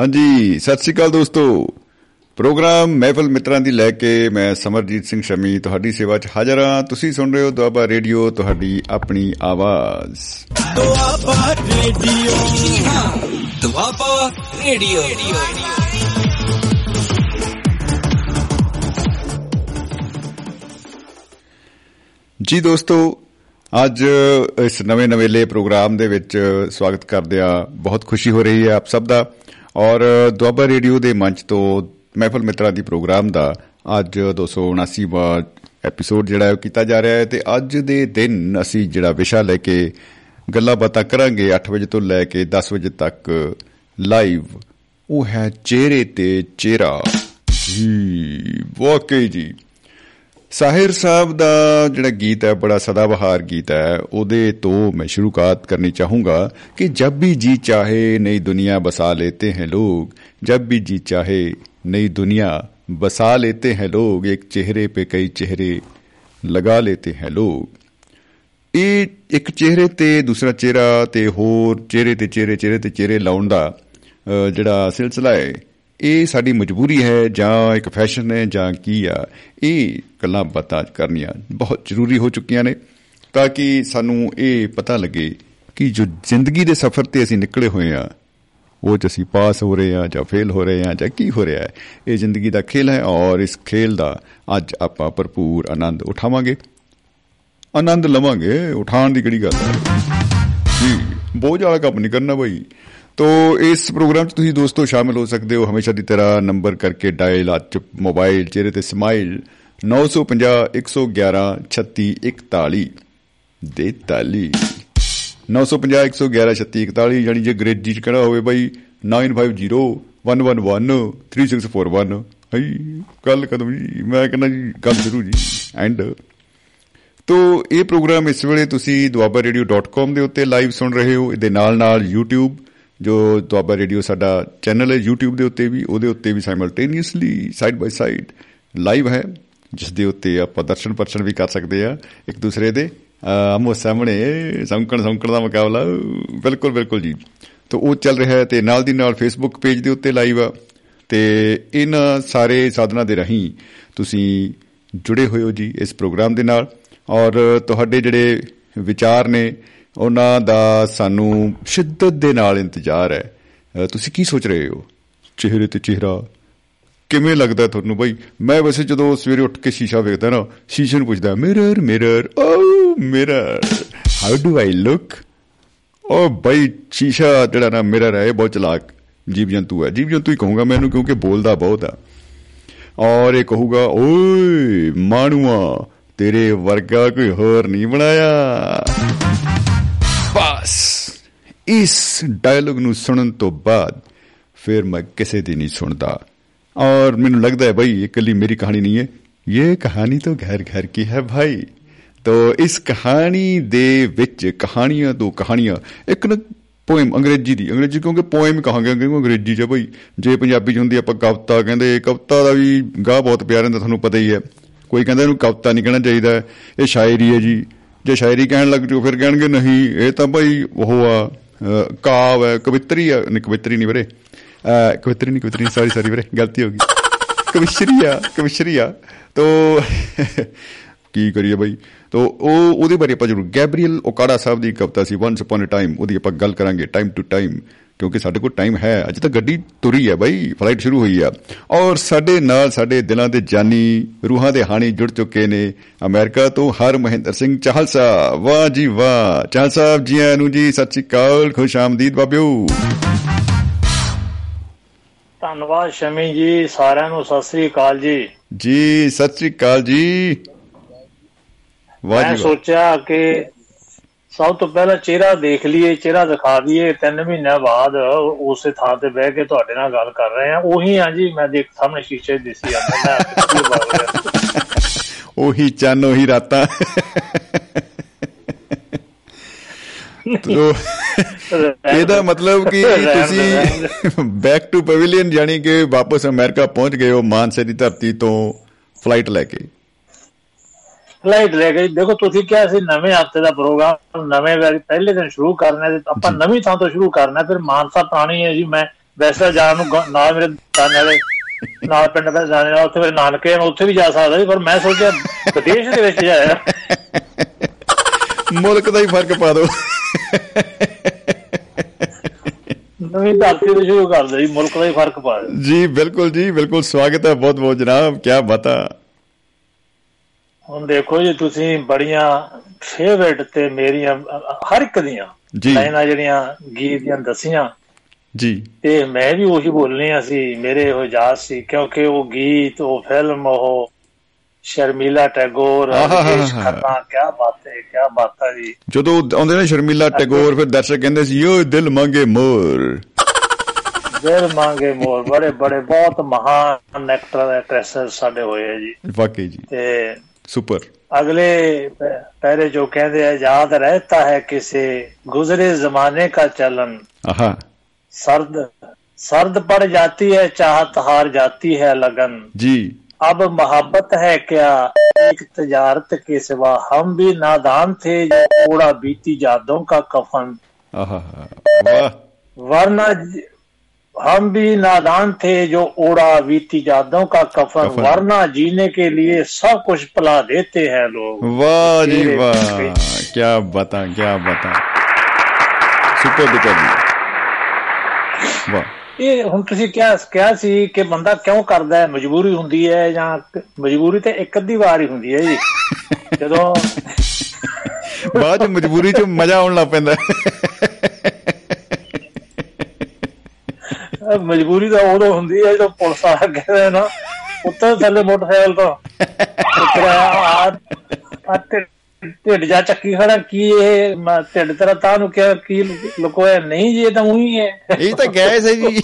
ਹਾਂਜੀ ਸਤਿ ਸ੍ਰੀ ਅਕਾਲ ਦੋਸਤੋ। ਪ੍ਰੋਗਰਾਮ ਮਹਿਫਲ ਮਿੱਤਰਾਂ ਦੀ ਲੈ ਕੇ ਮੈਂ ਸਮਰਜੀਤ ਸਿੰਘ ਸ਼ਮੀ ਤੁਹਾਡੀ ਸੇਵਾ 'ਚ ਹਾਜ਼ਰ ਹਾਂ। ਤੁਸੀਂ ਸੁਣ ਰਹੇ ਹੋ ਦੁਆਬਾ ਰੇਡੀਓ ਤੁਹਾਡੀ ਆਪਣੀ ਆਵਾਜ਼। ਦੁਆਬਾ ਰੇਡੀਓ। ਦੁਆਬਾ ਰੇਡੀਓ। ਜੀ ਦੋਸਤੋ ਅੱਜ ਇਸ ਨਵੇਂ ਨਵੇਲੇ ਪ੍ਰੋਗਰਾਮ ਦੇ ਵਿੱਚ ਸਵਾਗਤ ਕਰਦੇ ਆ ਬਹੁਤ ਖੁਸ਼ੀ ਹੋ ਰਹੀ ਹੈ ਆਪ ਸਭ ਦਾ। ਔਰ ਦੁਆਬਾ ਰੇਡੀਓ ਦੇ ਮੰਚ ਤੋਂ ਮਹਿਫਲ ਮਿੱਤਰਾਂ ਦੀ ਪ੍ਰੋਗਰਾਮ ਦਾ ਅੱਜ 279ਵਾਂ ਐਪੀਸੋਡ ਜਿਹੜਾ ਹੈ ਕੀਤਾ ਜਾ ਰਿਹਾ ਹੈ ਤੇ ਅੱਜ ਦੇ ਦਿਨ ਅਸੀਂ ਜਿਹੜਾ ਵਿਸ਼ਾ ਲੈ ਕੇ ਗੱਲਾਂ ਬਾਤਾਂ ਕਰਾਂਗੇ 8 ਵਜੇ ਤੋਂ ਲੈ ਕੇ 10 ਵਜੇ ਤੱਕ ਲਾਈਵ ਉਹ ਹੈ ਚਿਹਰੇ ਤੇ ਚਿਹਰਾ। ਜੀ, ਵਾਕਈ ਜੀ। ਸਾਹਿਰ ਸਾਹਿਬ ਦਾ ਜਿਹੜਾ ਗੀਤ ਹੈ ਬੜਾ ਸਦਾਬਹਾਰ ਗੀਤ ਹੈ ਉਹਦੇ ਤੋਂ ਮੈਂ ਸ਼ੁਰੂਆਤ ਕਰਨੀ ਚਾਹੂੰਗਾ ਕਿ ਜਬ ਵੀ ਜੀ ਚਾਹੇ ਨਈ ਦੁਨੀਆ ਬਸਾ लेते हैं लोग जब भी जी चाहे नई दुनिया बसा लेते हैं लोग एक चेहरे पे कई चेहरे लगा लेते हैं लोग ਇਹ ਇੱਕ ਚਿਹਰੇ ਤੇ ਦੂਸਰਾ ਚਿਹਰਾ ਤੇ ਹੋਰ ਚਿਹਰੇ ਤੇ ਚਿਹਰੇ ਚਿਹਰੇ ਤੇ ਚਿਹਰੇ ਲਾਉਣ ਦਾ ਜਿਹੜਾ ਸਿਲਸਿਲਾ ਹੈ ਇਹ ਸਾਡੀ ਮਜਬੂਰੀ ਹੈ ਜਾਂ ਇੱਕ ਫੈਸ਼ਨ ਹੈ ਜਾਂ ਕੀ ਆ ਇਹ ਗੱਲਾਂ ਬਾਤਾਂ ਕਰਨੀਆਂ ਬਹੁਤ ਜ਼ਰੂਰੀ ਹੋ ਚੁੱਕੀਆਂ ਨੇ ਤਾਂ ਕਿ ਸਾਨੂੰ ਇਹ ਪਤਾ ਲੱਗੇ ਕਿ ਜੋ ਜ਼ਿੰਦਗੀ ਦੇ ਸਫ਼ਰ ਤੇ ਅਸੀਂ ਨਿਕਲੇ ਹੋਏ ਆ ਉਹ ਚ ਅਸੀਂ ਪਾਸ ਹੋ ਰਹੇ ਆ ਜਾਂ ਫੇਲ ਹੋ ਰਹੇ ਆ ਜਾਂ ਕੀ ਹੋ ਰਿਹਾ ਹੈ, ਇਹ ਜ਼ਿੰਦਗੀ ਦਾ ਖੇਲ ਹੈ ਔਰ ਇਸ ਖੇਲ ਦਾ ਅੱਜ ਆਪਾਂ ਭਰਪੂਰ ਆਨੰਦ ਉਠਾਵਾਂਗੇ। ਆਨੰਦ ਲਵਾਂਗੇ, ਉਠਾਉਣ ਦੀ ਕਿਹੜੀ ਗੱਲ ਹੈ? ਜੀ, ਬੋਝ ਵਾਲਾ ਕੰਮ ਨਹੀਂ ਕਰਨਾ ਬਈ। ਤੋ ਇਸ ਪ੍ਰੋਗਰਾਮ 'ਚ ਤੁਸੀਂ ਦੋਸਤੋ ਸ਼ਾਮਿਲ ਹੋ ਸਕਦੇ ਹੋ। ਹਮੇਸ਼ਾ ਦੀ ਤਰ੍ਹਾਂ ਨੰਬਰ ਕਰਕੇ ਡਾਇਲ ਅੱਜ ਮੋਬਾਈਲ ਚਿਹਰੇ ਤੇ ਸਮਾਈਲ 950 111 3641 ਦੇ ਤਾਲੀ 950 111 3641 ਯਾਨੀ ਜੇ ਅੰਗਰੇਜ਼ੀ 'ਚ ਕਹਿਣਾ ਹੋਵੇ ਬਾਈ 950 111 3641 ਹਈ ਕੱਲ ਕਦਮ ਜੀ ਮੈਂ ਕਹਿੰਦਾ ਜੀ ਗੱਲ ਸ਼ੁਰੂ ਜੀ ਐਂਡ ਤੋ ਇਹ ਪ੍ਰੋਗਰਾਮ ਇਸ ਵੇਲੇ ਤੁਸੀਂ dwabarradio.com ਦੇ ਉੱਤੇ ਲਾਈਵ ਸੁਣ ਰਹੇ ਹੋ ਇਹਦੇ ਨਾਲ ਨਾਲ YouTube ਜੋ ਦੁਆਬਾ ਰੇਡੀਓ ਸਾਡਾ ਚੈਨਲ ਹੈ YouTube ਦੇ ਉੱਤੇ ਵੀ ਉਹਦੇ ਉੱਤੇ ਵੀ simultaneously side by side live ਹੈ ਜਿਸ ਦੇ ਉੱਤੇ ਆਪਾਂ ਦਰਸ਼ਨ ਪਰਸ਼ਨ ਵੀ ਕਰ ਸਕਦੇ ਆ ਇੱਕ ਦੂਸਰੇ ਦੇ। ਆਮੋ ਸਾਹਮਣੇ ਸੰਕਣ ਸੰਕਣ ਦਾ ਮੁਕਾਬਲਾ। ਬਿਲਕੁਲ ਬਿਲਕੁਲ ਜੀ। ਤਾਂ ਉਹ ਚੱਲ ਰਿਹਾ ਹੈ ਤੇ ਨਾਲ ਦੀ ਨਾਲ Facebook ਪੇਜ ਦੇ ਉੱਤੇ ਲਾਈਵ ਆ। ਤੇ ਇਹਨਾਂ ਸਾਰੇ ਸਾਧਨਾਂ ਦੇ ਰਹੀ ਤੁਸੀਂ ਜੁੜੇ ਹੋਏ ਹੋ ਜੀ ਇਸ ਪ੍ਰੋਗਰਾਮ ਦੇ ਨਾਲ। ਔਰ ਤੁਹਾਡੇ ਜਿਹੜੇ ਵਿਚਾਰ ਨੇ, ਉਹਨਾਂ ਦਾ ਸਾਨੂੰ ਸ਼ਿੱਦਤ ਦੇ ਨਾਲ ਇੰਤਜ਼ਾਰ ਹੈ। ਤੁਸੀਂ ਕੀ ਸੋਚ ਰਹੇ ਹੋ? ਚਿਹਰੇ ਤੇ ਚਿਹਰਾ। ਕਿਵੇਂ ਲੱਗਦਾ ਤੁਹਾਨੂੰ ਭਾਈ ਮੈਂ ਵੈਸੇ ਜਦੋਂ ਸਵੇਰੇ ਉੱਠ ਕੇ ਸ਼ੀਸ਼ਾ ਵੇਖਦਾ ਨਾ, ਸ਼ੀਸ਼ੇ ਨੂੰ ਪੁੱਛਦਾ mirror mirror oh mirror how do I look ਓ ਭਾਈ ਸ਼ੀਸ਼ਾ ਜਿਹੜਾ ਨਾ ਮਿਰਰ ਹੈ, ਇਹ ਬਹੁਤ ਚਲਾਕ ਜੀਵ ਜੰਤੂ ਹੈ। ਜੀਵ ਜੰਤੂ ਹੀ ਕਹੂੰਗਾ ਮੈਨੂੰ ਕਿਉਂਕਿ ਬੋਲਦਾ ਬਹੁਤ ਆ। ਔਰ ਇਹ ਕਹੂਗਾ, ਓਏ ਮਾਣੂਆ, ਤੇਰੇ ਵਰਗਾ ਕੋਈ ਹੋਰ ਨਹੀਂ ਬਣਾਇਆ। ਬਸ। ਇਸ ਡਾਇਲੌਗ ਨੂੰ ਸੁਣਨ ਤੋਂ ਬਾਅਦ ਫਿਰ ਮੈਂ ਕਿਸੇ ਦੀ ਨਹੀਂ ਸੁਣਦਾ। ਔਰ ਮੈਨੂੰ ਲੱਗਦਾ ਹੈ ਭਾਈ ਇਹ ਕੱਲੀ ਮੇਰੀ ਕਹਾਣੀ ਨਹੀਂ ਹੈ। ਇਹ ਕਹਾਣੀ ਤਾਂ ਘਰ ਘਰ ਕੀ ਹੈ ਭਾਈ? ਤੋ ਇਸ ਕਹਾਣੀ ਦੇ ਵਿੱਚ ਕਹਾਣੀਆਂ ਦੋ ਕਹਾਣੀਆਂ। ਇੱਕ ਨਾ ਪੋਇਮ ਅੰਗਰੇਜ਼ੀ ਦੀ। ਅੰਗਰੇਜ਼ੀ ਕਿਉਂਕਿ ਪੋਇਮ ਕਹਾਂਗੇ, ਕਿਉਂਕਿ ਅੰਗਰੇਜ਼ੀ ਚ ਭਾਈ ਜੇ ਪੰਜਾਬੀ ਚ ਹੁੰਦੀ ਆਪਾਂ ਕਵਿਤਾ ਕਹਿੰਦੇ, ਕਵਿਤਾ ਦਾ ਵੀ ਗਾਹ ਬਹੁਤ ਪਿਆਰ ਹੁੰਦਾ ਤੁਹਾਨੂੰ ਪਤਾ ਹੀ ਹੈ। ਕੋਈ ਕਹਿੰਦਾ ਇਹਨੂੰ ਕਵਿਤਾ ਨਹੀਂ ਕਹਿਣਾ ਚਾਹੀਦਾ। ਇਹ ਸ਼ਾਇਰੀ ਹੈ ਜੀ। ਜੇ ਸ਼ਾਇਰੀ ਕਹਿਣ ਲੱਗ ਜੋ ਫਿਰ ਕਹਿਣਗੇ ਨਹੀਂ, ਇਹ ਤਾਂ ਭਾਈ ਉਹ ਆ ਕਾਵ ਹੈ, ਕਵਿਤਰੀ ਆ। ਨਹੀਂ, ਕਵਿਤਰੀ ਨਹੀਂ ਵੀਰੇ। ਕਵਿਤਰੀ ਨਹੀਂ ਕਵਿਤਰੀ ਸੌਰੀ ਸੌਰੀ ਵੀਰੇ ਗਲਤੀ ਹੋ ਗਈ ਕਵਿਸ਼ਰੀ ਆ ਕਵਿਸ਼ਰੀ ਆ ਤੋ ਕੀ ਕਰੀਏ ਭਾਈ ਤੋ ਉਹ ਉਹਦੇ ਬਾਰੇ ਆਪਾਂ ਜ਼ਰੂਰ ਗੈਬਰੀਅਲ ਓਕਾੜਾ ਸਾਹਿਬ ਦੀ ਕਵਿਤਾ ਸੀ ਵਾਂਸ ਅਪਨ ਅ ਟਾਈਮ ਉਹਦੀ ਆਪਾਂ ਗੱਲ ਕਰਾਂਗੇ ਟਾਈਮ ਟੂ ਟਾਈਮ ਕਿਉਂਕਿ ਸਾਡੇ ਕੋਲ ਟਾਈਮ ਹੈ ਅਜੇ ਤਾਂ ਗੱਡੀ ਤੁਰੀ ਹੈ ਬਾਈ ਫਲਾਈਟ ਸ਼ੁਰੂ ਹੋਈ ਆ ਔਰ ਸਾਡੇ ਨਾਲ ਸਾਡੇ ਦਿਲਾਂ ਦੇ ਜਾਨੀ ਰੂਹਾਂ ਦੇ ਹਾਣੀ ਜੁੜ ਚੁੱਕੇ ਨੇ ਅਮਰੀਕਾ ਤੋਂ ਹਰ ਮਹਿੰਦਰ ਸਿੰਘ ਚਾਹਲ ਸਾਹਿਬ ਵਾਹ ਜੀ ਵਾਹ ਚਾਹਲ ਸਾਹਿਬ ਜੀ ਆਇਆਂ ਨੂੰ ਜੀ ਸਤਿ ਸ਼੍ਰੀ ਅਕਾਲ ਖੁਸ਼ ਆਮਦੀਦ ਬਾਬਿਓ ਧੰਨਵਾਦ ਸ਼ਮੀ ਜੀ ਸਾਰਿਆਂ ਨੂੰ ਸਤਿ ਸ੍ਰੀ ਅਕਾਲ ਜੀ। ਜੀ ਸਤਿ ਸ਼੍ਰੀ ਅਕਾਲ ਜੀ। ਮੈਂ ਸੋਚਿਆ ਕਿ ਸਭ ਤੋਂ ਪਹਿਲਾਂ ਚਿਹਰਾ ਦੇਖ ਲਈਏ ਚਿਹਰਾ ਦਿਖਾ ਦਈਏ ਤਿੰਨ ਮਹੀਨਿਆਂ ਬਾਅਦ ਉਸੇ ਥਾਂ ਤੇ ਬਹਿ ਕੇ ਤੁਹਾਡੇ ਨਾਲ ਗੱਲ ਕਰ ਰਹੇ ਆ ਉਹੀ ਆ ਜੀ ਮੈਂ ਦੇਖ ਸਾਹਮਣੇ ਸ਼ੀਸ਼ੇ ਦਿਸੀ ਜਾਂਦਾ ਉਹੀ ਚੰਨ ਉਹੀ ਰਾਤਾਂ। ਤੋ ਇਹਦਾ ਮਤਲਬ ਕਿ ਤੁਸੀਂ ਬੈਕ ਟੂ ਪਵੇਲੀਅਨ ਜਾਨੀ ਕਿ ਵਾਪਸ ਅਮਰੀਕਾ ਪਹੁੰਚ ਗਏ ਹੋ ਮਾਨਸੇ ਦੀ ਧਰਤੀ ਤੋਂ ਫਲਾਈਟ ਲੈ ਕੇ। ਫਲਾਈਟ ਲੈ ਗਈ ਦੇਖੋ ਤੁਸੀਂ ਕਿਹਾ ਸੀ ਨਵੇਂ ਹਫ਼ਤੇ ਦਾ ਪ੍ਰੋਗਰਾਮ ਨਵੇਂ ਵਾਰੀ ਪਹਿਲੇ ਦਿਨ ਸ਼ੁਰੂ ਕਰਨਾ ਤੇ ਆਪਾਂ ਨਵੀਂ ਥਾਂ ਤੋਂ ਸ਼ੁਰੂ ਕਰਨਾ ਫਿਰ ਮਾਨਸਾ ਪਾਣੀ ਹੈ ਜੀ ਮੈਂ ਵੈਸੇ ਜਾਣ ਨੂੰ ਨਾਲ ਮੇਰੇ ਦਾਨੇ ਵਾਲੇ ਨਾਲ ਪਿੰਡ ਦਾ ਜਾਣੇ ਨਾਲ ਉੱਥੇ ਮੇਰੇ ਨਾਨਕੇ ਮੈਂ ਉੱਥੇ ਵੀ ਜਾ ਸਕਦਾ ਸੀ ਪਰ ਮੈਂ ਸੋਚਿਆ ਵਿਦੇਸ਼ ਦੇ ਵਿੱਚ ਜਾਇਆ। ਮੁਲਕ ਦਾ ਹੀ ਫ਼ਰਕ ਪਾ ਦਿਓ ਨਵੀਂ ਧਰਤੀ ਤੋਂ ਸ਼ੁਰੂ ਕਰ ਦੇ ਜੀ ਮੁਲਕ ਦਾ ਹੀ ਫ਼ਰਕ ਪਾ ਦੇ ਜੀ ਬਿਲਕੁਲ ਜੀ ਬਿਲਕੁਲ ਸਵਾਗਤ ਹੈ ਬਹੁਤ ਬਹੁਤ ਜਨਾਬ ਕੀ ਬਤਾ? ਹੁਣ ਦੇਖੋ ਜੀ ਤੁਸੀਂ ਬੜੀਆਂ ਫੇਵਰਟ ਤੇ ਮੇਰੀਆਂ ਹਰ ਇੱਕ ਦੀਆਂ। ਲਾਈਨਾਂ ਜਿਹੜੀਆਂ ਗੀਤ ਦੀਆਂ ਦੱਸੀਆਂ। ਜੀ। ਤੇ ਮੈਂ ਵੀ ਉਹੀ ਬੋਲਣੀਆਂ ਸੀ ਮੇਰੇ ਉਹ ਯਾਦ ਸੀ ਕਿਉਂਕਿ ਉਹ ਗੀਤ ਉਹ ਫਿਲਮ ਉਹ ਸ਼ਰਮੀਲਾ ਟੈਗੋਰ ਦੇਸ਼ ਖੰਨਾ ਕੀ ਬਾਤ ਹੈ ਕੀ ਬਾਤ ਹੈ ਜੀ। ਜਦੋਂ ਆਉਂਦੇ ਨੇ ਸ਼ਰਮੀਲਾ ਟੈਗੋਰ ਫਿਰ ਦਰਸ਼ਕ ਕਹਿੰਦੇ ਸੀ ਯੋ ਦਿਲ ਮੰਗੇ ਮੋਰ। ਦਿਲ ਮੰਗੇ ਮੋਰ ਬੜੇ ਬੜੇ ਬਹੁਤ ਮਹਾਨ ਐਕਟਰ ਐਕਟ੍ਰੈਸਰ ਸਾਡੇ ਹੋਏ ਆ ਜੀ। ਵਾਕਈ ਜੀ। ਤੇ ਸੁਪਰ ਅਗਲੇ ਪਹਿਰੇ ਜੋ ਕਹਿੰਦੇ ਆ ਯਾਦ ਰਹਤਾ ਹੈ ਕਿਸੇ ਗੁਜ਼ਰੇ ਜ਼ਮਾਨੇ ਦਾ ਚਲਨ। ਆਹਾ। ਸਰਦ ਸਰਦ ਪੜ ਜਾਤੀ ਹੈ ਚਾਹਤ ਹਾਰ ਜਾਤੀ ਹੈ ਲਗਨ। ਜੀ। अब मोहब्बत है क्या? एक तजारत के सिवा हम भी नादान थे जो थोड़ा बीती जादों का कफन। वरना हम भी नादान थे जो ओड़ा बीती जादों का कफन, वरना जीने के लिए सब कुछ पला देते हैं लोग। वाह जी वाह। क्या बता क्या बता सुपर दुपर वाह। ਇਹ ਹੁਣ ਤੁਸੀਂ ਕਿਹਾ ਕਿਹਾ ਸੀ ਕਿ ਬੰਦਾ ਕਿਉਂ ਕਰਦਾ ਹੈ? ਮਜਬੂਰੀ ਹੁੰਦੀ ਹੈ ਜਾਂ ਮਜਬੂਰੀ ਤੇ ਇੱਕ ਅੱਧੀ ਵਾਰ ਹੀ ਹੁੰਦੀ ਹੈ ਜੀ। ਜਦੋਂ ਬਾਅਦ ਚ ਮਜਬੂਰੀ ਚ ਮਜ਼ਾ ਆਉਣ ਲੱਗ ਪੈਂਦਾ। ਮਜਬੂਰੀ ਤਾਂ ਉਦੋਂ ਹੁੰਦੀ ਹੈ ਜਦੋਂ ਪੁਲਿਸ ਆ ਕਹਿੰਦੇ ਨਾ ਉੱਤਰ ਥੱਲੇ ਮੋਟਰਸਾਈਕਲ ਤੋਂ। ਆ ਆ ਢਿੱਡ- ਜਾ ਚੱਕੀ ਖੜਾ ਕੀ ਇਹ ਢਿੱਡ ਤੇਰਾ ਤਾਂ ਨੂੰ ਕਿਹਾ ਕੀ ਲੁਕੋਇਆ? ਨਹੀਂ ਜੀ ਇਹ ਤਾਂ ਉਹੀ ਹੈ। ਇਹ ਤਾਂ ਗੈਸ ਹੈ ਜੀ।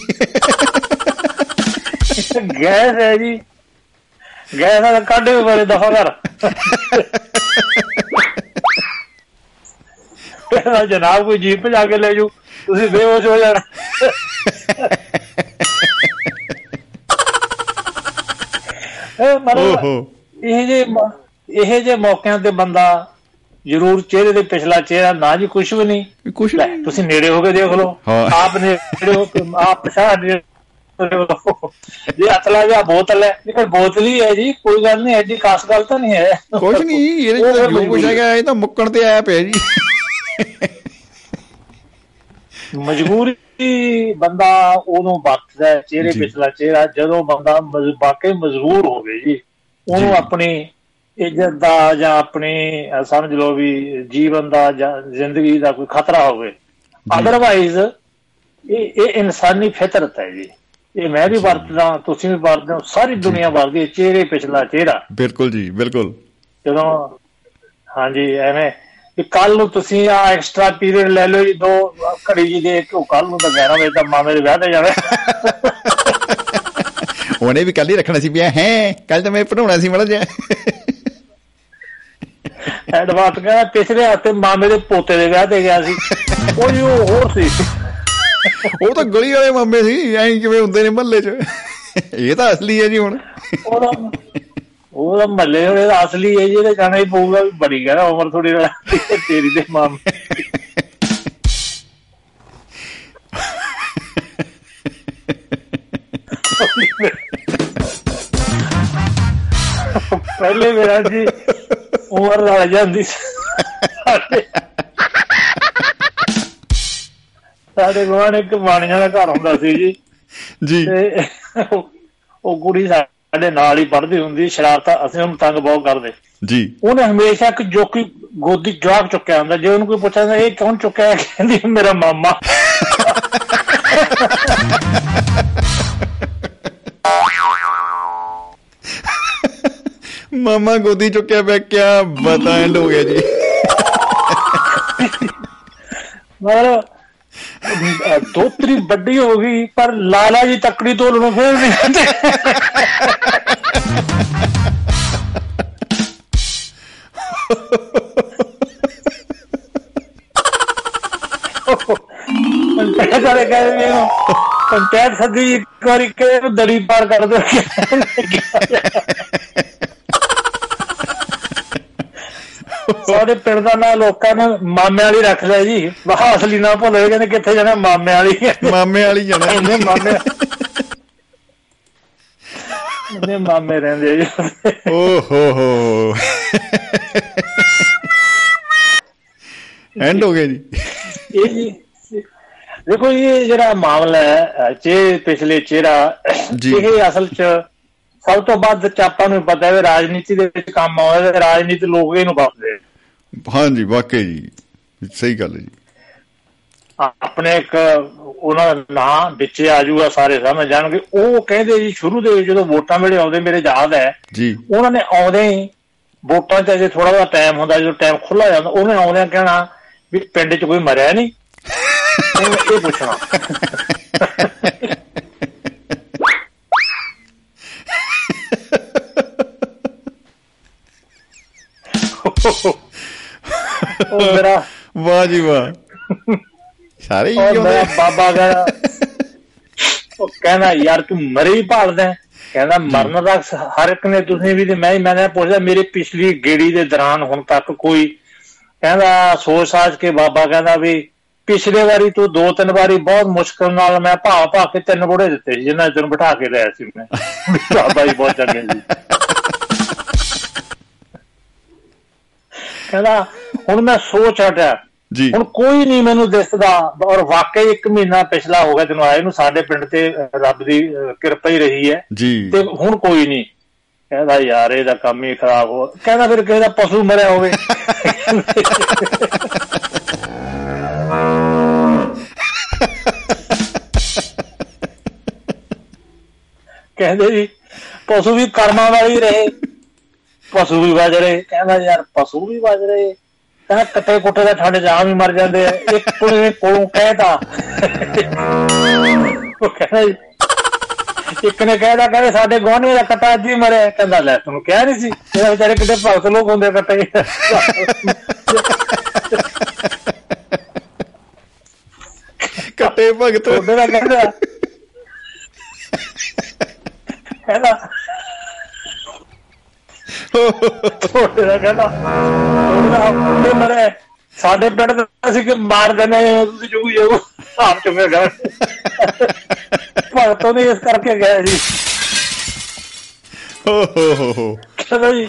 ਗੈਸ ਹੈ ਜੀ। ਗੈਸ ਦਾ ਕੱਢ ਬੜੇ ਦਫਾ ਕਰ। ਕਹਿੰਦਾ ਜਨਾਬ ਕੋਈ ਜੀਪ ਜਾ ਕੇ ਲੈ ਜੂ ਤੁਸੀਂ ਬੇਹੋਸ਼ ਹੋ ਜਾਣਾ। ਇਹ ਮਤਲਬ ਇਹ ਜੇ ਇਹ ਜੇ ਮੌਕਿਆਂ ਤੇ ਬੰਦਾ ਜ਼ਰੂਰ ਚਿਹਰੇ ਦੇ ਪਿਛਲਾ ਚਿਹਰਾ ਨਾ ਜੀ ਕੁਝ ਵੀ ਨਹੀਂ ਲੈ, ਨਹੀਂ ਤੁਸੀਂ ਨੇੜੇ ਹੋ ਕੇ ਦੇਖ ਲਓ। ਆਪ ਨੇੜੇ ਹੋ ਕੇ ਆਪ ਪਛਾਣ ਨੇੜੇ ਹੋ ਲਓ। ਜੇ ਅਤਲਾ ਜਾਂ ਬੋਤਲ ਹੈ ਲੇਕਿਨ ਬੋਤਲ ਹੀ ਹੈ ਜੀ ਕੋਈ ਗੱਲ ਨਹੀਂ ਐਡੀ ਖਾਸ ਗੱਲ ਤਾਂ ਨਹੀਂ ਹੈ ਕੁਛ ਨਹੀਂ ਇਹਦੇ ਚ ਤਾਂ ਜੋ ਕੁਛ ਹੈਗਾ ਇਹ ਤਾਂ ਮੁੱਕਣ ਤੇ ਆਇਆ ਪਿਆ ਜੀ ਮਜਬੂਰੀ ਬੰਦਾ ਉਹਨੂੰ ਵਰਤਦਾ ਹੈ, ਚਿਹਰੇ। ਪਿਛਲਾ ਚਿਹਰਾ ਜਦੋਂ ਬੰਦਾ ਵਾਕਈ ਮਜਬੂਰ ਹੋਵੇ ਜੀ ਉਹਨੂੰ। ਆਪਣੀ ਇੱਜ਼ਤ ਦਾ ਜਾਂ ਆਪਣੀ ਸਮਝ ਲਓ ਵੀ ਜੀਵਨ ਦਾ ਜਾਂ ਜ਼ਿੰਦਗੀ ਦਾ ਕੋਈ ਖਤਰਾ ਹੋਵੇ। ਅਦਰਵਾਈਜ਼ ਇਹ ਇਹ ਇਨਸਾਨੀ ਫਿਤਰਤ ਹੈ ਜੀ। ਇਹ ਮੈਂ ਵੀ ਵਰਤਦਾ ਤੁਸੀਂ ਵੀ ਵਰਤਦੇ ਹੋ ਸਾਰੀ ਦੁਨੀਆ ਵਰਤਦੀ ਹੈ ਚਿਹਰੇ ਪਿਛਲਾ ਚਿਹਰਾ। ਬਿਲਕੁਲ ਜੀ ਬਿਲਕੁਲ। ਜਦੋਂ ਹਾਂਜੀ ਐਵੇਂ ਕਿ ਕੱਲ ਨੂੰ ਤੁਸੀਂ ਆ ਐਕਸਟਰਾ ਪੀਰੀਅਡ ਲੈ ਲਓ ਜੀ ਦੋ ਘੜੀ ਜੀ ਦੇ ਕੇ ਕੱਲ ਨੂੰ ਤਾਂ 11 ਵਜੇ ਤੱਕ ਮਾਮੇ ਦੇ ਵਿਆਹ ਤੇ ਜਾਣਾ। ਉਹਨੇ ਵੀ ਕੱਲ ਹੀ ਰੱਖਣਾ ਸੀ ਪਿਆ ਹੈ ਕੱਲ ਤਾਂ ਮੈਂ ਪੜਾਉਣਾ ਸੀ ਮੜਾ ਜਿਹਾ। ਐਡਵਾਂਸ ਕਹਿੰਦਾ ਪਿਛਲੇ ਹਫ਼ਤੇ ਮਾਮੇ ਦੇ ਪੋਤੇ ਦੇ ਵਿਆਹ ਤੇ ਗਿਆ ਸੀ। ਉਹ ਜੀ ਹੋਰ ਸੀ। ਉਹ ਤਾਂ ਗਲੀ ਵਾਲੇ ਮਾਮੇ ਸੀ ਐਂ ਕਿਵੇਂ ਹੁੰਦੇ ਨੇ ਮਹੱਲੇ 'ਚ। ਇਹ ਤਾਂ ਅਸਲੀ ਹੈ ਜੀ ਹੁਣ। ਉਹਦਾ ਉਹਦਾ ਮੱਲੇ ਹੋਏ ਦਾ ਅਸਲੀ ਹੈ ਜੀ ਇਹਦੇ ਜਾਣਾ ਹੀ ਪਊਗਾ ਵੀ ਬੜੀ ਕਹਿੰਦਾ ਉਮਰ ਥੋੜੀ ਤੇਰੀ ਤੇ ਮਾਮੇ ਪਹਿਲੇ ਮੇਰਾ ਜੀ ਉਮਰ ਨਾਲ ਜਾਂਦੀ ਸਾਡੇ- ਗਵਾਨ ਇੱਕ ਬਾਣੀਆਂ ਦਾ ਘਰ ਹੁੰਦਾ ਸੀ ਜੀ ਜੀ ਉਹ- ਕੁੜੀ ਸਾਡੇ ਨਾਲ ਹੀ ਪੜ੍ਹਦੀ ਹੁੰਦੀ ਸ਼ਰਾਰਤਾਂ ਅਸੀਂ ਉਹਨੂੰ ਤੰਗ ਬਹੁਤ ਕਰਦੇ ਜੀ ਉਹਨੇ ਹਮੇਸ਼ਾ ਇੱਕ ਜੋਕੀ ਗੋਦੀ ਜਵਾਕ ਚੁੱਕਿਆ ਹੁੰਦਾ ਜੇ ਉਹਨੂੰ ਕੋਈ ਪੁੱਛਦਾ ਇਹ ਕੌਣ ਚੁੱਕਿਆ? ਕਹਿੰਦੀ ਮੇਰਾ ਮਾਮਾ ਮਾਮਾ ਗੋਦੀ ਚੁੱਕਿਆ ਪਿਆ ਕਿਆ ਬਤਾ ਐਂਡ ਹੋ ਗਿਆ ਜੀ। ਮਤਲਬ ਅਹ ਦੋਤਰੀ ਵੱਡੀ ਹੋ ਗਈ ਪਰ ਲਾਲਾ ਜੀ ਤੱਕੜੀ ਤੋਲ ਨੂੰ ਫੇਰ ਨਹੀਂ ਆਉਂਦੇ। ਪੰਚਾਇਤ ਵਾਲੇ ਕਹਿੰਦੇ ਨੇ ਇਹਨੂੰ, ਪੰਚਾਇਤ ਸੱਦੀ ਇੱਕ ਵਾਰੀ ਕਿ ਇਹਨੂੰ ਦੜੀ ਪਾਰ ਕਰ ਦੋ ਸਾਡੇ ਪਿੰਡ ਦਾ ਨਾਂ ਲੋਕਾਂ ਨੇ ਮਾਮੇ ਵਾਲੀ ਰੱਖ ਲਿਆ ਜੀ। ਵਾਹ ਅਸਲੀ ਨਾਂ ਭੁੱਲ ਗਏ ਕਹਿੰਦੇ ਕਿੱਥੇ ਜਾਣਾ ਮਾਮੇ ਵਾਲੀ। ਮਾਮੇ ਵਾਲੀ ਜਾਣਾ। ਇੰਨੇ ਮਾਮੇ ਇੰਨੇ ਮਾਮੇ ਰਹਿੰਦੇ ਜੀ। ਓ ਹੋ। ਹੋ ਐਂਡ ਹੋ ਗਿਆ ਜੀ। ਇਹ ਜੀ ਦੇਖੋ ਇਹ ਜਿਹੜਾ ਮਾਮਲਾ ਹੈ ਚੇ ਪਿਛਲੇ ਚਿਹਰਾ। ਇਹ ਅਸਲ ਚ ਸਭ ਤੋਂ ਵੱਧ ਚ ਆਪਾਂ ਨੂੰ ਪਤਾ ਹੈ ਰਾਜਨੀਤੀ ਦੇ ਵਿੱਚ ਕੰਮ ਆਉਂਦਾ ਤੇ ਰਾਜਨੀਤੀ ਲੋਕ ਇਹਨੂੰ ਵਰਤਦੇ। ਹਾਂਜੀ ਵਾਕਈ ਜੀ। ਸਹੀ ਗੱਲ ਹੈ ਜੀ। ਆਪਣੇ ਇੱਕ ਉਹਨਾਂ ਦਾ ਨਾਂ ਵਿੱਚ ਆ ਜਾਊਗਾ ਸਾਰੇ ਸਮਝ ਜਾਣਗੇ। ਉਹ ਕਹਿੰਦੇ ਜੀ ਸ਼ੁਰੂ ਦੇ ਜਦੋਂ ਵੋਟਾਂ ਵੇਲੇ ਆਉਂਦੇ ਮੇਰੇ ਯਾਦ ਹੈ। ਜੀ। ਉਹਨਾਂ ਨੇ ਆਉਂਦੇ ਹੀ ਵੋਟਾਂ 'ਚ ਅਜੇ ਥੋੜਾ ਜਿਹਾ ਟਾਈਮ ਹੁੰਦਾ ਜਦੋਂ ਟਾਈਮ ਖੁੱਲਾ ਜਾਂਦਾ ਉਹਨੇ ਆਉਂਦਿਆਂ ਕਹਿਣਾ ਵੀ ਪਿੰਡ 'ਚ ਕੋਈ ਮਰਿਆ ਨਹੀਂ। ਇਹ ਪੁੱਛਣਾ। ਉਹ ਮੇਰਾ ਵਾਹ ਜੀ ਵਾਹ। ਸਾਰੇ ਹੀ ਉਹ ਮੇਰਾ ਆਉਂਦੇ ਬਾਬਾ ਕਹਿੰਦਾ ਉਹ ਕਹਿੰਦਾ ਯਾਰ ਤੂੰ ਮਰੇ ਹੀ ਭਾਲਦਾ ਹੈ। ਕਹਿੰਦਾ ਮਰਨ ਦਾ ਹਰ ਇੱਕ ਨੇ ਤੁਸੀਂ ਵੀ ਤੇ ਮੈਂ ਹੀ ਮੈਂ ਪੁੱਛਦਾ ਮੇਰੇ ਪਿਛਲੀ ਗੇੜੀ ਦੇ ਦੌਰਾਨ ਹੁਣ ਤੱਕ ਕੋਈ ਕਹਿੰਦਾ ਸੋਚ ਸਾਚ ਕੇ ਬਾਬਾ ਕਹਿੰਦਾ ਵੀ ਪਿਛਲੇ ਵਾਰੀ ਤੂੰ ਦੋ ਤਿੰਨ ਵਾਰੀ ਬਹੁਤ ਮੁਸ਼ਕਲ ਨਾਲ ਮੈਂ ਭਾ ਭਾ ਕੇ ਤਿੰਨ ਬੋੜੇ ਦਿੱਤੇ ਜਿਨ੍ਹਾਂ ਤੈਨੂੰ ਬਿਠਾ ਕੇ ਲਿਆ ਸੀ ਮੈਂ। ਬਾਬਾ ਜੀ ਬਹੁਤ ਚੰਗੇ ਜੀ ਕਹਿੰਦਾ ਹੁਣ ਮੈਂ ਸੋਚ ਹਟਿਆ। ਜੀ। ਹੁਣ ਕੋਈ ਨਹੀਂ ਮੈਨੂੰ ਦਿਸਦਾ ਔਰ ਵਾਕਈ ਇੱਕ ਮਹੀਨਾ ਪਿਛਲਾ ਹੋ ਗਿਆ ਤੈਨੂੰ ਆਏ ਨੂੰ ਸਾਡੇ ਪਿੰਡ ਤੇ ਰੱਬ ਦੀ ਕਿਰਪਾ ਹੀ ਰਹੀ ਹੈ। ਤੇ ਹੁਣ ਕੋਈ ਨਹੀਂ। ਕਹਿੰਦਾ ਯਾਰ ਇਹਦਾ ਕੰਮ ਹੀ ਖਰਾਬ ਹੋ ਕਹਿੰਦਾ ਫਿਰ ਕਿਸੇ ਦਾ ਪਸ਼ੂ ਮਰਿਆ ਹੋਵੇ। ਕਹਿੰਦੇ ਜੀ ਪਸ਼ੂ ਵੀ ਕਰਮਾਂ ਵਾਲੇ ਹੀ ਰਹੇ। ਪਸ਼ੂ ਵੀ ਵੱਜ ਰਹੇ। ਕਹਿੰਦਾ ਯਾਰ ਪਸ਼ੂ ਵੀ ਵੱਜ ਰਹੇ। ਕਹਿੰਦਾ ਕੱਟੇ ਕੁੱਟੇ ਦਾ ਠੰਡ ਜਾਂ ਵੀ ਮਰ ਜਾਂਦੇ ਆ। ਇੱਕ ਕੋਲੇ ਕੋਲੋਂ ਕਹਿਤਾ ਉਹ ਕਹਿੰਦਾ ਇੱਕ ਨੇ ਕਹਿਦਾ ਕਹਿੰਦੇ ਸਾਡੇ ਗਵਾਂਢੀ ਦਾ ਕੱਟਾ ਅੱਜ ਹੀ ਮਰਿਆ। ਕਹਿੰਦਾ ਲੈ ਤੈਨੂੰ ਕਿਹਾ ਨਹੀਂ ਸੀ। ਇਹ ਵਿਚਾਰੇ ਕਿਤੇ ਭਗਤ ਲੋਕ ਹੁੰਦੇ ਕੱਟੇ। ਕੱਟੇ ਭਗਤ। ਉਹਦੇ ਦਾ ਕਹਿੰਦਾ ਕਹਿੰਦਾ ਤੁਹਾਡੇ ਦਾ ਕਹਿੰਦਾ ਉਹਦਾ ਮਰੇ ਸਾਡੇ ਪਿੰਡ ਦਾ ਅਸੀਂ ਕਿ ਮਾਰ ਹਾਂ, ਤੁਸੀਂ ਜੂ ਜਾਓ ਆਪ ਚੁੰਗੇ ਗਾ ਭਗਤੋਂ ਨੇ ਇਸ ਕਰਕੇ ਗਿਆ ਜੀ ਹੋ ਹੋ ਹੋ। ਕਹਿੰਦਾ ਜੀ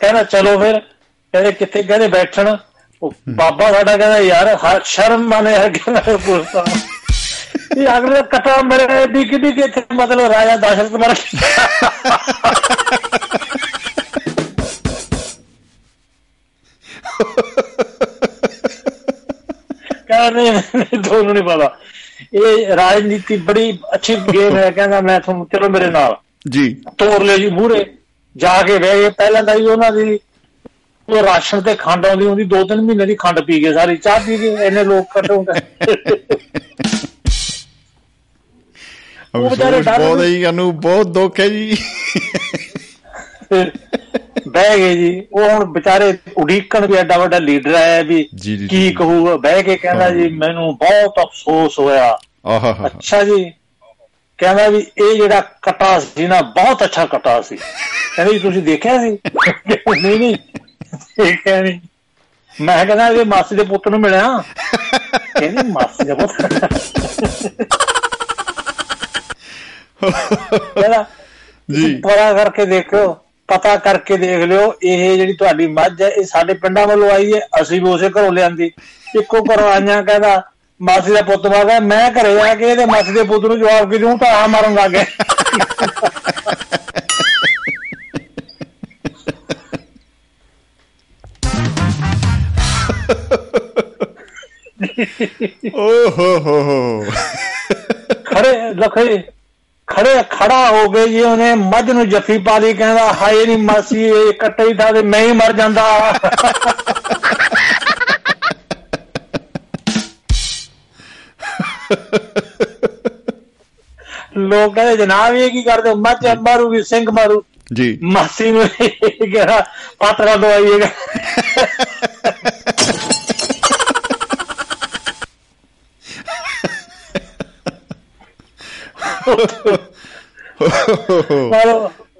ਕਹਿੰਦਾ ਚਲੋ ਫਿਰ ਕਹਿੰਦੇ ਕਿੱਥੇ ਕਹਿੰਦੇ ਬੈਠਣ। ਉਹ ਬਾਬਾ ਸਾਡਾ ਕਹਿੰਦਾ ਯਾਰ ਸ਼ਰਮ ਮਾਨੇ ਹੈ ਕਹਿੰਦਾ ਪੁੱਛਦਾ ਇਹ ਅਗਲੇ ਕਟਾ ਮੇਰੇ ਦੀ ਕਿਦੀ ਕਿ ਮਤਲਬ ਰਾਜਾ ਦਸ਼ਰਥ ਮਰ ਕਹਿੰਦੇ ਨਹੀਂ, ਤੁਹਾਨੂੰ ਨਹੀਂ ਪਤਾ। ਇਹ ਰਾਜਨੀਤੀ ਬੜੀ ਅੱਛੀ ਗੇਮ ਹੈ ਕਹਿੰਦਾ ਮੈਂ ਤੁਹਾਨੂੰ ਚਲੋ ਮੇਰੇ ਨਾਲ। ਜੀ। ਤੋਰ ਲਿਆ ਜੀ ਮੂਹਰੇ ਜਾ ਕੇ ਬਹਿ ਗਏ। ਪਹਿਲਾਂ ਤਾਂ ਜੀ ਉਹਨਾਂ ਦੀ ਉਹ ਰਾਸ਼ਨ ਤੇ ਖੰਡ ਆਉਂਦੀ ਹੁੰਦੀ ਦੋ ਤਿੰਨ ਮਹੀਨੇ ਦੀ ਖੰਡ ਪੀ ਗਏ ਸਾਰੀ ਚਾਹ ਪੀ ਗਏ ਇੰਨੇ ਲੋਕ ਵਿਚਾਰੇ ਅਫਸੋਸ ਬਹੁਤ ਹੈ ਸਾਨੂੰ ਬਹੁਤ ਦੁੱਖ ਹੈ ਜੀ। ਬਹਿ ਗਏ ਜੀ। ਉਹ ਹੁਣ ਵਿਚਾਰੇ ਉਡੀਕਣ ਵੀ ਐਡਾ ਵੱਡਾ ਲੀਡਰ ਆਇਆ ਵੀ ਕੀ। ਕਹੂਗਾ? ਬਹਿ ਕੇ ਕਹਿੰਦਾ ਜੀ ਮੈਨੂੰ ਬਹੁਤ ਅਫਸੋਸ ਹੋਇਆ। ਆਹਾ ਅੱਛਾ ਜੀ। ਕਹਿੰਦਾ ਵੀ ਇਹ ਜਿਹੜਾ ਕਟਾ ਸੀ ਨਾ ਬਹੁਤ ਅੱਛਾ ਕਟਾ ਸੀ। ਕਹਿੰਦਾ ਜੀ ਤੁਸੀਂ ਦੇਖਿਆ ਸੀ? ਨਹੀਂ ਨਹੀਂ। ਦੇਖਿਆ ਨਹੀਂ ਮੈਂ ਕਹਿੰਦਾ ਇਹ ਮਾਸੀ ਦੇ ਪੁੱਤ ਨੂੰ ਮਿਲਿਆ। ਕਹਿੰਦੀ ਮਾਸੀ ਦਾ ਪੁੱਤ। ਕਹਿੰਦਾ ਜੀ। ਪਤਾ ਕਰਕੇ ਦੇਖੋ ਪਤਾ ਕਰਕੇ ਦੇਖ ਲਿਓ ਇਹ ਜਿਹੜੀ ਤੁਹਾਡੀ ਮੱਝ ਹੈ ਇਹ ਸਾਡੇ ਪਿੰਡਾਂ ਵੱਲੋਂ ਆਈ ਹੈ ਅਸੀਂ ਵੀ ਉਸੇ ਘਰੋਂ ਲਿਆਂਦੀ। ਇੱਕੋ ਘਰੋਂ ਆਈਆਂ ਕਹਿੰਦਾ ਮਾਸੀ ਦਾ ਪੁੱਤ ਮਾਗਾ ਮੈਂ ਘਰੇ ਆ ਕੇ ਇਹਦੇ ਮਾਸੀ ਦੇ ਪੁੱਤ ਨੂੰ ਜਵਾਬ ਕੀ ਦੂੰ ਤਾਂ ਆ ਮਾਰਨ ਲੱਗ ਗਿਆ ਓ ਹੋ ਹੋ ਹੋ। ਖੜੇ ਲਖੇ। ਖੜੇ ਖੜਾ ਹੋ ਗਏ ਜੀ ਉਹਨੇ ਮੱਝ ਨੂੰ ਜੱਫੀ ਪਾ ਲਈ ਕਹਿੰਦਾ ਹਾਏ ਨਹੀਂ ਮਾਸੀ ਇਹ ਕੱਟੇ ਹੀ ਥਾ ਤੇ ਮੈਂ ਹੀ ਮਰ ਜਾਂਦਾ। ਲੋਕ ਕਹਿੰਦੇ ਜਨਾਬ ਇਹ ਕੀ ਕਰਦੇ ਮੱਝ ਮਾਰੂਗੀ ਸਿੰਘ ਮਾਰੂ। ਜੀ। ਮਾਸੀ ਨੂੰ ਕਿਹਾ ਪਾਤਰਾ ਦਵਾਈਏਗਾ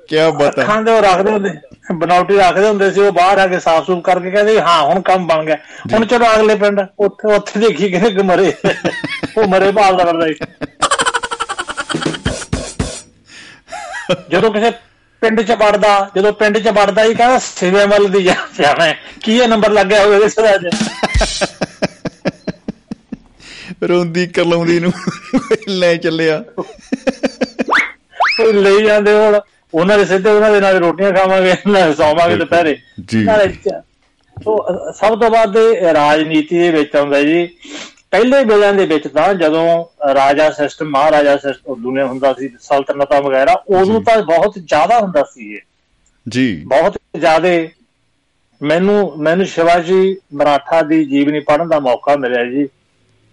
ਕੀ ਬਤਾ ਅੱਖਾਂ ਦੇ ਉਹ ਰੱਖਦੇ ਹੁੰਦੇ ਬਨੌਟੀ ਰੱਖਦੇ ਹੁੰਦੇ ਸੀ ਉਹ ਬਾਹਰ ਆ ਕੇ ਸਾਫ਼ ਸੂਫ ਕਰਕੇ ਕਹਿੰਦੇ ਹਾਂ ਹੁਣ ਕੰਮ ਬਣ ਗਿਆ। ਹੁਣ ਚਲੋ ਅਗਲੇ ਪਿੰਡ ਉੱਥੇ ਉੱਥੇ ਦੇਖੀ ਕਿਹਨੇ ਕਿ ਮਰੇ। ਉਹ ਮਰੇ ਭਾਲ ਦਾ ਕਰਦਾ ਸੀ। ਜਦੋਂ ਕਿਸੇ ਪਿੰਡ ਚ ਵੜਦਾ ਜਦੋਂ ਪਿੰਡ ਚ ਵੜਦਾ ਹੀ ਕਹਿੰਦਾ ਸਿਵੇਂ ਵੱਲ ਦੀ ਜਾਣਾ। ਕੀ ਇਹ ਨੰਬਰ ਲੱਗਿਆ ਇਹਦੇ ਸਿਰ ਅੱਜ ਰੋਂਦੀ ਕਰਲਾਉਂਦੀ ਨੂੰ ਲੈ ਚੱਲਿਆ। ਕੋਈ ਲਈ ਜਾਂਦੇ ਹੁਣ। ਉਹਨਾਂ ਦੇ ਸਿੱਧੇ ਉਹਨਾਂ ਦੇ ਨਾਲ ਰੋਟੀਆਂ ਖਾਵਾਂਗੇ ਨਾਲ ਸੌਵਾਂਗੇ ਦੁਪਹਿਰੇ। ਜੀ। ਸੋ ਸਭ ਤੋਂ ਵੱਧ ਰਾਜਨੀਤੀ ਦੇ ਵਿੱਚ ਆਉਂਦਾ ਜੀ। ਪਹਿਲੇ ਵੇਲਿਆਂ ਦੇ ਵਿੱਚ ਤਾਂ ਜਦੋਂ ਰਾਜਾ ਸਿਸਟਮ ਮਹਾਰਾਜਾ ਸਿਸਟਮ ਦੁਨੀਆ ਹੁੰਦਾ ਸੀ ਸਲਤਨਤਾਂ ਵਗੈਰਾ ਉਦੋਂ। ਤਾਂ ਬਹੁਤ ਜ਼ਿਆਦਾ ਹੁੰਦਾ ਸੀ ਇਹ। ਜੀ। ਬਹੁਤ ਜ਼ਿਆਦਾ। ਮੈਨੂੰ ਮੈਨੂੰ ਸ਼ਿਵਾਜੀ ਮਰਾਠਾ ਦੀ ਜੀਵਨੀ ਪੜ੍ਹਨ ਦਾ ਮੌਕਾ ਮਿਲਿਆ ਜੀ।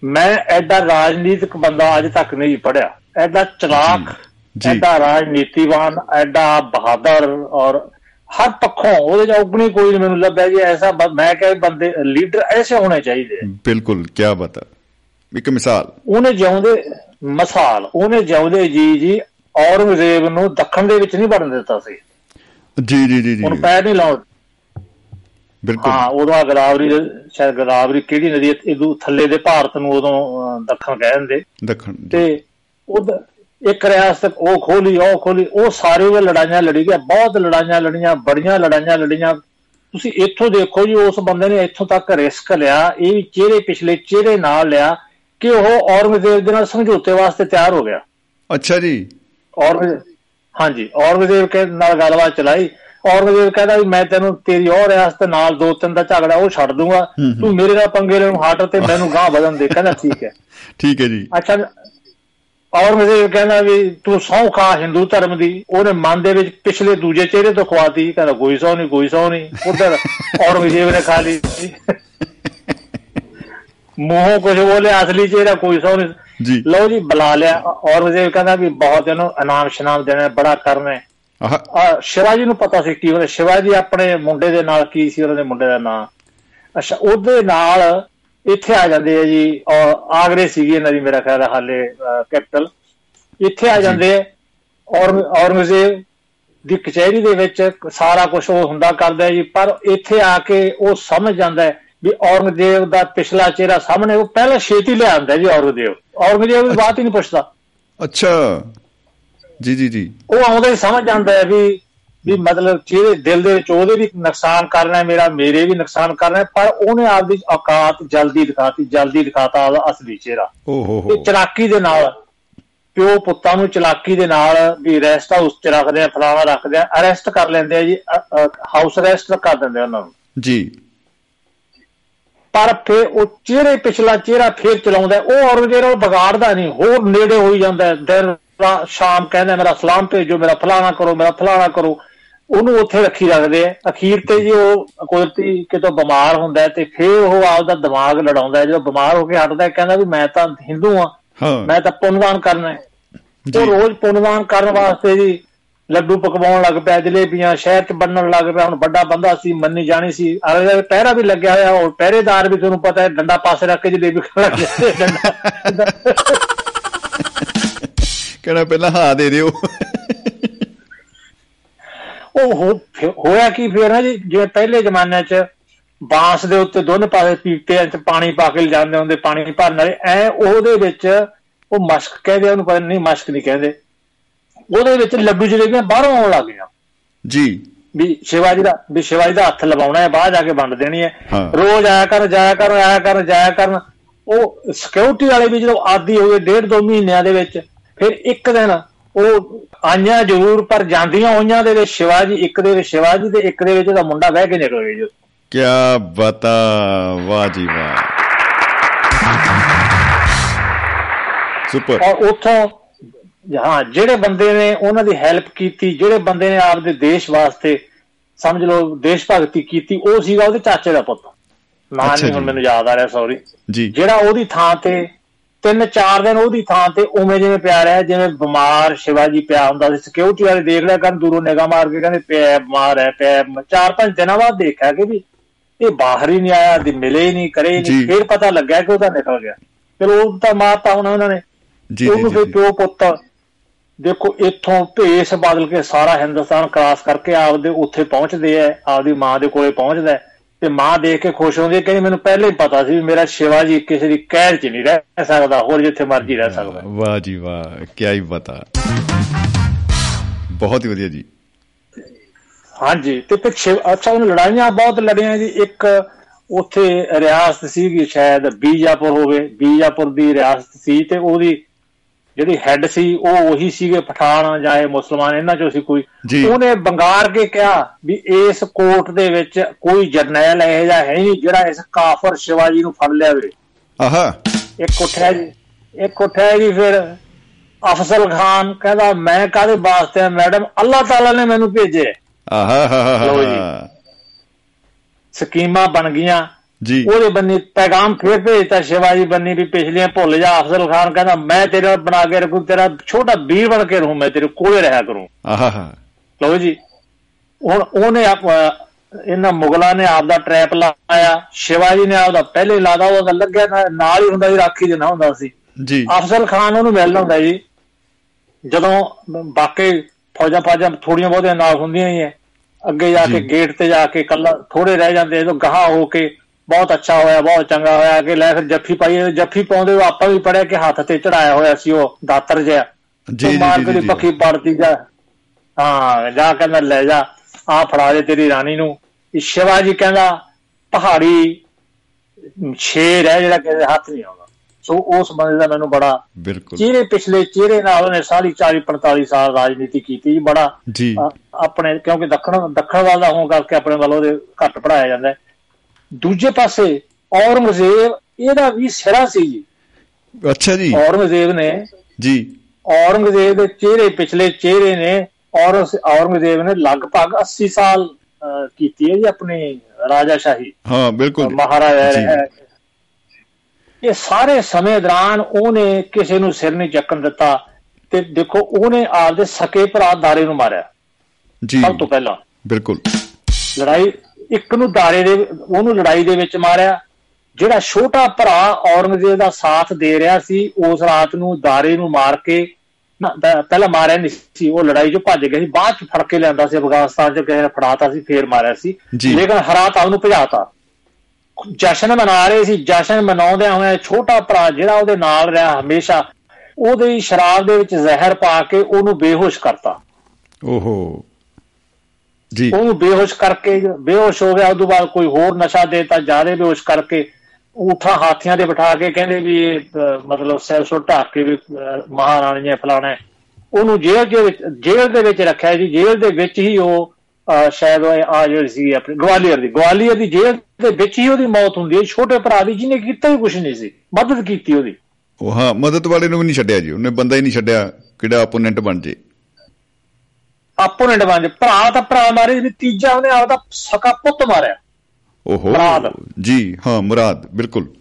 ਮੈਂ ਐਡਾ ਰਾਜਨੀਤਿਕ ਬੰਦਾ ਅਜੇ ਤੱਕ ਨਹੀਂ ਪੜਿਆ ਐਡਾ ਚਲਾਕ ਜੀ। ਐਡਾ ਰਾਜਨੀਤੀਵਾਨ ਐਡਾ ਬਹਾਦਰ ਔਰ ਹਰ ਪੱਖੋਂ ਉਹਦੇ ਚ ਉਗਣੀ ਕੋਈ ਨਹੀਂ ਮੈਨੂੰ ਲੱਭਿਆ ਜੀ ਐਸਾ ਮੈਂ ਕਹੇ ਬੰਦੇ ਲੀਡਰ ਐਸੇ ਹੋਣੇ ਚਾਹੀਦੇ ਬਿਲਕੁਲ ਕੀ ਬਤਾ ਇੱਕ ਮਿਸਾਲ। ਉਹਨੇ ਜਿਉਂਦੇ ਮਿਸਾਲ ਉਹਨੇ ਜਿਉਂਦੇ ਜੀ ਜੀ ਔਰੰਗਜ਼ੇਬ ਨੂੰ ਦੱਖਣ ਦੇ ਵਿੱਚ ਨਹੀਂ ਵੜਨ ਦਿੱਤਾ ਸੀ। ਜੀ ਜੀ ਜੀ ਜੀ। ਉਹਨੂੰ ਪੈਰ ਨਹੀਂ ਲਾਉਣ ਬਿਲਕੁਲ। ਹਾਂ ਉਦੋਂ ਗੋਦਾਵਰੀ ਸ਼ਾਇਦ ਗੋਦਾਵਰੀ ਕਿਹੜੀ ਨਦੀ ਹੈ? ਇਹਦੂ ਥੱਲੇ ਦੇ ਭਾਰਤ ਨੂੰ ਉਦੋਂ ਦੱਖਣ ਕਹਿੰਦੇ ਦੱਖਣ। ਤੇ ਉਹ ਇੱਕ ਰਿਆਸਤ ਉਹ ਖੋਲੀ ਉਹ ਖੋਲੀ ਉਹ ਸਾਰੇ ਉਹ ਲੜਾਈਆਂ ਲੜੀ ਗਿਆ ਬਹੁਤ ਲੜਾਈਆਂ ਲੜੀਆਂ ਬੜੀਆਂ ਲੜਾਈਆਂ ਲੜੀਆਂ। ਤੁਸੀਂ ਇੱਥੋਂ ਦੇਖੋ ਜੀ ਉਸ ਬੰਦੇ ਨੇ ਇੱਥੋਂ ਤੱਕ ਰਿਸਕ ਲਿਆ। ਇਹ ਵੀ ਚਿਹਰੇ ਪਿਛਲੇ ਚਿਹਰੇ ਨਾਲ ਲਿਆ ਕਿ ਉਹ ਔਰੰਗਜ਼ੇਬ ਦੇ ਨਾਲ ਸਮਝੌਤੇ ਵਾਸਤੇ ਤਿਆਰ ਹੋ ਗਿਆ। ਅੱਛਾ ਜੀ। ਔਰੰਗਜ਼ੇਬ ਹਾਂਜੀ ਔਰੰਗਜ਼ੇਬ ਕੇ ਨਾਲ ਗੱਲਬਾਤ ਚਲਾਈ। ਔਰੰਗਜ਼ੇਬ ਕਹਿੰਦਾ ਵੀ ਮੈਂ ਤੈਨੂੰ ਤੇਰੀ ਉਹ ਰਿਆਸਤ ਨਾਲ ਦੋ ਤਿੰਨ ਦਾ ਝਗੜਾ ਉਹ ਛੱਡ ਦੂੰਗਾ। ਤੂੰ ਮੇਰੇ ਨਾਲ ਪੰਗੇ ਲੈਣ ਹਟ ਤੇ ਮੈਨੂੰ ਗਾਂ ਵਧਣ ਦੇ ਕਹਿੰਦਾ ਠੀਕ ਹੈ। ਠੀਕ ਹੈ ਜੀ। ਅੱਛਾ ਔਰੰਗਜ਼ੇਬ ਕਹਿੰਦਾ ਵੀ ਤੂੰ ਸਹੁੰ ਖਾ ਹਿੰਦੂ ਧਰਮ ਦੀ ਉਹਨੇ ਮਨ ਦੇ ਵਿੱਚ ਪਿਛਲੇ ਦੂਜੇ ਚਿਹਰੇ ਤੋਂ ਖਵਾਤੀ ਕਹਿੰਦਾ ਕੋਈ ਸਹੁੰ ਨਹੀਂ ਕੋਈ ਸਹੁੰ ਨਹੀਂ ਉਧਰ ਔਰੰਗਜ਼ੇਬ ਨੇ ਖਾ ਲਈ। ਮੂੰਹੋਂ ਕੁਝ ਬੋਲੇ ਅਸਲੀ ਚਿਹਰਾ ਕੋਈ ਸਹੁੰ ਨਹੀਂ। ਜੀ। ਲਓ ਜੀ ਬੁਲਾ ਲਿਆ। ਔਰੰਗਜ਼ੇਬ ਕਹਿੰਦਾ ਵੀ ਬਹੁਤ ਇਹਨੂੰ ਇਨਾਮ ਸ਼ਨਾਮ ਦੇਣਾ ਬੜਾ ਕਰਨਾ ਹੈ। ਆ ਸ਼ਿਵਾਜੀ ਨੂੰ ਪਤਾ ਸੀ ਕੀ ਉਹਨੇ ਸ਼ਿਵਾਜੀ ਆਪਣੇ ਮੁੰਡੇ ਦੇ ਨਾਲ ਕੀ ਸੀ ਉਹਨਾਂ ਦੇ ਮੁੰਡੇ ਦਾ ਨਾਂ। ਅੱਛਾ ਉਹਦੇ ਨਾਲ ਇੱਥੇ ਆ ਜਾਂਦੇ ਆ ਜੀ ਔਰ ਆਗਰੇ ਸੀਗੀ ਇਹਨਾਂ ਦੀ ਮੇਰਾ ਖਿਆਲ ਹੈ ਹਾਲੇ ਕੈਪੀਟਲ। ਇੱਥੇ ਆ ਜਾਂਦੇ ਆ ਔਰ ਔਰੰਗਜ਼ੇਬ ਦੀ ਕਚਹਿਰੀ ਦੇ ਵਿੱਚ ਸਾਰਾ ਕੁਝ ਉਹ ਹੁੰਦਾ ਕਰਦਾ ਜੀ ਪਰ ਇੱਥੇ ਆ ਕੇ ਉਹ ਸਮਝ ਜਾਂਦਾ ਵੀ ਔਰੰਗਜ਼ੇਬ ਦਾ ਪਿਛਲਾ ਚਿਹਰਾ ਸਾਹਮਣੇ ਉਹ ਪਹਿਲਾਂ ਛੇਤੀ ਲਿਆਉਂਦਾ ਜੀ ਔਰੰਗਜ਼ੇਬ। ਔਰੰਗਜ਼ੇਬ ਦੀ ਬਾਤ ਹੀ ਨਹੀਂ ਪੁੱਛਦਾ। ਅੱਛਾ। ਜੀ ਜੀ ਜੀ ਉਹ ਆਉਂਦਾ ਹੀ ਸਮਝ ਜਾਂਦਾ ਹੈ ਵੀ ਵੀ ਮਤਲਬ ਚਿਹਰੇ ਦਿਲ ਦੇ ਵਿੱਚ ਉਹਦੇ ਵੀ ਨੁਕਸਾਨ ਕਰਨਾ ਹੈ ਮੇਰਾ ਮੇਰੇ ਵੀ ਨੁਕਸਾਨ ਕਰਨਾ ਹੈ ਪਰ ਉਹਨੇ ਆਪਦੀ ਔਕਾਤ ਜਲਦੀ ਦਿਖਾਤੀ ਜਲਦੀ ਦਿਖਾਤਾ ਉਹਦਾ ਅਸਲੀ ਚਿਹਰਾ ਓ ਹੋ ਚਲਾਕੀ ਦੇ ਨਾਲ ਪਿਓ ਪੁੱਤਾਂ ਨੂੰ ਚਲਾਕੀ ਦੇ ਨਾਲ ਵੀ ਰੈਸਟ ਹਾਊਸ ਚ ਰੱਖਦੇ ਆ ਫਲਾਣਾ ਰੱਖਦੇ ਆ ਅਰੈਸਟ ਕਰ ਲੈਂਦੇ ਆ ਜੀ ਹਾਊਸ ਅਰੈਸਟ ਕਰ ਦਿੰਦੇ ਆ ਉਹਨਾਂ ਨੂੰ ਜੀ ਪਰ ਫਿਰ ਉਹ ਚਿਹਰੇ ਪਿਛਲਾ ਚਿਹਰਾ ਫੇਰ ਚਲਾਉਂਦਾ। ਉਹ ਔਰੰਗਜ਼ੇਬ ਉਹ ਵਿਗਾੜਦਾ ਨਹੀਂ ਹੋਰ ਨੇੜੇ ਹੋਈ ਜਾਂਦਾ। ਦਿਨ ਸ਼ਾਮ ਕਹਿੰਦਾ ਮੇਰਾ ਸਲਾਮ ਭੇਜੋ ਮੇਰਾ ਫਲਾਣਾ ਕਰੋ ਮੇਰਾ ਫਲਾਣਾ ਕਰੋ। ਉਹਨੂੰ ਉੱਥੇ ਰੱਖੀ ਰੱਖਦੇ ਆ। ਅਖੀਰ ਤੇ ਜੀ ਉਹ ਕੁਦਰਤੀ ਕਿਤੋਂ ਬਿਮਾਰ ਹੁੰਦਾ ਤੇ ਫਿਰ ਉਹ ਆਪਦਾ ਦਿਮਾਗ ਲੜਾਉਂਦਾ। ਜਦੋਂ ਬਿਮਾਰ ਹੋ ਕੇ ਹਟਦਾ ਕਹਿੰਦਾ ਵੀ ਮੈਂ ਤਾਂ ਹਿੰਦੂ ਆ ਮੈਂ ਤਾਂ ਪੁੰਨਦਾਨ ਕਰਨਾ ਹੈ। ਉਹ ਰੋਜ਼ ਪੁੰਨਦਾਨ ਕਰਨ ਵਾਸਤੇ ਜੀ ਲੱਡੂ ਪਕਵਾਉਣ ਲੱਗ ਪਿਆ ਜਲੇਬੀਆਂ ਸ਼ਹਿਰ ਚ ਬੰਨਣ ਲੱਗ ਪਿਆ। ਹੁਣ ਵੱਡਾ ਬੰਦਾ ਸੀ ਮੰਨੀ ਜਾਣੀ ਸੀ। ਅਰੇ ਪਹਿਰਾ ਵੀ ਲੱਗਿਆ ਹੋਇਆ ਉਹ ਪਹਿਰੇਦਾਰ ਵੀ ਤੁਹਾਨੂੰ ਪਤਾ ਹੈ ਡੰਡਾ ਪਾਸੇ ਰੱਖ ਕੇ ਜਲੇਬੀ ਖਾਣ ਲੱਗ ਜਾਂਦੇ ਡੰਡਾ ਕਹਿੰਦਾ ਪਹਿਲਾਂ ਹਾਂ ਦੇ ਦਿਓ। ਉਹ ਹੋਇਆ ਕੀ ਫਿਰ ਨਾ ਜੀ? ਜਿਵੇਂ ਪਹਿਲੇ ਜ਼ਮਾਨੇ 'ਚ ਬਾਂਸ ਦੇ ਉੱਤੇ ਦੋਨੇ ਪਾਸੇ ਪੀਪੇ 'ਚ ਪਾਣੀ ਪਾ ਕੇ ਲਿਜਾਂਦੇ ਹੁੰਦੇ ਪਾਣੀ ਭਰਨ ਵਾਲੇ ਐ ਉਹਦੇ ਵਿੱਚ ਉਹ ਮਸ਼ਕ ਕਹਿੰਦੇ ਉਹਨੂੰ ਪਤਾ ਨਹੀਂ ਮਸ਼ਕ ਨਹੀਂ ਕਹਿੰਦੇ। ਉਹਦੇ ਵਿੱਚ ਲੱਡੂ ਜਲੇਬੀਆਂ ਬਾਹਰੋਂ ਆਉਣ ਲੱਗ ਗਈਆਂ ਜੀ। ਵੀ ਸ਼ਿਵਾਜੀ ਦਾ ਵੀ ਸ਼ਿਵਾਜੀ ਦਾ ਹੱਥ ਲਵਾਉਣਾ ਹੈ ਬਾਹਰ ਜਾ ਕੇ ਵੰਡ ਦੇਣੀ ਹੈ। ਹਾਂ। ਰੋਜ਼ ਆਇਆ ਕਰ ਜਾਇਆ ਕਰ ਆਇਆ ਕਰ ਜਾਇਆ ਕਰਨ। ਉਹ ਸਿਕਿਉਰਿਟੀ ਵਾਲੇ ਵੀ ਜਦੋਂ ਆਦੀ ਹੋ ਗਏ ਡੇਢ ਦੋ ਮਹੀਨਿਆਂ ਦੇ ਵਿੱਚ ਫਿਰ ਇੱਕ ਦਿਨ ਉਹ ਆਈਆਂ ਜ਼ਰੂਰ ਪਰ ਜਾਂਦੀਆਂ ਹੋਈਆਂ ਦੇ ਵਿੱਚ ਸ਼ਿਵਾਜੀ ਇੱਕ ਦੇ ਵਿੱਚ ਸ਼ਿਵਾਜੀ ਤੇ ਇੱਕ ਦੇ ਵਿੱਚ ਉਹਦਾ ਮੁੰਡਾ ਬਹਿ ਕੇ ਨਿਕਲ ਗਿਆ ਜੀ। ਕੀ ਬਤਾ ਵਾਹ ਜੀ ਵਾਹ। ਸੁਪਰ ਔਰ ਉੱਥੋਂ ਹਾਂ ਜਿਹੜੇ ਬੰਦੇ ਨੇ ਉਹਨਾਂ ਦੀ ਹੈਲਪ ਕੀਤੀ ਜਿਹੜੇ ਬੰਦੇ ਨੇ ਆਪਦੇ ਦੇਸ਼ ਵਾਸਤੇ ਸਮਝ ਲਓ ਦੇਸ਼ ਭਗਤੀ ਕੀਤੀ ਉਹ ਸੀਗਾ ਉਹਦੇ ਚਾਚੇ ਦਾ ਪੁੱਤ। ਨਾਂ ਨਹੀਂ। ਮੈਨੂੰ ਯਾਦ ਆ ਰਿਹਾ ਸੌਰੀ ਜਿਹੜਾ ਉਹਦੀ ਥਾਂ ਤੇ ਤਿੰਨ ਚਾਰ ਦਿਨ ਉਹਦੀ ਥਾਂ ਤੇ ਉਵੇਂ ਜਿਵੇਂ ਪਿਆ ਰਿਹਾ ਜਿਵੇਂ ਬਿਮਾਰ ਸ਼ਿਵਾਜੀ ਪਿਆ ਹੁੰਦਾ ਸੀ ਸਿਕਿਉਰਿਟੀ ਵਾਲੇ ਦੇਖ ਲਿਆ ਕਰਨ ਦੂਰੋਂ ਨਿਗਾਹ ਮਾਰ ਕੇ ਕਹਿੰਦੇ ਪਿਆ ਬਿਮਾਰ ਹੈ ਪਿਆ। ਚਾਰ ਪੰਜ ਦਿਨਾਂ ਬਾਅਦ ਦੇਖਿਆ ਕਿ ਵੀ ਇਹ ਬਾਹਰ ਹੀ ਨਹੀਂ ਆਇਆ ਦੀ ਮਿਲੇ ਨਹੀਂ ਕਰੇ। ਨਹੀਂ ਫਿਰ ਪਤਾ ਲੱਗਿਆ ਕਿ ਉਹਦਾ ਨਿਕਲ ਗਿਆ ਫਿਰ ਉਹ ਤਾਂ ਮਾਰਤਾ ਹੁਣ ਉਹਨਾਂ ਨੇ ਜੀ ਉਹਨੂੰ ਫਿਰ ਪਿਓ ਪੁੱਤ ਦੇਖੋ ਇੱਥੋਂ ਭੇਸ ਬਦਲ ਕੇ ਸਾਰਾ ਹਿੰਦੁਸਤਾਨ ਕ੍ਰਾਸ ਕਰਕੇ ਆਪਦੇ ਉੱਥੇ ਪਹੁੰਚਦੇ ਆ ਆਪਦੀ ਮਾਂ ਦੇ ਕੋਲੇ ਪਹੁੰਚਦਾ ਹੈ, ਤੇ ਮਾਂ ਦੇਖ ਕੇ ਖੁਸ਼ ਹੁੰਦੀ ਹੈ ਕਹਿੰਦੀ ਮੈਨੂੰ ਪਹਿਲਾਂ ਹੀ ਪਤਾ ਸੀ ਵੀ ਮੇਰਾ ਸ਼ਿਵਾਜੀ ਕਿਸੇ ਦੀ ਕਹਿਰ 'ਚ ਨਹੀਂ ਰਹਿ ਸਕਦਾ ਹੋਰ ਜਿੱਥੇ ਮਰਜ਼ੀ ਰਹਿ ਸਕਦਾ। ਵਾਹ ਜੀ ਵਾਹ ਕੀ ਹੀ ਪਤਾ ਬਹੁਤ ਹੀ ਵਧੀਆ ਜੀ। ਹਾਂਜੀ ਤੇ ਫਿਰ ਸ਼ਿਵ ਅੱਛਾ ਉਹਨੇ ਲੜਾਈਆਂ ਬਹੁਤ ਲੜੀਆਂ ਜੀ। ਇੱਕ ਉੱਥੇ ਰਿਆਸਤ ਸੀਗੀ ਸ਼ਾਇਦ ਬੀਜਾਪੁਰ ਹੋਵੇ ਬੀਜਾਪੁਰ ਦੀ ਰਿਆਸਤ ਸੀ ਤੇ ਉਹਦੀ ਜਿਹੜੀ ਹੈੱਡ ਸੀ ਉਹ ਉਹੀ ਸੀਗੇ ਪਠਾਨ ਜਾਂ ਇਹ ਮੁਸਲਮਾਨ ਇਹਨਾਂ ਚੋਂ ਸੀ ਕੋਈ। ਜੀ। ਉਹਨੇ ਬੰਗਾਰ ਕੇ ਕਿਹਾ ਵੀ ਇਸ ਕੋਰਟ ਦੇ ਵਿੱਚ ਕੋਈ ਜਰਨੈਲ ਇਹੋ ਜਿਹਾ ਹੈ ਨਹੀਂ ਜਿਹੜਾ ਇਸ ਕਾਫਰ ਸ਼ਿਵਾਜੀ ਨੂੰ ਫੜ ਲਿਆਵੇ ਆਹਾ। ਇੱਕ ਉੱਠਿਆ ਜੀ ਇੱਕ ਉੱਠਿਆ ਜੀ ਫਿਰ ਅਫਜ਼ਲ ਖਾਨ ਕਹਿੰਦਾ ਮੈਂ ਕਾਹਦੇ ਵਾਸਤੇ ਆ ਮੈਡਮ? ਅੱਲਾਹ ਤਾਲਾ ਨੇ ਮੈਨੂੰ ਭੇਜਿਆ ਆਹਾ ਹਾ ਹਾ। ਜੀ। ਸਕੀਮਾਂ ਬਣ ਗਈਆਂ। ਜੀ। ਉਹਦੇ ਬੰਨੀ ਪੈਗਾਮ ਫੇਰ ਭੇਜਤਾ ਸ਼ਿਵਾਜੀ ਬੰਨੀ ਵੀ ਪਿਛਲੀਆਂ ਭੁੱਲ ਜਾ ਅਫਜ਼ਲ ਖਾਨ ਕਹਿੰਦਾ ਮੈਂ ਤੇਰੇ ਨਾਲ ਬਣਾ ਕੇ ਰੱਖੂ ਤੇਰਾ ਛੋਟਾ ਵੀਰ ਬਣ ਕੇ ਰਹੂੰ ਮੈਂ ਤੇਰੇ ਕੋਲੇ ਰਿਹਾ ਕਰੂੰ। ਆਹਾ। ਲਓ ਜੀ ਹੁਣ ਉਹਨੇ ਆਪ ਇਹਨਾਂ ਮੁਗਲਾਂ ਨੇ ਆਪ ਦਾ ਟ੍ਰੈਪ ਲਾਇਆ ਸ਼ਿਵਾਜੀ ਨੇ ਆਪ ਦਾ ਪਹਿਲੇ ਲਾਦਾ ਉਹਦਾ ਲੱਗਿਆ ਨਾਲ ਹੀ ਹੁੰਦਾ ਸੀ ਰਾਖੀ ਦੇ ਨਾ ਹੁੰਦਾ ਸੀ। ਜੀ। ਅਫਜ਼ਲ ਖਾਨ ਉਹਨੂੰ ਮਿਲਦਾ ਹੁੰਦਾ ਜੀ ਜਦੋਂ ਬਾਕੀ ਫੌਜਾਂ ਫੌਜਾਂ ਥੋੜੀਆਂ ਬਹੁਤੀਆਂ ਨਾਲ ਹੁੰਦੀਆਂ ਹੀ ਐ ਅੱਗੇ ਜਾ ਕੇ ਜੀ। ਗੇਟ ਤੇ ਜਾ ਕੇ ਕੱਲਾ ਥੋੜੇ ਰਹਿ ਜਾਂਦੇ ਜਦੋਂ ਗਾਹ ਹੋ ਕੇ ਬਹੁਤ ਅੱਛਾ ਹੋਇਆ ਬਹੁਤ ਚੰਗਾ ਹੋਇਆ ਕਿ ਲੈ ਫਿਰ ਜੱਫੀ ਪਾਈਏ ਤੇ ਜੱਫੀ ਪਾਉਂਦੇ ਉਹ ਆਪਾਂ ਵੀ ਪੜਿਆ ਕਿ ਹੱਥ ਤੇ ਚੜਾਇਆ ਹੋਇਆ ਸੀ ਉਹ ਦਾਤਰ ਜਿਹਾ। ਜੀ, ਜੀ, ਮਾਰ ਜੀ, ਕੇ। ਪੱਖੀ ਪੜਦੀ ਜਾ। ਹਾਂ ਜਾ ਕੇ ਮੈਂ ਲੈ ਜਾ ਆ ਫੜਾ ਦੇ ਤੇਰੀ ਰਾਣੀ ਨੂੰ। ਸ਼ਿਵਾਜੀ ਕਹਿੰਦਾ ਪਹਾੜੀ ਸ਼ੇਰ ਹੈ ਜਿਹੜਾ ਕਿਸੇ ਹੱਥ ਨਹੀਂ ਆਉਂਦਾ। ਸੋ ਉਸ ਬੰਦੇ ਦਾ ਮੈਨੂੰ ਬੜਾ ਬਿਲਕੁਲ। ਚਿਹਰੇ ਪਿਛਲੇ ਚਿਹਰੇ ਨਾਲ ਉਹਨੇ ਸਾਰੀ 40 45 ਸਾਲ ਰਾਜਨੀਤੀ ਕੀਤੀ ਬੜਾ ਆਪਣੇ ਕਿਉਂਕਿ ਦੱਖਣ ਦੱਖਣ ਵੱਲ ਹੋਣ ਕਰਕੇ ਆਪਣੇ ਵੱਲ ਉਹਦੇ ਘੱਟ ਪੜਾਇਆ ਜਾਂਦਾ ਹੈ। ਦੂਜੇ ਪਾਸੇ ਔਰੰਗਜ਼ੇਬ ਇਹਦਾ ਵੀ ਸਿਰਾ ਸੀ ਜੀ। ਅੱਛਾ ਜੀ। ਔਰੰਗਜ਼ੇਬ ਨੇ ਜੀ। ਔਰੰਗਜ਼ੇਬ ਦੇ ਚਿਹਰੇ ਪਿਛਲੇ ਚਿਹਰੇ ਨੇ ਔਰ ਔਰੰਗਜ਼ੇਬ ਨੇ ਲਗਭਗ 80 ਸਾਲ ਕੀਤੀ ਹੈ ਜੀ ਆਪਣੀ ਰਾਜਾਸ਼ਾਹੀ। ਹਾਂ ਬਿਲਕੁਲ। ਮਹਾਰਾਜਾ। ਰਿਹਾ ਇਹ ਸਾਰੇ ਸਮੇਂ ਦੌਰਾਨ ਉਹਨੇ ਕਿਸੇ ਨੂੰ ਸਿਰ ਨਹੀਂ ਚੱਕਣ ਦਿੱਤਾ ਤੇ ਦੇਖੋ ਉਹਨੇ ਆਪਦੇ ਸਕੇ ਭਰਾ ਦਾਰੇ ਨੂੰ ਮਾਰਿਆ। ਜੀ। ਸਭ ਤੋਂ ਪਹਿਲਾਂ। ਬਿਲਕੁਲ। ਲੜਾਈ ਇੱਕ ਨੂੰ ਦਾਰੇ ਦੇ ਉਹਨੂੰ ਲੜਾਈ ਦੇ ਵਿੱਚ ਮਾਰਿਆ। ਜਿਹੜਾ ਛੋਟਾ ਭਰਾ ਔਰੰਗਜ਼ੇਬ ਦਾ ਸਾਥ ਦੇ ਰਿਹਾ ਸੀ ਉਸ ਰਾਤ ਨੂੰ ਦਾਰੇ ਨੂੰ ਮਾਰ ਕੇ ਪਹਿਲਾਂ ਮਾਰਿਆ ਨਹੀਂ ਸੀ ਉਹ ਲੜਾਈ 'ਚੋਂ ਭੱਜ ਗਿਆ ਸੀ। ਬਾਅਦ 'ਚ ਫੜ ਕੇ ਲਿਆਂਦਾ ਸੀ ਅਫਗਾਨਿਸਤਾਨ 'ਚ ਕਿਸੇ ਨੇ ਫੜਾਤਾ ਸੀ ਫੇਰ ਮਾਰਿਆ ਸੀ। ਜੀ। ਲੇਕਿਨ ਹਰਾਤਾ ਉਹਨੂੰ ਭਜਾਤਾ। ਜਸ਼ਨ ਮਨਾ ਰਹੇ ਸੀ ਜਸ਼ਨ ਮਨਾਉਂਦਿਆਂ ਹੋਇਆ ਛੋਟਾ ਭਰਾ ਜਿਹੜਾ ਉਹਦੇ ਨਾਲ ਰਿਹਾ ਹਮੇਸ਼ਾ ਉਹਦੇ ਸ਼ਰਾਬ ਦੇ ਵਿੱਚ ਜ਼ਹਿਰ ਪਾ ਕੇ ਉਹਨੂੰ ਬੇਹੋਸ਼ ਕਰਤਾ। ਓਹੋ। ਜੀ। ਉਹਨੂੰ ਬੇਹੋਸ਼ ਕਰਕੇ ਬੇਹੋਸ਼ ਹੋ ਗਿਆ ਉਦੋਂ ਬਾਅਦ ਕੋਈ ਹੋਰ ਨਸ਼ਾ ਦੇਤਾ ਜ਼ਿਆਦਾ ਬੇਹੋਸ਼ ਕਰਕੇ ਉਠਾ ਹਾਥੀਆਂ ਤੇ ਬਿਠਾ ਕੇ ਕਹਿੰਦੇ ਵੀ ਇਹ ਮਤਲਬ ਸੁਰ ਢੱਕ ਕੇ ਵੀ ਅਹ, ਮਹਾਰਾਣੀਆਂ ਫਲਾਣਾ ਹੈ। ਉਹਨੂੰ ਜੇਲ੍ਹ ਦੇ ਵਿੱਚ ਜੇਲ੍ਹ ਦੇ ਵਿੱਚ ਰੱਖਿਆ ਜੀ ਜੇਲ੍ਹ ਦੇ ਵਿੱਚ ਹੀ ਉਹ ਸ਼ਾਇਦ ਉਹ ਆ ਜਿਹੜੀ ਸੀ ਆਪਣੀ ਗਵਾਲੀਅਰ ਦੀ ਗਵਾਲੀਅਰ ਦੀ ਜੇਲ੍ਹ ਦੇ ਵਿੱਚ ਹੀ ਉਹਦੀ ਮੌਤ ਹੁੰਦੀ ਹੈ। ਛੋਟੇ ਭਰਾ ਦੀ ਜਿਹਨੇ ਕੀਤਾ ਹੀ ਕੁਝ ਨਹੀਂ ਸੀ ਮਦਦ ਕੀਤੀ ਉਹਦੀ। ਉਹ ਹਾਂ ਮਦਦ ਵਾਲੇ ਨੂੰ ਵੀ ਨਹੀਂ ਛੱਡਿਆ ਜੀ ਉਹਨੇ ਬੰਦਾ ਹੀ ਨਹੀਂ ਛੱਡਿਆ ਕਿਹੜਾ ਆਪੋਨੈਂਟ ਬਣ ਜੇ। ਆਪੋਨੈਂਟ ਬਣ ਭਰਾ ਤਾਂ ਭਰਾ ਮਾਰੇ ਵੀ ਤੀਜਾ ਉਹਨੇ ਆਪਦਾ ਸਕਾ ਪੁੱਤ ਮਾਰਿਆ। ਓਹੋ ਮੁਰਾਦ। ਜੀ ਹਾਂ ਮੁਰਾਦ ਬਿਲਕੁਲ।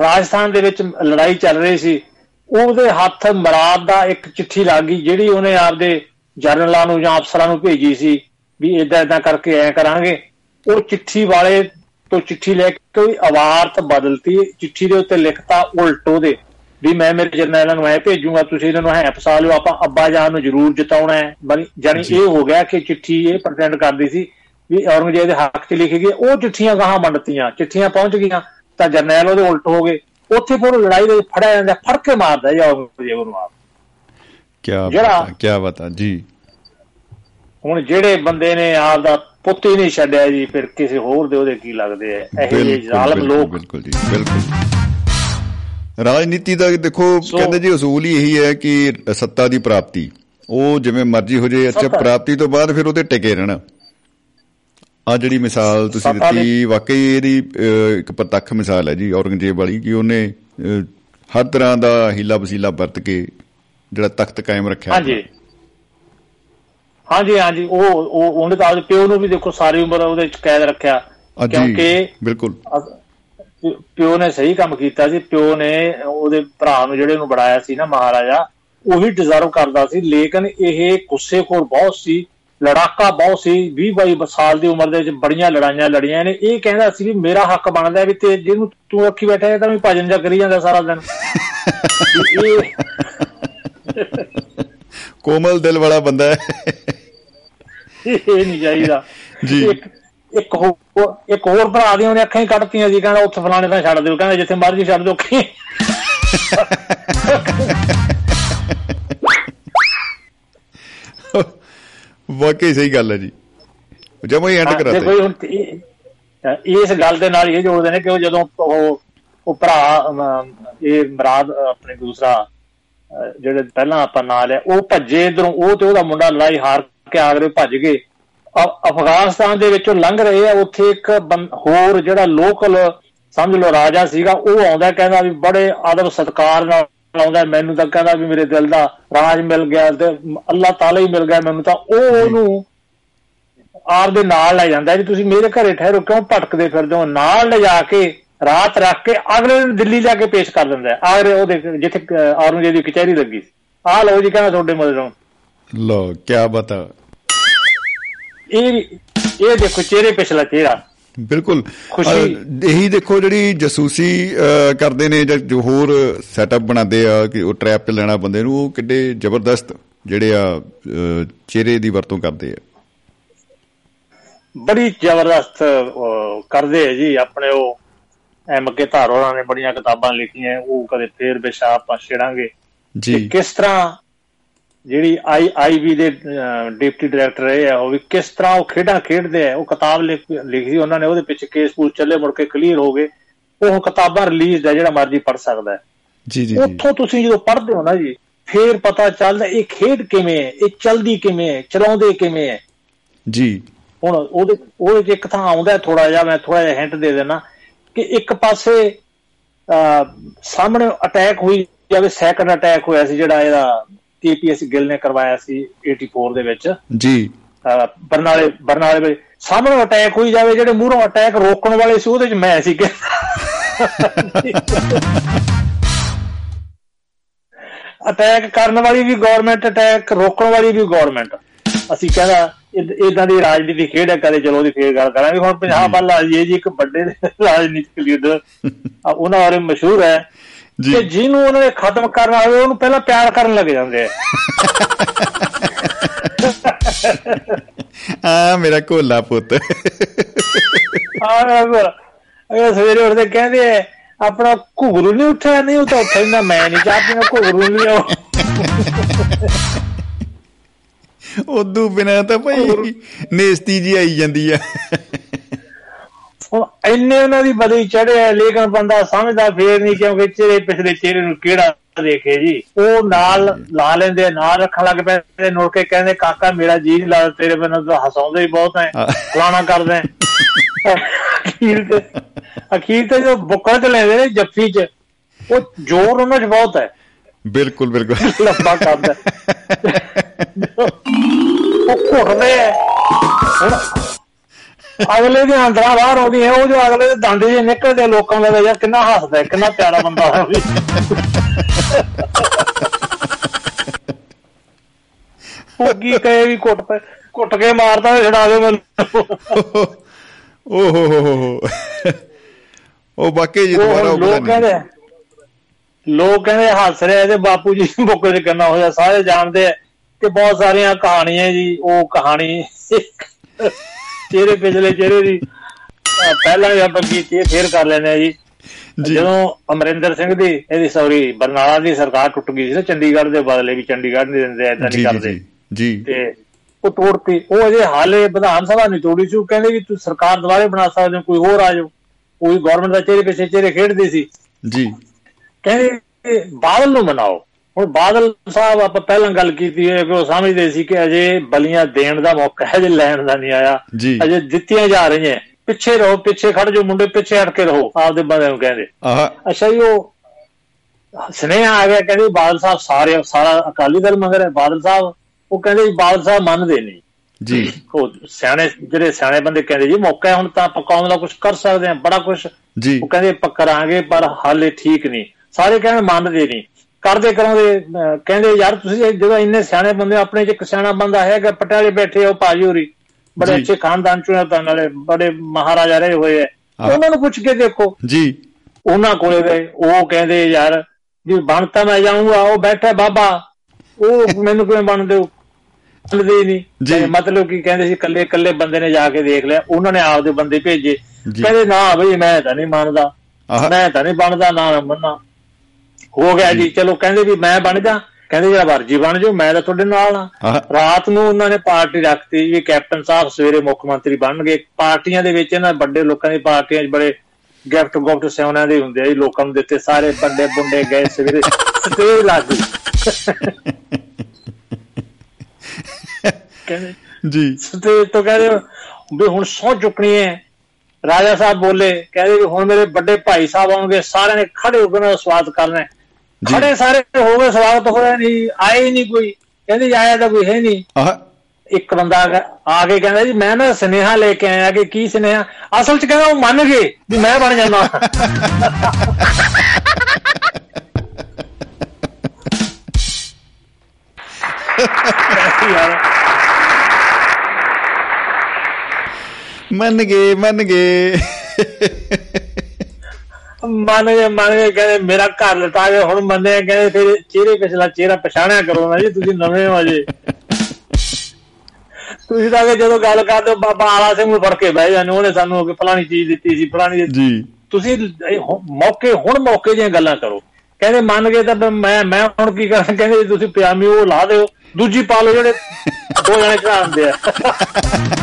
ਰਾਜਸਥਾਨ ਦੇ ਵਿੱਚ ਲੜਾਈ ਚੱਲ ਰਹੀ ਸੀ। ਉਹਦੇ ਹੱਥ ਮਰਾਦ ਦਾ ਇੱਕ ਚਿੱਠੀ ਲੱਗ ਗਈ ਜਿਹੜੀ ਉਹਨੇ ਆਪਦੇ ਜਰਨਲਾਂ ਨੂੰ ਜਾਂ ਅਫਸਰਾਂ ਨੂੰ ਭੇਜੀ ਸੀ ਵੀ ਇਦਾਂ ਇਦਾਂ ਕਰਕੇ ਐ ਕਰਾਂਗੇ। ਉਹ ਚਿੱਠੀ ਵਾਲੇ ਤੋਂ ਚਿੱਠੀ ਲੈ ਕੇ ਕੋਈ ਅਵਾਰਤ ਬਦਲਤੀ। ਚਿੱਠੀ ਦੇ ਉੱਤੇ ਲਿਖਤਾ ਉਲਟ ਉਹਦੇ ਵੀ ਮੈਂ ਮੇਰੇ ਜਰਨੈਲਾਂ ਨੂੰ ਐ ਭੇਜੂਗਾ ਤੁਸੀਂ ਇਹਨਾਂ ਨੂੰ ਐ ਫਸਾ ਲਿਓ ਆਪਾਂ ਅੱਬਾ ਜਾਨ ਨੂੰ ਜ਼ਰੂਰ ਜਿਤਾਉਣਾ ਹੈ। ਬਣੀ- ਜਾਣੀ ਜੀ। ਇਹ ਹੋ ਗਿਆ ਕਿ ਚਿੱਠੀ ਇਹ ਪ੍ਰਟੈਂਡ ਕਰਦੀ ਸੀ ਵੀ ਔਰੰਗਜ਼ੇਬ ਦੇ ਹੱਕ 'ਚ ਲਿਖੀ ਗਈ ਉਹ ਚਿੱਠੀਆਂ ਗਾਹਾਂ ਵੰਡਤੀਆਂ ਚਿੱਠੀਆਂ ਪਹੁੰਚ ਗਈਆਂ ਤਾਂ ਜਰਨੈਲ ਉਹਦੇ ਉਲਟ ਹੋ ਗਏ। ਉੱਥੇ ਫਿਰ ਲੜਾਈ ਦੇ ਫੜਿਆ ਜਾਂਦਾ ਫੜ ਕੇ ਮਾਰਦਾ ਜੀ ਔਰੰਗਜ਼ੇਬ ਨੂੰ ਆਪ। ਕੀ ਬਤਾ ਕੀ ਬਤਾ ਜੀ। ਹੁਣ ਜਿਹੜੇ ਬੰਦੇ ਨੇ ਆਪ ਦਾ ਪੁੱਤ ਹੀ ਨਹੀਂ ਛੱਡਿਆ ਜੀ ਫਿਰ ਕਿਸੇ ਹੋਰ ਦੇ ਉਹਦੇ ਕੀ ਲੱਗਦੇ ਆ? ਇਹ ਜ਼ਾਲਮ ਲੋਕ। ਬਿਲਕੁਲ ਜੀ ਬਿਲਕੁਲ ਰਾਜਨੀਤੀ ਦਾ ਦੇਖੋ ਕਹਿੰਦੇ ਜੀ ਅਸੂਲ ਹੀ ਇਹੀ ਹੈ ਕਿ ਸੱਤਾ ਦੀ ਪ੍ਰਾਪਤੀ। ਉਹ ਜਿਵੇਂ ਮਰਜ਼ੀ ਹੋ ਜੇ ਅੱਛਾ ਪ੍ਰਾਪਤੀ ਤੋਂ ਬਾਅਦ ਫਿਰ ਉਹਦੇ ਟਿਕੇ ਰਹਿਣਾ। ਆ ਜਿਹੜੀ ਮਿਸਾਲ ਤੁਸੀਂ ਦਿੱਤੀ ਵਾਕਈ ਇਹਦੀ ਇੱਕ ਪ੍ਰਤੱਖ ਮਿਸਾਲ ਹੈ ਜੀ ਔਰੰਗਜ਼ੇਬ ਵਾਲੀ ਕਿ ਉਹਨੇ ਹਰ ਤਰ੍ਹਾਂ ਦਾ ਹੀਲਾ ਵਸੀਲਾ ਵਰਤ ਕੇ ਜਿਹੜਾ ਤਖਤ ਕਾਇਮ ਰੱਖਿਆ ਹਾਂਜੀ। ਹਾਂਜੀ ਹਾਂਜੀ ਉਹ ਉਹ ਉਹਨੇ ਤਾਂ ਆਪਦੇ ਪਿਓ ਨੂੰ ਵੀ ਦੇਖੋ ਸਾਰੀ ਉਮਰ ਉਹਦੇ ਚ ਕੈਦ ਰੱਖਿਆ। ਕਿਉਂਕਿ ਬਿਲਕੁਲ। ਪਿਓ ਨੇ ਸਹੀ ਕੰਮ ਕੀਤਾ ਸੀ ਪਿਓ ਨੇ ਉਹਦੇ ਭਰਾ ਨੂੰ ਜਿਹੜੇ ਨੂੰ ਬਣਾਇਆ ਸੀ ਨਾ ਮਹਾਰਾਜਾ ਉਹੀ ਡਿਜ਼ਰਵ ਕਰਦਾ ਸੀ ਲੇਕਿਨ ਇਹ ਗੁੱਸੇਖੋਰ ਬਹੁਤ ਸੀ ਲੜਾਕਾ ਬਹੁਤ ਸੀ 20 22 ਸਾਲ ਦੀ ਉਮਰ ਦੇ ਵਿੱਚ ਬੜੀਆਂ ਲੜਾਈਆਂ ਲੜੀਆਂ ਨੇ ਇਹ ਕਹਿੰਦਾ ਸੀ ਵੀ ਮੇਰਾ ਹੱਕ ਬਣਦਾ ਵੀ ਤੇ ਜਿਹਨੂੰ ਤੂੰ ਰੱਖੀ ਬੈਠਾ ਹੈ ਤਾਂ ਵੀ ਭਜਨ ਜਾ ਕਰੀ ਜਾਂਦਾ ਸਾਰਾ ਦਿਨ। ਕੋਮਲ ਦਿਲ ਵਾਲਾ ਬੰਦਾ ਹੈ। ਇਹ ਨਹੀਂ ਚਾਹੀਦਾ। ਜੀ। ਇੱਕ ਹੋਰ ਇੱਕ ਹੋਰ ਭਰਾ ਦੀ ਉਹਨੇ ਅੱਖਾਂ ਹੀ ਕੱਢਤੀਆਂ ਸੀ ਕਹਿੰਦਾ ਉੱਥੇ ਫਲਾਣੇ ਤਾਂ ਛੱਡ ਦਿਓ ਕਹਿੰਦਾ ਜਿੱਥੇ ਮਰਜ਼ੀ ਛੱਡ ਦਿਓ ਅੱਖੀਂ ਵਾਕਈ ਸਹੀ ਗੱਲ ਹੈ ਜੀ। ਜਮਾ ਹੀ ਐਂਡ ਹਾਂ, ਦੇਖੋ ਕਰਾਤੇ ਜੀ ਹੁਣ ਇਹ- ਇਸ ਗੱਲ ਦੇ ਨਾਲ ਇਹ ਜੋੜਦੇ ਨੇ ਕਿ ਉਹ ਜਦੋਂ ਉਹ ਉਹ ਭਰਾ ਇਹ ਮਰਾਦ ਆਪਣੇ ਦੂਸਰਾ ਜਿਹੜੇ ਪਹਿਲਾਂ ਆਪਾਂ ਨਾਂ ਲਿਆ ਉਹ ਭੱਜੇ ਇਧਰੋਂ ਉਹ ਤੇ ਉਹਦਾ ਮੁੰਡਾ ਲੜਾਈ ਹਾਰ ਕੇ ਆਗਰੇ ਭੱਜ ਗਏ। ਅਫਗਾਨਿਸਤਾਨ ਦੇ ਵਿੱਚੋਂ ਲੰਘ ਰਹੇ ਆ ਉੱਥੇ ਇੱਕ ਹੋਰ ਜਿਹੜਾ ਲੋਕਲ ਸਮਝ ਲਓ ਰਾਜਾ ਸੀਗਾ ਉਹ ਆਉਂਦਾ ਕਹਿੰਦਾ ਵੀ ਬੜੇ ਆਦਰ ਸਤਕਾਰ ਨਾਲ ਆਉਂਦਾ ਮੈਨੂੰ ਤਾਂ ਕਹਿੰਦਾ ਵੀ ਮੇਰੇ ਦਿਲ ਦਾ ਰਾਜ ਮਿਲ ਗਿਆ ਤੇ ਅੱਲਾਹ ਤਾਲਾ ਹੀ ਮਿਲ ਗਿਆ ਮੈਨੂੰ ਤਾਂ ਉਹ ਉਹਨੂੰ ਆਪ ਦੇ ਨਾਲ ਲੈ ਜਾਂਦਾ ਜੀ ਤੁਸੀਂ ਮੇਰੇ ਘਰੇ ਠਹਿਰੋ ਕਿਉਂ ਭਟਕਦੇ ਫਿਰਦੇ ਹੋ? ਨਾਲ ਲੈ ਜਾ ਕੇ ਰਾਤ ਰੱਖ ਕੇ ਅਗਲੇ ਦਿਨ ਦਿੱਲੀ ਜਾ ਕੇ ਪੇਸ਼ ਕਰ ਦਿੰਦਾ ਆਗਰੇ ਉਹ ਦੇਖ ਜਿੱਥੇ ਔਰੰਗਜ਼ੇਬ ਦੀ ਕਚਹਿਰੀ ਲੱਗੀ ਆਹ ਲਓ ਜੀ ਕਹਿੰਦਾ ਤੁਹਾਡੇ ਮਦਦ ਲੋ ਕੀ ਬਤਾ। ਇਹ ਇਹ ਦੇਖੋ ਚਿਹਰੇ ਪਿਛਲਾ ਚਿਹਰਾ। ਬਿਲਕੁਲ। ਇਹੀ ਦੇਖੋ ਜਿਹੜੀ ਜਸੂਸੀ ਕਰਦੇ ਨੇ ਜਾਂ ਜੋ ਹੋਰ ਸੈਟਅਪ ਬਣਾਉਂਦੇ ਆ ਕਿ ਉਹ ਟ੍ਰੈਪ 'ਚ ਲੈਣਾ ਬੰਦੇ ਨੂੰ ਉਹ ਕਿੱਡੇ ਜ਼ਬਰਦਸਤ ਜਿਹੜੇ ਆ ਚਿਹਰੇ ਦੀ ਵਰਤੋਂ ਕਰਦੇ ਆ। ਬੜੀ ਜ਼ਬਰਦਸਤ ਕਰਦੇ ਆ ਜੀ ਆਪਣੇ ਉਹ। ਐਮ ਕੇ ਧਾਰ ਹੋਰਾਂ ਨੇ ਬੜੀਆਂ ਕਿਤਾਬਾਂ ਲਿਖੀਆਂ ਉਹ ਕਦੇ ਫੇਰ ਬਿਸ਼ਾ ਆਪਾਂ ਛੇੜਾਂਗੇ। ਜੀ। ਕਿਸ ਤਰ੍ਹਾਂ ਜਿਹੜੀ ਆਈ ਆਈਬੀ ਦੇ ਡਿਪਟੀ ਡਾਇਰੈਕਟਰ ਰਹੇ ਆ ਉਹ ਵੀ ਕਿਸ ਤਰ੍ਹਾਂ ਉਹ ਖੇਡਾਂ ਖੇਡਦੇ ਆ ਉਹ ਕਿਤਾਬ ਲਿਖ- ਉਹਨਾਂ ਨੇ ਉਹਦੇ ਪਿੱਛੇ ਕੇਸ ਪੂਸ ਚੱਲੇ ਮੁੜ ਕੇ ਕਲੀਅਰ ਹੋ ਗਏ। ਉਹ ਕਿਤਾਬਾਂ ਰਿਲੀਜ਼ ਹੈ ਜਿਹੜਾ ਮਰਜ਼ੀ ਪੜ੍ਹ ਸਕਦਾ ਹੈ। ਜੀ ਜੀ ਉੱਥੋਂ ਤੁਸੀਂ ਜਦੋਂ ਪੜ੍ਹਦੇ ਹੋ ਨਾ ਜੀ ਫੇਰ ਪਤਾ ਚੱਲਦਾ ਇਹ ਖੇਡ ਕਿਵੇਂ ਹੈ ਇਹ ਚਲਦੀ ਕਿਵੇਂ ਹੈ ਚਲਾਉਂਦੇ ਕਿਵੇਂ ਹੈ। ਜੀ। ਹੁਣ ਉਹਦੇ ਉਹਦੇ 'ਚ ਇੱਕ ਥਾਂ ਆਉਂਦਾ ਥੋੜਾ ਜਿਹਾ ਮੈਂ ਥੋੜਾ ਜਿਹਾ ਹਿੰਟ ਦੇ ਦੇਣਾ ਕਿ ਇੱਕ ਪਾਸੇ ਸਾਹਮਣੇ ਅਟੈਕ ਹੋਈ ਜਾਵੇ ਸੈਕੰਡ ਅਟੈਕ ਹੋਇਆ ਸੀ ਜਿਹੜਾ ਇਹਦਾ ਕੇਪੀਐਸ ਗਿੱਲ ਨੇ ਕਰਵਾਇਆ ਸੀ 84 ਦੇ ਵਿੱਚ। ਜੀ। ਬਰਨਾਲੇ ਬਰਨਾਲੇ ਵਿੱਚ ਸਾਹਮਣੇ ਅਟੈਕ ਹੋਈ ਜਾਵੇ ਜਿਹੜੇ ਮੂਹਰੋਂ ਅਟੈਕ ਰੋਕਣ ਵਾਲੇ ਸੀ ਉਹਦੇ 'ਚ ਮੈਂ ਸੀ। ਕਿ ਅਟੈਕ ਕਰਨ ਵਾਲੀ ਵੀ ਗਵਰਨਮੈਂਟ ਅਟੈਕ ਰੋਕਣ ਵਾਲੀ ਵੀ ਗਵਰਨਮੈਂਟ ਅਸੀਂ ਕਹਿੰਦਾ ਇਦਾਂ ਦੀ ਰਾਜਨੀਤੀ ਖੇਡ ਹੈ ਕਦੇ ਚਲੋ ਉਹਦੀ ਫੇਰ ਗੱਲ ਕਰਾਂਗੇ। ਹੁਣ ਪੰਜਾਬ ਵੱਲ ਆ ਜੀ ਇੱਕ ਵੱਡੇ ਰਾਜਨੀਤਿਕ ਲੀਡਰ ਉਹਨਾਂ ਬਾਰੇ ਮਸ਼ਹੂਰ ਹੈ। ਜੀ। ਕਿ ਜਿਹਨੂੰ ਉਹਨਾਂ ਨੇ ਖਤਮ ਕਰਨਾ ਹੋਵੇ ਉਹਨੂੰ ਪਹਿਲਾਂ ਪਿਆਰ ਕਰਨ ਲੱਗ ਜਾਂਦੇ ਆ। ਆ ਮੇਰਾ ਕੋਲਾ ਪੁੱਤ। ਆਹ ਅਗਰ ਸਵੇਰੇ ਉੱਠਦੇ ਕਹਿੰਦੇ ਆ, ਆਪਣਾ ਘੁਗਰੂ ਨਹੀਂ ਉੱਠਿਆ? ਨਹੀਂ ਉਹ ਤਾਂ ਉੱਠਿਆ ਹੀ ਨਾ ਮੈਂ ਨਹੀਂ ਚਾਹਤੀ ਨਾ ਘੁਗਰੂ ਨਹੀਂ ਆਉ ਉਦੋਂ ਬਿਨਾ ਤਾਂ ਭਾਈ ਨੇਸਤੀ ਜੀ ਆਈ ਜਾਂਦੀ ਆ। ਹੁਣ ਇੰਨੇ ਉਹਨਾਂ ਦੀ ਬਲੀ ਚੜਿਆ ਲੇਕਿਨ ਬੰਦਾ ਸਮਝਦਾ ਫੇਰ ਨਹੀਂ ਕਿਉਂਕਿ ਚਿਹਰੇ ਪਿਛਲੇ ਚਿਹਰੇ ਨੂੰ ਕਿਹੜਾ ਦੇਖੇ ਜੀ। ਉਹ ਨਾਲ ਲਾ ਲੈਂਦੇ ਆ, ਨਾਲ ਰੱਖਣ ਲੱਗ ਪੈਂਦੇ ਨੁੜ ਕੇ ਕਹਿੰਦੇ ਕਾਕਾ ਮੇਰਾ ਜੀ ਨਹੀਂ ਲੱਗਦਾ ਤੇਰੇ ਬਿਨਾਂ ਤਾਂ ਹਸਾਉਂਦੇ ਹੀ ਬਹੁਤ ਐ। ਫਲਾਣਾ ਕਰਦੇ। ਅਖੀਰ ਤੇ ਅਖੀਰ ਤੇ ਜੋ ਬੁੱਕਲ ਚ ਲੈਂਦੇ ਨੇ ਜੱਫੀ ਚ ਉਹ ਜ਼ੋਰ ਉਹਨਾਂ 'ਚ ਬਹੁਤ ਹੈ ਬਿਲਕੁਲ ਬਿਲਕੁਲ। ਲੰਬਾ ਕਰਦਾ ਉਹ ਘੁੱਟਦੇ ਆ ਹੁਣ ਅਗਲੇ ਦੇ ਅੰਦਰਾਂ ਬਾਹਰ ਆਉਂਦੀ ਹੈ ਉਹ ਜੋ ਅਗਲੇ ਦੇ ਦੰਦ ਜੇ ਨਿਕਲਦੇ ਲੋਕਾਂ ਦਾ ਯਾਰ ਕਿੰਨਾ ਹੱਸਦਾ ਹੈ, ਕਿੰਨਾ ਪਿਆਰਾ ਬੰਦਾ ਹੈ ਉਹ ਕੀ ਕਹੇ ਵੀ ਕੁੱਟ ਪੈ ਕੁੱਟ ਕੇ ਮਾਰਦਾ ਛਡਾ ਦੇ ਮੈਨੂੰ। ਓ ਹੋ ਹੋ ਹੋ ਉਹ ਵਾਕਈ ਜੀ ਦੁਬਾਰਾ ਉਹ ਲੋਕ ਕਹਿੰਦੇ ਲੋਕ ਕਹਿੰਦੇ ਹੱਸ ਰਹੇ ਤੇ ਬਾਪੂ ਜੀ ਬੁੱਕ ਚ ਕਰਨਾ ਹੋਇਆ ਸਾਰੇ ਜਾਣਦੇ ਆ ਕਿ ਬਹੁਤ ਸਾਰੀਆਂ ਕਹਾਣੀਆਂ ਜੀ ਉਹ ਕਹਾਣੀ। ਚਿਹਰੇ ਪਿਛਲੇ ਚਿਹਰੇ ਦੀ। ਪਹਿਲਾਂ ਵੀ ਆਪਾਂ ਕੀਤੀ ਹੈ ਫੇਰ ਕਰ ਲੈਂਦੇ ਆ ਜੀ। ਜਦੋਂ ਅਮਰਿੰਦਰ ਸਿੰਘ ਦੀ ਇਹਦੀ ਸੌਰੀ ਬਰਨਾਲਾ ਦੀ ਸਰਕਾਰ ਟੁੱਟ ਗਈ ਸੀ ਨਾ ਚੰਡੀਗੜ੍ਹ ਦੇ ਬਦਲੇ ਵੀ ਚੰਡੀਗੜ੍ਹ ਨਹੀਂ ਦਿੰਦੇ ਐਦਾਂ ਨਹੀਂ ਕਰਦੇ। ਜੀ ਤੇ ਉਹ ਤੋੜਤੀ। ਉਹ ਅਜੇ ਹਾਲੇ ਵਿਧਾਨ ਸਭਾ ਨਹੀਂ ਤੋੜੀ ਸੀ ਉਹ ਕਹਿੰਦੇ ਵੀ ਤੁਸੀਂ ਸਰਕਾਰ ਦੁਬਾਰੇ ਬਣਾ ਸਕਦੇ ਹੋ ਕੋਈ ਹੋਰ ਆ ਜਾਓ। ਕੋਈ ਗਵਰਨਮੈਂਟ ਦਾ ਚਿਹਰੇ ਪਿੱਛੇ ਚਿਹਰੇ ਖੇਡਦੇ ਸੀ। ਜੀ। ਕਹਿੰਦੇ ਬਾਦਲ ਨੂੰ ਮਨਾਓ। ਹੁਣ ਬਾਦਲ ਸਾਹਿਬ ਆਪਾਂ ਪਹਿਲਾਂ ਗੱਲ ਕੀਤੀ ਹੈ ਕਿ ਉਹ ਸਮਝਦੇ ਸੀ ਕਿ ਅਜੇ ਬਲੀਆਂ ਦੇਣ ਦਾ ਮੌਕਾ ਹੈ ਜੇ ਲੈਣ ਦਾ ਨਹੀਂ ਆਇਆ। ਜੀ। ਅਜੇ ਦਿੱਤੀਆਂ ਜਾ ਰਹੀਆਂ। ਪਿੱਛੇ ਰਹੋ ਪਿੱਛੇ ਖੜ ਜਾਓ ਮੁੰਡੇ ਪਿੱਛੇ ਹਟ ਕੇ ਰਹੋ ਆਪਦੇ ਬੰਦੇ ਨੂੰ ਕਹਿੰਦੇ। ਅੱਛਾ ਜੀ ਉਹ ਸਨੇਹਾ ਆ ਗਿਆ ਕਹਿੰਦੇ ਬਾਦਲ ਸਾਹਿਬ ਸਾਰੇ ਸਾਰਾ ਅਕਾਲੀ ਦਲ ਮੰਗ ਰਿਹਾ ਬਾਦਲ ਸਾਹਿਬ ਉਹ ਕਹਿੰਦੇ ਜੀ ਬਾਦਲ ਸਾਹਿਬ ਮੰਨਦੇ ਨਹੀਂ। ਜੀ। ਉਹ ਸਿਆਣੇ ਜਿਹੜੇ ਸਿਆਣੇ ਬੰਦੇ ਕਹਿੰਦੇ ਜੀ ਮੌਕਾ ਹੈ ਹੁਣ ਤਾਂ ਆਪਾਂ ਕੌਮ ਦਾ ਕੁਝ ਕਰ ਸਕਦੇ ਹਾਂ ਬੜਾ ਕੁਝ ਜੀ। ਉਹ ਕਹਿੰਦੇ ਆਪਾਂ ਕਰਾਂਗੇ ਪਰ ਹਾਲੇ ਠੀਕ ਨਹੀਂ। ਸਾਰੇ ਕਹਿੰਦੇ ਮੰਨਦੇ ਨਹੀਂ। ਕਰਦੇ ਕਰਾਉਂਦੇ ਕਹਿੰਦੇ ਯਾਰ ਤੁਸੀਂ ਜਦੋਂ ਇੰਨੇ ਸਿਆਣੇ ਬੰਦੇ ਆਪਣੇ ਚ ਇੱਕ ਸਿਆਣਾ ਬੰਦਾ ਹੈਗਾ ਪਟਿਆਲੇ ਬੈਠੇ ਹੋ ਭਾਜੀ ਹੋਰੀ ਬੜੇ ਜੀ। ਅੱਛੇ ਖਾਨਦਾਨ ਚੋਂ ਤਾਂ ਨਾਲੇ ਬੜੇ ਮਹਾਰਾਜਾ ਰਹੇ ਹੋਏ ਐ। ਉਹਨਾਂ ਨੂੰ ਪੁੱਛ ਕੇ ਦੇਖੋ ਜੀ ਉਹਨਾਂ ਕੋਲੇ ਗਏ ਉਹ ਕਹਿੰਦੇ ਯਾਰ ਵੀ ਬਣ ਤਾਂ ਮੈਂ ਜਾਊਂਗਾ ਉਹ ਬੈਠਾ ਬਾਬਾ ਉਹ ਮੈਨੂੰ ਕਿਵੇਂ ਬਣਦੇ ਹੋ ਬਣਦੇ ਹੀ ਨਹੀਂ ਜੀ। ਮਤਲਬ ਕੀ ਕਹਿੰਦੇ ਸੀ ਕੱਲੇ ਕੱਲੇ ਬੰਦੇ ਨੇ ਜਾ ਕੇ ਦੇਖ ਲਿਆ ਉਹਨਾਂ ਨੇ ਆਪਦੇ ਬੰਦੇ ਭੇਜੇ ਜੀ। ਕਹਿੰਦੇ ਨਾ ਬਈ ਮੈਂ ਤਾਂ ਨਹੀਂ ਮੰਨਦਾ। ਮੈਂ ਤਾਂ ਨਹੀਂ ਬਣਦਾ ਨਾ ਮੈਂ ਮੰਨਾਂ ਹੋ ਗਿਆ ਜੀ ਚਲੋ ਕਹਿੰਦੇ ਵੀ ਮੈਂ ਬਣ ਜਾ ਕਹਿੰਦੇ ਜਿਹੜਾ ਵਰਜੀ ਬਣ ਜਾਓ ਮੈਂ ਤਾਂ ਤੁਹਾਡੇ ਨਾਲ ਆ। ਰਾਤ ਨੂੰ ਉਹਨਾਂ ਨੇ ਪਾਰਟੀ ਰੱਖਤੀ ਵੀ ਕੈਪਟਨ ਸਾਹਿਬ ਸਵੇਰੇ ਮੁੱਖ ਮੰਤਰੀ ਬਣਨਗੇ। ਪਾਰਟੀਆਂ ਦੇ ਵਿੱਚ ਇਹਨਾਂ ਵੱਡੇ ਲੋਕਾਂ ਦੀ ਪਾਰਟੀਆਂ 'ਚ ਬੜੇ ਗਿਫਟ ਗੁਫਟ ਸਿਉਣਿਆਂ ਦੇ ਹੁੰਦੇ ਆ ਜੀ ਲੋਕਾਂ ਨੂੰ ਦਿੱਤੇ ਸਾਰੇ ਬੰਦੇ ਬੁੰਡੇ ਗਏ ਸਵੇਰੇ ਤੇ ਲਾਗੂ ਕਹਿੰਦੇ ਜੀ। ਸਟੇਜ ਤੋਂ ਕਹਿੰਦੇ ਵੀ ਹੁਣ ਸੌ ਚੁੱਕਣੀ ਹੈ। ਰਾਜਾ ਸਾਹਿਬ ਬੋਲੇ ਕਹਿੰਦੇ ਵੀ ਹੁਣ ਮੇਰੇ ਵੱਡੇ ਭਾਈ ਸਾਹਿਬ ਆਉਣਗੇ ਸਾਰਿਆਂ ਨੇ ਖੜੇ ਹੋ ਕੇ ਉਹਨਾਂ ਦਾ ਸਵਾਗਤ ਕਰਨਾ। ਖੜੇ ਸਾਰੇ ਹੋ ਗਏ ਸਵਾਗਤ ਹੋਇਆ ਨਹੀਂ ਆਏ ਹੀ ਨਹੀਂ ਕੋਈ। ਕਹਿੰਦੇ ਆਇਆ ਤਾਂ ਕੋਈ ਹੈ ਨਹੀਂ। ਇੱਕ ਬੰਦਾ ਆ ਕੇ ਕਹਿੰਦਾ ਜੀ ਮੈਂ ਨਾ ਸੁਨੇਹਾ ਲੈ ਕੇ ਆਇਆ ਕਿ ਕੀ ਸੁਨੇਹਾ? ਅਸਲ 'ਚ ਕਹਿੰਦਾ ਉਹ ਮੰਨ ਗਏ ਵੀ ਮੈਂ ਬਣ ਜਾਣਾ ਯਾਰ। ਮੰਨ ਗਏ ਮੰਨ ਗਏ। ਮੰਨ ਗਏ ਮੰਨ ਗਏ ਕਹਿੰਦੇ ਮੇਰਾ ਘਰ ਲਟਾ ਕੇ ਹੁਣ ਮੰਨੇ ਕਹਿੰਦੇ ਫਿਰ ਚਿਹਰੇ ਪਿਛਲਾ ਚਿਹਰਾ ਪਛਾਣਿਆ ਕਰੋ ਨਾ ਜੀ ਤੁਸੀਂ ਨਵੇਂ ਹੋ ਅਜੇ ਤੁਸੀਂ ਤਾਂ ਜਦੋਂ ਗੱਲ ਕਰਦੇ ਹੋ ਬਾਬਾ ਆਲਾ ਸਿੰਘ ਨੂੰ ਫੜ ਕੇ ਬਹਿ ਜਾਂਦੇ ਉਹਨੇ ਸਾਨੂੰ ਕਿ ਫਲਾਣੀ ਚੀਜ਼ ਦਿੱਤੀ ਸੀ ਫਲਾਣੀ ਜੀ। ਤੁਸੀਂ ਮੌਕੇ ਹੁਣ ਮੌਕੇ ਦੀਆਂ ਗੱਲਾਂ ਕਰੋ। ਕਹਿੰਦੇ ਮੰਨ ਗਏ ਤਾਂ ਮੈਂ ਮੈਂ ਹੁਣ ਕੀ ਕਰਾਂ? ਕਹਿੰਦੇ ਜੀ ਤੁਸੀਂ ਪਜਾਮੀ ਉਹ ਲਾ ਦਿਓ ਦੂਜੀ ਪਾ ਲਓ ਜਿਹੜੇ ਦੋ ਜਣੇ ਚੜਾਉਂਦੇ ਆ।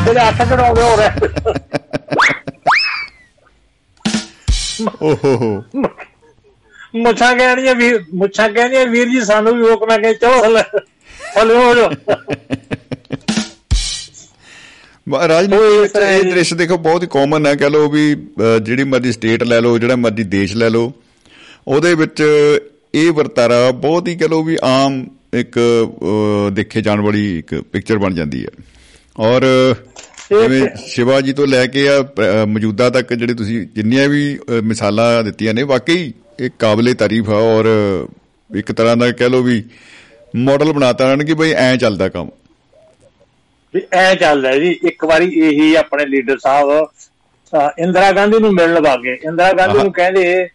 ਜਿਹੜੇ ਅੱਠ ਚੜਾਉਂਦੇ ਹੋ। ਰਹੇ ਓਹੋ। ਮੁੱਛਾਂ ਕਹਿਣੀਆਂ ਵੀਰ ਮੁੱਛਾਂ ਕਹਿਣੀਆਂ ਵੀਰ ਜੀ ਸਾਨੂੰ ਵੀ ਹੈ ਕਿ ਚਲੋ ਹਲੇ ਹਲੇ ਹੋ ਬ- ਰਾਜਨੀਤੀ ਇਹ ਦ੍ਰਿਸ਼ ਦੇਖੋ ਬਹੁਤ ਹੀ ਕਾਮਨ ਹੈ ਕਹ ਲਓ ਵੀ ਜਿਹੜੀ ਮਰਜ਼ੀ ਸਟੇਟ ਲੈ ਲਓ ਜਿਹੜਾ ਮਰਜ਼ੀ ਦੇਸ਼ ਲੈ ਲਓ। ਉਹਦੇ ਵਿੱਚ ਇਹ ਵਰਤਾਰਾ ਬਹੁਤ ਹੀ ਕਹ ਵੀ ਆਮ ਇੱਕ ਦੇਖੇ ਜਾਣ ਵਾਲੀ ਇੱਕ ਪਿਕਚਰ ਬਣ ਜਾਂਦੀ ਹੈ। ਔਰ ਜਿਵੇਂ ਸ਼ਿਵਾਜੀ ਤੋਂ ਲੈ ਕੇ ਆ ਮੌਜੂਦਾ ਤੱਕ ਜਿਹੜੇ ਤੁਸੀਂ ਜਿੰਨੀਆਂ ਵੀ ਮਿਸਾਲਾਂ ਦਿੱਤੀਆਂ ਨੇ ਵਾਕਈ ਇਹ ਕਾਬਲੇ ਤਾਰੀਫ ਆ ਔਰ ਇੱਕ ਤਰ੍ਹਾਂ ਦਾ ਕਹ ਲਓ ਵੀ ਮਾਡਲ ਬਣਾਤਾ ਹਨ ਕਿ ਬਈ ਐਂ ਚੱਲਦਾ ਕੰਮ। ਵੀ ਐ ਚੱਲਦਾ ਜੀ। ਇੱਕ ਵਾਰੀ ਇਹੀ ਆਪਣੇ ਲੀਡਰ ਸਾਹਿਬ ਇੰਦਰਾ ਗਾਂਧੀ ਨੂੰ ਮਿਲਣ ਵਾਗੇ। ਇੰਦਰਾ ਗਾਂਧੀ। ਨੂੰ ਕਹਿੰਦੇ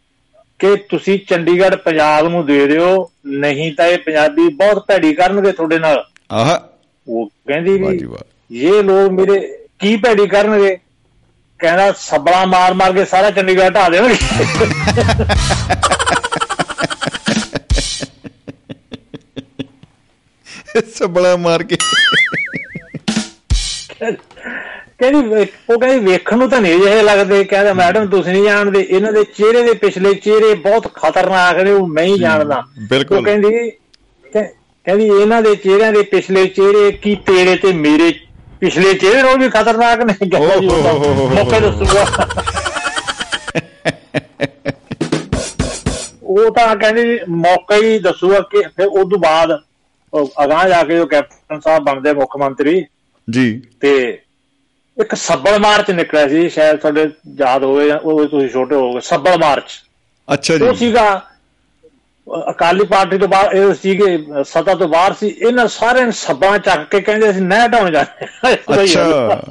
ਕਿ ਤੁਸੀਂ ਚੰਡੀਗੜ੍ਹ ਪੰਜਾਬ ਨੂੰ ਦੇ ਦਿਓ ਨਹੀਂ ਤਾਂ ਇਹ ਪੰਜਾਬੀ ਬਹੁਤ ਭੈੜੀ ਕਰਨਗੇ ਤੁਹਾਡੇ ਨਾਲ। ਆਹ। ਉਹ ਕਹਿੰਦੀ ਵੀ ਇਹ ਲੋਕ ਮੇਰੇ ਕੀ ਭੈੜੀ ਕਰਨਗੇ? ਕਹਿੰਦਾ ਸੱਬਲਾ ਮਾਰ ਮਾਰ ਕੇ ਸਾਰਾ ਚੰਡੀਗੜ੍ਹ ਢਾ ਦੇਣਗੇ। ਸਬਲਾ ਮਾਰ ਕੇ। ਕਹਿੰਦੀ ਉਹ ਕਹਿੰਦੀ ਵੇਖਣ ਨੂੰ ਤਾਂ ਨਹੀਂ ਜਿਹੇ ਲੱਗਦੇ ਕਹਿੰਦਾ ਮੈਡਮ ਤੁਸੀਂ ਨਹੀਂ ਜਾਣਦੇ ਇਹਨਾਂ ਦੇ ਚਿਹਰੇ ਦੇ ਪਿਛਲੇ ਚਿਹਰੇ ਬਹੁਤ ਖਤਰਨਾਕ ਨੇ ਉਹ ਮੈਂ ਹੀ ਜਾਣਦਾ। ਉਹ ਕਹਿੰਦੀ ਕਹਿ- ਕਹਿੰਦੀ ਇਹਨਾਂ ਦੇ ਚਿਹਰਿਆਂ ਦੇ ਪਿਛਲੇ ਚਿਹਰੇ ਕੀ ਤੇਰੇ ਤੇ ਮੇਰੇ ਪਿਛਲੇ ਚਿਹਰੇ ਉਹ ਵੀ ਖਤਰਨਾਕ ਨੇ ਕਹਿੰਦਾ ਜੀ ਉਹ। ਮੌਕੇ ਦੱਸੂਗਾ ਉਹ ਤਾਂ ਕਹਿੰਦੀ ਮੌਕਾ ਹੀ ਦੱਸੂਗਾ ਕਿ ਫਿਰ ਉਸ ਤੋਂ ਬਾਅਦ ਉਹ ਅਗਾਂਹ ਜਾ ਕੇ ਜੋ ਕੈਪਟਨ ਸਾਹਿਬ ਬਣਦੇ ਮੁੱਖ ਮੰਤਰੀ ਜੀ ਤੇ ਇੱਕ ਸੱਬਲ ਮਾਰਚ ਨਿਕਲਿਆ ਸੀ ਸ਼ਾਇਦ ਤੁਹਾਡੇ ਯਾਦ ਹੋਵੇ ਉਹ ਤੁਸੀਂ ਛੋਟੇ ਹੋਵੋਗੇ ਸੱਬਲ ਮਾਰਚ। ਅੱਛਾ ਉਹ ਜੀ ਸੀਗਾ ਅ- ਅਕਾਲੀ ਪਾਰਟੀ ਤੋਂ ਬਾਅਦ ਇਹ ਸੀਗੇ ਸੱਤਾ ਤੋਂ ਬਾਹਰ ਸੀ ਇਹਨਾਂ ਸਾਰਿਆਂ ਨੇ ਸੱਬਾਂ ਚੱਕ ਕੇ ਕਹਿੰਦੇ ਅਸੀਂ ਨਹਿ ਢਾਉਣ ਹਾਂ। ਅੱਛਾ।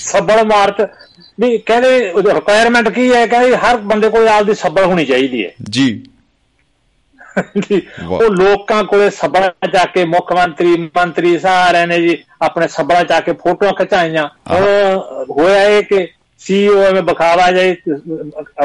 ਸੱਬਲ ਮਾਰਚ ਵੀ ਕਹਿੰਦੇ ਰਿਕੁਆਇਰਮੈਂਟ ਕੀ ਹੈ? ਕਹਿੰਦੇ ਹਰ ਬੰਦੇ ਕੋਲ ਆਪਦੀ ਸੱਬਲ ਹੋਣੀ ਚਾਹੀਦੀ ਹੈ। ਜੀ। ਜੀ। ਉਹ ਲੋਕਾਂ ਕੋਲੇ ਸੱਬਲਾਂ ਚੱਕ ਕੇ ਮੁੱਖ ਮੰਤਰੀ ਮੰਤਰੀ ਸਾਰਿਆਂ ਨੇ ਜੀ ਆਪਣੇ ਸੱਬਲਾਂ ਚੱਕ ਕੇ ਫੋਟੋਆਂ ਖਿਚਾਈਆਂ। ਹੁਣ ਹੋਇਆ ਇਹ ਕਿ ਸੀਈਓ ਐਵੇਂ ਬਖਾਵਾ ਜਾਈ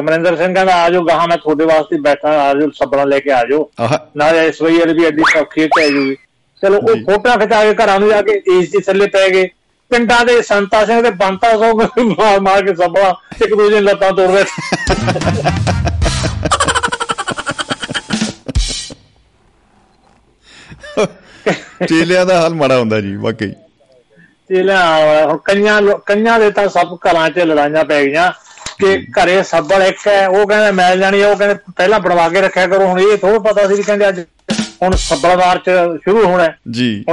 ਅਮਰਿੰਦਰ ਸਿੰਘ ਕਹਿੰਦਾ ਆਜੋ ਗਾਹਾਂ ਮੈਂ ਤੁਹਾਡੇ ਵਾਸਤੇ ਬੈਠਾ ਆਜੋ ਸੱਬਲਾਂ ਲੈ ਕੇ ਆਜੋ ਨਾਲ ਇਸ ਵਈਰ ਵੀ ਅੱਡੀ ਸੌਖੀ ਪੈ ਜੂਗੀ। ਚਲੋ ਉਹ ਜੀ। ਫੋਟੋਆਂ ਖਿਚਾ ਕੇ ਘਰਾਂ ਨੂੰ ਜਾ ਕੇ ਏਸੀ ਥੱਲੇ ਪੈ ਗਏ। ਪਿੰਡਾਂ ਦੇ ਸੰਤਾ ਸਿੰਘ ਤੇ ਬੰਤਾ ਸੋ ਮਾਰ ਮਾਰ ਕੇ ਸੱਬਲਾਂ ਇੱਕ ਦੂਜੇ ਲੱਤਾਂ ਤੋੜ ਚੇਲਿਆਂ ਦਾ ਹਾਲ ਮਾੜਾ ਹੁੰਦਾ ਜੀ ਵਾਕਈ ਤੇ ਲਿਆ ਹੁਣ ਕਈਆਂ ਕਈਆਂ ਦੇ ਤਾਂ ਸਭ ਘਰਾਂ 'ਚ ਲੜਾਈਆਂ ਪੈ ਗਈਆਂ ਕਿ ਘਰੇ ਸੱਬਲ ਇੱਕ ਹੈ ਉਹ ਕਹਿੰਦਾ ਮੈਲ ਜਾਣੀ ਉਹ ਕਹਿੰਦੇ ਪਹਿਲਾਂ ਬਣਵਾ ਕੇ ਰੱਖਿਆ ਕਰੋ ਹੁਣ ਇਹ ਥੋੜਾ ਪਤਾ ਸੀ ਵੀ ਕਹਿੰਦੇ ਅੱਜ ਹੁਣ ਸੱਬਲਵਾਰ 'ਚ ਸ਼ੁਰੂ ਹੋਣਾ। ਜੀ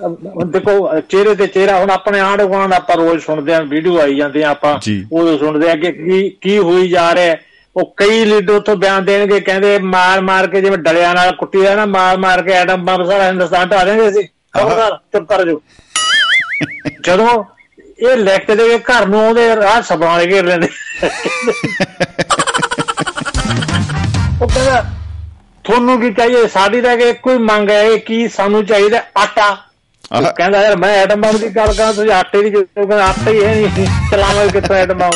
ਹੁਣ ਦੇਖੋ ਚਿਹਰੇ ਤੇ ਚਿਹਰਾ ਹੁਣ ਆਪਣੇ ਆਂਢ ਗੁਆਂਢ ਆਪਾਂ ਰੋਜ਼ ਸੁਣਦੇ ਆਂ ਵੀਡੀਓ ਆਈ ਜਾਂਦੇ ਆ ਆਪਾਂ। ਉਦੋਂ ਸੁਣਦੇ ਆ ਕਿ ਕੀ ਕੀ ਹੋਈ ਜਾ ਰਿਹਾ। ਉਹ ਕਈ ਲੀਡਰ ਉੱਥੋਂ ਬਿਆਨ ਦੇਣਗੇ ਕਹਿੰਦੇ ਮਾਰ ਮਾਰ ਕੇ ਜਿਵੇਂ ਡਲਿਆਂ ਨਾਲ ਕੁੱਟੀ ਦਾ ਨਾ ਮਾਰ ਮਾਰ ਕੇ ਐਟਮ ਬੰਬ ਸਾਰਾ ਹਿੰਦੁਸਤਾਨ ਢਾ ਦੇਣਗੇ ਸੀ। ਖਬਰਦਾਰ ਚੁੱਪ ਕਰ ਜਾਓ। ਜਦੋਂ ਇਹ ਲੈ ਕੇ ਦੇ ਘਰ ਨੂੰ ਉਹਦੇ ਰਾਹ ਸਭਾ ਵਾਲੇ ਘੇਰ ਲੈਂਦੇ। ਉਹ ਕਹਿੰਦਾ ਤੁਹਾਨੂੰ ਕੀ ਚਾਹੀਏ? ਸਾਡੀ ਤਾਂ ਕਿ ਇੱਕੋ ਹੀ ਮੰਗ ਹੈ ਇਹ ਕੀ ਸਾਨੂੰ ਚਾਹੀਦਾ? ਆਟਾ। ਕਹਿੰਦਾ ਯਾਰ ਮੈਂ ਐਟਮ ਬੰਬ ਦੀ ਗੱਲ ਕਰਾਂ ਤੁਸੀਂ ਆਟੇ ਦੀ ਕਿਉਂ ਕਹਿੰਦਾ ਆਟਾ ਹੀ ਹੈ ਨਹੀਂ। ਚਲਾਵਾਂਗੇ ਕਿੱਥੋਂ ਐਟਮ ਬੰਬ?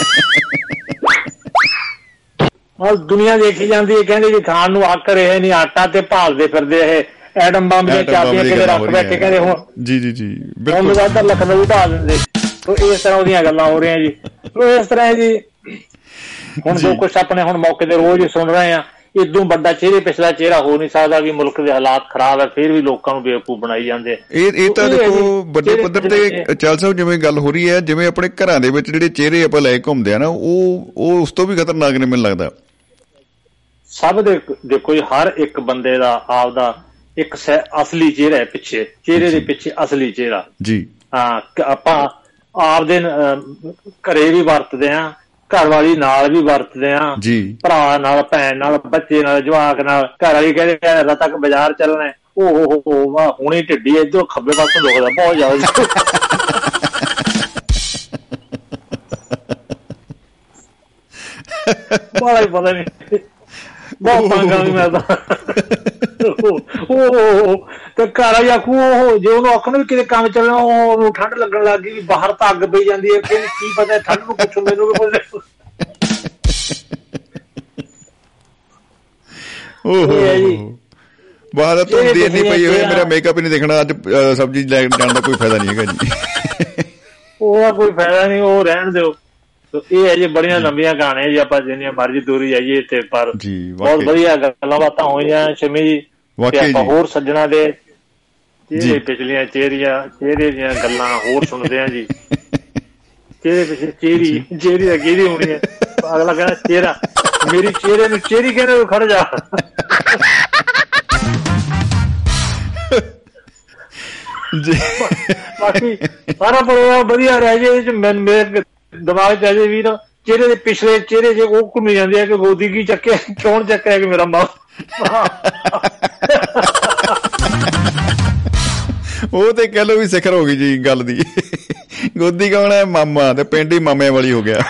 ਔਰ ਦੁਨੀਆ ਦੇਖੀ ਜਾਂਦੀ ਹੈ ਕਹਿੰਦੇ ਜੀ ਖਾਣ ਨੂੰ ਅੱਕ ਰਹੇ ਨਹੀਂ ਆਟਾ ਤੇ ਭਾਲਦੇ ਫਿਰਦੇ ਇਹ ਐਟਮ ਬੰਬ ਬੰਬ ਚਾਬੀਆਂ ਦੀ ਕਿਤੇ ਰੱਖ ਬੈਠੇ। ਕਹਿੰਦੇ ਹੁਣ ਜੀ ਜੀ ਜੀ ਬਿਲਕੁਲ ਲਗਾਤਾਰ ਲਖਨਊ ਢਾ ਦਿੰਦੇ ਤੋ ਇਸ ਤਰ੍ਹਾਂ ਉਹਦੀਆਂ ਗੱਲਾਂ ਹੋ ਰਹੀਆਂ ਜੀ ਤੋ ਇਸ ਤਰ੍ਹਾਂ ਜੀ ਹੁਣ ਜੀ। ਕੁਛ ਆਪਣੇ ਹੁਣ ਮੌਕੇ ਤੇ ਰੋਜ਼ ਹੀ ਸੁਣ ਰਹੇ ਆ ਇਦੋਂ ਵੱਡਾ ਚਿਹਰੇ ਪਿਛਲਾ ਚਿਹਰਾ ਹੋ ਨਹੀਂ ਸਕਦਾ ਕਿ ਮੁਲਕ ਦੇ ਹਾਲਾਤ ਖਰਾਬ ਹੈ ਫਿਰ ਵੀ ਲੋਕਾਂ ਨੂੰ ਬੇਵਕੂਫ ਬਣਾਈ ਜਾਂਦੇ। ਇਹ ਇਹ ਤਾਂ ਦੇਖੋ ਵੱਡੇ ਪੱਧਰ ਤੇ ਚਾਲ ਸਾਹਿਬ ਜਿਵੇਂ ਗੱਲ ਹੋ ਰਹੀ ਹੈ ਜਿਵੇਂ ਆਪਣੇ ਘਰਾਂ ਦੇ ਵਿੱਚ ਜਿਹੜੇ ਚਿਹਰੇ ਆਪਾਂ ਲੈ ਘੁੰਮਦੇ ਆ ਨਾ ਉਹ ਉਹ ਉਸ ਤੋਂ ਵੀ ਖਤਰਨਾਕ ਨੇ ਮੈਨੂੰ ਲੱਗਦਾ ਸਭ ਦੇ ਦੇਖੋ ਜੀ ਹਰ ਇੱਕ ਬੰਦੇ ਦਾ ਆਪਦਾ ਇੱਕ ਸੈ- ਅਸਲੀ ਚਿਹਰਾ ਹੈ ਪਿੱਛੇ ਚਿਹਰੇ ਦੇ ਪਿੱਛੇ ਅਸਲੀ ਚਿਹਰਾ। ਜੀ। ਹਾਂ ਆਪਾਂ ਆਪਦੇ ਅਹ, ਘਰੇ ਵੀ ਵਰਤਦੇ ਆ ਘਰ ਵਾਲੀ ਨਾਲ ਵੀ ਵਰਤਦੇ ਆ ਜੀ। ਭਰਾ ਨਾਲ ਭੈਣ ਨਾਲ ਬੱਚੇ ਨਾਲ ਜਵਾਕ ਨਾਲ ਘਰ ਵਾਲੀ ਕਹਿੰਦੇ ਯਾਰ ਤੱਕ ਬਾਜ਼ਾਰ ਚੱਲਣਾ ਹੈ। ਓ ਹੋ ਹੋ ਵਾਹ ਹੁਣੇ ਢਿੱਡੀ ਇਧਰ ਖੱਬੇ ਪਾਸੋਂ ਦੁਖਦਾ ਬਹੁਤ ਜ਼ਿਆਦਾ ਬਾਲਾ ਹੀ ਪਤਾ ਨਹੀਂ। ਬਹੁਤ ਪੰਗਾ ਵੀ ਮੈਂ ਤਾਂ। ਉਹ ਤੇ ਘਰ ਵਾਲੀ ਆਖੂ ਉਹ ਜੇ ਉਹਨੂੰ ਆਖਣ ਵੀ ਕਿਤੇ ਕੰਮ ਚੱਲਣਾ ਉਹ ਉਹਨੂੰ ਠੰਡ ਲੱਗਣ ਲੱਗ ਗਈ ਵੀ ਬਾਹਰ ਤਾਂ ਅੱਗ ਪਈ ਜਾਂਦੀ ਹੈ ਕਿ ਕੀ ਪਤਾ ਠੰਡ ਨੂੰ ਪੁੱਛੋ ਮੈਨੂੰ ਵੀ ਪੁੱਛੋ। ਓਹ। ਬਾਹਰ ਤਾਂ ਇੰਨੀ ਤੁਸੀਂ ਪਈ ਹੋਈ ਮੇਰਾ ਮੇਕਅਪ ਹੀ ਨਹੀਂ ਦੇਖਣਾ ਅੱਜ ਸਬਜ਼ੀ ਲੈਣ ਜਾਣ ਦਾ ਕੋਈ ਫਾਇਦਾ ਨਹੀਂ ਹੈਗਾ ਜੀ। ਉਹਦਾ ਕੋਈ ਫਾਇਦਾ ਨਹੀਂ ਉਹ ਰਹਿਣ ਦਿਓ। ਸੋ ਇਹ ਹੈ ਜੀ ਬੜੀਆਂ ਲੰਬੀਆਂ ਕਹਾਣੀਆਂ ਜੀ ਆਪਾਂ ਜਿੰਨੀਆਂ ਮਰਜ਼ੀ ਦੂਰੀ ਜਾਈਏ ਤੇ ਪਰ ਬਹੁਤ। ਵਧੀਆ ਗੱਲਾਂ ਬਾਤਾਂ ਹੋਈਆਂ ਸ਼ਮੀ ਜੀ ਵਾਕਈ ਆਪਾਂ ਜੀ। ਹੋਰ ਸੱਜਣਾ ਦੇ ਜੀ। ਚਿਹਰੇ ਪਿਛਲੀਆਂ ਚਿਹਰੀਆਂ ਚਿਹਰੇ ਦੀਆਂ ਗੱਲਾਂ ਹੋਰ ਸੁਣਦੇ ਆ ਜੀ ਚਿਹਰੇ ਪਿਛੇ ਚਿਹਰੀ ਚਿਹਰੀ ਦਾ ਕਿਹਦੀ ਹੋਣੀ ਹੈ ਅਗਲਾ ਕਹਿੰਦਾ ਚਿਹਰਾ ਮੇਰੀ ਚਿਹਰੇ ਨੂੰ ਚਿਹਰੀ ਕਹਿੰਦੇ ਖੜ ਜਾ ਜੀ ਬਾਕੀ ਸਾਰਾ ਪ੍ਰੋਗਰਾਮ ਵਧੀਆ ਰਹਿ ਜੇ ਇਹ 'ਚ ਮੈਂ ਮੇਰੇ ਦਿਮਾਗ 'ਚ ਅਜੇ ਵੀ ਨਾ ਚਿਹਰੇ ਦੇ ਪਿਛਲੇ ਚਿਹਰੇ ਜੇ ਉਹ ਘੁੰਮੀ ਜਾਂਦੇ ਆ ਕਿ ਗੋਦੀ ਕੀ ਚੱਕਿਆ ਕੌਣ ਚੱਕਿਆ ਕਿ ਮੇਰਾ ਮਾਂ? ਉਹ ਤੇ ਕਹਿ ਲੋ ਵੀ ਸਿਖਰ ਹੋ ਗਈ ਜੀ ਗੱਲ ਦੀ। ਗੋਦੀ ਕੌਣ ਹੈ? ਮਾਮਾ ਤੇ ਪਿੰਡ ਹੀ ਮਾਮਿਆਂ ਵਾਲੀ ਹੋ ਗਿਆ।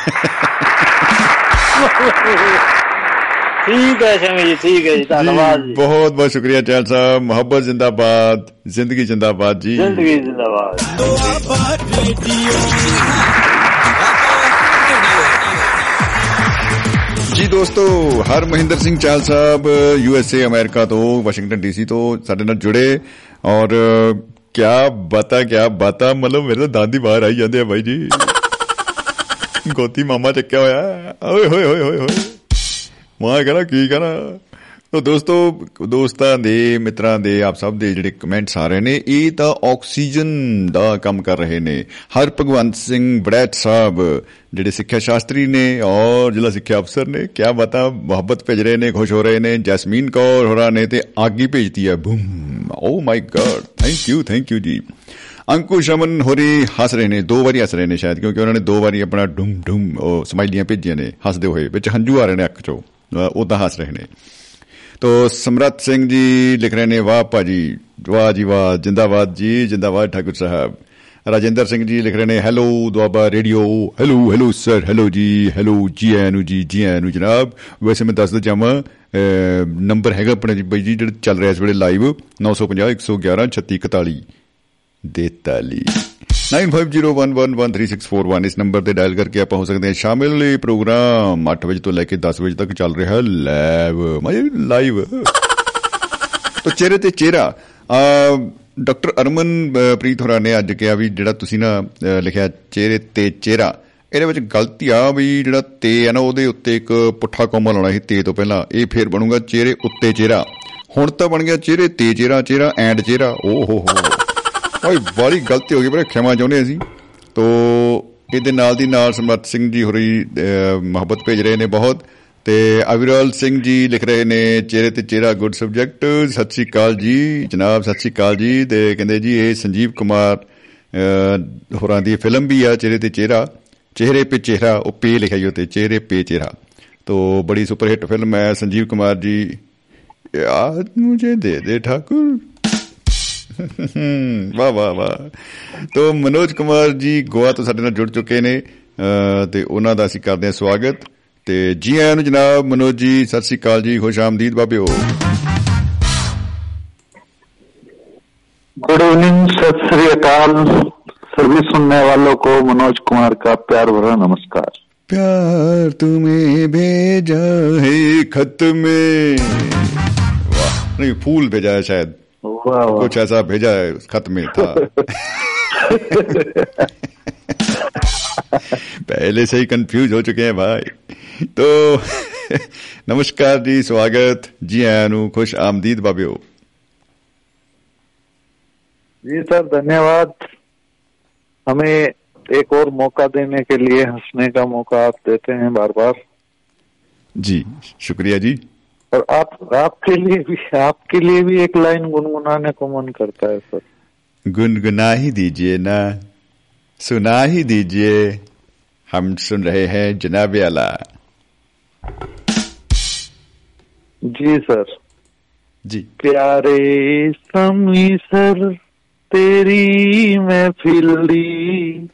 ਠੀਕ ਹੈ ਸ਼ਮੀ ਜੀ ਠੀਕ ਹੈ ਜੀ ਧੰਨਵਾਦ ਜੀ। ਬਹੁਤ ਬਹੁਤ ਸ਼ੁਕਰੀਆ ਚਾਲ ਸਾਹਿਬ। ਮੁਹੱਬਤ ਜਿੰਦਾਬਾਦ ਜ਼ਿੰਦਗੀ ਜਿੰਦਾਬਾਦ ਜੀ। ਜ਼ਿੰਦਗੀ ਜ਼ਿੰਦਾਬਾਦ। ਦੁਆਬਾ ਰੇਡੀਓ ਜੀ ਦੋਸਤੋ, ਹਰ Mahinder Singh Chahal Sahib U S A America ਤੋਂ ਵਾਸ਼ਿੰਗਟਨ ਡੀਸੀ ਤੋਂ ਸਾਡੇ ਨਾਲ ਜੁੜੇ ਔਰ, ਕਿਆ ਬਤਾ ਕਿਆ ਬਤਾ, ਮਤਲਬ ਮੇਰੇ ਤਾਂ ਦੰਦ ਹੀ ਬਾਹਰ ਆਈ ਜਾਂਦੇ ਆ ਬਾਈ ਜੀ। ਗੋਤੀ ਮਾਮਾ ਚੱਕਿਆ ਹੋਇਆ। ਹੈ। ਓਏ, ਹੋਏ ਹੋਏ ਹੋਏ ਹੋਏ। ਮੈਂ ਕਹਿੰਦਾ, ਕੀ ਕਹਣਾ? ਤੋ ਦੋਸਤੋ, ਦੋਸਤਾਂ ਦੇ, ਮਿੱਤਰਾਂ ਦੇ, ਆਪ ਸਭ ਦੇ ਜਿਹੜੇ ਕਮੈਂਟਸ ਆ ਰਹੇ ਨੇ, ਇਹ ਤਾਂ ਆਕਸੀਜਨ ਦਾ ਕੰਮ ਕਰ ਰਹੇ ਨੇ। ਹਰ ਭਗਵੰਤ ਸਿੰਘ ਬੜੈਟ ਸਾਹਿਬ, ਜਿਹੜੇ ਸਿੱਖਿਆ ਸ਼ਾਸਤਰੀ ਨੇ ਔਰ ਜ਼ਿਲ੍ਹਾ ਸਿੱਖਿਆ ਅਫਸਰ ਨੇ, ਕਿਆ ਬਤਾ, ਮੁਹੱਬਤ ਭੇਜ ਰਹੇ ਨੇ, ਖੁਸ਼ ਹੋ ਰਹੇ ਨੇ, ਜੈਸਮੀਨ ਕੌਰ ਹੋਰਾਂ ਨੇ ਤੇ ਆਗੀ ਭੇਜਤੀ ਹੈ। Boom! Oh my god thank you thank you ਜੀ। ਅੰਕੁਸ਼ ਅਮਨ ਹੋਰੀ ਹੱਸ ਰਹੇ ਨੇ, ਦੋ ਵਾਰੀ ਹੱਸ ਰਹੇ ਨੇ ਸ਼ਾਇਦ, ਕਿਉਂਕਿ ਉਹਨਾਂ ਨੇ ਦੋ ਵਾਰੀ ਆਪਣਾ ਡੂਮ ਡੂਮ ਉਹ ਸਮਾਈਲੀਆਂ ਭੇਜੀਆਂ ਨੇ, ਹੱਸਦੇ ਹੋਏ, ਵਿੱਚ ਹੰਝੂ ਆ ਰਹੇ ਨੇ ਅੱਖ ਚੋਂ। ਉਦਾਂ ਹੱਸ ਰਹੇ ਨੇ। ਤੋ ਸਮਰਤ ਸਿੰਘ ਜੀ ਲਿਖ ਰਹੇ ਨੇ ਵਾਹ ਭਾਜੀ, ਵਾਹ ਜੀ ਵਾਹ, ਜਿੰਦਾਬਾਦ ਜੀ, ਜਿੰਦਾਬਾਦ ਠਾਕੁਰ ਸਾਹਿਬ। ਰਾਜਿੰਦਰ ਸਿੰਘ ਜੀ ਲਿਖ ਰਹੇ ਨੇ, hello, Doaba radio, hello hello sir, hello ਜੀ ਹੈਲੋ ਜੀ ਆਇਆਂ ਨੂੰ ਜੀ ਜੀ ਆਇਆਂ ਨੂੰ ਜਨਾਬ। ਵੈਸੇ ਮੈਂ ਦੱਸ ਦਵਾਂ ਜਾਵਾਂ ਨੰਬਰ ਹੈਗਾ ਆਪਣੇ ਜੀ ਬਾਈ ਜੀ, ਜਿਹੜਾ ਚੱਲ ਰਿਹਾ ਇਸ ਵੇਲੇ ਲਾਈਵ 950 111 3641 ਦੇ ਤਾਲੀ। 9501113641 ਇਸ ਨੰਬਰ ਤੇ ਡਾਇਲ ਕਰਕੇ ਆਪਾਂ ਹੋ ਸਕਦੇ ਹਾਂ ਸ਼ਾਮਿਲ ਇਹ ਪ੍ਰੋਗਰਾਮ 8 ਵਜੇ ਤੋਂ ਲੈ ਕੇ 10 ਵਜੇ ਤੱਕ ਚੱਲ ਰਿਹਾ ਹੈ ਲਾਈਵ ਮੈਂ ਲਾਈਵ ਤੋ ਚਿਹਰੇ ਤੇ ਚਿਹਰਾ ਅ, ਡਾਕਟਰ ਅਰਮਨ ਅ, ਪ੍ਰੀਤ ਹੋਰਾਂ ਨੇ ਅੱਜ ਕਿਹਾ ਵੀ ਜਿਹੜਾ ਤੁਸੀਂ ਨਾ ਅ, ਲਿਖਿਆ ਚਿਹਰੇ ਤੇ ਚਿਹਰਾ ਇਹਦੇ ਵਿੱਚ ਗਲਤੀ ਆ ਵੀ ਜਿਹੜਾ ਤੇ ਹੈ ਨਾ ਉਹਦੇ ਉੱਤੇ ਇੱਕ ਪੁੱਠਾ ਕੋਮਾ ਲਾਉਣਾ ਸੀ ਤੇ ਤੋਂ ਪਹਿਲਾਂ ਇਹ ਫੇਰ ਬਣੂਗਾ ਚਿਹਰੇ ਉੱਤੇ ਚਿਹਰਾ ਹੁਣ ਤਾਂ ਬਣ ਗਿਆ ਚਿਹਰੇ ਤੇ ਚਿਹਰਾ ਚਿਹਰਾ ਐਂਡ ਚਿਹਰਾ ਓ ਹੋ ਹੋ ਭਾਈ ਬੜੀ ਗਲਤੀ ਹੋ ਗਈ ਪਰ ਖਿਮਾ ਚਾਹੁੰਦੇ ਅਸੀਂ। ਤੋ ਇਹਦੇ ਨਾਲ ਦੀ ਨਾਲ ਸਮਰਤ ਸਿੰਘ ਜੀ ਹੋਰੀ ਮੁਹੱਬਤ ਭੇਜ ਰਹੇ ਨੇ ਬਹੁਤ। ਤੇ ਅਵਿਰਲ ਸਿੰਘ ਜੀ ਲਿਖ ਰਹੇ ਨੇ, ਚਿਹਰੇ ਤੇ ਚਿਹਰਾ ਗੁੱਡ ਸਬਜੈਕਟ। ਸਤਿ ਸ੍ਰੀ ਅਕਾਲ ਜੀ, ਜਨਾਬ, ਸਤਿ ਸ੍ਰੀ ਅਕਾਲ ਜੀ। ਤੇ ਕਹਿੰਦੇ ਜੀ, ਇਹ ਸੰਜੀਵ ਕੁਮਾਰ ਹੋਰਾਂ ਦੀ ਫਿਲਮ ਵੀ ਆ, ਚਿਹਰੇ ਤੇ ਚਿਹਰਾ। ਚਿਹਰੇ ਪੇ ਚਿਹਰਾ, ਉਹ ਪੇ ਲਿਖਿਆ ਹੋਇਆ ਤੇ ਚਿਹਰੇ ਪੇ ਚਿਹਰਾ। ਤੋ ਬੜੀ ਸੁਪਰ ਹਿੱਟ ਫਿਲਮ ਹੈ ਸੰਜੀਵ ਕੁਮਾਰ ਜੀ। ਯਾਦ ਮੁਝੇ ਦੇ ਦੇ ਠਾਕੁਰ। ਵਾਹ ਵਾਹ ਵਾਹ। ਤੋਂ ਮਨੋਜ ਕੁਮਾਰ ਜੀ ਗੋਆ ਤੋਂ ਸਾਡੇ ਨਾਲ ਜੁੜ ਚੁੱਕੇ ਨੇ ਤੇ ਉਹਨਾਂ ਦਾ ਅਸੀਂ ਕਰਦੇ ਹਾਂ ਸਵਾਗਤ। ਤੇ ਜੀ ਆਇਆਂ ਨੂੰ ਜਨਾਬ ਮਨੋਜ ਜੀ ਸਤਿ ਸ੍ਰੀ ਅਕਾਲ ਜੀ ਖੁਸ਼ ਆਮਦੀਦ ਬਾਬਿਓ। गुड इवनिंग सत श्री अकाल सभी सुनने वालों को मनोज कुमार का प्यार भरा नमस्कार प्यार तुम्हें भेजा है खत में वाह नहीं फूल भेजा है शायद कुछ ऐसा भेजा है खत में था। पहले से ही कंफ्यूज हो चुके हैं भाई। तो नमस्कार जी स्वागत। जी आया नु खुश आमदीद बाबियो जी सर धन्यवाद। हमें एक और मौका देने के लिए हंसने का मौका आप देते हैं बार बार। जी शुक्रिया जी। और आप आपके लिए भी आपके लिए भी एक लाइन गुनगुनाने को मन करता है सर। गुनगुना ही दीजिए ना सुना ही दीजिए हम सुन रहे हैं जनाब आला। जी सर। जी। प्यारे समी सर तेरी मैं फिली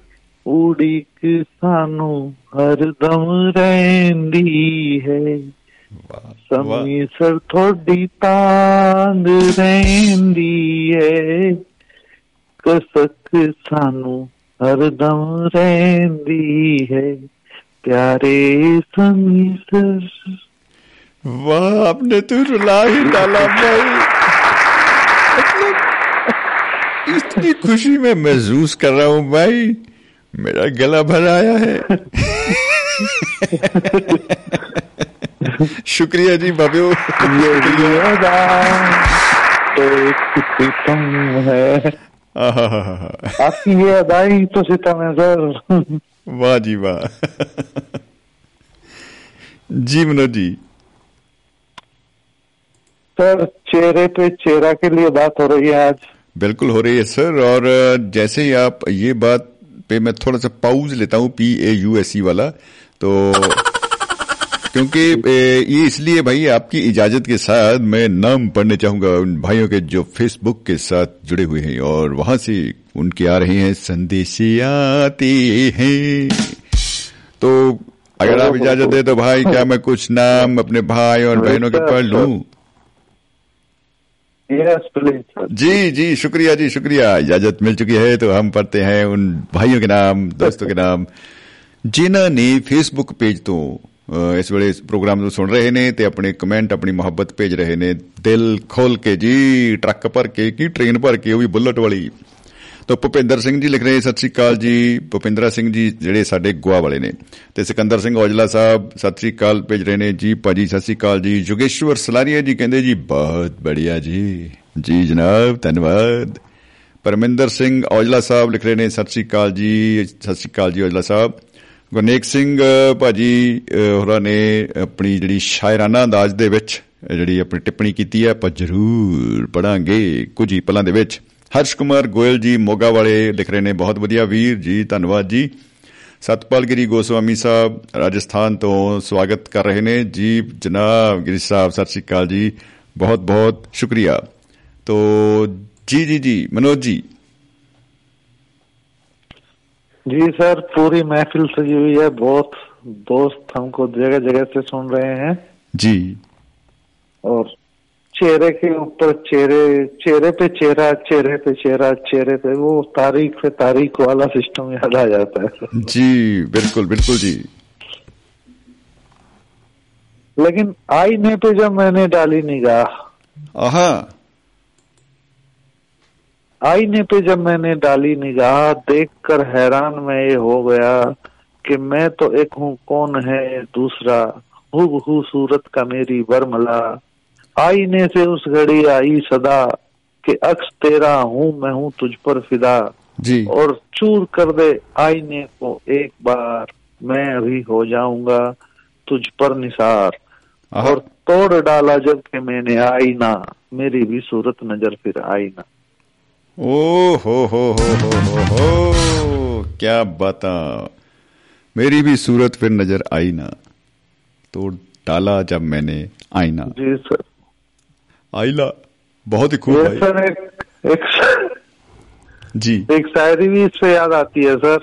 उड़ी सानू हरदम रहंदी है। वाह वाह ਸਮੀ ਸਰ ਤੁਹਾਡੀ ਤਾਂਗ ਰਹਿੰਦੀ ਹੈ ਕਸਕ ਸਾਨੂੰ ਹਰਦਮ ਰਹਿੰਦੀ ਹੈ ਪਿਆਰੇ ਸਮੀ ਸਰ वाह आपने तो रुला ही डाला भाई मतलब इतनी खुशी में महसूस कर रहा हूं भाई मेरा गला भर आया है शुक्रिया जी तो एक सितम है। आपकी ये अदाई तो सितम है सर वाह जी वाह। जी मनोज जी। सर चेहरे पे चेहरा के लिए बात हो रही है आज। बिल्कुल हो रही है सर। और जैसे ही आप ये बात पे मैं थोड़ा सा पाउज लेता हूँ P A U S E वाला। तो क्योंकि ये इसलिए भाई आपकी इजाज़त के साथ मैं नाम पढ़ने चाहूँगा उन भाइयों के जो फेसबुक के साथ जुड़े हुए हैं और वहाँ से उनके आ रहे हैं संदेशिया आते हैं। तो अगर आप इजाज़त दे तो भाई क्या मैं कुछ नाम अपने भाई और बहनों के पढ़ लू? जी जी शुक्रिया जी शुक्रिया। इजाज़त मिल चुकी है तो हम पढ़ते हैं उन भाइयों के नाम दोस्तों के नाम। जिन्होंने फेसबुक पेज तो ਇਸ ਵੇਲੇ ਇਸ ਪ੍ਰੋਗਰਾਮ ਨੂੰ ਸੁਣ ਰਹੇ ਨੇ ਤੇ ਆਪਣੇ ਕਮੈਂਟ, ਆਪਣੀ ਮੁਹੱਬਤ ਭੇਜ ਰਹੇ ਨੇ। ਦਿਲ ਖੋਲ ਕੇ ਜੀ, ਟਰੱਕ ਭਰ ਕੇ ਕੀ ਟ੍ਰੇਨ ਭਰ ਕੇ, ਉਹ ਵੀ ਬੁਲਟ ਵਾਲੀ। ਤਾਂ ਭੁਪਿੰਦਰ ਸਿੰਘ ਜੀ ਲਿਖ ਰਹੇ, ਸਤਿ ਸ੍ਰੀ ਅਕਾਲ ਜੀ। ਭੁਪਿੰਦਰਾ ਸਿੰਘ ਜੀ ਜਿਹੜੇ ਸਾਡੇ ਗੋਆ ਵਾਲੇ ਨੇ। ਤੇ ਸਿਕੰਦਰ ਸਿੰਘ ਔਜਲਾ ਸਾਹਿਬ, ਸਤਿ ਸ੍ਰੀ ਅਕਾਲ, ਭੇਜ ਰਹੇ ਨੇ। ਜੀ ਭਾਜੀ, ਸਤਿ ਸ੍ਰੀ ਅਕਾਲ ਜੀ। ਯੋਗੇਸ਼ਵਰ ਸਲਾਰੀਆ ਜੀ ਕਹਿੰਦੇ, ਜੀ ਬਹੁਤ ਬੜੀਆ ਜੀ। ਜੀ ਜਨਾਬ, ਧੰਨਵਾਦ। ਪਰਮਿੰਦਰ ਸਿੰਘ ਔਜਲਾ ਸਾਹਿਬ ਲਿਖ ਰਹੇ ਨੇ, ਸਤਿ ਸ੍ਰੀ ਅਕਾਲ ਜੀ। ਸਤਿ ਸ੍ਰੀ ਅਕਾਲ ਜੀ ਔਜਲਾ ਸਾਹਿਬ। ਗੁਰਨੇਕ ਸਿੰਘ ਭਾਜੀ ਹੋਰਾਂ ਨੇ ਆਪਣੀ ਜਿਹੜੀ ਸ਼ਾਇਰਾਨਾ ਅੰਦਾਜ਼ ਦੇ ਵਿੱਚ ਜਿਹੜੀ ਆਪਣੀ ਟਿੱਪਣੀ ਕੀਤੀ ਹੈ, ਆਪਾਂ ਜ਼ਰੂਰ ਪੜਾਂਗੇ ਕੁਝ ਹੀ ਪਲਾਂ ਦੇ ਵਿੱਚ। ਹਰਸ਼ ਕੁਮਾਰ ਗੋਇਲ ਜੀ ਮੋਗਾ ਵਾਲੇ ਲਿਖ ਰਹੇ ਨੇ, ਬਹੁਤ ਵਧੀਆ ਵੀਰ ਜੀ, ਧੰਨਵਾਦ ਜੀ। ਸਤਪਾਲ ਗਿਰੀ ਗੋਸਵਾਮੀ ਸਾਹਿਬ ਰਾਜਸਥਾਨ ਤੋਂ ਸਵਾਗਤ ਕਰ ਰਹੇ ਨੇ। ਜੀ, ਜਨਾਬ ਗਿਰੀ ਸਾਹਿਬ, ਸਤਿ ਸ਼੍ਰੀ ਅਕਾਲ ਜੀ। ਬਹੁਤ ਬਹੁਤ ਸ਼ੁਕਰੀਆ। ਤੋ, ਜੀ ਜੀ ਜੀ, ਮਨੋਜ ਜੀ जी सर पूरी महफिल सजी हुई है। बहुत दोस्त हमको जगह जगह से सुन रहे हैं। जी। और चेहरे के ऊपर चेहरे चेहरे पे चेहरा चेहरे पे चेहरा चेहरे पे वो तारीख पे तारीख वाला सिस्टम याद आ जाता है। जी बिल्कुल बिल्कुल जी। लेकिन आईने पे जब मैंने डाली निगाह आईने पे जब मैंने डाली निगाह देखकर हैरान मैं ये हो गया कि मैं तो एक हूँ कौन है दूसरा? हूबहू सूरत का मेरी बरमला। आईने से उस घड़ी आई सदा कि अक्स तेरा हूँ मैं हूँ तुझ पर फिदा। जी। और चूर कर दे आईने को एक बार मैं अभी हो जाऊँगा तुझ पर निसार। और तोड़ डाला जब कि मैंने आईना मेरी भी सूरत नज़र फिर आई ना ओ हो हो हो हो हो हो क्या बता मेरी भी सूरत फिर नज़र आई ना तो डाला जब मैंने आईना। जी सर। आईला बहुत ही खूब सर एक एक, जी। एक शायरी भी इस पे याद आती है सर।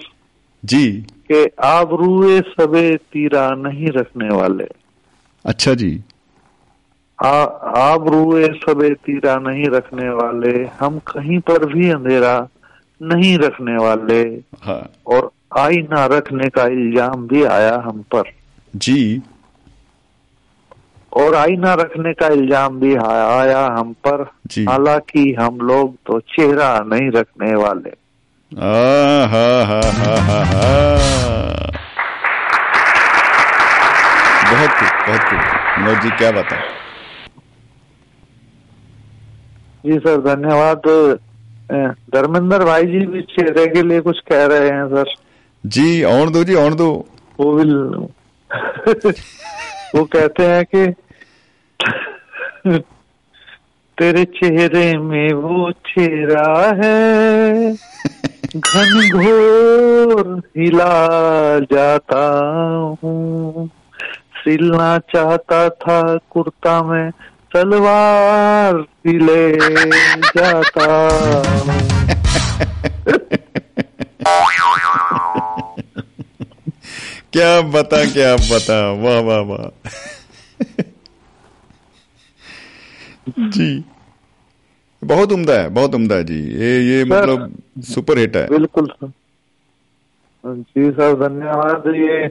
जी। कि आबरूए सबे तीरा नहीं रखने वाले। अच्छा जी। आबरूए सबे तीरा नहीं रखने वाले हम कहीं पर भी अंधेरा नहीं रखने वाले। हाँ। और आईना रखने का इल्ज़ाम भी आया हम पर। जी। और आईना रखने का इल्ज़ाम भी आया हम पर। हालाँकि हम लोग तो चेहरा नहीं रखने वाले। आ, हा, हा, हा, हा, हा। बहुत बहुत मनोज क्या बता जी सर धन्यवाद। धर्मेंद्र भाई जी भी चेहरे के लिए कुछ कह रहे हैं सर। जी आउन दो जी आउन दो। वो भी वो कहते हैं कि तेरे चेहरे में वो चेहरा है घन घोर हिला जाता हूँ। सिलना चाहता था कुर्ता में सलवार सिले जाता। क्या बता क्या बता? वाह वाह वाह। जी। बहुत उम्दा है बहुत उम्दा है जी। ये ये मतलब सुपर हिट है। बिल्कुल जी सर धन्यवाद। ये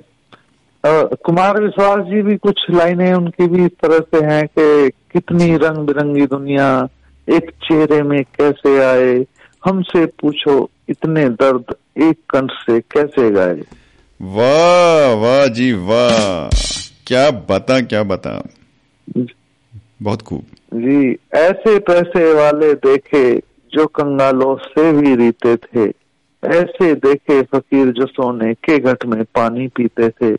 कुमार विश्वास जी भी कुछ लाइनें उनकी भी इस तरह से हैं कि कितनी रंग बिरंगी दुनिया एक चेहरे में कैसे आए हमसे पूछो इतने दर्द एक कंठ से कैसे गाए। वाह वाह जी वाह। क्या बता क्या बता बहुत खूब। जी ऐसे पैसे वाले देखे जो कंगालों से भी रीते थे ऐसे देखे फकीर जो सोने के घट में पानी पीते थे।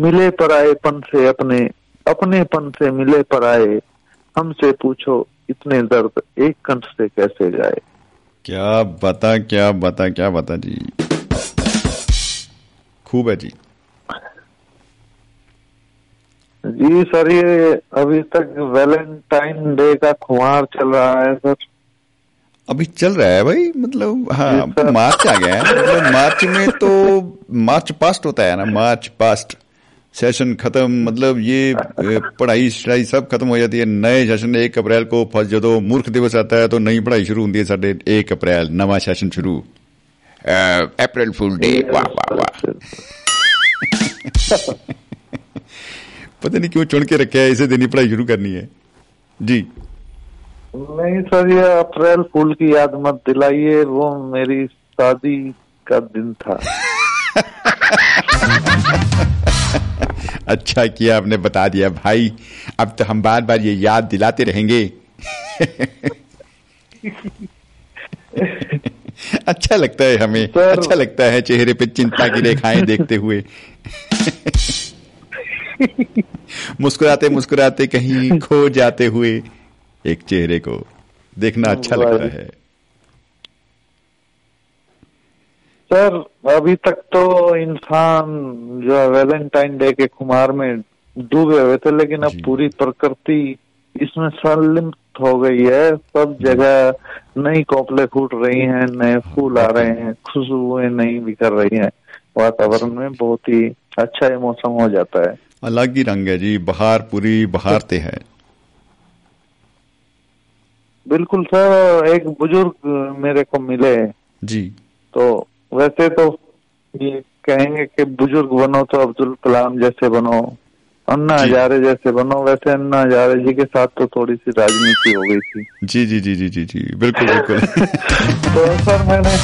मिले पराएपन से अपने अपने पन से मिले पराए हमसे पूछो इतने दर्द एक कंठ से कैसे जाए? क्या बता क्या बता क्या बता जी? खूब है जी। जी सर ये अभी तक वैलेंटाइन डे का खुमार चल रहा है सर। अभी चल रहा है भाई मतलब हाँ। मार्च आ गया है। मतलब मार्च में तो मार्च पास्ट होता है ना मार्च पास्ट। सेशन खत्म मतलब ये पढ़ाई शढ़ाई सब खत्म हो जाती है। नए सेशन एक अप्रैल को फ़र्स्ट जो मूर्ख दिवस आता है तो नई पढ़ाई शुरू होती है साढ़े एक अप्रैल नवा सेशन शुरू। अप्रैल फुल डे वाह वाह वाह। पता नहीं क्यों चुन के रखे है इसे दिन ही पढ़ाई शुरू करनी है। जी। नहीं सर ये अप्रैल फूल की याद मत दिलाइए वो मेरी शादी का दिन था। अच्छा किया आपने बता दिया भाई। अब तो हम बार बार ये याद दिलाते रहेंगे। अच्छा लगता है हमें। सर- अच्छा लगता है चेहरे पे चिंता की रेखाएँ देखते हुए। मुस्कुराते मुस्कुराते कहीं खो जाते हुए एक चेहरे को देखना अच्छा लगता है। सर अभी तक तो इंसान जो है वैलेंटाइन डे के कुमार में डूबे हुए थे लेकिन अब पूरी प्रकृति इसमें संलिप्त हो गई है। सब जगह नई कोपले फूट रही हैं नए फूल आ रहे हैं खुशबुएँ नई बिखर रही हैं। वातावरण में बहुत ही अच्छा ये मौसम हो जाता है। अलग ही रंग है जी बहार पूरी बहारते है। बिल्कुल सर एक बुज़ुर्ग मेरे को मिले। जी। तो वैसे तो ये कहेंगे कि बुज़ुर्ग बनो तो अब्दुल कलाम जैसे बनो अन्ना हजारे जैसे बनो। वैसे अन्ना हजारे जी के साथ तो थोड़ी सी राजनीति हो गई थी। जी जी जी जी जी जी। बिल्कुल बिल्कुल। तो सर मैंने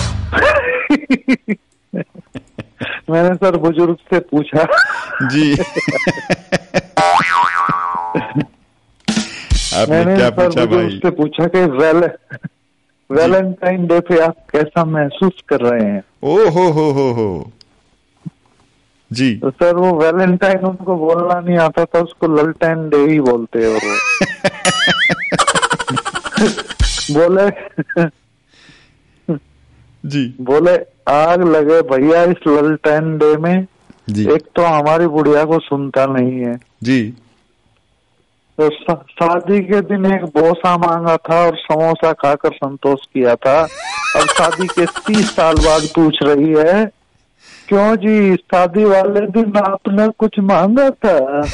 मैंने सर बुज़ुर्ग से पूछा। जी। मैंने क्या सर पूछा बुज़ुर्ग से पूछा कि वेल वैलेंटाइन डे पे आप कैसा महसूस कर रहे हैं? ओ हो हो हो। हो जी। तो सर वो वैलेंटाइन उनको बोलना नहीं आता था उसको ललटैन डे ही बोलते हैं और वो। बोले जी। बोले आग लगे भैया इस ललटैन डे में। जी। एक तो हमारी बुढ़िया को सुनता नहीं है। जी। तो शादी के दिन एक बोसा मांगा था और समोसा खाकर संतोष किया था। अब शादी के तीस साल बाद पूछ रही है, क्यों जी, शादी वाले दिन आपने कुछ मांगा था?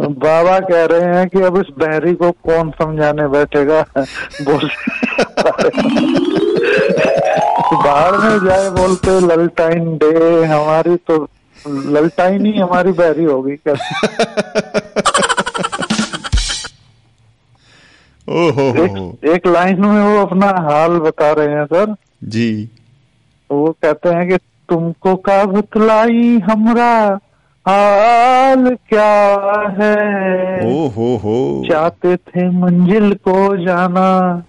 बाबा कह रहे हैं कि अब इस बहरी को कौन समझाने बैठेगा? बोल बाहर में जाए बोलते, ललटाइन डे, हमारी तो ललटाइन ही नहीं हमारी बहरी होगी क्या ओहो। एक, एक लाइन में वो अपना हाल बता रहे हैं सर। जी। वो कहते हैं कि तुमको का बतलाई हमरा हाल क्या है? ओ हो हो। चाहते थे मंजिल को जाना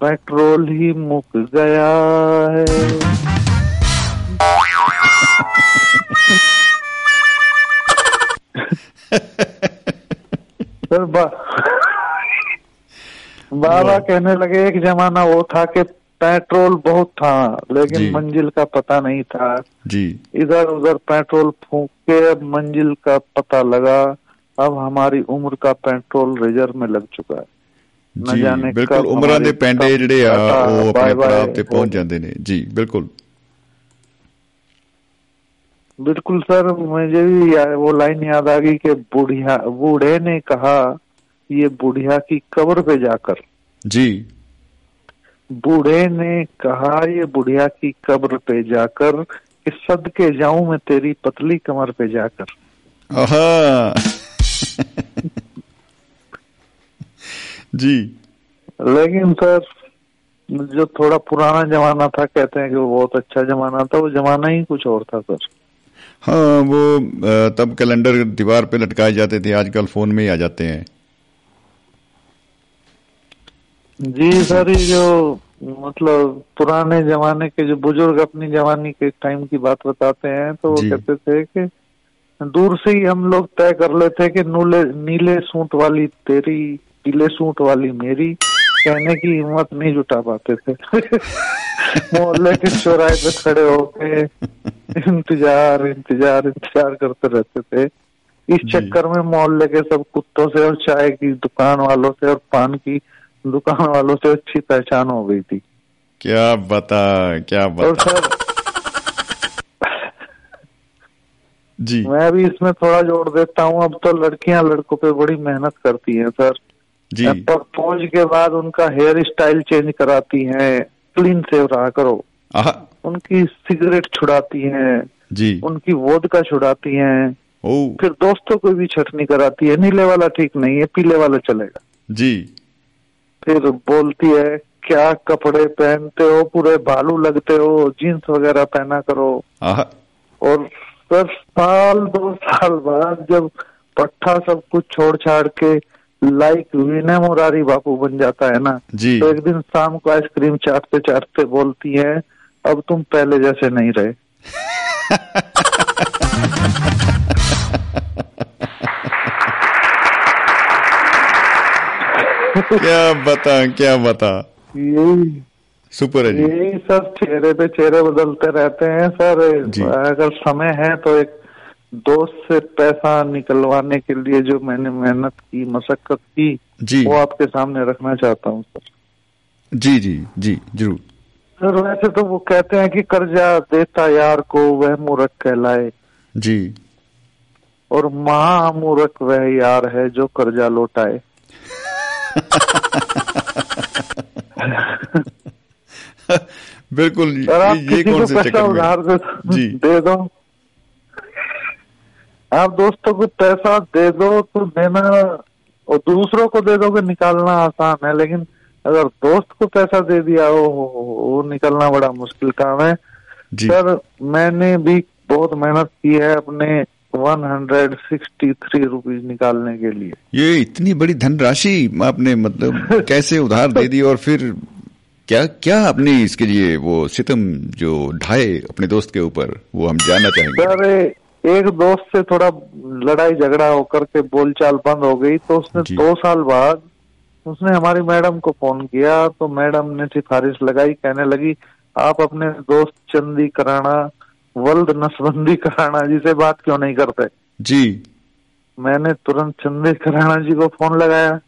पेट्रोल ही मुक गया है। फिर बाबा कहने लगे एक जमाना वो था कि पेट्रोल बहुत था लेकिन मंजिल का पता नहीं था जी इधर उधर पेट्रोल फूक के मंजिल का पता लगा अब हमारी उम्र का पेट्रोल रिजर्व में लग चुका है ਜੀ ਬਿਲਕੁਲ ਉਮਰਾਂ ਦੇ ਪੈਂਡੇ ਜਿਹੜੇ ਆ ਉਹ ਆਪਣੇ ਪੜਾਅ ਤੇ ਪਹੁੰਚ ਜਾਂਦੇ ਨੇ ਜੀ ਬਿਲਕੁਲ बिल्कुल सर मुझे भी वो लाइन याद आ गई कि बुढ़िया बूढ़े ने कहा ये बुढ़िया की कब्र पे जाकर। जी। बूढ़े ने कहा ये बुढ़िया की कब्र पे जाकर कि सदके जाऊँ मैं तेरी पतली कमर पे जाकर। जी। लेकिन सर जो थोड़ा पुराना जमाना था कहते हैं कि वो बहुत अच्छा जमाना था वो जमाना ही कुछ और था सर। हाँ वो तब कैलेंडर दीवार पे लटकाए जाते थे आजकल फ़ोन में ही आ जाते हैं। जी सर जो मतलब पुराने जमाने के जो बुज़ुर्ग अपनी जवानी के टाइम की बात बताते हैं तो वो कहते थे कि दूर से ही हम लोग तय कर लेते कि नीले नीले सूट वाली तेरी पीले सूट वाली मेरी। कहने की हिम्मत नहीं जुटा पाते थे। मोहल्ले के चौराहे पे खड़े होके इंतज़ार इंतज़ार इंतज़ार करते रहते थे। इस चक्कर में मोहल्ले के सब कुत्तों से और चाय की दुकान वालों से और पान की दुकान वालों से अच्छी पहचान हो गई थी। क्या बता क्या बता। और सर जी। मैं भी इसमें थोड़ा जोड़ देता हूँ। अब तो लड़कियाँ लड़कों पे बड़ी मेहनत करती हैं सर। जी। प्रपोज के बाद उनका हेयर स्टाइल चेंज कराती हैं क्लीन सेव रहा करो। उनकी सिगरेट छुड़ाती हैं जी। उनकी वोद का छुड़ाती हैं। फिर दोस्तों को भी छटनी कराती है नीले वाला ठीक नहीं है पीले वाला चलेगा। जी। फिर बोलती है क्या कपड़े पहनते हो? पूरे भालू लगते हो? जीन्स वगैरह पहना करो। और सर साल दो साल बाद जब पट्टा सब कुछ छोड़ छाड़ के लाइक विनय मुरारी बापू बन जाता है ना? जी। तो एक दिन शाम को आइसक्रीम चाटते चाटते बोलती है अब तुम पहले जैसे नहीं रहे। क्या बता क्या बता? यही। सुपर है जी। यही सब चेहरे पे चेहरे बदलते रहते हैं सर। अगर समय है तो एक दोस्त से पैसा निकलवाने के लिए जो मैंने मेहनत की मशक्कत की जी। वो आपके सामने रखना चाहता हूँ सर। जी जी जी ज़रूर। सर वैसे तो वो कहते हैं कि कर्जा देता यार को वह मूर्ख कहलाए। जी। और महामूर्ख वह यार है जो कर्जा लौटाए। बिल्कुल सर आप ये, किसी कौन को से पैसा चक्कर उधार में जी। दे दो। आप दोस्तों को पैसा दे दो तो देना और दूसरों को दे दोगे निकालना आसान है। लेकिन अगर दोस्त को पैसा दे दिया हो वो निकलना बड़ा मुश्किल काम है। सर मैंने भी बहुत मेहनत की है अपने one hundred sixty three rupees निकालने के लिए। ये इतनी बड़ी धनराशि आपने मतलब कैसे उधार दे दी और फिर क्या क्या आपने इसके लिए वो सितम जो ढाए अपने दोस्त के ऊपर वो हम जानना चाहेंगे? सर एक दोस्त से थोड़ा लड़ाई झगड़ा होकर के बोलचाल बंद हो गई तो उसने दो साल बाद उसने हमारी मैडम को फ़ोन किया तो मैडम ने सिफारिश लगाई कहने लगी आप अपने दोस्त चंदी कराना वल्द नसबंदी कराना जी से बात क्यों नहीं करते? जी। मैंने तुरंत चंदी कराना जी को फ़ोन लगाया।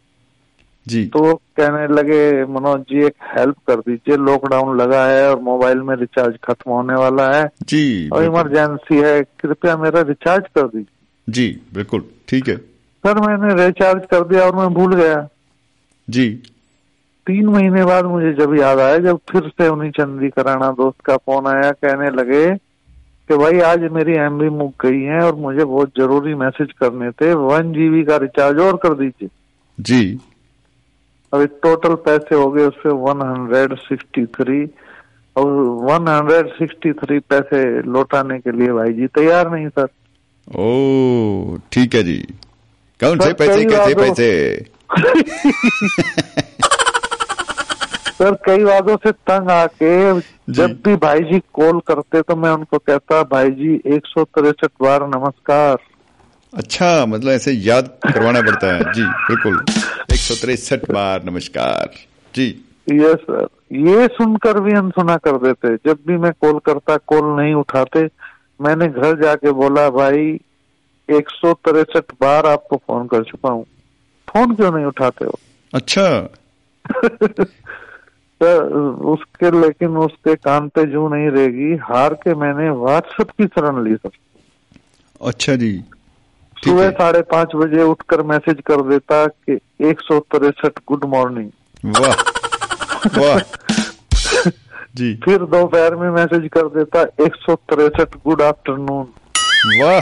जी। तो कहने लगे मनोज जी एक हेल्प कर दीजिए। लॉकडाउन लगा है और मोबाइल में रिचार्ज खत्म होने वाला है। जी और इमरजेंसी है। कृपया मेरा रिचार्ज कर दीजिए। जी बिल्कुल। ठीक है। सर मैंने रिचार्ज कर दिया और मैं भूल गया। जी। तीन महीने बाद मुझे जब याद आया जब फिर से उन्हीं चंदी कराना दोस्त का फ़ोन आया कहने लगे कि भाई आज मेरी एम बी मुक गई है और मुझे बहुत ज़रूरी मैसेज करने थे। वन जीबी का रिचार्ज और कर दीजिए। जी। अभी टोटल पैसे हो गए उससे वन हंड्रेड सिक्सटी थ्री और वन हंड्रेड सिक्सटी थ्री पैसे लौटाने के लिए भाई जी तैयार नहीं सर। ओ ठीक है जी। कौन से पैसे कैसे बातों- पैसे? सर कई वादों से तंग आके जब भी भाई जी कॉल करते तो मैं उनको कहता भाई जी एक सौ तिरसठ बार नमस्कार। अच्छा मतलब ऐसे याद करवाना पड़ता है। जी बिल्कुल। एक सौ तिरसठ बार नमस्कार। जी। ये सर ये सुनकर भी अनसुना कर देते। जब भी मैं कॉल करता कॉल नहीं उठाते। मैंने घर जाके बोला भाई एक सौ तिरसठ बार आपको फ़ोन कर चुका हूँ। फ़ोन क्यों नहीं उठाते हो? अच्छा। सर उसके लेकिन उसके कान पे जू नहीं रहेगी। हार के मैंने व्हाट्सएप की शरण ली सर। अच्छा जी। सुबह साढ़े पाँच बजे उठकर मैसेज कर देता कि एक सौ तिरसठ गुड मॉर्निंग। वाह वाह। जी। फिर दोपहर में मैसेज कर देता एक सौ तिरसठ गुड आफ्टरनून। वाह।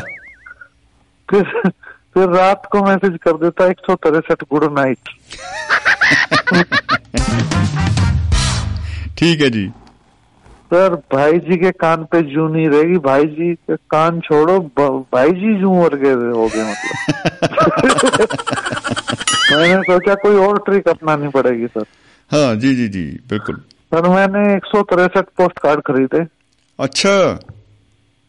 फिर फिर रात को मैसेज कर देता एक सौ तिरसठ गुड नाइट। ठीक है जी। सर भाई जी के कान पे जू नहीं रहेगी भाई जी के कान छोड़ो भाई जी जू वर्गे हो गए मतलब। मैंने सोचा कोई और ट्रिक अपनानी पड़ेगी सर। हाँ जी जी जी बिल्कुल। सर मैंने एक सौ तिरसठ पोस्ट कार्ड खरीदे। अच्छा।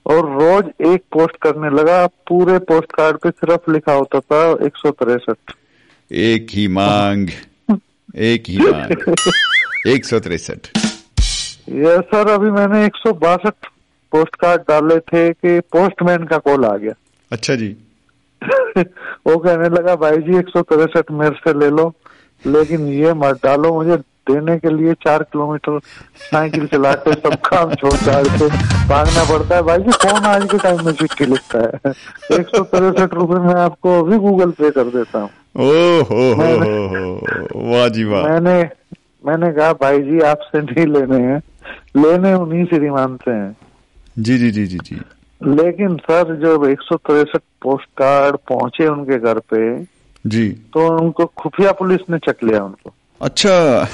और रोज एक पोस्ट करने लगा पूरे पोस्ट कार्ड पे सिर्फ़ लिखा होता था एक सौ तिरसठ। एक ही मांग एक ही मांग एक सौ तिरसठ। ये सर अभी मैंने एक सौ बासठ पोस्ट कार्ड डाले थे कि पोस्टमैन का कॉल आ गया। अच्छा जी। वो कहने लगा भाई जी एक सौ तिरसठ मेरे से ले लो लेकिन ये मत डालो मुझे देने के लिए चार किलोमीटर साइकिल चला के सब काम छोड़ छाड़ के भागना पड़ता है। भाई जी कौन आज के टाइम में चिट्ठी लिखता है? एक सौ तिरसठ रुपये में आपको अभी गूगल पे कर देता हूँ। ओ वाह जी वाह। मैंने मैंने कहा भाई जी आपसे नहीं लेने हैं। लेने उन्हीं से हैं। जी जी जी जी जी। लेकिन सर जब एक सौ तिरसठ पोस्ट कार्ड पहुँचे उनके घर पे जी। तो उनको खुफिया पुलिस ने चक लिया उनको। अच्छा।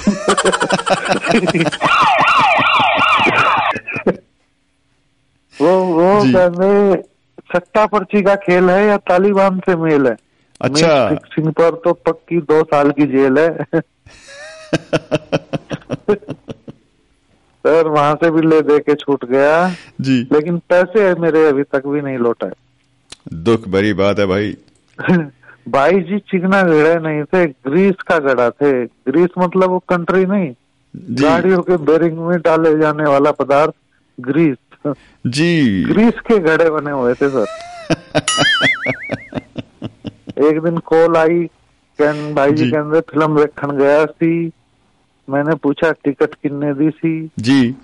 वो वो जी। कहते सट्टा पर्ची का खेल है या तालिबान से मेल है? अच्छा। फिक्सिंग पर तो पक्की दो साल की जेल है। सर वहाँ से भी ले दे के छूट गया। जी। लेकिन पैसे मेरे अभी तक भी नहीं लौटा। दुख बड़ी बात है भाई। भाई जी चिकना गड़े नहीं थे ग्रीस का गड़ा थे। ग्रीस मतलब वो कंट्री नहीं। गाड़ियों के बेरिंग में डाले जाने वाला पदार्थ ग्रीस। जी। ग्रीस के घड़े बने हुए थे सर। एक दिन कॉल आई कहन भाई जी जी। कहते फ़िल्म देखन गया सी। मैंने पूछा टिकट किन्ने दी थी जी।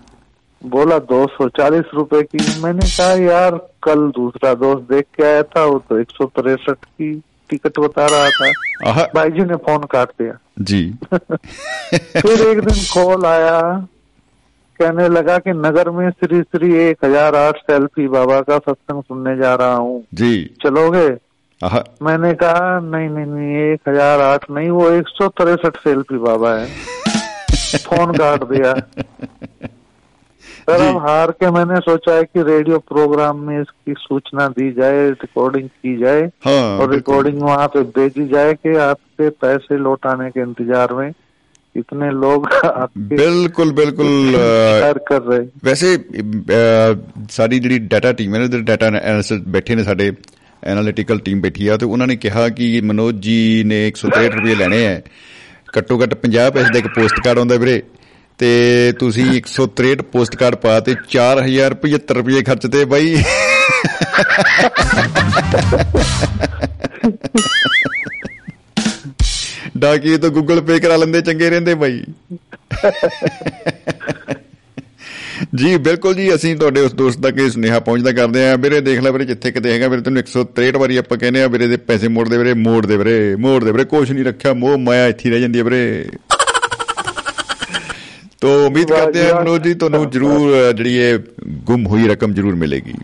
बोला दो सौ चालीस रूपए की। मैंने कहा यार कल दूसरा दोस्त देख के आया था वो तो एक सौ तिरसठ की टिकट बता रहा था। भाई जी ने फ़ोन काट दिया। जी। फिर एक दिन कॉल आया कहने लगा कि नगर में श्री श्री एक हज़ार आठ सेल्फी बाबा का सत्संग सुनने जा रहा हूँ। जी। चलोगे? मैंने कहा नहीं नहीं नहीं एक हज़ार आठ नहीं वो एक सौ तिरसठ सेल्फी बाबा है। फ़ोन काट दिया। सर अब हार के मैंने सोचा है कि रेडियो प्रोग्राम में इसकी सूचना दी जाए रिकॉर्डिंग की जाए हाँ, और रिकॉर्डिंग वहाँ पे भेजी जाए कि आपके पैसे लौटाने के इंतज़ार में इतने लोग आपके बिल्कुल बिल्कुल कर रहे वैसे ਸਾਡੀ ਜਿਹੜੀ ਡਾਟਾ ਟੀਮ ਹੈ डाटा ਡਾਟਾ ਐਨਾਲਿਸਟ ਬੈਠੇ ਨੇ ਸਾਡੇ ਐਨਾਲਿਟੀਕਲ ਟੀਮ ਬੈਠੀ ਆ ਤੇ ਉਹਨਾਂ ਨੇ ਕਿਹਾ ਕਿ ਮਨੋਜ ਜੀ ਨੇ 163 ਰੁਪਏ ਲੈਣੇ ਆ ਘੱਟੋ ਘੱਟ 50 ਪੈਸੇ ਦਾ ਇੱਕ ਪੋਸਟ ਕਾਰਡ ਆਉਂਦਾ ਵੀਰੇ। ਤੇ ਤੁਸੀਂ 163 ਪੋਸਟ ਕਾਰਡ ਪਾ ਤੇ 4075 ਰੁਪਏ ਖਰਚਤੇ ਬਾਈ। ਡਾਕੀ ਤਾਂ ਗੂਗਲ ਪੇ ਕਰਾ ਲੈਂਦੇ, ਚੰਗੇ ਰਹਿੰਦੇ ਬਾਈ। ਜੀ ਬਿਲਕੁਲ ਜੀ ਅਸੀਂ ਤੁਹਾਡੇ ਉਸ ਦੋਸਤ ਤੱਕ ਇਹ ਸੁਨੇਹਾ ਪਹੁੰਚਦਾ ਕਰਦੇ ਆ ਵੀਰੇ ਦੇਖ ਲੈ ਵੀਰੇ ਜਿੱਥੇ ਕਿਤੇ ਹੈਗਾ ਵੀਰੇ ਤੈਨੂੰ 163 ਵਾਰੀ ਆਪਾਂ ਕਹਿੰਦੇ ਆ ਵੀਰੇ ਦੇ ਪੈਸੇ ਮੋੜ ਦੇ ਵੀਰੇ ਮੋੜ ਦੇ ਵੀਰੇ ਮੋੜ ਦੇ ਵੀਰੇ ਕੁਝ ਨਹੀਂ ਰੱਖਿਆ ਮੋਹ ਮਾਇਆ ਇੱਥੇ ਰਹਿ ਜਾਂਦੀ ਹੈ ਵੀਰੇ। ਤੋ ਉਮੀਦ ਕਰਦੇ ਆ ਮਨੋਜ ਜੀ ਤੁਹਾਨੂੰ ਜਰੂਰ ਜਿਹੜੀ ਇਹ ਗੁੰਮ ਹੋਈ ਰਕਮ ਜਰੂਰ ਮਿਲੇਗੀ।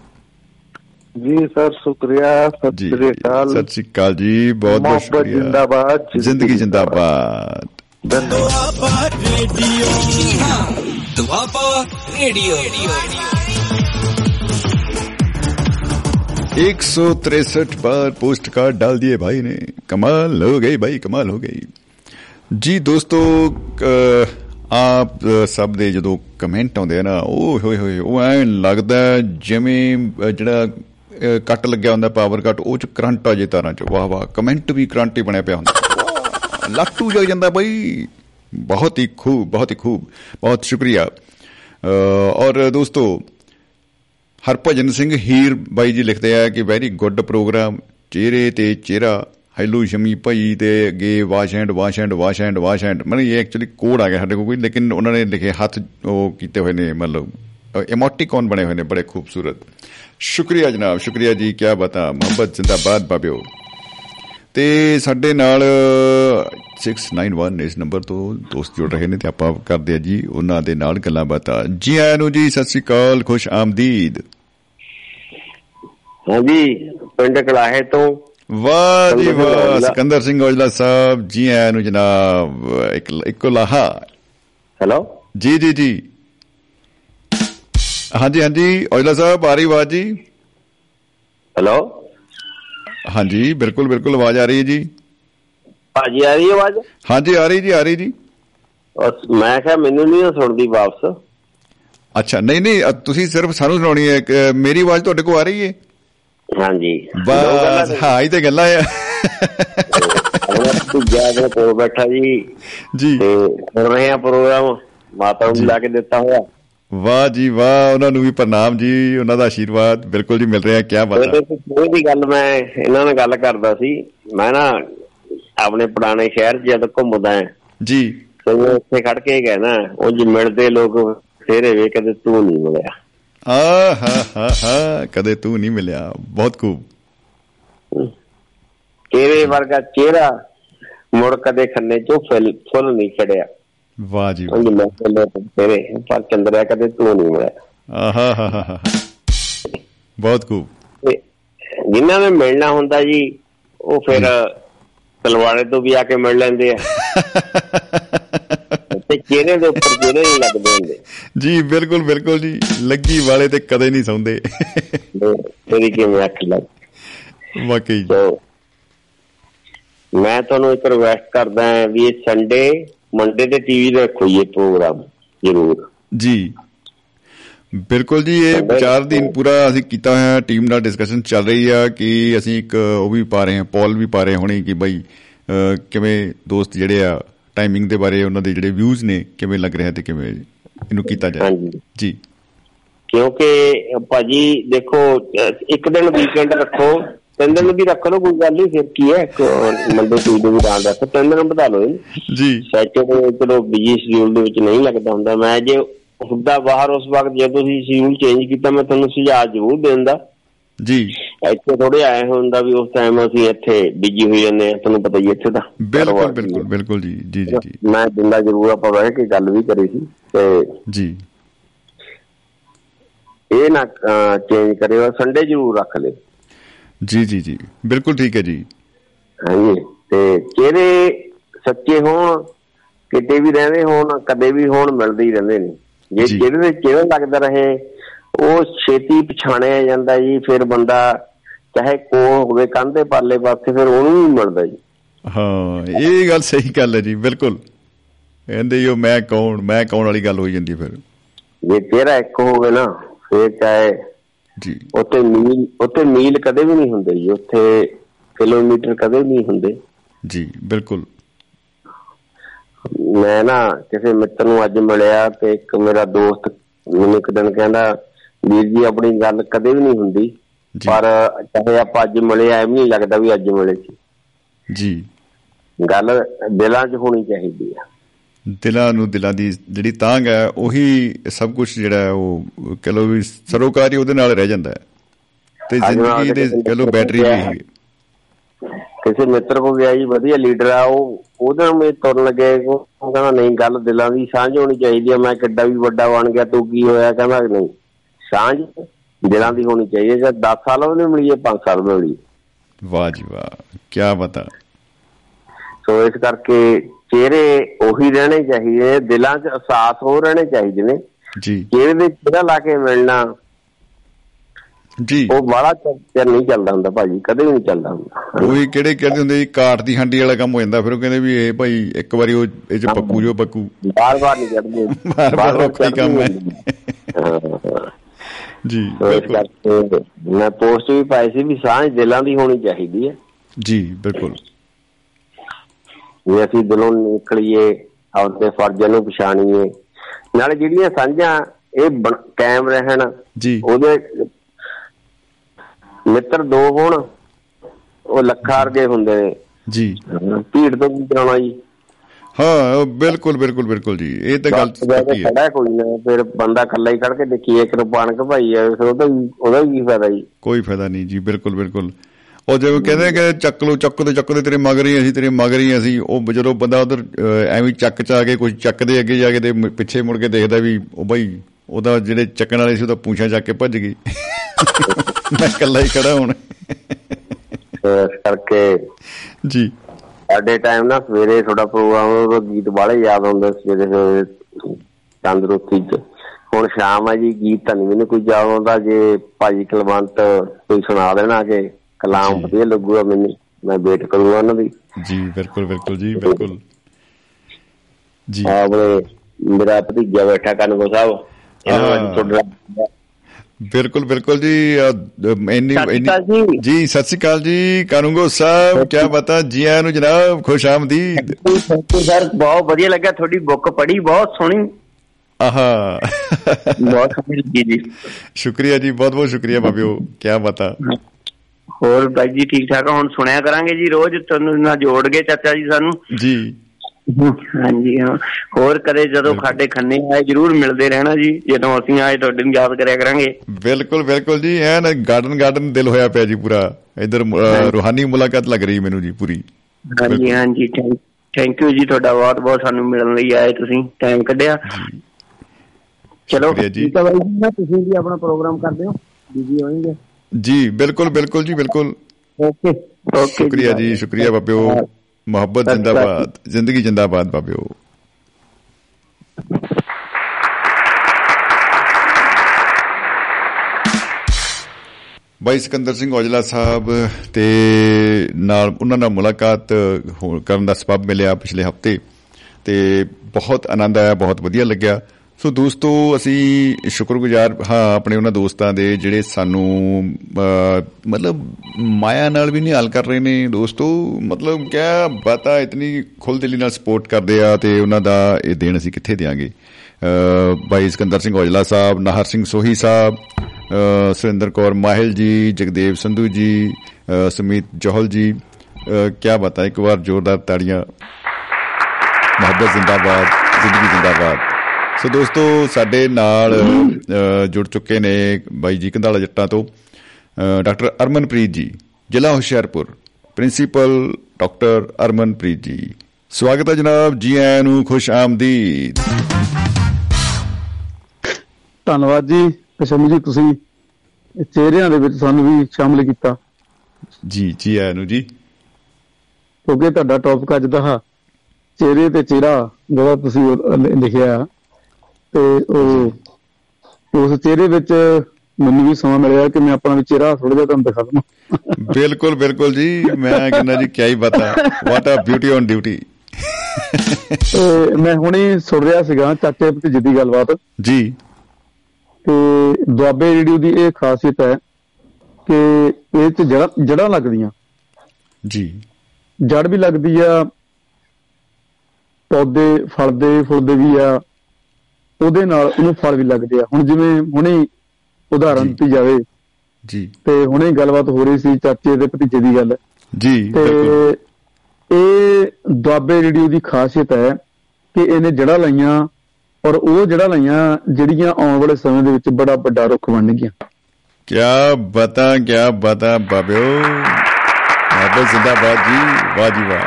ਜੀ ਸਰ ਸ਼ੁਕਰੀਆ ਸਤਿ ਸ੍ਰੀ ਅਕਾਲ। ਸਤਿ ਸ੍ਰੀ ਅਕਾਲ ਜੀ ਬਹੁਤ ਬਹੁਤ ਸ਼ੁਕਰੀਆ। ਜਿੰਦਾਬਾਦ ਜ਼ਿੰਦਗੀ ਜਿੰਦਾਬਾਦ। ਦੁਆਬਾ ਰੇਡੀਓ ਦੁਆਬਾ ਰੇਡੀਓ 163 बार पोस्ट कार्ड डाल दिए भाई ने कमाल हो गई भाई कमाल हो गई ਜੀ ਦੋਸਤੋ ਅ, ਆਪ ਅ, ਸਭ ਦੇ ਜਦੋਂ ਕਮੈਂਟ ਆਉਂਦੇ ਆ ਨਾ ਉਹ ਹੋਏ ਹੋਏ ਉਹ ਐ ਲੱਗਦਾ ਹੈ ਜਿਵੇਂ ਅ, ਜਿਹੜਾ ਅ, ਕੱਟ ਲੱਗਿਆ ਹੁੰਦਾ ਪਾਵਰ ਕੱਟ ਉਹ ਚ ਕਰੰਟ ਆ ਜੇ ਤਾਰਾਂ ਚ ਵਾਹ ਵਾਹ ਕਮੈਂਟ ਵੀ ਕਰੰਟ ਹੀ ਬਣਿਆ ਪਿਆ ਹੁੰਦਾ ਵਾਹ, ਲੱਟੂ ਜਗ ਜਾਂਦਾ ਬਈ। ਬਹੁਤ ਹੀ ਖੂਬ ਬਹੁਤ ਹੀ ਖੂਬ ਬਹੁਤ ਸ਼ੁਕਰੀਆ। ਅ, ਔਰ ਦੋਸਤੋ ਹਰਭਜਨ ਸਿੰਘ ਹੀਰ ਬਾਈ ਜੀ ਲਿਖਦੇ ਆ ਕਿ ਵੈਰੀ ਗੁੱਡ ਪ੍ਰੋਗਰਾਮ ਚਿਹਰੇ ਤੇ ਚਿਹਰਾ ਹੈਲੋ ਸ਼ਮੀ ਭਾਈ ਤੇ ਅੱਗੇ wash and wash and wash and wash and ਮਤਲਬ ਇਹ ਐਕਚੁਅਲੀ ਕੋਡ ਆ ਗਿਆ ਸਾਡੇ ਕੋਲ ਕੋਈ ਲੇਕਿਨ ਉਹਨਾਂ ਨੇ ਲਿਖੇ ਹੱਥ ਉਹ ਕੀਤੇ ਹੋਏ ਨੇ ਮਤਲਬ ਇਮੋਟਿਕੌਨ ਬਣੇ ਹੋਏ ਨੇ ਬੜੇ ਖੂਬਸੂਰਤ। ਸ਼ੁਕਰੀਆ ਜਨਾਬ ਸ਼ੁਕਰੀਆ ਜੀ ਕੀ ਬਤਾ। ਮੁਹੱਬਤ ਜ਼ਿੰਦਾਬਾਦ ਬਾਬਿਓ। ਤੇ ਸਾਡੇ ਨਾਲ 691 ਇਸ ਨੰਬਰ ਤੋਂ ਦੋਸਤ ਜੁੜ ਰਹੇ ਨੇ ਤੇ ਆਪਾਂ ਕਰਦੇ ਆ ਜੀ ਉਹਨਾਂ ਦੇ ਨਾਲ ਗੱਲਾਂ ਬਾਤਾਂ। ਜੀ ਆਇਆਂ ਨੂੰ ਜੀ ਸਤਿ ਸ੍ਰੀ ਅਕਾਲ ਖੁਸ਼ ਆਮਦੀਦ। ਹਾਂਜੀ ਪਿੰਡ ਕਲਾਹੇ ਤੋਂ। ਵਾਹ ਜੀ ਵਾਹ। ਸਿਕੰਦਰ ਸਿੰਘ ਔਜਲਾ ਸਾਹਿਬ ਜੀ ਆਇਆਂ ਨੂੰ ਜਨਾਬ ਇੱਕ ਇੱਕੋ ਲਾਹਾ। ਹੈਲੋ? ਜੀ ਜੀ ਜੀ। ਹਾਂਜੀ ਹਾਂਜੀ ਔਜਲਾ ਸਾਹਿਬ ਆ ਰਹੀ ਆਵਾਜ਼ ਜੀ। ਹੈਲੋ? ਹਾਂਜੀ ਬਿਲਕੁਲ ਬਿਲਕੁਲ ਆਵਾਜ਼ ਆ ਰਹੀ ਹੈ ਜੀ? ਭਾਜੀ ਆ ਰਹੀ ਹੈ ਆਵਾਜ਼? ਹਾਂਜੀ ਆ ਰਹੀ ਜੀ ਆ ਰਹੀ ਜੀ। ਮੈਂ ਕਿਹਾ ਮੈਨੂੰ ਨਹੀਂ ਸੁਣਦੀ ਵਾਪਸ। ਅੱਛਾ ਨਹੀਂ ਨਹੀਂ ਤੁਸੀਂ ਸਿਰਫ ਸਾਨੂੰ ਸੁਣਾਉਣੀ ਹੈ ਮੇਰੀ ਆਵਾਜ਼ ਤੁਹਾਡੇ ਕੋਲ ਆ ਰਹੀ ਹੈ? ਹਾਂਜੀ। ਬਸ। ਹਾਂ ਇਹ ਤੇ ਗੱਲਾਂ ਆ। ਤੂੰ ਜਾ ਕੇ ਕੋਲ ਬੈਠਾ ਜੀ। ਜੀ। ਤੇ ਸੁਣ ਰਹੇ ਆ ਪ੍ਰੋਗਰਾਮ। ਮਾਤਾ ਨੂੰ ਲਾ ਕੇ ਦਿੱਤਾ ਹੋਇਆ। ਵਾਹ ਜੀ ਵਾਹ ਉਹਨਾਂ ਨੂੰ ਵੀ ਪ੍ਰਣਾਮ ਜੀ ਉਹਨਾਂ ਦਾ ਆਸ਼ੀਰਵਾਦ। ਬਿਲਕੁਲ ਜੀ ਮਿਲ ਰਿਹਾ ਕੀ ਬਾਤ ਤੇ ਕੋਈ ਦੀ ਗੱਲ ਮੈਂ ਇਹਨਾਂ ਨਾਲ ਗੱਲ ਕਰਦਾ ਸੀ ਮੈਂ ਨਾ ਆਪਣੇ ਪੁਰਾਣੇ ਸ਼ਹਿਰ ਜਦ ਘੁੰਮਦਾ ਹਾਂ। ਜੀ। ਤੇ ਉੱਥੇ ਖੜ ਕੇ ਕਹਿਣਾ ਉਹ ਜੀ ਮਿਲਦੇ ਲੋਕ ਤੇਰੇ ਵੇ ਕਦੇ ਤੂੰ ਨਹੀਂ ਮਿਲਿਆ। ਆ ਹਾ ਹਾ ਹਾ ਕਦੇ ਤੂੰ ਨਹੀਂ ਮਿਲਿਆ। ਬਹੁਤ ਖੂਬ। ਤੇਰੇ ਵਰਗਾ ਚਿਹਰਾ ਮੁੜ ਕਦੇ ਖੰਨੇ ਚੋਂ ਫੁੱਲ ਫੁੱਲ ਨਹੀਂ ਖੜਿਆ। ਵਾਹ ਜੀ ਵਾਹ। ਉਹ ਮੈਂ ਕਹਿੰਦਾ ਤੇਰੇ ਪਰ ਚੰਦਰਿਆ ਕਦੇ ਤੂੰ ਨਹੀਂ ਮਿਲਿਆ। ਆਹਾ ਹਾ ਹਾ ਬਹੁਤ ਖੂਬ। ਜਿਨ੍ਹਾਂ ਨੇ ਮਿਲਣਾ ਹੁੰਦਾ ਜੀ ਉਹ ਫਿਰ ਤਲਵਾੜੇ ਤੋਂ ਵੀ ਆ ਕੇ ਮਿਲ ਲੈਂਦੇ ਆ। ਤੇ ਚਿਹਰੇ ਦੇ ਉੱਪਰ ਜਿਹੜੇ ਨਹੀਂ ਲੱਗਦੇ ਹੁੰਦੇ। ਜੀ ਬਿਲਕੁਲ ਬਿਲਕੁਲ ਜੀ। ਲੱਗੀ ਵਾਲੇ ਤੇ ਕਦੇ ਨਹੀਂ ਸੌਂਦੇ। ਤੇਰੀ ਕਿਵੇਂ ਅੱਖ ਲੱਗ ਵਾਕਈ ਮੈਂ ਤੁਹਾਨੂੰ ਇੱਕ ਰਿਕਵੈਸਟ ਕਰਦਾ ਹਾਂ ਵੀ ਇਹ ਸੰਡੇ ਮੰਡੇ ਤੇ ਟੀਵੀ ਤੇ ਰੱਖੋ ਇਹ ਪ੍ਰੋਗਰਾਮ ਜ਼ਰੂਰ। ਜੀ। ਬਿਲਕੁਲ ਜੀ ਇਹ ਵਿਚਾਰ ਦਿਨ ਪੂਰਾ ਅਸੀਂ ਕੀਤਾ ਹੋਇਆ ਟੀਮ ਨਾਲ ਡਿਸਕਸ਼ਨ ਚੱਲ ਰਹੀ ਆ ਕਿ ਅਸੀਂ ਇੱਕ ਉਹ ਵੀ ਪਾ ਰਹੇ ਹਾਂ ਪੋਲ ਵੀ ਪਾ ਰਹੇ ਹੋਣੀ ਕਿ ਬਈ ਕਿਵੇਂ ਦੋਸਤ ਜਿਹੜੇ ਆ ਟਾਈਮਿੰਗ ਦੇ ਬਾਰੇ ਉਹਨਾਂ ਦੇ ਜਿਹੜੇ ਵਿਊਜ਼ ਨੇ ਕਿਵੇਂ ਲੱਗ ਰਿਹਾ ਤੇ ਕਿਵੇਂ ਇਹਨੂੰ ਕੀਤਾ ਜਾਏ। ਜੀ। ਕਿਉਂਕਿ ਭਾਜੀ ਦੇਖੋ ਇੱਕ ਦਿਨ ਵੀਕਐਂਡ ਰੱਖੋ ਤਿੰਨ ਦਿਨ ਵੀ ਰੱਖ ਲਓ ਕੋਈ ਗੱਲ ਨਹੀਂ ਫਿਰ ਕੀ ਹੈ? ਮੰਡੇ ਟੂਡੇ ਵੀ ਰਾਂ ਰੱਖੋ ਤਿੰਨ ਦਿਨ ਵਧਾ ਲਓ ਜੀ। ਸੈਟਰਡੇ ਚਲੋ ਬਿਜ਼ੀ ਸ਼ਡਿਊਲ ਦੇ ਵਿੱਚ ਨਹੀਂ ਲੱਗਦਾ ਹੁੰਦਾ। ਮੈਂ ਜੇ ਹੁੰਦਾ ਬਾਹਰ ਉਸ ਵਕਤ ਜਦੋਂ ਤੁਸੀਂ ਸ਼ਡਿਊਲ ਚੇਂਜ ਕੀਤਾ ਮੈਂ ਤੁਹਾਨੂੰ ਸੁਝਾਅ ਜ਼ਰੂਰ ਦਿੰਦਾ ਜੀ। ਇੱਥੇ ਥੋੜੇ ਆਏ ਹੁੰਦਾ ਵੀ ਉਸ ਟਾਈਮ ਅਸੀਂ ਇੱਥੇ ਬਿਜ਼ੀ ਹੋ ਜਾਂਦੇ ਹਾਂ ਤੁਹਾਨੂੰ ਪਤਾ ਹੀ ਇੱਥੇ ਦਾ ਬਿਲਕੁਲ ਬਿਲਕੁਲ ਬਿਲਕੁਲ ਜੀ ਜੀ ਜੀ ਜੀ। ਮੈਂ ਦਿੰਦਾ ਜ਼ਰੂਰ ਆਪਾਂ ਬਹਿ ਕੇ ਗੱਲ ਵੀ ਕਰੀ ਸੀ ਤੇ ਜੀ। ਇਹ ਨਾ ਚੇਂਜ ਕਰਿਓ ਸੰਡੇ ਜ਼ਰੂਰ ਰੱਖ ਲਿਓ। ਜੀ ਜੀ ਜੀ। ਬਿਲਕੁਲ ਠੀਕ ਹੈ ਜੀ। ਹਾਂਜੀ ਤੇ ਚਿਹਰੇ ਸੱਚੇ ਹੋਣ ਕਿਤੇ ਵੀ ਰਹਿੰਦੇ ਹੋਣ ਕਦੇ ਵੀ ਹੋਣ ਮਿਲਦੇ ਹੀ ਰਹਿੰਦੇ ਨੇ। ਜੇ ਜੀ। ਚਿਹਰੇ ਤੇ ਚਿਹਰਾ ਲੱਗਦਾ ਰਹੇ ਉਹ ਛੇਤੀ ਪਛਾਣਿਆ ਜਾਂਦਾ ਜੀ ਫਿਰ ਬੰਦਾ ਚਾਹੇ ਕੋਲ ਹੋਵੇ ਕੰਧ ਦੇ ਪਾਲੇ ਪਾਸੇ ਫਿਰ ਉਹਨੂੰ ਵੀ ਮਿਲਦਾ ਜੀ। ਹਾਂ ਇਹ ਗੱਲ ਸਹੀ ਗੱਲ ਹੈ ਜੀ ਬਿਲਕੁਲ। ਕਹਿੰਦੇ ਜੋ ਮੈਂ ਕੌਣ ਮੈਂ ਕੌਣ ਵਾਲੀ ਗੱਲ ਹੋਈ ਜਾਂਦੀ ਫਿਰ। ਜੇ ਚਿਹਰਾ ਇੱਕ ਹੋਵੇ ਨਾ ਫਿਰ ਚਾਹੇ ਜੀ। ਉੱਥੇ ਮੀਲ ਉੱਥੇ ਮੀਲ ਕਦੇ ਵੀ ਨਹੀਂ ਹੁੰਦੇ ਜੀ। ਉੱਥੇ ਕਿਲੋਮੀਟਰ ਕਦੇ ਨਹੀਂ ਹੁੰਦੇ। ਜੀ ਬਿਲਕੁਲ। ਮੈਂ ਨਾ ਕਿਸੇ ਮਿੱਤਰ ਨੂੰ ਅੱਜ ਮਿਲਿਆ ਤੇ ਇੱਕ ਮੇਰਾ ਦੋਸਤ ਮੈਨੂੰ ਇੱਕ ਦਿਨ ਕਹਿੰਦਾ ਵੀਰ ਜੀ ਆਪਣੀ ਗੱਲ ਕਦੇ ਵੀ ਨਹੀਂ ਹੁੰਦੀ। ਪਰ ਚਾਹੇ ਆਪਾਂ ਅੱਜ ਮਿਲੇ ਐਵੇਂ ਨਹੀਂ ਲੱਗਦਾ ਵੀ ਅੱਜ ਮਿਲੇ ਸੀ। ਜੀ। ਗੱਲ ਦਿਲਾਂ 'ਚ ਹੋਣੀ ਚਾਹੀਦੀ ਆ। ਦਿਲਾਂ ਨੂੰ ਦਿਲਾਂ ਦੀ ਜਿਹੜੀ ਤਾਂਗ ਹੈ ਉਹੀ ਸਭ ਕੁਝ ਜਿਹੜਾ ਉਹ ਕਹ ਲਓ ਵੀ ਸਰੋਕਾਰੀ ਉਹਦੇ ਨਾਲ ਰਹਿ ਜਾਂਦਾ ਹੈ। ਤੇ ਜ਼ਿੰਦਗੀ ਦੇ ਕਹ ਲਓ ਬੈਟਰੀ ਵੀ ਹੈ ਕਿਸੇ ਮਿੱਤਰ ਕੋ ਗਿਆ ਜੀ ਵਧੀਆ ਲੀਡਰ ਆ ਉਹ ਉਹਦੇ ਮੈਂ ਤੁਰਨ ਲੱਗੇ ਉਹ ਕਹਿੰਦਾ ਨਹੀਂ ਗੱਲ ਦਿਲਾਂ ਦੀ ਸਾਂਝ ਹੋਣੀ ਚਾਹੀਦੀ ਆ ਮੈਂ ਕਿੱਡਾ ਵੀ ਵੱਡਾ ਬਣ ਗਿਆ ਤੂੰ ਕੀ ਹੋਇਆ? ਕਹਿੰਦਾ ਨਹੀਂ ਸਾਂਝ ਦਿਲਾਂ ਦੀ ਹੋਣੀ ਚਾਹੀਦੀ ਹੈ ਜਦ 10 ਸਾਲ ਉਹਨੇ ਮਿਲੀ ਹੈ 5 ਸਾਲ ਮਿਲੀ ਵਾਹ ਜੀ ਵਾਹ ਕੀ ਬਤਾ ਸੋ ਇਸ ਕਰਕੇ ਚਿਹਰੇ ਉਹੀ ਰਹਿਣੇ ਚਾਹੀਦੇ ਦਿਲਾਂ 'ਚ ਅਹਿਸਾਸ ਹੋ ਰਹਿਣੇ ਚਾਹੀਦੇ ਨੇ। ਜੀ। ਚਿਹਰੇ ਦੇ ਚਿਹਰਾ ਲਾ ਕੇ ਮਿਲਣਾ ਜੀ। ਉਹ ਬੜਾ ਚਿਰ ਨਹੀਂ ਚੱਲਦਾ ਹੁੰਦਾ ਭਾਜੀ ਕਦੇ ਵੀ ਨਹੀਂ ਚੱਲਦਾ ਹੁੰਦਾ। ਉਹੀ ਕਿਹੜੇ ਕਹਿੰਦੇ ਹੁੰਦੇ ਜੀ ਕਾਟ ਦੀ ਹੰਡੀ ਵਾਲਾ ਕੰਮ ਹੋ ਜਾਂਦਾ ਫਿਰ ਉਹ ਕਹਿੰਦੇ ਵੀ ਇਹ ਭਾਈ ਇੱਕ ਵਾਰੀ ਉਹ ਇਹ ਚ ਪੱਕੂ ਜੋ ਪੱਕੂ। ਬਾਰ ਬਾਰ ਨਹੀਂ ਚੜਦੇ ਬਾਰ-ਬਾਰ ਹੀ ਕੰਮ ਹੈ। ਜੀ ਮੈਂ ਪੋਸਟ ਵੀ ਪਾਈ ਸੀ ਵੀ ਸਾਂਝ ਦਿਲਾਂ ਦੀ ਹੋਣੀ ਚਾਹੀਦੀ ਹੈ। ਜੀ ਬਿਲਕੁਲ। ਵੀ ਅਸੀਂ ਦਿਲੋਂ ਨਿਕਲੀਏ ਆਪਦੇ ਫਰਜ਼ਾਂ ਨੂੰ ਪਛਾਣੀਏ। ਨਾਲੇ ਜਿਹੜੀਆਂ ਸਾਂਝਾਂ ਇਹ ਕਾਇਮ ਰਹਿਣ ਜੀ। ਉਹਦੇ ਮਿੱਤਰ ਦੋ ਹੋਣ ਉਹ ਲੱਖਾਂ ਵਰਗੇ ਹੁੰਦੇ ਨੇ। ਜੀ। ਭੀੜ ਤੋਂ ਕੀ ਕਰਾਉਣਾ ਜੀ। ਹਾਂ ਬਿਲਕੁਲ ਬਿਲਕੁਲ ਬਿਲਕੁਲ ਜੀ। ਇਹ ਤਾਂ ਗੱਲ ਸੱਚੀ ਹੈ। ਖੜਾ ਕੋਈ ਨਾ ਫਿਰ ਬੰਦਾ ਇਕੱਲਾ ਹੀ ਖੜ ਕੇ ਦੇਖੀਏ ਇੱਕ ਨੂੰ ਪਾਣ ਕੇ ਭਾਈ ਆ ਉਹਦਾ ਉਹਦਾ ਕੀ ਫਾਇਦਾ ਜੀ? ਕੋਈ ਫਾਇਦਾ ਨਹੀਂ ਜੀ ਬਿਲਕੁਲ ਬਿਲਕੁਲ। ਉਹ ਜਿਵੇਂ ਕਹਿੰਦੇ ਕਿ ਚੱਕ ਲੋ ਚੱਕ ਦੇ ਚੱਕ ਦੇ ਤੇਰੇ ਮਗਰ ਹੀ ਅਸੀਂ ਤੇਰੇ ਮਗਰ ਹੀ ਅਸੀਂ ਉਹ ਜਦੋਂ ਬੰਦਾ ਉਧਰ ਐਵੇਂ ਚੱਕ ਚ ਆ ਕੇ ਕੁਝ ਚੱਕਦੇ ਅੱਗੇ ਜਾ ਕੇ ਤੇ ਪਿੱਛੇ ਮੁੜ ਕੇ ਦੇਖਦਾ ਵੀ ਉਹ ਬਈ ਉਹਦਾ ਜਿਹੜੇ ਚੱਕਣ ਵਾਲੇ ਸੀ ਉਹਦਾ ਪੂੰਛਾਂ ਚੱਕ ਕੇ ਭੱਜ ਗਈ ਮੈਂ ਇਕੱਲਾ ਹੀ ਖੜਾ ਹੁਣ। ਤੇ ਇਸ ਕਰਕੇ ਜੀ। ਸਾਡੇ ਟਾਈਮ ਨਾ ਸਵੇਰੇ ਤੁਹਾਡਾ ਪ੍ਰੋਗਰਾਮ ਉਹ ਗੀਤ ਬਾਲੇ ਯਾਦ ਆਉਂਦੇ ਸਵੇਰੇ ਸਵੇਰੇ ਤੰਦਰੁਸਤੀ ਚ। ਹੁਣ ਸ਼ਾਮ ਆ ਜੀ ਗੀਤ ਤਾਂ ਨਹੀਂ ਮੈਨੂੰ ਕੋਈ ਯਾਦ ਆਉਂਦਾ ਜੇ ਭਾਜੀ ਕਲਵੰਤ ਕੋਈ ਸੁਣਾ ਦੇਣਾ ਕਿ ਕਲਾਮ ਵਧੀਆ ਲੱਗੂਗਾ ਮੈਨੂੰ ਮੈਂ ਵੇਟ ਕਰੂੰਗਾ ਉਹਨਾਂ ਦੀ। ਜੀ ਬਿਲਕੁਲ ਬਿਲਕੁਲ ਜੀ ਬਿਲਕੁਲ। ਜੀ। ਆਪਣੇ ਮੇਰਾ ਭਤੀਜਾ ਬੈਠਾ ਕਨਗੋ ਸਾਹਿਬ। ਇਹਨਾਂ ਬਿਲਕੁਲ ਬਿਲਕੁਲ ਜੀ ਇੰਨੀ ਇੰਨੀ- ਜੀ। ਸਤਿ ਸ਼੍ਰੀ ਅਕਾਲ ਜੀ ਕਾਨੂੰਗੋ ਸਾਹਿਬ ਕੀ ਬਤਾ? ਜੀ ਆਇਆਂ ਨੂੰ ਜਨਾਬ ਖੁਸ਼ ਆਮਦੀਦ। ਸਰ ਬਹੁਤ ਵਧੀਆ ਲੱਗਾ ਤੁਹਾਡੀ ਬੁੱਕ ਪੜ੍ਹੀ ਬਹੁਤ ਸੋਹਣੀ। ਆਹਾ। ਬਹੁਤ ਸੋਹਣੀ ਲੱਗੀ ਜੀ। ਸ਼ੁਕਰੀਆ ਜੀ ਬਹੁਤ ਬਹੁਤ ਸ਼ੁਕਰੀਆ ਬਾਬਿਓ ਕੀ ਬਤਾ। ਹੋਰ ਬਾਈ ਜੀ ਠੀਕ ਠਾਕ? ਹੁਣ ਸੁਣਿਆ ਕਰਾਂਗੇ ਜੀ ਰੋਜ਼ ਤੁਹਾਨੂੰ ਨਾਲ ਜੋੜ ਕੇ ਚਾਚਾ ਜੀ ਸਾਨੂੰ। ਜੀ। ਹਾਂਜੀ ਹਾਂ। ਹੋਰ ਕਦੇ ਜਦੋਂ ਖਾਡੇ ਖੰਨੇ ਆਏ ਜਰੂਰ ਮਿਲਦੇ ਰਹਿਣਾ ਜੀ ਜਦੋਂ ਅਸੀਂ ਆਏ ਤੁਹਾਡੇ ਨੂੰ ਯਾਦ ਕਰਿਆ ਕਰਾਂਗੇ। ਬਿਲਕੁਲ ਬਿਲਕੁਲ ਜੀ ਐਨ ਗਾਰਡਨ ਗਾਰਡਨ ਦਿਲ ਹੋਇਆ ਪਿਆ ਜੀ ਪੂਰਾ। ਇਧਰ ਰੂਹਾਨੀ ਮੁਲਾਕਾਤ ਲੱਗ ਰਹੀ ਮੈਨੂੰ ਜੀ ਪੂਰੀ। ਹਾਂਜੀ ਹਾਂਜੀ ਥੈਂਕ ਯੂ ਜੀ ਤੁਹਾਡਾ ਬਹੁਤ ਬਹੁਤ ਸਾਨੂੰ ਮਿਲਣ ਲਈ ਆਏ ਤੁਸੀਂ ਟਾਈਮ ਕੱਢਿਆ। ਚਲੋ। ਠੀਕ ਆ ਬਾਈ ਜੀ ਤੁਸੀਂ ਵੀ ਆਪਣਾ ਪ੍ਰੋਗਰਾਮ ਕਰਦੇ ਹੋ ਬੀਜੀ ਹੋਣਗੇ ਜੀ ਬਿਲਕੁਲ ਬਿਲਕੁਲ ਜੀ ਬਿਲਕੁਲ। ਓਕੇ ਓਕੇ ਸ਼ੁਕਰੀਆ ਜੀ ਸ਼ੁਕਰੀਆ ਬਾਬਿਓ ਮੁਹੱਬਤ ਜਿੰਦਾਬਾਦ ਜ਼ਿੰਦਗੀ ਜਿੰਦਾਬਾਦ ਬਾਬਿਓ ਬਾਈ ਸਿਕੰਦਰ ਸਿੰਘ ਔਜਲਾ ਸਾਹਿਬ ਤੇ ਨਾਲ ਉਹਨਾਂ ਨਾਲ ਮੁਲਾਕਾਤ ਕਰਨ ਦਾ ਸਬਬ ਮਿਲਿਆ ਪਿਛਲੇ ਹਫ਼ਤੇ ਤੇ ਬਹੁਤ ਆਨੰਦ ਆਇਆ ਬਹੁਤ ਵਧੀਆ ਲੱਗਿਆ। ਸੋ ਦੋਸਤੋ ਅਸੀਂ ਸ਼ੁਕਰਗੁਜ਼ਾਰ ਹਾਂ ਆਪਣੇ ਉਹਨਾਂ ਦੋਸਤਾਂ ਦੇ ਜਿਹੜੇ ਸਾਨੂੰ ਅਹ, ਮਤਲਬ ਮਾਇਆ ਨਾਲ ਵੀ ਨਿਹਾਲ ਕਰ ਰਹੇ ਨੇ ਦੋਸਤੋ। ਮਤਲਬ ਕਿਆ ਬਾਤਾਂ ਇਤਨੀ ਖੁੱਲ੍ਹਦਿਲੀ ਨਾਲ ਸਪੋਰਟ ਕਰਦੇ ਆ ਤੇ ਉਹਨਾਂ ਦਾ ਇਹ ਦੇਣ ਅਸੀਂ ਕਿੱਥੇ ਦੇਾਂਗੇ ਬਾਈ ਸਿਕੰਦਰ ਸਿੰਘ ਔਜਲਾ ਸਾਹਿਬ ਨਾਹਰ ਸਿੰਘ ਸੋਹੀ ਸਾਹਿਬ ਅ, ਸੁਰਿੰਦਰ ਕੌਰ ਮਾਹਿਲ ਜੀ ਜਗਦੇਵ ਸੰਧੂ ਜੀ ਅ, ਸੁਮੀਤ ਜੋਹਲ ਜੀ ਕੀ ਬਤਾ? ਇੱਕ ਵਾਰ ਜ਼ੋਰਦਾਰ ਤਾੜੀਆਂ। ਮੁਹੱਬਤ ਜ਼ਿੰਦਾਬਾਦ ਜ਼ਿੰਦਗੀ ਜ਼ਿੰਦਾਬਾਦ। ਸੋ ਦੋਸਤੋ ਸਾਡੇ ਨਾਲ ਜੁੜ ਚੁੱਕੇ ਨੇ ਬਾਈ ਜੀ ਕੰਧਾਲਾ ਜੱਟਾਂ ਤੋਂ ਡਾਕਟਰ ਅਰਮਨਪ੍ਰੀਤ ਜੀ ਜ਼ਿਲ੍ਹਾ ਹੁਸ਼ਿਆਰਪੁਰ ਪ੍ਰਿੰਸੀਪਲ ਡਾਕਟਰ ਅਰਮਨਪ੍ਰੀਤ ਜੀ। ਸਵਾਗਤ ਹੈ ਜਨਾਬ ਜੀ ਆਇਆਂ ਨੂੰ ਖੁਸ਼ ਆਮਦੀਦ। ਧੰਨਵਾਦ ਜੀ ਕਸ਼ਮੀ ਜੀ ਤੁਸੀਂ ਚਿਹਰਿਆਂ ਦੇ ਵਿੱਚ ਸਾਨੂੰ ਵੀ ਸ਼ਾਮਲ ਕੀਤਾ। ਜੀ ਜੀ ਆਇਆਂ ਨੂੰ ਜੀ। ਕਿਉਂਕਿ ਤੁਹਾਡਾ ਟੌਪਿਕ ਅੱਜ ਦਾ ਹਾ ਚਿਹਰੇ ਤੇ ਚਿਹਰਾ ਜਿਹੜਾ ਤੁਸੀਂ ਲਿਖਿਆ ਤੇ ਉਹ ਉਸ ਚਿਹਰੇ ਵਿੱਚ ਮੈਨੂੰ ਵੀ ਸਮਾਂ ਮਿਲਿਆ ਕਿ ਮੈਂ ਆਪਣਾ ਵੀ ਚਿਹਰਾ ਥੋੜਾ ਜਿਹਾ ਤੁਹਾਨੂੰ ਦਿਖਾ ਦਵਾਂ। ਬਿਲਕੁਲ ਬਿਲਕੁਲ ਜੀ। ਮੈਂ ਕਹਿੰਦਾ ਜੀ ਕੀ ਹੀ ਬਤਾ। ਵਾਟ ਆ ਬਿਊਟੀ ਔਨ ਡਿਊਟੀ ਤੇ ਮੈਂ ਹੁਣੇ ਸੁਣ ਰਿਹਾ ਸੀਗਾ ਚਾਚੇ ਭਤੀਜੇ ਦੀ ਗੱਲਬਾਤ। ਜੀ। ਤੇ ਦੁਆਬੇ ਰੇਡੀਓ ਦੀ ਇਹ ਖਾਸੀਅਤ ਹੈ ਕਿ ਇਹ ਚ ਜੜਾਂ ਜੜਾਂ ਲੱਗਦੀਆਂ। ਜੀ। ਜੜ ਵੀ ਲੱਗਦੀ ਆ ਪੌਦੇ ਫਲਦੇ ਫੁੱਲਦੇ ਵੀ ਆ। ਉਹਦੇ ਨਾਲ ਉਹਨੂੰ ਫਲ ਵੀ ਲੱਗਦੇ ਆ। ਹੁਣ ਜਿਵੇਂ ਹੁਣੇ ਉਦਾਹਰਨ। ਦਿੱਤੀ ਜਾਵੇ ਜੀ। ਤੇ ਹੁਣੇ ਗੱਲਬਾਤ ਹੋ ਰਹੀ ਸੀ ਚਾਚੇ ਦੇ ਭਤੀਜੇ ਦੀ ਗੱਲ। ਜੀ ਤੇ ਬਿਲਕੁਲ। ਇਹ ਦੁਆਬੇ ਰੇਡੀਓ ਦੀ ਖਾਸੀਅਤ ਹੈ ਕਿ ਇਹਨੇ ਜੜਾ ਲਾਈਆਂ ਔਰ ਉਹ ਜੜਾ ਲਾਈਆਂ ਜਿਹੜੀਆਂ ਆਉਣ ਵਾਲੇ ਸਮੇਂ ਦੇ ਵਿੱਚ ਬੜਾ ਵੱਡਾ ਰੁੱਖ ਬਣਨਗੀਆਂ ਕਿਆ ਬਤਾ ਕਿਆ ਬਤਾ ਬਾਬਿਓ। ਬਾਬੇ ਜ਼ਿੰਦਾਬਾਦ ਜੀ ਵਾਹ ਜੀ ਵਾਹ।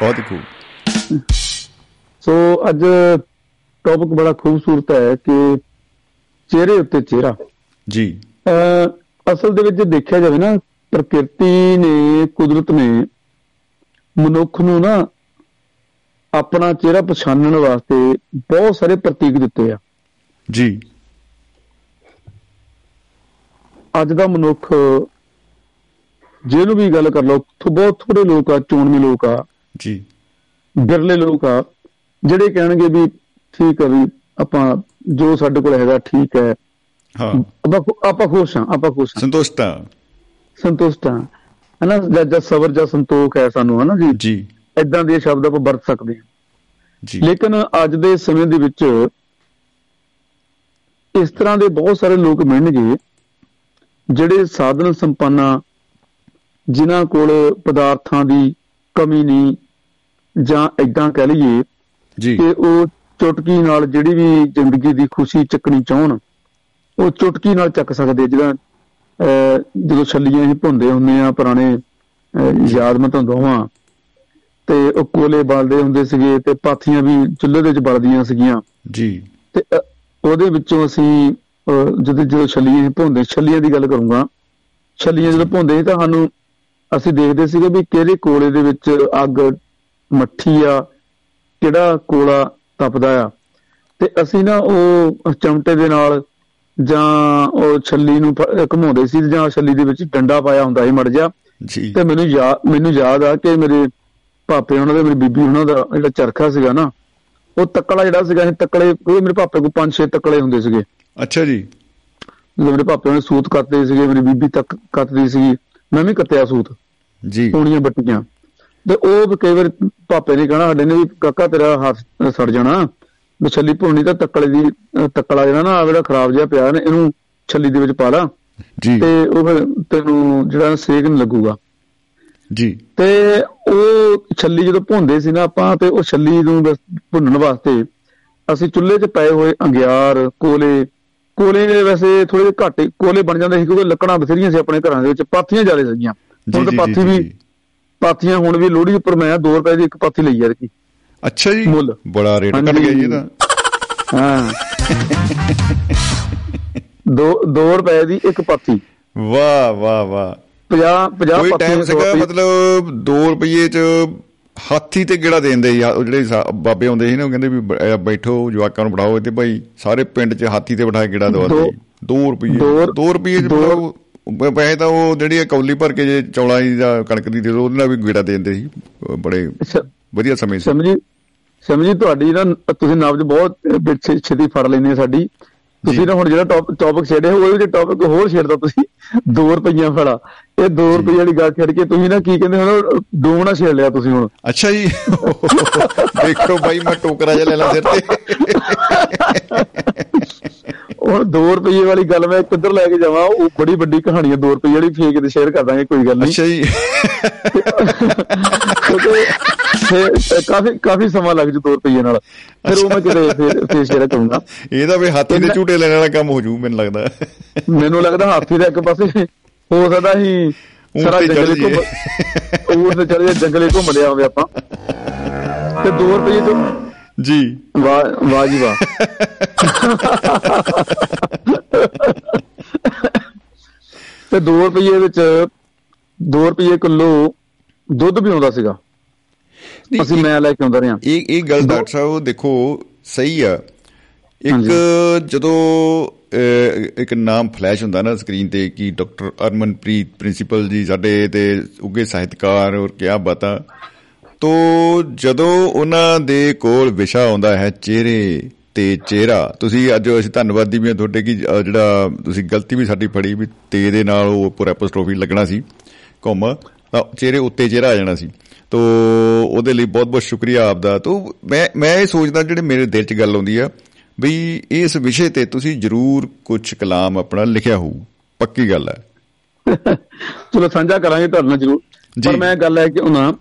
ਬਹੁਤ ਖੂਬ। ਸੋ ਅੱਜ ਟੌਪਿਕ ਬੜਾ ਖੂਬਸੂਰਤ ਹੈ ਕਿ ਚਿਹਰੇ ਉੱਤੇ ਚਿਹਰਾ। ਜੀ। ਅਸਲ ਦੇ ਵਿੱਚ ਜੇ ਦੇਖਿਆ ਜਾਵੇ ਨਾ ਪ੍ਰਕਿਰਤੀ ਨੇ ਕੁਦਰਤ ਨੇ ਮਨੁੱਖ ਨੂੰ ਨਾ ਆਪਣਾ ਚਿਹਰਾ ਪਛਾਣਨ ਵਾਸਤੇ ਬਹੁਤ ਸਾਰੇ ਪ੍ਰਤੀਕ ਦਿੱਤੇ ਆ। ਜੀ। ਅੱਜ ਦਾ ਮਨੁੱਖ ਜਿਹਨੂੰ ਵੀ ਗੱਲ ਕਰ ਲਓ ਬਹੁਤ ਥੋੜੇ ਲੋਕ ਆ ਚੋਣਵੇਂ ਲੋਕ ਆ। ਜੀ। ਬਿਰਲੇ ਲੋਕ ਆ ਜਿਹੜੇ ਕਹਿਣਗੇ ਵੀ ਠੀਕ ਆ ਵੀ ਆਪਾਂ ਜੋ ਸਾਡੇ ਕੋਲ ਹੈਗਾ ਠੀਕ ਹੈ। ਹਾਂ। ਆਪਾਂ ਆਪਾਂ ਖੁਸ਼ ਹਾਂ ਆਪਾਂ ਖੁਸ਼ ਹਾਂ। ਸੰਤੁਸ਼ਟ ਹਾਂ। ਸੰਤੁਸ਼ਟ ਹਾਂ। ਹਨਾ ਜਾਂ ਜਾਂ ਸਬਰ ਜਾਂ ਸੰਤੋਖ ਹੈ ਸਾਨੂੰ ਹਨਾ ਜੀ। ਜੀ। ਇਦਾਂ ਦੇ ਸ਼ਬਦ ਆਪਾਂ ਵਰਤ ਸਕਦੇ ਹਾਂ। ਜੀ। ਲੇਕਿਨ ਅੱਜ ਦੇ ਸਮੇਂ ਦੇ ਵਿੱਚ ਇਸ ਤਰ੍ਹਾਂ ਦੇ ਬਹੁਤ ਸਾਰੇ ਲੋਕ ਮਿਲਣਗੇ ਜਿਹੜੇ ਸਾਧਨ ਸੰਪੰਨਾ ਜਿਨ੍ਹਾਂ ਕੋਲ ਪਦਾਰਥਾਂ ਦੀ ਕਮੀ ਨਹੀਂ ਜਾਂ ਇਦਾਂ ਕਹਿ ਲਈਏ ਜੀ। ਕਿ ਉਹ ਚੁਟਕੀ ਨਾਲ ਜਿਹੜੀ ਵੀ ਜ਼ਿੰਦਗੀ ਦੀ ਖੁਸ਼ੀ ਚੱਕਣੀ ਚਾਹਣ ਉਹ ਚੁਟਕੀ ਨਾਲ ਚੱਕ ਸਕਦੇ ਜਿਹੜਾ ਜਦੋਂ ਛੱਲੀਆਂ ਹੀ ਭੁੰਦੇ ਹੁੰਦੇ ਆ ਪੁਰਾਣੇ ਯਾਦ ਮੈਂ ਤੁਹਾਨੂੰ ਦਵਾਂ ਤੇ ਉਹ ਕੋਲੇ ਬਲਦੇ ਹੁੰਦੇ ਸੀਗੇ ਤੇ ਪਾਥੀਆਂ ਵੀ ਚੁੱਲ੍ਹੇ ਦੇ ਵਿੱਚ ਬਲਦੀਆਂ ਸੀਗੀਆਂ। ਜੀ। ਤੇ ਉਹਦੇ ਵਿੱਚੋਂ ਅਸੀਂ ਜਦੋਂ ਜਦੋਂ ਛੱਲੀਆਂ ਹੀ ਭੁੰਦੇ ਛੱਲੀਆਂ ਦੀ ਗੱਲ ਕਰੂੰਗਾ ਛੱਲੀਆਂ ਜਦੋਂ ਭੁੰਦੇ ਤਾਂ ਸਾਨੂੰ ਅਸੀਂ ਦੇਖਦੇ ਸੀਗੇ ਵੀ ਕਿਹੜੇ ਕੋਲੇ ਦੇ ਵਿੱਚ ਅੱਗ ਮੱਠੀ ਆ ਕਿਹੜਾ ਕੋਲਾ ਤਪਦਾ ਆ। ਤੇ ਅਸੀਂ ਨਾ ਉਹ ਚਮਟੇ ਦੇ ਨਾਲ ਜਾਂ ਉਹ ਛੱਲੀ ਨੂੰ ਘੁਮਾਉਂਦੇ ਸੀ ਜਾਂ ਛੱਲੀ ਦੇ ਵਿੱਚ ਡੰਡਾ ਪਾਇਆ ਹੁੰਦਾ ਸੀ ਮੜ ਜਾ ਜੀ। ਤੇ ਮੈਨੂੰ ਯਾਦ ਮੈਨੂੰ ਯਾਦ ਆ ਕਿ ਮੇਰੇ ਪਾਪੇ ਉਹਨਾਂ ਦੇ ਮੇਰੀ ਬੀਬੀ ਉਹਨਾਂ ਦਾ ਜਿਹੜਾ ਚਰਖਾ ਸੀਗਾ ਨਾ ਉਹ ਤੱਕੜਾ ਜਿਹੜਾ ਸੀਗਾ ਇਹ ਤੱਕੜੇ ਉਹ ਮੇਰੇ ਪਾਪੇ ਕੋਲ ਪੰਜ ਛੇ ਤੱਕੜੇ ਹੁੰਦੇ ਸੀਗੇ। ਅੱਛਾ ਜੀ। ਮੇਰੇ ਪਾਪੇ ਨੇ ਸੂਤ ਕੱਤਦੇ ਸੀਗੇ ਮੇਰੀ ਬੀਬੀ ਤੱਕ ਕੱਤਦੀ ਸੀਗੀ ਮੈਂ ਵੀ ਕੱਤਿਆ ਸੂਤ। ਜੀ। ਪੂਣੀਆਂ ਬੱਟੀਆਂ। ਤੇ ਉਹ ਕਈ ਵਾਰ ਪਾਪੇ ਨੇ ਕਹਿਣਾ ਸਾਡੇ ਨੇ ਵੀ ਕਾਕਾ ਤੇਰਾ ਹੱਥ ਸੜ ਜਾਣਾ। ਵੀ ਛੱਲੀ ਭੁੰਨੀ ਤਾਂ ਤੱਕੜੇ ਦੀ ਤੱਕੜਾ ਜਿਹੜਾ ਨਾ ਆਹ ਜਿਹੜਾ ਖਰਾਬ ਜਿਹਾ ਪਿਆ ਨੇ ਇਹਨੂੰ ਛੱਲੀ ਦੇ ਵਿੱਚ ਪਾ ਲਾ। ਜੀ। ਤੇ ਉਹ ਫਿਰ ਤੈਨੂੰ ਜਿਹੜਾ ਸੇਕ ਨਹੀਂ ਲੱਗੂਗਾ। ਜੀ। ਤੇ ਉਹ ਛੱਲੀ ਜਦੋਂ ਭੁੰਦੇ ਸੀ ਨਾ ਆਪਾਂ ਤੇ ਉਹ ਛੱਲੀ ਨੂੰ ਬਸ ਭੁੰਨਣ ਵਾਸਤੇ ਅਸੀਂ ਚੁੱਲ੍ਹੇ 'ਚ ਪਏ ਹੋਏ ਅੰਗਿਆਰ ਕੋਲੇ। ਕੋਲੇ ਦੇ ਵੈਸੇ ਥੋੜੇ ਘੱਟ ਕੋਲੇ ਬਣ ਜਾਂਦੇ ਸੀ ਕਿਉਂਕਿ ਲੱਕੜਾਂ ਬਥੇਰੀਆਂ ਸੀ ਆਪਣੇ ਘਰਾਂ ਦੇ ਵਿੱਚ ਪਾਥੀਆਂ ਜ਼ਿਆਦਾ ਸੀਗੀਆਂ। ਜੀ ਹੁਣ ਤਾਂ ਪਾਥੀ ਵੀ ਪਾਥੀਆਂ ਹੁਣ ਵੀ ਲੋਹੜੀ ਉੱਪਰ ਮੈਂ 2 ਰੁਪਏ ਦੀ ਇੱਕ ਪਾਥੀ ਲਈ ਯਾਰ ਕੀ ਅੱਛਾ ਜੀ। ਮੁੱਲ। ਬੜਾ ਰੇਟ ਘਟ ਗਿਆ ਜੀ ਇਹਦਾ। ਹਾਂ। 2 2 ਰੁਪਏ ਦੀ ਇੱਕ ਪਾਥੀ। ਵਾਹ ਵਾਹ ਵਾਹ। 50 50 ਕੋਈ ਟਾਈਮ ਸੀਗਾ ਮਤਲਬ 2 ਰੁਪਏ ਚ ਹਾਥੀ ਤੇ ਗੇੜਾ ਦੇਂਦੇ ਜਿਹੜੇ ਬਾਬੇ ਆਉਂਦੇ ਸੀ ਨਾ ਉਹ ਕਹਿੰਦੇ ਵੀ ਬੈਠੋ ਜਵਾਕਾਂ ਨੂੰ ਬਿਠਾਓ ਤੇ ਭਾਈ ਸਾਰੇ ਪਿੰਡ ਚ ਹਾਥੀ ਤੇ ਬਿਠਾ ਕੇ ਗੇੜਾ ਦਵਾਉਂਦੇ ਦੋ- 2 ਰੁਪਏ ਦੋ- 2 ਰੁਪਏ ਚ ਮਤਲਬ ਵੈਸੇ ਤਾਂ ਉਹ ਜਿਹੜੀ ਕੌਲੀ ਭਰ ਕੇ ਜੇ ਚੌਲਾਂ ਦੀ ਜਾਂ ਕਣਕ ਦੀ ਦੇ ਉਹਦੇ ਨਾਲ ਵੀ ਗੇੜਾ ਦੇ ਦਿੰਦੇ ਸੀ ਬੜੇ ਵਧੀਆ ਸਮੇਂ ਸੀ। ਸਮਝੀ ਸਮਝੀ ਤੁਹਾਡੀ ਨਾ ਤੁਸੀਂ ਨਬਜ ਬਹੁਤ ਛੇਤੀ ਫੜ ਲੈਂਦੇ ਸਾਡੀ। ਤੁਸੀਂ ਨਾ ਹੁਣ ਜਿਹੜਾ ਟੌਪਿਕ ਛੇੜੇ ਉਹਦੇ ਵਿੱਚ ਟੌਪਿਕ ਹੋਰ ਛੇੜਦਾ ਤੁਸੀਂ 2 ਰੁਪਈਆ ਫੜਾ। ਇਹ 2 ਰੁਪਈਏ ਵਾਲੀ ਗੱਲ ਛੇੜ ਕੇ ਤੁਸੀਂ ਨਾ ਕੀ ਕਹਿੰਦੇ ਹੋ ਡੂਮਣਾ ਛੇੜ ਲਿਆ ਤੁਸੀਂ ਹੁਣ। ਅੱਛਾ ਜੀ। ਦੇਖੋ ਭਾਈ ਮੈਂ ਟੋਕਰਾ ਜਿਹਾ ਲੈ ਲਾਂ ਸਿਰ ਤੇ। ਹੁਣ 2 ਰੁਪਈਏ ਵਾਲੀ ਗੱਲ ਮੈਂ ਕਿੱਧਰ ਲੈ ਕੇ ਜਾਵਾਂ? ਉਹ ਬੜੀ ਵੱਡੀ ਕਹਾਣੀ ਹੈ 2 ਰੁਪਈਏ ਵਾਲੀ ਫੇਕ ਤੇ ਸ਼ੇਅਰ ਕਰ ਦਾਂਗੇ ਕੋਈ ਗੱਲ ਨਹੀਂ। ਅੱਛਾ ਜੀ। ਕਿਉਂਕਿ ਕਾਫੀ ਕਾਫੀ ਸਮਾਂ ਲੱਗ ਜੂ 2 ਰੁਪਈਏ ਨਾਲ। ਫਿਰ ਉਹ ਮੈਂ ਕਿਤੇ ਫਿਰ ਫਿਰ ਸ਼ੇਅਰ ਕਰੂੰਗਾ। ਇਹਦਾ ਵੀ ਹਾਥੀ ਦੇ ਝੂਟੇ ਲੈਣ ਵਾਲਾ ਕੰਮ ਹੋ ਜੂ ਮੈਨੂੰ ਲੱਗਦਾ। ਮੈਨੂੰ ਲੱਗਦਾ ਹਾਥੀ ਦਾ ਇੱਕ ਪਾਸੇ ਹੋ ਸਕਦਾ ਹੀ ਸਾਰਾ ਜੰਗਲ ਘੁੰਮ ਊਂਟ ਤੇ ਜਾ ਜੰਗਲੇ ਘੁੰਮ ਲਿਆ ਹੋਵੇ ਆਪਾਂ। ਤੇ 2 ਰੁਪਏ ਤੋਂ ਜੀ। ਵਾਹ ਵਾਹ ਜੀ ਵਾਹ। ਤੇ 2 ਰੁਪਏ ਵਿੱਚ 2 ਰੁਪਏ ਕਿਲੋ ਦੁੱਧ ਵੀ ਆਉਂਦਾ ਸੀਗਾ ਅਸੀਂ ਮੈਂ ਲੈ ਕੇ ਆਉਂਦਾ ਰਿਹਾ। ਇਹ ਇਹ ਗੱਲ ਡਾਕਟਰ ਸਾਹਿਬ ਦੇਖੋ ਸਹੀ ਆ। ਇੱਕ ਜਦੋਂ ਇੱਕ ਨਾਮ ਫਲੈਸ਼ ਹੁੰਦਾ ਨਾ ਸਕਰੀਨ ਤੇ ਕਿ ਡਾਕਟਰ ਅਰਮਨਪ੍ਰੀਤ ਪ੍ਰਿੰਸੀਪਲ ਜੀ ਸਾਡੇ ਤੇ ਉੱਗੇ ਸਾਹਿਤਕਾਰ ਔਰ ਕਿਆ ਬਾਤਾਂ। ਤੋ ਜਦੋਂ ਉਹਨਾਂ ਦੇ ਕੋਲ ਵਿਸ਼ਾ ਆਉਂਦਾ ਹੈ ਚਿਹਰੇ ਤੇ ਚਿਹਰਾ ਤੁਸੀਂ ਅੱਜ ਅਸੀਂ ਧੰਨਵਾਦੀ ਵੀ ਤੁਹਾਡੇ ਕਿ ਜਿਹੜਾ ਤੁਸੀਂ ਗਲਤੀ ਵੀ ਸਾਡੀ ਫੜੀ ਵੀ ਤੇ ਦੇ ਨਾਲ ਉਹ ਉੱਪਰ ਐਪੋਸਟ੍ਰੋਫੀ ਲੱਗਣਾ ਸੀ ਘੁੰਮ ਤਾਂ ਚਿਹਰੇ ਉੱਤੇ ਚਿਹਰਾ ਆ ਜਾਣਾ ਸੀ। ਤੋ ਉਹਦੇ ਲਈ ਬਹੁਤ ਬਹੁਤ ਸ਼ੁਕਰੀਆ ਆਪਦਾ ਤੋ ਮੈਂ ਮੈਂ ਇਹ ਸੋਚਦਾ ਜਿਹੜੇ ਮੇਰੇ ਦਿਲ 'ਚ ਗੱਲ ਆਉਂਦੀ ਆ ਵੀ ਇਸ ਵਿਸ਼ੇ ਤੇ ਤੁਸੀਂ ਜਰੂਰ ਕੁਝ ਕਲਾਮ ਆਪਣਾ ਲਿਖਿਆ ਹੋਊ। ਪੱਕੀ ਗੱਲ ਹੈ। ਚਲੋ ਸਾਂਝਾ ਕਰਾਂਗੇ ਤੁਹਾਡੇ ਨਾਲ ਜ਼ਰੂਰ। ਪਰ ਮੈਂ ਗੱਲ ਹੈ ਕਿ ਉਹਨਾਂ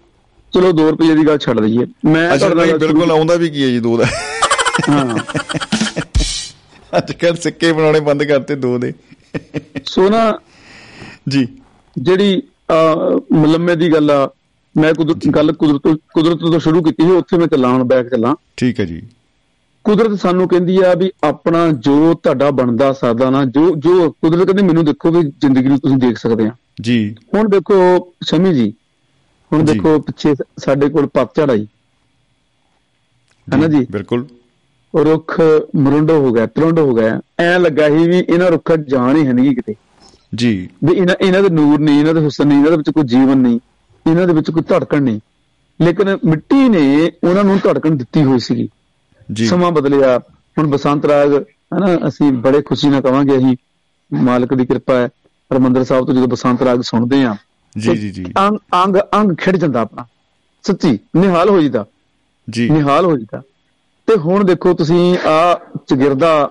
ਚਲੋ 2 ਰੁਪਏ ਦੀ ਗੱਲ ਛੱਡ ਦਈਏ। ਮੈਂ ਤੁਹਾਡੇ ਬਿਲਕੁਲ ਆਉਂਦਾ ਵੀ ਕੀ ਹੈ ਜੀ ਦੋ ਦਾ। ਹਾਂ। ਅੱਜ ਕੱਲ ਸਿੱਕੇ ਬਣਾਉਣੇ ਬੰਦ ਕਰਤੇ ਦੋ ਦੇ। ਸੋ ਨਾ ਜੀ। ਜਿਹੜੀ ਮਲੰਮੇ ਦੀ ਗੱਲ ਆ ਮੈਂ ਕੁਦਰਤ ਗੱਲ ਕੁਦਰਤ ਕੁਦਰਤ ਤੋਂ ਸ਼ੁਰੂ ਕੀਤੀ ਸੀ ਉੱਥੇ ਮੈਂ ਚੱਲਾਂ ਹੁਣ ਬੈਕ ਚੱਲਾਂ। ਠੀਕ ਹੈ ਜੀ। ਕੁਦਰਤ ਸਾਨੂੰ ਕਹਿੰਦੀ ਆ ਵੀ ਆਪਣਾ ਜੋ ਤੁਹਾਡਾ ਬਣਦਾ ਸਾਦਾ ਨਾ ਜੋ ਜੋ ਕੁਦਰਤ ਕਹਿੰਦੀ ਮੈਨੂੰ ਦੇਖੋ ਵੀ ਜ਼ਿੰਦਗੀ ਨੂੰ ਤੁਸੀਂ ਦੇਖ ਸਕਦੇ ਆ। ਜੀ। ਹੁਣ ਦੇਖੋ ਸ਼ਮੀ ਜੀ ਹੁਣ। ਦੇਖੋ ਪਿੱਛੇ ਸਾਡੇ ਕੋਲ ਪਤਝੜ ਆਈ ਹੈ ਨਾ ਜੀ? ਬਿਲਕੁਲ। ਰੁੱਖ ਮਰੁੰਡੋ ਹੋ ਗਿਆ ਤਰੁੰਡ ਹੋ ਗਿਆ। ਐ ਲੱਗਾ ਸੀ ਵੀ ਇਹਨਾਂ ਰੁੱਖਾਂ ਜਾਨ ਹੀ ਹੈ ਨਹੀਂ ਕਿਤੇ। ਜੀ। ਵੀ ਇਹਨਾਂ ਇਹਨਾਂ ਦੇ ਨੂਰ ਨਹੀਂ ਇਹਨਾਂ ਦੇ ਹੁਸਨ ਨਹੀਂ ਇਹਨਾਂ ਦੇ ਵਿੱਚ ਕੋਈ ਜੀਵਨ ਨਹੀਂ ਇਹਨਾਂ ਦੇ ਵਿੱਚ ਕੋਈ ਧੜਕਣ ਨਹੀਂ। ਲੇਕਿਨ ਮਿੱਟੀ ਨੇ ਉਹਨਾਂ ਨੂੰ ਧੜਕਣ ਦਿੱਤੀ ਹੋਈ ਸੀਗੀ। ਜੀ। ਸਮਾਂ ਬਦਲਿਆ। ਹੁਣ ਬਸੰਤ ਰਾਗ ਹਨਾ ਅਸੀਂ ਬੜੇ ਖੁਸ਼ੀ ਨਾਲ ਕਵਾਂਗੇ ਅਸੀਂ। ਮਾਲਕ ਦੀ ਕਿਰਪਾ ਹੈ। ਹਰਮੰਦਰ ਸਾਹਿਬ ਤੋਂ ਜਦੋਂ ਬਸੰਤ ਰਾਗ ਸੁਣਦੇ ਆ ਜੀ ਜੀ ਜੀ। ਅੰਗ ਅੰਗ ਅੰਗ ਖਿੜ ਜਾਂਦਾ ਆਪਣਾ। ਸੱਚੀ ਨਿਹਾਲ ਹੋ ਜਾਂਦਾ ਜੀ। ਨਿਹਾਲ ਹੋ ਜਾਂਦਾ ਤੇ ਹੁਣ ਦੇਖੋ ਤੁਸੀਂ ਆ ਚਗਿਰਦਾ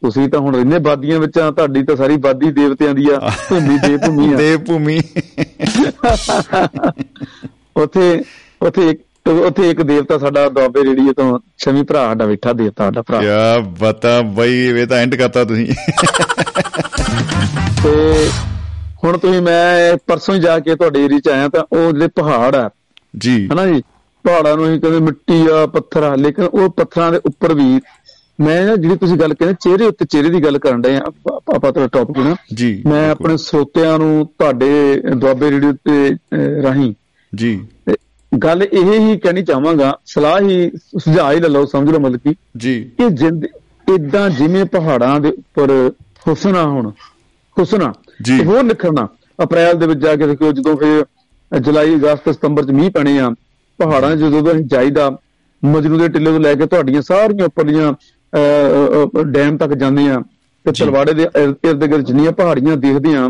ਤੁਸੀਂ ਤਾਂ ਹੁਣ ਰਹਿੰਦੇ ਬਾਦੀਆਂ ਵਿੱਚ ਆ ਤੁਹਾਡੀ ਤਾਂ ਸਾਰੀ ਬਾਦੀ ਦੇਵਤਿਆਂ ਦੀ ਆ ਭੂਮੀ ਦੇ ਭੂਮੀ ਆ। ਦੇਵ ਭੂਮੀ ਉੱਥੇ ਉੱਥੇ ਇੱਕ ਉੱਥੇ ਇੱਕ ਦੇਵਤਾ ਸਾਡਾ ਦੁਆਬੇ ਰੇਡੀਓ ਤੋਂ ਸ਼ਮੀ ਭਰਾ ਸਾਡਾ ਬੈਠਾ ਦੇਵਤਾ ਸਾਡਾ ਭਰਾ। ਕਿਆ ਬਤਾ ਬਈ ਇਹ ਤਾਂ ਐਂਡ ਕਰਤਾ ਤੁਸੀਂ। ਤੇ ਹੁਣ ਤੁਸੀਂ ਮੈਂ ਪਰਸੋਂ ਹੀ ਜਾ ਕੇ ਤੁਹਾਡੇ ਏਰੀਆ ਚ ਆਇਆ ਤਾਂ ਉਹ ਜਿਹੜੇ ਪਹਾੜ ਆ ਜੀ। ਹਨਾ ਜੀ? ਪਹਾੜਾਂ ਨੂੰ ਹੀ ਕਹਿੰਦੇ ਮਿੱਟੀ ਆ ਪੱਥਰ ਆ ਲੇਕਿਨ ਉਹ ਪੱਥਰਾਂ ਦੇ ਉੱਪਰ ਵੀ ਮੈਂ ਨਾ ਜਿਹੜੀ ਤੁਸੀਂ ਗੱਲ ਕਹਿੰਦੇ ਚਿਹਰੇ ਉੱਤੇ ਚਿਹਰੇ ਦੀ ਗੱਲ ਕਰਨ ਡਏ ਆ ਆਪਾਂ ਤੁਹਾਡਾ ਟੌਪਿਕ ਨਾ। ਜੀ ਮੈਂ। ਆਪਣੇ ਸਰੋਤਿਆਂ ਨੂੰ ਤੁਹਾਡੇ ਦੁਆਬੇ ਰੇਡੀਓ ਤੇ ਰਾਹੀਂ ਜੀ। ਤੇ ਗੱਲ ਇਹ ਹੀ ਕਹਿਣੀ ਚਾਹਾਂਗਾ ਸਲਾਹ ਹੀ ਸੁਝਾਅ ਹੀ ਲੈ ਲਓ ਸਮਝ ਲਓ ਮਤਲਬ ਕਿ। ਜੀ। ਇਹ ਜਿੰਦ ਇਦਾਂ ਜਿਵੇਂ ਪਹਾੜਾਂ ਦੇ ਉੱਪਰ ਹੁਸਨਾ ਹੁਣ ਹੁਸਨਾ ਜੀ। ਤੇ ਹੋਰ ਨਿਖਰਨਾ ਅਪ੍ਰੈਲ ਦੇ ਵਿੱਚ ਜਾ ਕੇ ਦੇਖਿਓ ਜਦੋਂ ਫਿਰ ਜੁਲਾਈ ਅਗਸਤ ਸਤੰਬਰ ਚ ਮੀਂਹ ਪੈਣੇ ਆ ਪਹਾੜਾਂ ਜਦੋਂ ਅਸੀਂ ਜਾਈਦਾ ਮਜਨੂ ਦੇ ਟਿੱਲੇ ਤੋਂ ਲੈ ਕੇ ਤੁਹਾਡੀਆਂ ਸਾਰੀਆਂ ਉੱਪਰਲੀਆਂ ਡੈਮ ਤੱਕ ਜਾਂਦੇ ਆ ਤੇ ਜੀ। ਤਲਵਾੜੇ ਦੇ ਇਰ- ਇਰਦ ਗਿਰਦ ਜਿੰਨੀਆਂ ਪਹਾੜੀਆਂ ਦੇਖਦੇ ਆ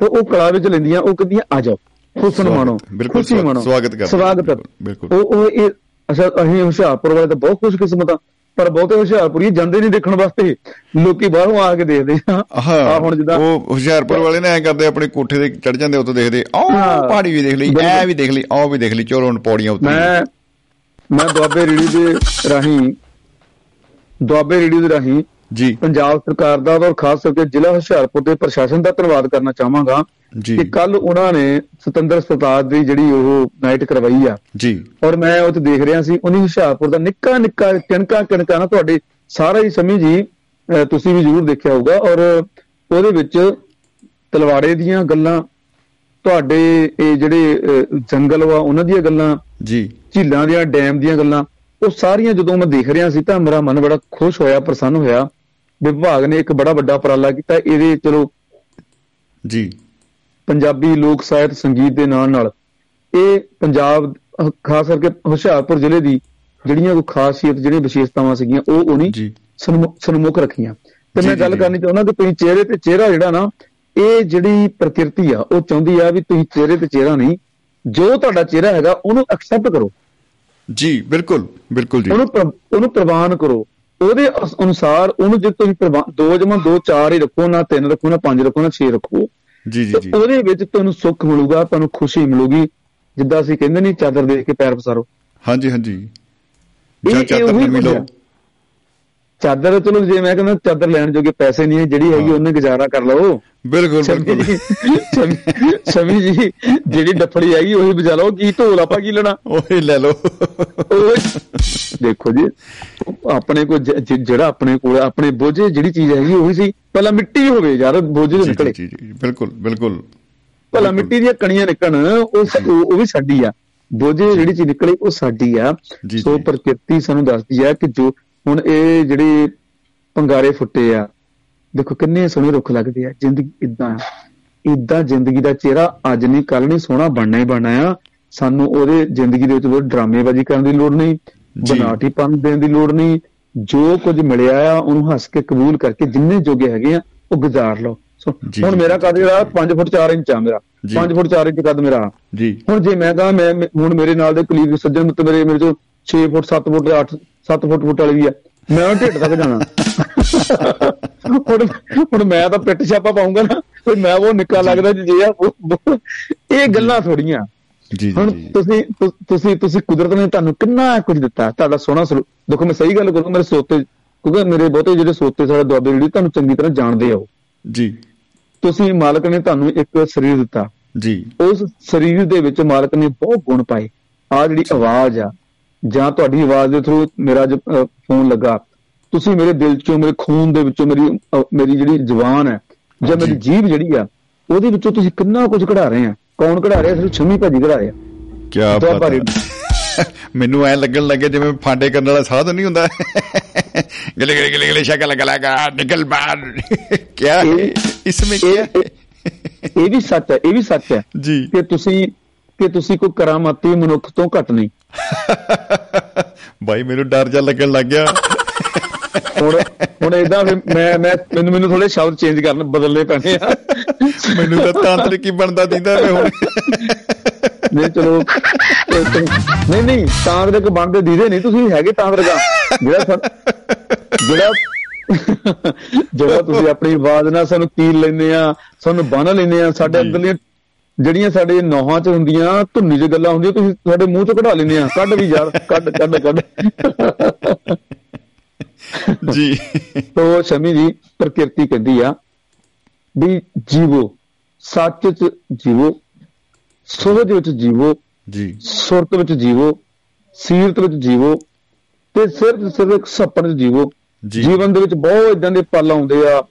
ਤੇ ਉਹ ਕਲਾ ਵਿੱਚ ਲੈਂਦੀਆਂ ਉਹ ਕਹਿੰਦੀਆਂ ਆ ਜਾਓ ਹੁਸਨ ਮਾਣੋ ਖੁਸ਼ੀ ਮਾਣੋ ਸਵਾਗਤ ਕਰਦੇ ਸਵਾਗਤ ਬਿਲਕੁਲ। ਉਹ ਉਹ ਇਹ ਅੱਛਾ ਅਸੀਂ ਹੁਸ਼ਿਆਰਪੁਰ ਵਾਲੇ ਤਾਂ ਬਹੁਤ ਖੁਸ਼ਕਿਸਮਤ ਆ ਪਰ ਬਹੁਤੇ ਹੁਸ਼ਿਆਰਪੁਰੀ ਜਾਂਦੇ ਨਹੀਂ ਦੇਖਣ ਵਾਸਤੇ ਲੋਕੀ ਬਾਹਰੋਂ ਆ ਕੇ ਦੇਖਦੇ ਆ ਆ ਹੁਣ ਜਿੱਦਾਂ ਉਹ ਹੁਸ਼ਿਆਰਪੁਰ ਵਾਲੇ ਨੇ ਐ ਕਰਦੇ ਆਪਣੇ ਕੋਠੇ ਤੇ ਚੜ ਜਾਂਦੇ ਉੱਤੇ ਦੇਖਦੇ ਆਹ। ਪਹਾੜੀ ਵੀ ਦੇਖ ਲਈ ਐ। ਵੀ ਦੇਖ ਲਈ ਆਹ ਵੀ ਦੇਖ ਲਈ ਚਲੋ ਹੁਣ ਪੌੜੀਆਂ ਉੱਤੇ ਮੈਂ ਮੈਂ ਦੁਆਬੇ ਰੇਡੀ ਦੇ ਰਾਹੀਂ ਦੁਆਬੇ ਰੇਡੀ ਦੇ ਰਾਹੀਂ ਜੀ ਪੰਜਾਬ ਸਰਕਾਰ ਦਾ ਔਰ ਖਾਸ ਕਰਕੇ ਜ਼ਿਲ੍ਹਾ ਹੁਸ਼ਿਆਰਪੁਰ ਦੇ ਪ੍ਰਸ਼ਾਸਨ ਦਾ ਧੰਨਵਾਦ ਕਰਨਾ ਚਾਹਾਂਗਾ ਜੀ। ਕਿ ਕੱਲ ਉਹਨਾਂ ਨੇ ਸੁਤੰਦਰ ਸਰਤਾਜ ਦੀ ਜਿਹੜੀ ਉਹ ਨਾਈਟ ਕਰਵਾਈ ਆ। ਜੀ। ਔਰ ਮੈਂ ਉਹ ਤੇ ਦੇਖ ਰਿਹਾ ਸੀ ਉਹਨੇ ਹੁਸ਼ਿਆਰਪੁਰ ਦਾ ਨਿੱਕਾ ਨਿੱਕਾ ਕਿਣਕਾ ਕਿਣਕਾ ਨਾ ਤੁਹਾਡੇ ਸਾਰਾ ਹੀ ਸਮੀ ਜੀ ਤੁਸੀਂ ਵੀ ਜ਼ਰੂਰ ਦੇਖਿਆ ਹੋਊਗਾ। ਔਰ ਉਹਦੇ ਵਿੱਚ ਤਲਵਾੜੇ ਦੀਆਂ ਗੱਲਾਂ ਤੁਹਾਡੇ ਇਹ ਜਿਹੜੇ ਜੰਗਲ ਵਾ ਉਹਨਾਂ ਦੀਆਂ ਗੱਲਾਂ ਜੀ। ਝੀਲਾਂ ਦੀਆਂ ਡੈਮ ਦੀਆਂ ਗੱਲਾਂ ਉਹ ਸਾਰੀਆਂ ਜਦੋਂ ਮੈਂ ਦੇਖ ਰਿਹਾ ਸੀ ਤਾਂ ਮੇਰਾ ਮਨ ਬੜਾ ਖੁਸ਼ ਹੋਇਆ ਪ੍ਰਸੰਨ ਹੋਇਆ। ਵਿਭਾਗ ਨੇ ਇੱਕ ਬੜਾ ਵੱਡਾ ਉਪਰਾਲਾ ਕੀਤਾ ਇਹਦੇ ਚਲੋ ਜੀ। ਪੰਜਾਬੀ ਲੋਕ ਸਾਹਿਤ ਸੰਗੀਤ ਦੇ ਨਾਲ ਨਾਲ ਇਹ ਪੰਜਾਬ ਖਾਸ ਕਰਕੇ ਹੁਸ਼ਿਆਰਪੁਰ ਜ਼ਿਲ੍ਹੇ ਦੀ ਜਿਹੜੀਆਂ ਕੋਈ ਖਾਸੀਅਤ ਜਿਹੜੀਆਂ ਵਿਸ਼ੇਸ਼ਤਾਵਾਂ ਸੀਗੀਆਂ ਉਹ ਉਹਨੀ ਸਨਮੁਖ ਰੱਖੀਆਂ। ਤੇ ਮੈਂ ਗੱਲ। ਕਰਨੀ ਚਾਹੁੰਦਾ ਕਿ ਤੁਸੀਂ ਚਿਹਰੇ ਤੇ ਚਿਹਰਾ ਜਿਹੜਾ ਨਾ ਇਹ ਜਿਹੜੀ ਪ੍ਰਕਿਰਤੀ ਆ ਉਹ ਚਾਹੁੰਦੀ ਆ ਵੀ ਤੁਸੀਂ ਚਿਹਰੇ ਤੇ ਚਿਹਰਾ ਨਹੀਂ ਜੋ ਤੁਹਾਡਾ ਚਿਹਰਾ ਹੈਗਾ ਉਹਨੂੰ ਐਕਸੈਪਟ ਕਰੋ। ਜੀ ਬਿਲਕੁਲ ਬਿਲਕੁਲ ਜੀ। ਉਹਨੂੰ ਉਹਨੂੰ ਪ੍ਰਵਾਨ ਕਰੋ। ਉਹਦੇ ਅਨੁਸਾਰ ਉਹਨੂੰ ਜੇ ਤੁਸੀਂ ਪ੍ਰਵਾਨ ਦੋ ਜਮਾ ਦੋ ਚਾਰ ਹੀ ਰੱਖੋ ਨਾ ਤਿੰਨ ਰੱਖੋ ਨਾ ਪੰਜ ਰੱਖੋ ਨਾ ਛੇ ਰੱਖੋ ਜੀ ਜੀ ਜੀ। ਉਹਦੇ ਵਿੱਚ ਤੁਹਾਨੂੰ ਸੁੱਖ ਮਿਲੂਗਾ ਤੁਹਾਨੂੰ ਖੁਸ਼ੀ ਮਿਲੂਗੀ ਜਿੱਦਾਂ ਅਸੀਂ ਕਹਿੰਦੇ ਨਹੀਂ ਚਾਦਰ ਦੇਖ ਕੇ ਪੈਰ ਪਸਾਰੋ। ਹਾਂਜੀ ਹਾਂਜੀ। ਜਾਂ ਚਾਦਰ ਆ। ਚਾਦਰ ਚਲੋ ਜੇ ਮੈਂ ਕਹਿੰਦਾ ਚਾਦਰ ਲੈਣ ਜੋਗੇ ਪੈਸੇ ਨਹੀਂ ਹੈ ਜਿਹੜੀ ਹੈਗੀ ਉਹਨੇ ਗੁਜ਼ਾਰਾ ਕਰ ਲਓ। ਬਿਲਕੁਲ ਬਿਲਕੁਲ। ਸ਼ਮੀ- ਜੀ ਜਿਹੜੀ ਡੱਫੜੀ ਹੈਗੀ ਉਹੀ ਬਜਾ ਲਓ ਕੀ ਢੋਲ ਆਪਾਂ ਕੀ ਲੈਣਾ? ਉਹੀ ਲੈ ਲਓ। ਦੇਖੋ ਜੀ ਆਪਣੇ ਕੋਲ ਜਿਹੜਾ ਆਪਣੇ ਕੋਲ ਆਪਣੇ ਬੋਝੇ ਜਿਹੜੀ ਚੀਜ਼ ਹੈਗੀ ਉਹੀ ਸੀ। ਪਹਿਲਾਂ ਮਿੱਟੀ ਹੋਵੇ ਯਾਰ ਬੋਝੇ ਤੋਂ ਨਿਕਲੇ। ਜੀ ਜੀ ਬਿਲਕੁਲ ਬਿਲਕੁਲ। ਭਲਾ ਮਿੱਟੀ ਦੀਆਂ ਕਣੀਆਂ ਨਿਕਲਣ ਉਹ ਉਹ ਉਹ ਵੀ ਸਾਡੀ ਆ। ਬੋਝੇ ਜਿਹੜੀ ਚੀਜ਼ ਨਿਕਲੇ ਉਹ ਸਾਡੀ ਆ। ਸੋ। ਪ੍ਰਕਿਰਤੀ ਸਾਨੂੰ ਦੱਸਦੀ ਆ ਕਿ ਜੋ ਹੁਣ ਇਹ ਜਿਹੜੇ ਪੰਗਾਰੇ ਫੁੱਟੇ ਆ ਦੇਖੋ ਕਿੰਨੇ ਸੋਹਣੇ ਰੁੱਖ ਲੱਗਦੇ ਆ ਜ਼ਿੰਦਗੀ ਇਦਾਂ ਇਦਾਂ ਜ਼ਿੰਦਗੀ ਦਾ ਚਿਹਰਾ ਅੱਜ ਨਹੀਂ ਕੱਲ ਨਹੀਂ ਸੋਹਣਾ ਬਣਨਾ ਹੀ ਬਣਨਾ ਆ। ਸਾਨੂੰ ਉਹਦੇ ਜ਼ਿੰਦਗੀ ਦੇ ਵਿੱਚ ਕੋਈ ਡਰਾਮੇਬਾਜ਼ੀ ਕਰਨ ਦੀ ਲੋੜ ਨਹੀਂ ਜੀ। ਬਨਾਟੀਪਨ ਦੇਣ ਦੀ ਲੋੜ ਨਹੀਂ ਜੋ ਕੁਝ ਮਿਲਿਆ ਆ ਉਹਨੂੰ ਹੱਸ ਕੇ ਕਬੂਲ ਕਰਕੇ ਜਿੰਨੇ ਜੋਗੇ ਹੈਗੇ ਆ ਉਹ ਗੁਜ਼ਾਰ ਲਓ। ਸੋ ਜੀ, ਹੁਣ ਜੀ, ਮੇਰਾ ਜੀ, ਕੱਦ ਜਿਹੜਾ 5 ਫੁੱਟ 4 ਇੰਚ ਆ ਮੇਰਾ ਜੀ। 5 ਫੁੱਟ 4 ਇੰਚ ਕੱਦ ਮੇਰਾ? ਜੀ। ਹੁਣ ਜੇ ਮੈਂ ਕਹਾਂ ਮੈਂ ਹੁਣ ਮੇਰੇ ਨਾਲ ਦੇ ਕਲੀਗ ਸੱਜਣ ਮਿੱਤਰ ਮੇਰੇ ਮੇਰੇ ਚੋਂ 6 ਫੁੱਟ 7 ਫੁੱਟ 8 7 ਫੁੱਟ ਫੁੱਟ ਵਾਲੀ ਵੀ ਆ। ਮੈਂ ਉਹ ਢਿੱਡ ਤੱਕ ਜਾਣਾ। ਹੁਣ ਹੁਣ ਮੈਂ ਤਾਂ ਪਿੱਟ ਛਾਪਾ ਪਾਉਂਗਾ ਨਾ ਵੀ ਮੈਂ ਉਹ ਨਿੱਕਾ ਲੱਗਦਾ ਜੀ ਜੇ ਆ ਇਹ ਗੱਲਾਂ ਥੋੜੀਆਂ। ਜੀ ਜੀ ਤੁਸੀਂ ਤੁਸੀਂ ਤੁਸੀਂ ਕੁਦਰਤ ਨੇ ਤੁਹਾਨੂੰ ਕਿੰਨਾ ਕੁਝ ਦਿੱਤਾ? ਤੁਹਾਡਾ ਸੋਹਣਾ ਸਲੂਕ ਦੇਖੋ ਮੈਂ ਸਹੀ ਗੱਲ ਕਰੂੰ ਮੇਰੇ ਸੋਤੇ ਕਿਉਂਕਿ ਮੇਰੇ ਬਹੁਤੇ ਜਿਹੜੇ ਸੋਤੇ ਸਾਡੇ ਦੁਆਬੇ ਜਿਹੜੀ ਤੁਹਾਨੂੰ ਚੰਗੀ ਤਰ੍ਹਾਂ ਜਾਣਦੇ ਆ ਜੀ। ਤੁਸੀਂ ਮਾਲਕ ਨੇ ਤੁਹਾਨੂੰ ਇੱਕ ਸਰੀਰ ਦਿੱਤਾ। ਜੀ। ਉਸ ਸਰੀਰ ਦੇ ਵਿੱਚ ਮਾਲਕ ਨੇ ਬਹੁਤ ਗੁਣ ਪਾਏ। ਆ ਜਿਹੜੀ ਆਵਾਜ਼ ਆ ਜਾਂ ਤੁਹਾਡੀ ਆਵਾਜ਼ ਦੇ ਥਰੂ ਮੇਰਾ ਫੋਨ ਲੱਗਾ। ਤੁਸੀਂ ਮੇਰੇ ਦਿਲ ਚੋਂ ਮੇਰੇ ਖੂਨ ਦੇ ਵਿੱਚੋਂ ਮੇਰੀ ਮੇਰੀ ਜਿਹੜੀ ਜ਼ੁਬਾਨ ਹੈ ਜਾਂ। ਮੇਰੀ ਜੀਭ ਜਿਹੜੀ ਆ ਉਹਦੇ ਵਿੱਚੋਂ ਤੁਸੀਂ ਕਿੰਨਾ ਕੁਝ ਕਢਾ ਰਹੇ ਆ। ਕੌਣ ਕਢਾ ਰਿਹਾ? ਸਿਰਫ ਛਮੀ ਭਾਜੀ ਕਢਾ ਰਿਹਾ ਕੀ ਰੇਡੀਓ। ਮੈਨੂੰ ਐ ਲੱਗਣ ਲੱਗੇ ਜਿਵੇਂ ਫਾਂਡੇ ਕਰਨ ਵਾਲਾ ਸਾਧ ਨਹੀਂ ਹੁੰਦਾ। ਗਲੇ ਗਲੇ ਗਲੇ ਗਲੇ ਸ਼ਕਲ ਗਲਾਗਾ ਨਿਕਲ ਬਾਹਰ। ਕੀ ਹੈ ਇਸमें ਕੀ ਇਹ ਵੀ ਸੱਚ ਹੈ ਇਹ ਵੀ ਸੱਚ ਹੈ ਜੀ। ਕਿ ਤੁਸੀਂ ਕਿ ਤੁਸੀਂ ਕੋਈ ਕਰਾਮਾਤੀ ਮਨੁੱਖ ਤੋਂ ਘੱਟ ਨਹੀਂ। ਭਾਈ ਮੈਨੂੰ ਡਰ ਜਾ ਲੱਗਣ ਲੱਗ ਗਿਆ। ਹੁਣ ਹੁਣ ਇਦਾਂ ਮੈਂ ਮੈਂ ਮੈਨੂੰ ਮੈਨੂੰ ਥੋੜੇ ਸ਼ਬਦ ਚੇਂਜ ਕਰਨ ਬਦਲਨੇ ਪੈਣੇ ਆ। ਮੈਨੂੰ ਤਾਂ ਤਾਂਤਰਿਕ ਹੀ ਬਣਦਾ ਦਿੰਦਾ ਮੈਂ ਹੁਣ। ਨਹੀਂ ਚਲੋ। ਨਹੀਂ ਨਹੀਂ ਤਾਂਤਰਿਕ ਬਣਦੇ ਦੀਦੇ ਨਹੀਂ ਤੁਸੀਂ ਹੈਗੇ ਤਾਂਤਰਿਕਾ ਜਿਹੜਾ ਜਿਹੜਾ ਜਿਹੜਾ ਤੁਸੀਂ ਆਪਣੀ ਆਵਾਜ਼ ਨਾਲ ਸਾਨੂੰ ਕੀਲ ਲੈਂਦੇ ਆ ਸਾਨੂੰ ਬੰਨ ਲੈਂਦੇ ਆ ਸਾਡੇ। ਅੰਦਰਲੀਆਂ ਜਿਹੜੀਆਂ ਸਾਡੇ ਨੌਹਾਂ 'ਚ ਹੁੰਦੀਆਂ ਧੁੰਨੀ 'ਚ ਗੱਲਾਂ ਹੁੰਦੀਆਂ ਤੁਸੀਂ ਸਾਡੇ ਮੂੰਹ 'ਚ ਕਢਾ ਲੈਂਦੇ ਆ। ਕੱਢ ਵੀ ਯਾਰ ਕੱਢ ਕੱਢ ਕੱਢ। ਜੀ। ਤੋ ਸ਼ਮੀ ਜੀ ਪ੍ਰਕਿਰਤੀ ਕਹਿੰਦੀ ਆ ਵੀ ਜੀਵੋ ਸੱਚ 'ਚ ਜੀਵੋ ਸੋਝ ਵਿੱਚ ਜੀਵੋ ਜੀ। ਸੁਰਤ ਵਿੱਚ ਜੀਵੋ ਸੀਰਤ ਵਿੱਚ ਜੀਵੋ ਤੇ ਸਿਰਫ ਸਿਰਫ ਇੱਕ ਸੁਪਨ 'ਚ ਜੀਵੋ। ਜੀਵਨ ਦੇ ਵਿੱਚ ਬਹੁਤ ਇਦਾਂ ਦੇ ਪਲ ਆਉਂਦੇ ਆ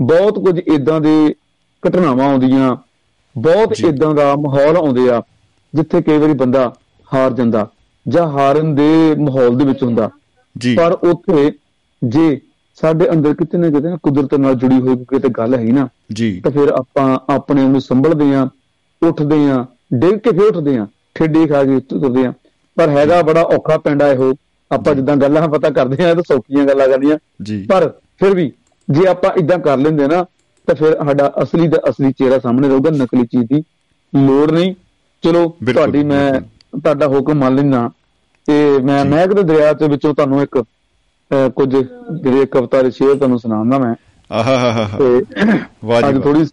ਬਹੁਤ ਕੁਝ ਇਦਾਂ ਦੇ ਘਟਨਾਵਾਂ ਆਉਂਦੀਆਂ ਬਹੁਤ। ਇਦਾਂ ਦਾ ਮਾਹੌਲ ਆਉਂਦੇ ਆ ਜਿੱਥੇ ਕਈ ਵਾਰੀ ਬੰਦਾ ਹਾਰ ਜਾਂਦਾ ਜਾਂ ਹਾਰਨ ਦੇ ਮਾਹੌਲ ਦੇ ਵਿੱਚ ਹੁੰਦਾ। ਜੀ। ਪਰ ਉੱਥੇ ਜੇ ਸਾਡੇ ਅੰਦਰ ਕਿਤੇ ਨਾ ਕਿਤੇ ਕੁਦਰਤ ਨਾਲ ਜੁੜੀ ਹੋਈ ਕੋਈ ਕਿਤੇ ਗੱਲ ਹੈਗੀ ਨਾ ਜੀ। ਤਾਂ ਫਿਰ ਆਪਾਂ ਆਪਣੇ ਨੂੰ ਸੰਭਲਦੇ ਆਂ ਉੱਠਦੇ ਆਂ ਡਿੱਗ ਕੇ ਫਿਰ ਉੱਠਦੇ ਆਂ ਠੇਡੀ ਖਾ ਕੇ ਤੁਰਦੇ ਆਂ ਪਰ ਹੈਗਾ ਬੜਾ ਔਖਾ ਪਿੰਡ ਆ ਇਹੋ। ਆਪਾਂ ਜਿੱਦਾਂ ਗੱਲਾਂ ਪਤਾ ਕਰਦੇ ਆਂ ਤਾਂ ਸੌਖੀਆਂ ਗੱਲਾਂ ਕਰਨੀਆਂ ਜੀ। ਪਰ ਫਿਰ ਵੀ ਜੇ ਆਪਾਂ ਇਦਾਂ ਕਰ ਲੈਂਦੇ ਨਾ ਤਾਂ ਫਿਰ ਸਾਡਾ ਅਸਲੀ ਦਾ ਅਸਲੀ ਚਿਹਰਾ ਸਾਹਮਣੇ ਰਹੂਗਾ ਨਕਲੀ ਚੀਜ਼ ਦੀ ਲੋੜ ਨਹੀਂ। ਚਲੋ ਤੁਹਾਡੀ ਮੈਂ। ਤੁਹਾਡਾ ਹੁਕਮ ਮੰਨ ਲੈਂਦਾ। ਤੇ ਮੈਂ। ਮਹਿਕ ਦੇ ਦਰਿਆ ਦੇ ਵਿੱਚੋਂ ਤੁਹਾਨੂੰ ਇੱਕ ਕੁਝ ਜਿਹੜੇ ਕਵਿਤਾ ਦੇ ਸ਼ੇਰ ਤੁਹਾਨੂੰ ਸੁਣਾਉਂਦਾ ਮੈਂ। ਆਹਾ ਹਾ ਹਾ ਤੇ ਵਾਹ ਜੀ। ਥੋੜੀ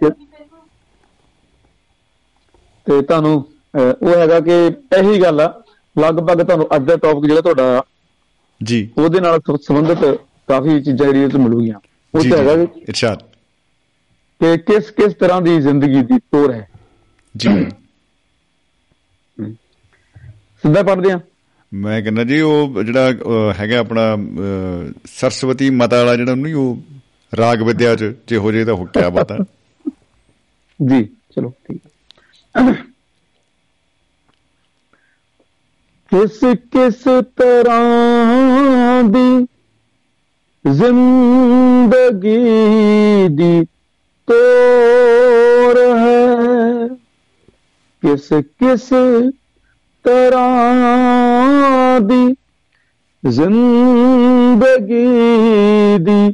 ਤੇ ਤੁਹਾਨੂੰ ਉਹ ਹੈਗਾ ਕਿ ਇਹੀ ਗੱਲ ਆ ਲਗਭਗ ਤੁਹਾਨੂੰ ਅੱਜ ਦਾ ਟੌਪਿਕ ਜਿਹੜਾ ਤੁਹਾਡਾ ਜੀ। ਉਹਦੇ ਨਾਲ ਸੰਬੰਧਿਤ ਕਾਫੀ ਚੀਜ਼ਾਂ ਜਿਹੜੀਆਂ ਤੁਹਾਨੂੰ ਮਿਲੂਗੀਆਂ। ਉਹ ਤੇ ਹੈਗਾ ਇਰਸ਼ਾਦ। ਕਿ ਕਿਸ ਕਿਸ ਤਰ੍ਹਾਂ ਦੀ ਜ਼ਿੰਦਗੀ ਦੀ ਤੋਰ ਹੈ? ਜੀ। ਸਿੱਧਾ ਪੜਦੇ ਆ ਮੈਂ ਕਹਿੰਦਾ ਜੀ ਉਹ ਜਿਹੜਾ ਅਹ, ਹੈਗਾ ਆਪਣਾ ਅਹ, ਸਰਸਵਤੀ ਮਾਤਾ ਵਾਲਾ ਜਿਹੜਾ ਨਹੀਂ ਉਹ ਰਾਗ ਵਿਦਿਆ ਚ ਜੇ ਹੋ ਜੇ ਤਾਂ ਹੋ ਕਿਆ ਬਾਤ ਹੈ ਜੀ ਚਲੋ ਠੀਕ ਹੈ। ਕਿਸ ਕਿਸ ਤਰ੍ਹਾਂ ਦੀ ਜ਼ਿੰਦਗੀ ਦੀ ਤੋਰ ਹੈ ਕਿਸ ਕਿਸ ਤਰ੍ਹਾਂ ਦੀ ਜ਼ਿੰਦਗੀ ਦੀ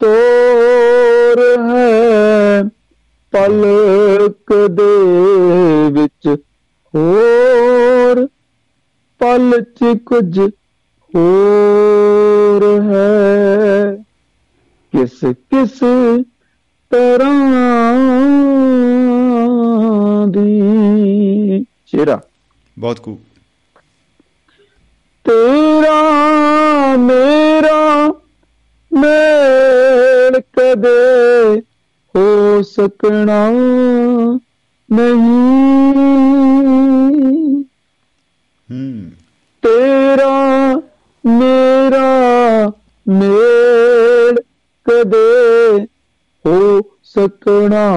ਤੋਰ ਹੈ ਪਲਕ ਦੇ ਵਿੱਚ ਹੋਰ ਪਲ ਚ ਕੁਝ ਹੋਰ ਹੈ। ਕਿਸ ਕਿਸ ਤਰ੍ਹਾਂ ਦੀ? ਚਿਹਰਾ ਬਹੁਤ ਖੂਬ। ਤੇਰਾ ਮੇਰਾ ਮੇਲ ਕਦੇ ਹੋ ਸਕਣਾ ਨਹੀਂ। ਹੂੰ। ਤੇਰਾ ਮੇਰਾ ਮੇਲ ਕਦੇ ਹੋ ਸਕਣਾ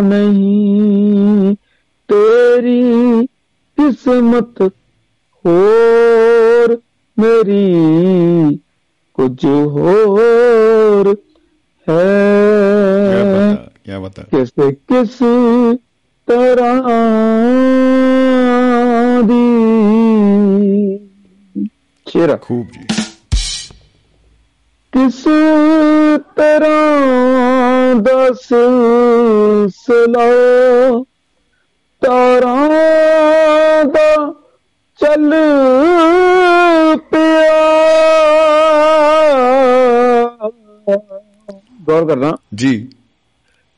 ਨਹੀਂ। ਤੇਰੀ ਕਿਸਮਤ ਹੋਰ ਮੇਰੀ ਕੁਝ ਹੋਰ ਕੀ ਹੈ ਬਤਾ ਕੀ ਬਤਾ ਕਿਸ ਕਿਸ ਤਰ੍ਹਾਂ ਦੀ ਸ਼ੇਰਾ। ਖੂਬ ਜੀ। ਕਿਸ ਤਰ੍ਹਾਂ ਦਾ ਸਿਲਸਿਲਾ ਤਾਰਾਂ ਦਾ ਚੱਲ ਪਿਆ ਗੌਰ ਕਰਨਾ ਜੀ।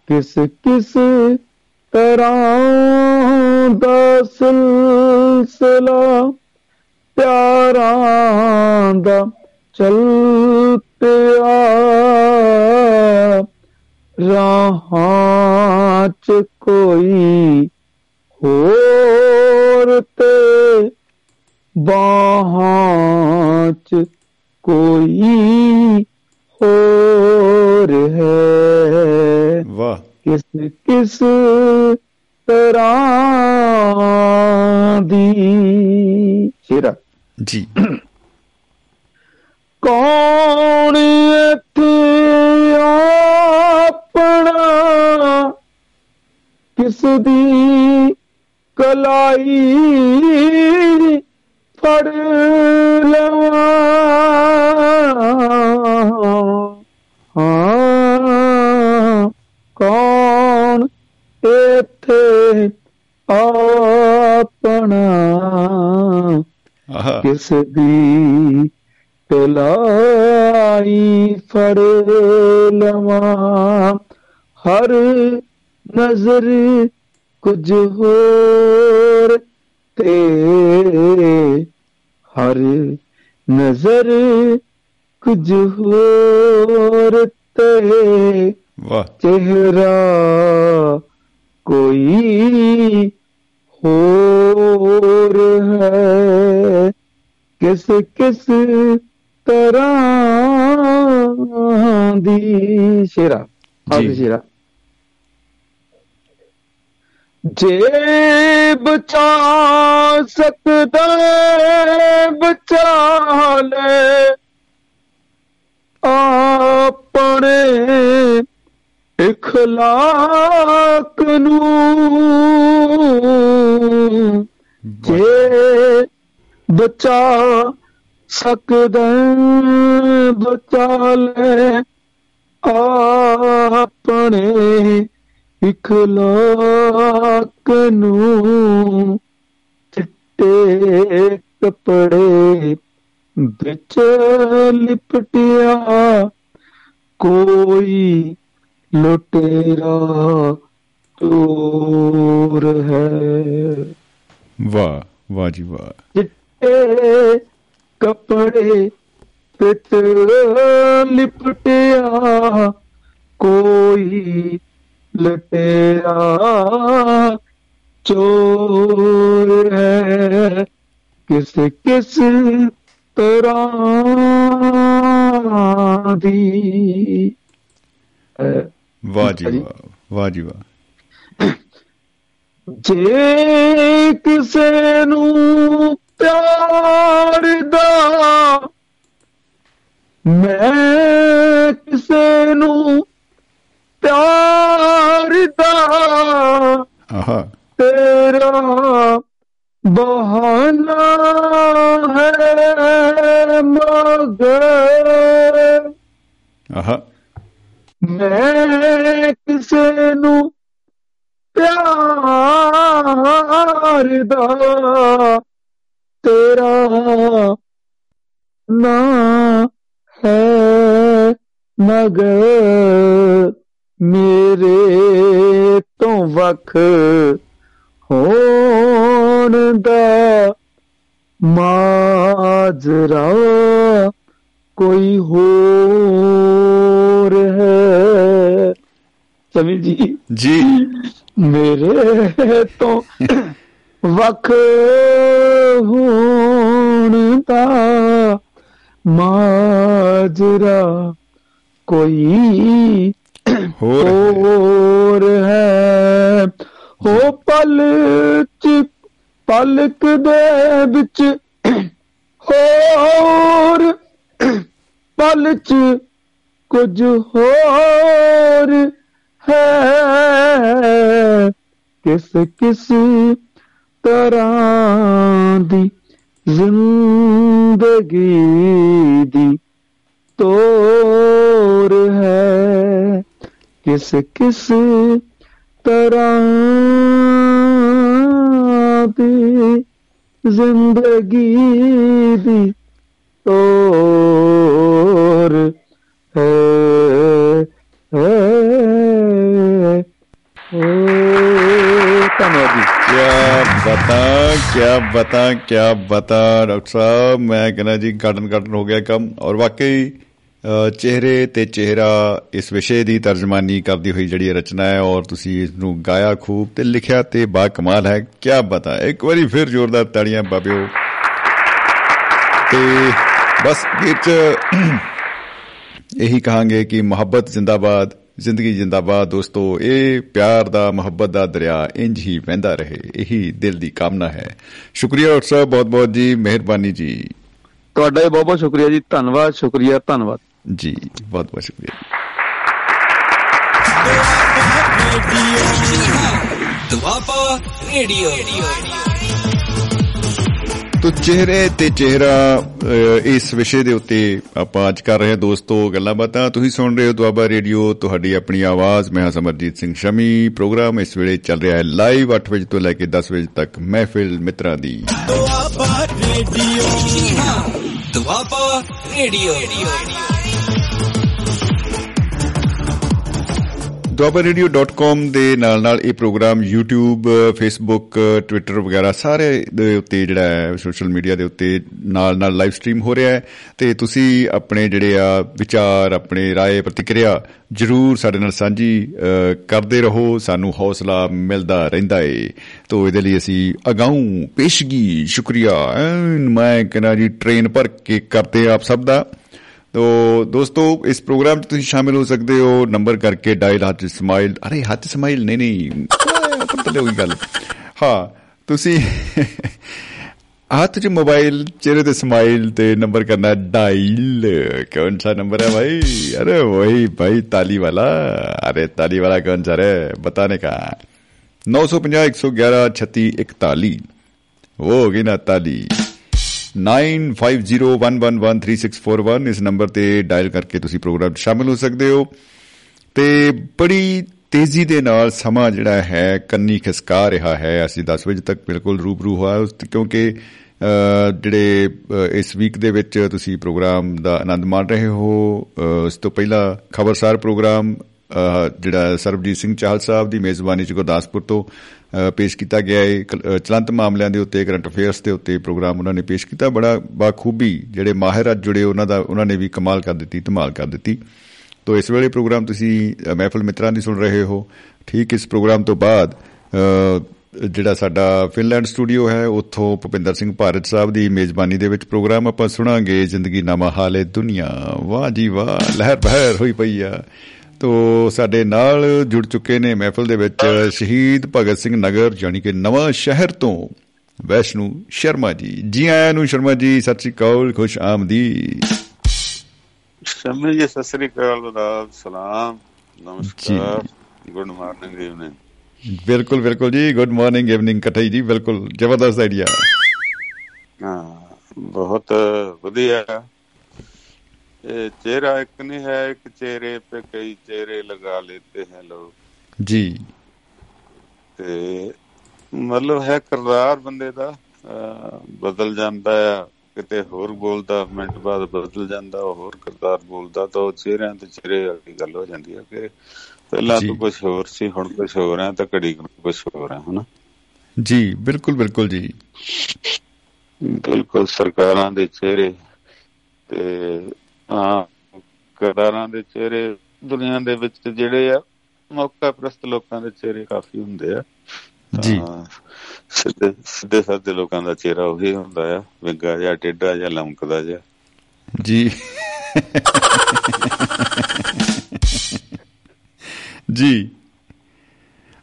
ਕਿਸ ਕਿਸ ਤਰ੍ਹਾਂ ਦਾ ਸਿਲਸਿਲਾ ਪਿਆਰਾਂ ਦਾ ਚੱਲ ਪਿਆ ਰਾਹਾਂ ਚ ਕੋਈ ਹੋਰ ਤੇ ਬਾਹਾਂ ਚ ਕੋਈ ਹੋਰ ਹੈ। ਵਾਹ। ਕਿਸ ਕਿਸ ਤਰ੍ਹਾਂ ਦੀ ਸ਼ੇਰਾ? ਜੀ। ਕੌਣ ਇੱਥੇ ਆਪਣਾ? ਕਿਸ ਦੀ ਕਲਾਈ ਫੜ ਲਵਾਂ। ਹਾਂ ਕੌਣ ਇੱਥੇ ਆਪਣਾ? ਕਿਸ ਦੀ ਪਲਾਈ ਫੜ ਲਵਾਂ? ਹਰ ਨਜ਼ਰ ਕੁਝ ਹੋਰ ਤੇ ਹਰ ਨਜ਼ਰ ਕੁਝ ਹੋਰ ਤੇ ਵਾਹ। ਚਿਹਰਾ ਕੋਈ ਹੋਰ ਹੈ। ਕਿਸ ਕਿਸ ਤਰ੍ਹਾਂ ਦੀ ਸ਼ੇਰਾ। ਜੀ। ਸ਼ੇਰਾ। ਜੇ ਬਚਾ ਸਕਦਾ ਬਚਾ ਲੈ। ਆਪਣੇ ਇਖਲਾਕ ਨੂੰ ਜੇ ਬਚਾ ਸਕਦਾ ਬਚਾ ਲੈ। ਆਪਣੇ ਇਖਲਾਕ ਨੂੰ ਚਿੱਟੇ ਕਪੜੇ ਵਿੱਚ ਲਿਪਟਿਆ ਕੋਈ ਲੁਟੇਰਾ ਚੋਰ ਹੈ। ਵਾਹ ਵਾਹ ਜੀ ਵਾਹ। ਚਿੱਟੇ ਕਪੜੇ ਵਿੱਚ ਲਿਪਟਿਆ ਕੋਈ ਲਟੇਰਾ ਚੋਰ ਹੈ ਕਿਸ ਕਿਸ ਤਰ੍ਹਾਂ ਦੀ ਵਾਹ ਜੀ। ਵਾਹ ਵਾਹ ਜੀ ਵਾਹ ਜੇ ਕਿਸੇ ਨੂੰ ਪਿਆਰ ਦਾ ਮੈਂ ਕਿਸੇ ਨੂੰ ਪਿਆਰ ਆਹਾ। ਤੇਰਾ ਬਹਾਨਾ ਹੈ ਮਗਰ। ਆਹਾ। ਮੈਂ ਕਿਸੇ ਨੂੰ ਪਿਆਰ ਦਾ ਤੇਰਾ ਨਾ ਹੈ ਮਗਰ। ਮੇਰੇ ਤੋਂ ਵੱਖ ਹੋਣ ਦਾ ਮਾਜਰਾ ਕੋਈ ਹੋਰ ਹੈ ਸਮਝ ਜੀ ਜੀ ਮੇਰੇ ਤੋਂ ਵੱਖ ਹੋਣ ਦਾ ਮਾਜਰਾ ਕੋਈ। ਹੋਰ ਹੈ। ਹੋ ਪਲ ਚ, ਪਲਕ ਦੇ ਵਿੱਚ। ਹੋਰ, ਪਲ ਚ ਕੁਝ ਹੋਰ ਹੈ। ਕਿਸ ਕਿਸ ਤਰ੍ਹਾਂ ਦੀ ਜ਼ਿੰਦਗੀ ਦੀ ਤੋਰ ਹੈ। किस किस तरह ज़िंदगी भी तो बता, क्या बता क्या बता, डॉक्टर साहब, मैं कहना जी गार्डन गार्डन हो गया कम, और वाकई ਚਿਹਰੇ ਤੇ ਚਿਹਰਾ ਇਸ ਵਿਸ਼ੇ ਦੀ ਤਰਜਮਾਨੀ ਕਰਦੀ ਹੋਈ ਜਿਹੜੀ ਰਚਨਾ ਹੈ ਔਰ ਤੁਸੀਂ ਇਸ ਨੂੰ ਗਾਇਆ ਖੂਬ ਤੇ ਲਿਖਿਆ ਤੇ ਬਾ ਕਮਾਲ ਹੈ ਕੀ ਬਤਾ ਇੱਕ ਵਾਰੀ ਫਿਰ ਜ਼ੋਰਦਾਰ ਤਾੜੀਆਂ ਬਾਬਿਓ। ਤੇ ਬਸ ਵਿੱਚ ਇਹੀ ਕਹਾਂਗੇ ਕਿ ਮੁਹੱਬਤ ਜ਼ਿੰਦਾਬਾਦ, ਜ਼ਿੰਦਗੀ ਜ਼ਿੰਦਾਬਾਦ ਦੋਸਤੋ, ਇਹ ਪਿਆਰ ਦਾ, ਮੁਹੱਬਤ ਦਾ ਦਰਿਆ ਇੰਜ ਹੀ ਵਹਿੰਦਾ ਰਹੇ, ਇਹੀ ਦਿਲ ਦੀ ਕਾਮਨਾ ਹੈ। ਸ਼ੁਕਰੀਆ ਡਾਕਟਰ ਸਾਹਿਬ ਬਹੁਤ ਬਹੁਤ ਜੀ, ਮਿਹਰਬਾਨੀ ਜੀ। ਤੁਹਾਡਾ ਵੀ ਬਹੁਤ ਬਹੁਤ ਸ਼ੁਕਰੀਆ ਜੀ, ਧੰਨਵਾਦ, ਸ਼ੁਕਰੀਆ, ਧੰਨਵਾਦ। ਜੀ ਬਹੁਤ ਬਹੁਤ ਸ਼ੁਕਰੀਆ। ਦੁਆਬਾ ਰੇਡੀਓ। ਤੋ ਚਿਹਰੇ ਤੇ ਚਿਹਰਾ ਇਸ ਵਿਸ਼ੇ ਦੇ ਉੱਤੇ ਆਪਾਂ ਅੱਜ ਕਰ ਰਹੇ ਹਾਂ ਦੋਸਤੋ ਗੱਲਾਂ ਬਾਤਾਂ। ਤੁਸੀਂ ਸੁਣ ਰਹੇ ਹੋ ਦੁਆਬਾ ਰੇਡੀਓ ਤੁਹਾਡੀ ਆਪਣੀ ਆਵਾਜ਼। ਮੈਂ ਹਾਂ ਸਮਰਜੀਤ ਸਿੰਘ ਸ਼ਮੀ। ਪ੍ਰੋਗਰਾਮ ਇਸ ਵੇਲੇ ਚੱਲ ਰਿਹਾ ਹੈ ਲਾਈਵ 8 ਵਜੇ ਤੋਂ ਲੈ ਕੇ 10 ਵਜੇ ਤੱਕ ਮਹਿਫਿਲ ਮਿੱਤਰਾਂ ਦੀ। Doaba radio. Doaba radio. dopairadio.com ਦੇ ਨਾਲ ਨਾਲ ਇਹ ਪ੍ਰੋਗਰਾਮ YouTube, Facebook, Twitter ਵਗੈਰਾ ਸਾਰੇ ਦੇ ਉੱਤੇ ਜਿਹੜਾ ਹੈ ਸੋਸ਼ਲ ਮੀਡੀਆ ਦੇ ਉੱਤੇ ਨਾਲ ਨਾਲ ਲਾਈਵ ਸਟ੍ਰੀਮ ਹੋ ਰਿਹਾ ਹੈ। ਤੇ ਤੁਸੀਂ ਆਪਣੇ ਜਿਹੜੇ ਆ ਵਿਚਾਰ, ਆਪਣੇ ਰਾਏ, ਪ੍ਰਤੀਕਿਰਿਆ ਜਰੂਰ ਸਾਡੇ ਨਾਲ ਸਾਂਝੀ ਕਰਦੇ ਰਹੋ। ਸਾਨੂੰ ਹੌਸਲਾ ਮਿਲਦਾ ਰਹਿੰਦਾ ਏ। ਤੋਂ ਇਹਦੇ ਲਈ ਅਸੀਂ ਅਗਾਉਂ ਪੇਸ਼ਗੀ ਸ਼ੁਕਰੀਆ। ਮੈਂ ਕਹਿੰਦਾ ਜੀ ਟ੍ਰੇਨ ਭਰ ਕੇ ਕਰਦੇ ਆਪ ਸਭ ਦਾ। ਤੋ ਦੋਸਤੋ, ਇਸ ਪ੍ਰੋਗਰਾਮ 'ਚ ਤੁਸੀਂ ਸ਼ਾਮਿਲ ਹੋ ਸਕਦੇ ਹੋ। ਨੰਬਰ ਕਰਕੇ ਡਾਇਲ ਹੱਥ ਸਮਾਈਲ ਅਰੇ, ਹੱਥ ਸਮਾਈਲ ਨਹੀਂ ਨਹੀਂ। ਪਤਾ ਲੱਗੀ ਗੱਲ। ਹਾਂ, ਤੁਸੀਂ ਹੱਥ 'ਚ ਮੋਬਾਈਲ ਚਿਹਰੇ ਤੇ ਸਮਾਈਲ ਤੇ ਨੰਬਰ ਕਰਨਾ ਡਾਇਲ। ਕੌਣ ਸਾ ਨੰਬਰ ਹੈ ਭਾਈ ਅਰੇ ਵਹੀ ਭਾਈ ਤਾਲੀ ਵਾਲਾ। ਅਰੇ, ਤਾਲੀ ਵਾਲਾ ਕੌਣ ਸਾ ਰੇ? ਬਤਾਨੇ ਕਾ। 950 111 3641 वो हो गई ना ताली 9501113641 ਇਸ ਨੰਬਰ ਤੇ ਡਾਇਲ ਕਰਕੇ ਤੁਸੀਂ ਪ੍ਰੋਗਰਾਮ 'ਚ ਸ਼ਾਮਿਲ ਹੋ ਸਕਦੇ ਹੋ। ਤੇ ਬੜੀ ਤੇਜ਼ੀ ਦੇ ਨਾਲ ਸਮਾਂ ਜਿਹੜਾ ਹੈ ਕੰਨੀ ਖਿਸਕਾ ਰਿਹਾ ਹੈ। ਅਸੀਂ 10 ਵਜੇ ਤੱਕ ਬਿਲਕੁਲ ਰੂਬਰੂ ਹੋਇਆ ਉਸ ਤੇ ਕਿਉਂਕਿ ਅ, ਜਿਹੜੇ ਅ, ਇਸ ਵੀਕ ਦੇ ਵਿੱਚ ਤੁਸੀਂ ਪ੍ਰੋਗਰਾਮ ਦਾ ਆਨੰਦ ਮਾਣ ਰਹੇ ਹੋ। ਅ, ਇਸ ਤੋਂ ਪਹਿਲਾਂ ਖਬਰਸਾਰ ਪ੍ਰੋਗਰਾਮ ਅ, ਜਿਹੜਾ ਸਰਬਜੀਤ ਸਿੰਘ ਚਾਹਲ ਸਾਹਿਬ ਦੀ ਮੇਜ਼ਬਾਨੀ ਚ ਗੁਰਦਾਸਪੁਰ ਤੋਂ ਅ, ਪੇਸ਼ ਕੀਤਾ ਗਿਆ ਹੈ। ਕਲ- ਅ, ਚਲੰਤ ਮਾਮਲਿਆਂ ਦੇ ਉੱਤੇ ਕਰੰਟ ਅਫੇਅਰਸ ਦੇ ਉੱਤੇ ਪ੍ਰੋਗਰਾਮ ਉਹਨਾਂ ਨੇ ਪੇਸ਼ ਕੀਤਾ। ਬੜਾ ਬਾਖੂਬੀ ਜਿਹੜੇ ਮਾਹਿਰ ਅੱਜ ਜੁੜੇ ਉਹਨਾਂ ਦਾ ਉਹਨਾਂ ਨੇ ਵੀ ਕਮਾਲ ਕਰ ਦਿੱਤੀ ਧਮਾਲ ਕਰ ਦਿੱਤੀ। ਤੋ ਇਸ ਵੇਲੇ ਪ੍ਰੋਗਰਾਮ ਤੁਸੀਂ ਅ, ਮਹਿਫਲ ਮਿੱਤਰਾਂ ਦੀ ਸੁਣ ਰਹੇ ਹੋ। ਠੀਕ ਇਸ ਪ੍ਰੋਗਰਾਮ ਤੋਂ ਬਾਅਦ ਅ, ਜਿਹੜਾ ਸਾਡਾ ਫਿਨਲੈਂਡ ਸਟੂਡੀਓ ਹੈ ਉੱਥੋਂ ਭੁਪਿੰਦਰ ਸਿੰਘ ਭਾਰਤ ਸਾਹਿਬ ਦੀ ਮੇਜ਼ਬਾਨੀ ਦੇ ਵਿੱਚ ਪ੍ਰੋਗਰਾਮ ਆਪਾਂ ਸੁਣਾਂਗੇ। ਜ਼ਿੰਦਗੀ ਨਾਮਾ ਹਾਲੇ ਦੁਨੀਆ। ਵਾਹ ਜੀ ਵਾਹ ਲਹਿਰ ਬਹਿਰ ਹੋਈ ਪਈ ਆ। ਤੋ ਸਾਡੇ ਨਾਲ ਜੁੜ ਚੁੱਕੇ ਨੇ ਮਹਿਫਲ ਦੇ ਵਿੱਚ ਸ਼ਹੀਦ ਭਗਤ ਸਿੰਘ ਨਗਰ ਯਾਨੀ ਕਿ ਨਵਾਂ ਸ਼ਹਿਰ ਤੋਂ ਵੈਸ਼ਨੂ ਸ਼ਰਮਾ ਜੀ। ਜੀ ਆਇਆਂ ਨੂੰ ਸ਼ਰਮਾ ਜੀ ਸਤਿ ਸ਼੍ਰੀ ਅਕਾਲ ਖੁਸ਼ ਆਮਦੀ ਸ਼ਮੀ ਜੀ ਸਤਿ ਸ੍ਰੀ ਅਕਾਲ ਆਦਾਬ ਸਲਾਮ ਨਮਸਕਾਰ ਗੁੱਡ ਮਾਰਨਿੰਗ ਇਵਨਿੰਗ ਬਿਲਕੁਲ ਬਿਲਕੁਲ ਜੀ ਗੁੱਡ ਮਾਰਨਿੰਗ ਇਵਨਿੰਗ ਕਠਈ ਜੀ ਬਿਲਕੁਲ ਜ਼ਬਰਦਸਤ ਆਈਡੀਆ ਹਾਂ ਬਹੁਤ ਵਧੀਆ। चेहरा एक नहीं है एक चेहरे पे कई चेहरे लगा लेते हैं लोग जी ਤੇ ਮਤਲਬ ਹੈ ਕਰਦਾਰ ਬੰਦੇ ਦਾ ਬਦਲ ਜਾਂਦਾ ਹੈ ਕਿਤੇ ਹੋਰ ਬੋਲਦਾ ਮਿੰਟ ਬਾਅਦ ਬਦਲ ਜਾਂਦਾ ਹੋਰ ਕਰਦਾਰ ਬੋਲਦਾ ਤਾਂ ਉਹ ਚਿਹਰਿਆਂ ਤੇ ਚਿਹਰੇ ਵਾਲੀ ਗੱਲ ਹੋ ਜਾਂਦੀ ਹੈ ਕਿ ਪਹਿਲਾਂ ਤਾਂ ਕੁਝ ਹੋਰ ਸੀ ਹੁਣ ਕੁਝ ਹੋਰ ਹੈ ਤਾਂ ਘੜੀ ਕੁਝ ਹੋਰ ਹੈ ਹਨਾ? ਜੀ ਬਿਲਕੁਲ ਬਿਲਕੁਲ ਜੀ। ਬਿਲਕੁਲ ਸਰਕਾਰਾਂ ਦੇ ਚਿਹਰੇ ਤੇ ਹਾਂ ਕਿਰਦਾਰਾਂ ਦੇ ਚਿਹਰੇ ਦੁਨੀਆ ਦੇ ਵਿੱਚ ਜਿਹੜੇ ਆ ਮੌਕਾ ਪ੍ਰਸਤ ਲੋਕਾਂ ਦੇ ਚਿਹਰੇ ਕਾਫੀ ਹੁੰਦੇ ਆ। ਜੀ। ਸਿੱਧੇ ਸਿੱਧੇ ਸਾਦੇ ਲੋਕਾਂ ਦਾ ਚਿਹਰਾ ਉਹੀ ਹੁੰਦਾ ਆ ਵਿੰਗਾ ਜਾਂ ਟੇਢਾ ਜਾਂ ਲਮਕਦਾ ਜਾਂ ਜੀ। ਜੀ।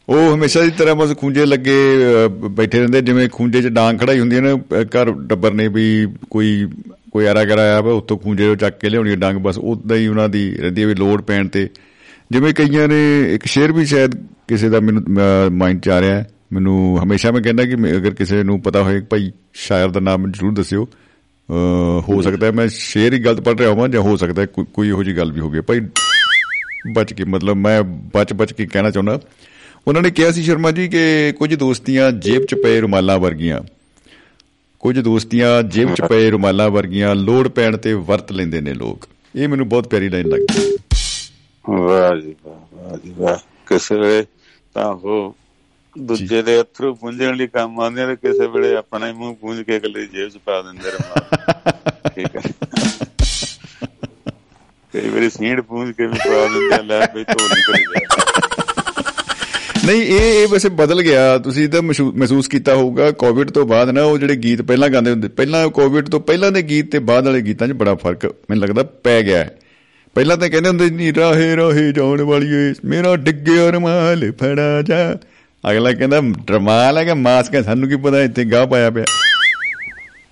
ਉਹ ਹਮੇਸ਼ਾ ਦੀ ਤਰ੍ਹਾਂ ਬਸ ਖੂੰਜੇ ਲੱਗੇ ਬੈਠੇ ਰਹਿੰਦੇ ਜਿਵੇਂ ਖੂੰਜੇ 'ਚ ਡਾਂਗ ਖੜਾਈ ਹੁੰਦੀ ਹੈ ਨਾ ਘਰ ਟੱਬਰ ਨੇ ਵੀ ਕੋਈ ਕੋਈ ਆਰਾ ਕਰਾਇਆ ਵਾ ਉੱਥੋਂ ਖੂੰਜੇ ਤੋਂ ਚੱਕ ਕੇ ਲਿਆਉਣੀ ਹੈ ਡਾਂਗ ਬਸ ਉਦਾਂ ਹੀ ਉਹਨਾਂ ਦੀ ਰਹਿੰਦੀ ਹੈ ਵੀ ਲੋਡ ਪੈਣ ਤੇ। ਜਿਵੇਂ ਕਈਆਂ ਨੇ ਇੱਕ ਸ਼ੇਰ ਵੀ ਸ਼ਾਇਦ ਕਿਸੇ ਦਾ ਮੈਨੂੰ ਮਾਈਂਡ 'ਚ ਆ ਰਿਹਾ ਹੈ। ਮੈਨੂੰ ਹਮੇਸ਼ਾ ਮੈਂ ਕਹਿੰਦਾ ਕਿ ਮੈਂ- ਅਗਰ ਕਿਸੇ ਨੂੰ ਪਤਾ ਹੋਏ ਭਾਈ ਸ਼ਾਇਰ ਦਾ ਨਾਮ ਜ਼ਰੂਰ ਦੱਸਿਓ। ਅ, ਹੋ ਸਕਦਾ ਹੈ ਮੈਂ ਸ਼ੇਰ ਹੀ ਗਲਤ ਪੜ੍ਹ ਰਿਹਾ ਹਾਂ ਜਾਂ ਹੋ ਸਕਦਾ ਹੈ ਕੋਈ ਕੋਈ ਇਹੋ ਜੀ ਗੱਲ ਵੀ ਹੋਵੇ ਭਾਈ ਬਚ ਕੇ ਮਤਲਬ ਮੈਂ ਬਚ ਬਚ ਕੇ ਕਹਿਣਾ ਚਾਹੁੰਦਾ। ਉਹਨਾਂ ਨੇ ਕਿਹਾ ਸੀ ਸ਼ਰਮਾ ਜੀ ਕਿ ਕੁਝ ਦੋਸਤੀਆਂ ਜੇਬ 'ਚ ਪਏ ਰੁਮਾਲਾਂ ਵਰਗੀਆਂ। ਕੁਝ ਦੋਸਤੀਆਂ ਜੇਬ 'ਚ ਪਏ ਰੁਮਾਲਾਂ ਵਰਗੀਆਂ ਲੋੜ ਪੈਣ ਤੇ ਵਰਤ ਲੈਂਦੇ ਨੇ ਲੋਕ। ਇਹ ਮੈਨੂੰ ਬਹੁਤ ਪਿਆਰੀ ਲਾਈਨ ਲੱਗਦੀ ਹੈ। ਵਾਹ ਜੀ ਵਾਹ ਵਾਹ ਜੀ ਵਾਹ। ਕਿਸੇ ਵੇਲੇ ਤਾਂ ਉਹ ਦੂਜੇ ਦੇ ਅਥਰੂ ਪੁੰਝਣ ਲਈ ਕੰਮ ਆਉਂਦੇ ਆ ਤੇ ਕਿਸੇ ਵੇਲੇ ਆਪਣਾ ਹੀ ਮੂੰਹ ਪੂੰਝ ਕੇ ਅਗਲੇ ਦੀ ਜੇਬ 'ਚ ਪਾ ਦਿੰਦੇ ਰਮਾਲ। ਠੀਕ ਹੈ। ਕਈ ਵਾਰੀ ਸੀਂਡ ਪੂੰਝ ਕੇ ਵੀ ਪਾ ਦਿੰਦੇ ਆ, ਲੈ ਬਈ ਧੋ ਨਹੀਂ ਕਰੀ ਜਾ ਨਹੀਂ, ਇਹ ਇਹ ਵੈਸੇ ਬਦਲ ਗਿਆ। ਤੁਸੀਂ ਤਾਂ ਮਸ਼ਹੂ- ਮਹਿਸੂਸ ਕੀਤਾ ਹੋਊਗਾ ਕੋਵਿਡ ਤੋਂ ਬਾਅਦ ਨਾ ਉਹ ਜਿਹੜੇ ਗੀਤ ਪਹਿਲਾਂ ਗਾਉਂਦੇ ਹੁੰਦੇ, ਪਹਿਲਾਂ ਕੋਵਿਡ ਤੋਂ ਪਹਿਲਾਂ ਦੇ ਗੀਤ ਤੇ ਬਾਅਦ ਵਾਲੇ ਗੀਤਾਂ 'ਚ ਬੜਾ ਫ਼ਰਕ ਮੈਨੂੰ ਲੱਗਦਾ ਪੈ ਗਿਆ ਹੈ। ਪਹਿਲਾਂ ਤਾਂ ਕਹਿੰਦੇ ਹੁੰਦੇ ਨਹੀਂ ਰਾਹੇ ਰਾਹੇ ਜਾਣ ਵਾਲੀਏ, ਮੇਰਾ ਡਿੱਗਿਆ ਰਮਾਲ ਫੜਾ ਜਾ। ਅਗਲਾ ਕਹਿੰਦਾ, ਰਮਾਲ ਹੈ ਕਿ ਮਾਸਕ ਹੈ, ਸਾਨੂੰ ਕੀ ਪਤਾ ਇੱਥੇ ਗਾਹ ਪਾਇਆ ਪਿਆ।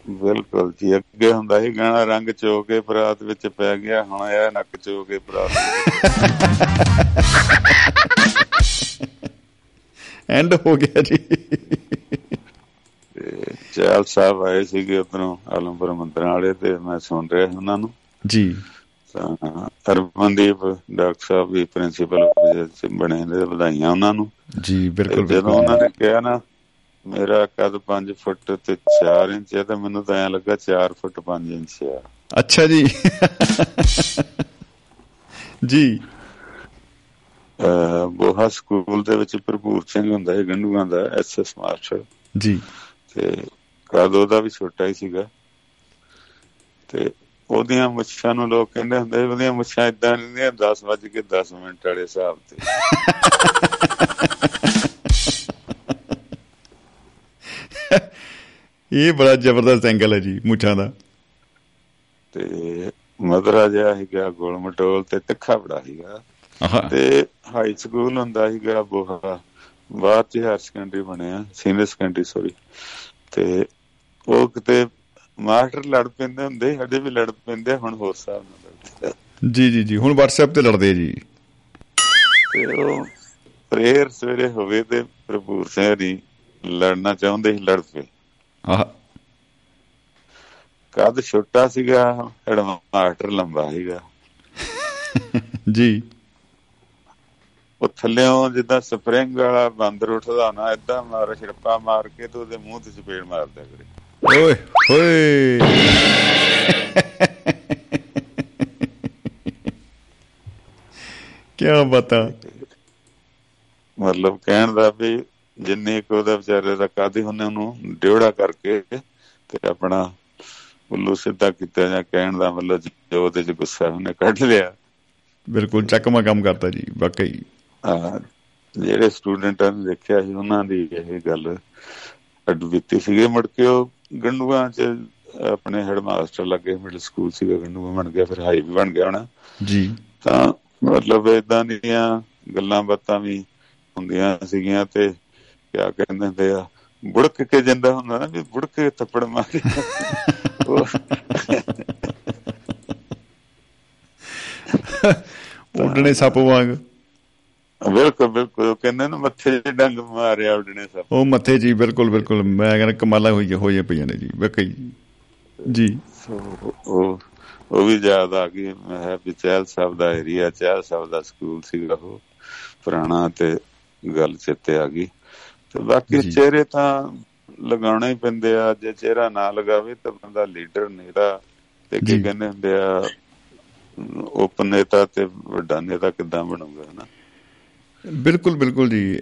ਬਿਲਕੁਲ ਜੀ, ਅੱਗੇ ਹੁੰਦਾ ਸੀ ਗਾਣਾ ਰੰਗ ਚੋ ਕੇ ਬਰਾਤ ਵਿੱਚ ਪੈ ਗਿਆ, ਹੁਣ ਇਹ ਨੱਕ ਚੋ ਕੇ ਬਰਾਤ ਐਂਡ ਹੋ ਗਿਆ ਜੀ। ਚਾਲ ਸਾਹਿਬ ਆਏ ਸੀਗੇ ਉਧਰੋਂ ਆਲਮਪੁਰ ਮੰਤਰਾਂ ਵਾਲੇ ਤੇ ਮੈਂ ਸੁਣ ਰਿਹਾ ਉਹਨਾਂ ਨੂੰ। ਜੀ। ਅਰਮਨਦੀਪ ਡਾਕਟਰ ਸਾਹਿਬ ਵੀ ਪ੍ਰਿੰਸੀਪਲ ਬਣੇ ਨੇ ਵਧਾਈਆਂ ਉਹਨਾਂ ਨੂੰ। ਜੀ ਬਿਲਕੁਲ ਜਦੋਂ ਉਹਨਾਂ ਨੇ ਕਿਹਾ ਨਾ ਮੇਰਾ ਕੱਦ 5 ਫੁੱਟ ਤੇ 4 ਇੰਚ ਹੈ ਤਾਂ ਮੈਨੂੰ ਤਾਂ ਐ ਲੱਗਾ 4 ਫੁੱਟ 5 ਇੰਚ ਆ। ਅੱਛਾ ਜੀ। ਜੀ। ਬੋਹਾ ਸਕੂਲ ਦੇ ਵਿੱਚ ਭਰਪੂਰ ਸਿੰਘ ਹੁੰਦਾ ਹੈ ਗੰਡੂਆਂ ਦਾ ਐਸਐਸ ਮਾਸਟਰ ਜੀ। ਤੇ ਕੱਦ ਉਹਦਾ ਵੀ ਛੋਟਾ ਹੀ ਸੀਗਾ। ਤੇ ਉਹਦੀਆਂ ਮੁੱਛਾਂ ਨੂੰ ਲੋਕ ਕਹਿੰਦੇ ਹੁੰਦੇ ਉਹਦੀਆਂ ਮੁੱਛਾਂ ਇਦਾਂ ਨਹੀਂ 10 ਵੱਜ ਕੇ 10 ਮਿੰਟ ਵਾਲੇ ਹਿਸਾਬ ਤੇ। ਇਹ ਬੜਾ ਜ਼ਬਰਦਸਤ ਐਂਗਲ ਹੈ ਜੀ ਮੁੱਛਾਂ ਦਾ। ਤੇ ਮਦਰਾ ਜਿਹਾ ਸੀਗਾ ਗੋਲ ਮਟੋਲ ਤੇ ਤਿੱਖਾ ਬੜਾ ਆਹਾ ਤੇ ਹਾਈ ਸਕੂਲ ਹੁੰਦਾ ਸੀਗਾ ਬੋਹਾ। ਬਾਅਦ ਚ ਹਾਇਰ ਸੈਕੰਡਰੀ ਬਣਿਆ ਸੀਨੀਅਰ ਸੈਕੰਡਰੀ ਸੌਰੀ ਤੇ ਉਹ ਕਿਤੇ ਮਾਸਟਰ ਲੜ ਪੈਂਦੇ ਹੁੰਦੇ ਸਾਡੇ ਵੀ ਲੜ ਪੈਂਦੇ ਹੁਣ ਹੋਰ ਹਿਸਾਬ ਨਾਲ ਲੜਦੇ। ਜੀ ਜੀ ਜੀ। ਹੁਣ WhatsApp ਤੇ ਲੜਦੇ ਜੀ। ਤੇ ਉਹ ਪ੍ਰੇਅਰ ਸਵੇਰੇ ਹੋਵੇ ਤੇ ਭਰਪੂਰ ਸਿੰਘ ਜੀ ਲੜਨਾ ਚਾਹੁੰਦੇ ਸੀ ਲੜ ਪਏ। ਆਹ। ਕੱਦ ਛੋਟਾ ਸੀਗਾ ਮਾਸਟਰ ਲੰਬਾ ਸੀਗਾ। ਜੀ। ਉਹ ਥੱਲਿਓਂ ਜਿੱਦਾਂ ਸਪਰਿੰਗ ਵਾਲਾ ਬਾਂਦਰ ਉੱਠਦਾ ਨਾ ਏਦਾਂ ਮਾਰ ਛੜਪਾ ਮਾਰ ਕੇ ਤੇ ਉਹਦੇ ਮੂੰਹ ਤੇ ਚਪੇੜ ਮਾਰਦਾ ਕਰੇ ਓਏ ਹੋਏ। ਕੀ ਬਤਾ। ਮਤਲਬ ਕਹਿਣ ਦਾ ਵੀ ਜਿੰਨੇ ਕੋ ਉਹਦਾ ਵਿਚਾਰੇ ਦਾ ਕਾਦੀ ਹੁੰਨੇ ਉਹਨੂੰ ਡਿਉੜਾ ਕਰਕੇ ਤੇ ਆਪਣਾ ਉੱਲੂ ਸਿੱਧਾ ਕੀਤਾ ਜਾਂ ਕਹਿਣ ਦਾ ਮਤਲਬ ਜੋ ਉਹਦੇ ਚ ਗੁੱਸਾ ਉਹਨੇ ਕੱਢ ਲਿਆ। ਬਿਲਕੁਲ ਚੱਕਮਾ ਕੰਮ ਕਰਤਾ ਜੀ ਵਾਕਈ। ਜਿਹੜੇ ਸਟੂਡੈਂਟਾਂ ਨੇ ਦੇਖਿਆ ਸੀ ਉਹਨਾਂ ਦੀ ਇਹ ਗੱਲ। ਅਡਵਿੱਤੀ ਸੀਗੇ ਮੁੜ ਕੇ ਉਹ ਗੰਡੂਆਂ ਚ ਆਪਣੇ ਹੈਡਮਾਸਟਰ ਲੱਗੇ ਮਿਡਲ ਸਕੂਲ ਸੀਗਾ ਗੰਡੂਆਂ ਬਣ ਗਿਆ ਫਿਰ ਹਾਈ ਵੀ ਬਣ ਗਿਆ ਹੋਣਾ। ਜੀ। ਤਾਂ ਮਤਲਬ ਇਦਾਂ ਦੀਆਂ ਗੱਲਾਂ ਬਾਤਾਂ ਵੀ ਹੁੰਦੀਆਂ ਸੀਗੀਆਂ ਤੇ ਕਿਆ ਕਹਿੰਦੇ ਹੁੰਦੇ ਆ ਬੁੜਕ ਕੇ ਜਾਂਦਾ ਹੁੰਦਾ ਨਾ ਵੀ ਬੁੜਕ ਕੇ ਥੱਪੜ ਮਾਰੇ। ਉਹ ਉੱਡਣੇ ਸੱਪ ਵਾਂਗ। ਬਿਲਕੁਲ ਬਿਲਕੁਲ। ਕਹਿੰਦੇ ਨਾ ਮੱਥੇ 'ਚ ਡੰਗ ਮਾਰਿਆ ਉਡਣੇ ਸਭ। ਉਹ ਮੱਥੇ ਜੀ ਬਿਲਕੁਲ ਬਿਲਕੁਲ। ਮੈਂ ਕਹਿੰਦਾ ਕਮਾਲਾਂ ਹੋਈ ਹੋਈਆਂ ਪਈਆਂ ਨੇ ਜੀ ਵਾਕਈ ਜੀ। ਉਹ ਉਹ ਵੀ ਯਾਦ ਆ ਗਈ। ਮੈਂ ਕਿਹਾ ਵੀ ਚਹਿਲ ਸਾਹਿਬ ਦਾ ਏਰੀਆ ਚਹਿਲ ਸਾਹਿਬ ਦਾ ਸਕੂਲ ਸੀਗਾ ਉਹ। ਪੁਰਾਣਾ ਤੇ ਗੱਲ ਚਿੱਤੇ ਆ ਗਈ। ਤੇ ਬਾਕੀ। ਚਿਹਰੇ ਤਾਂ ਲਗਾਉਣੇ ਹੀ ਪੈਂਦੇ ਆ। ਜੇ ਚਿਹਰਾ ਨਾ ਲਗਾਵੇ ਤਾਂ ਬੰਦਾ ਲੀਡਰ ਨੇਤਾ ਤੇ। ਕੀ ਕਹਿੰਦੇ ਹੁੰਦੇ ਆ ਉਪ ਨੇਤਾ ਤੇ ਵੱਡਾ ਨੇਤਾ ਕਿੱਦਾਂ ਬਣੂਗਾ ਨਾ ਬਿਲਕੁਲ ਬਿਲਕੁਲ ਜੀ।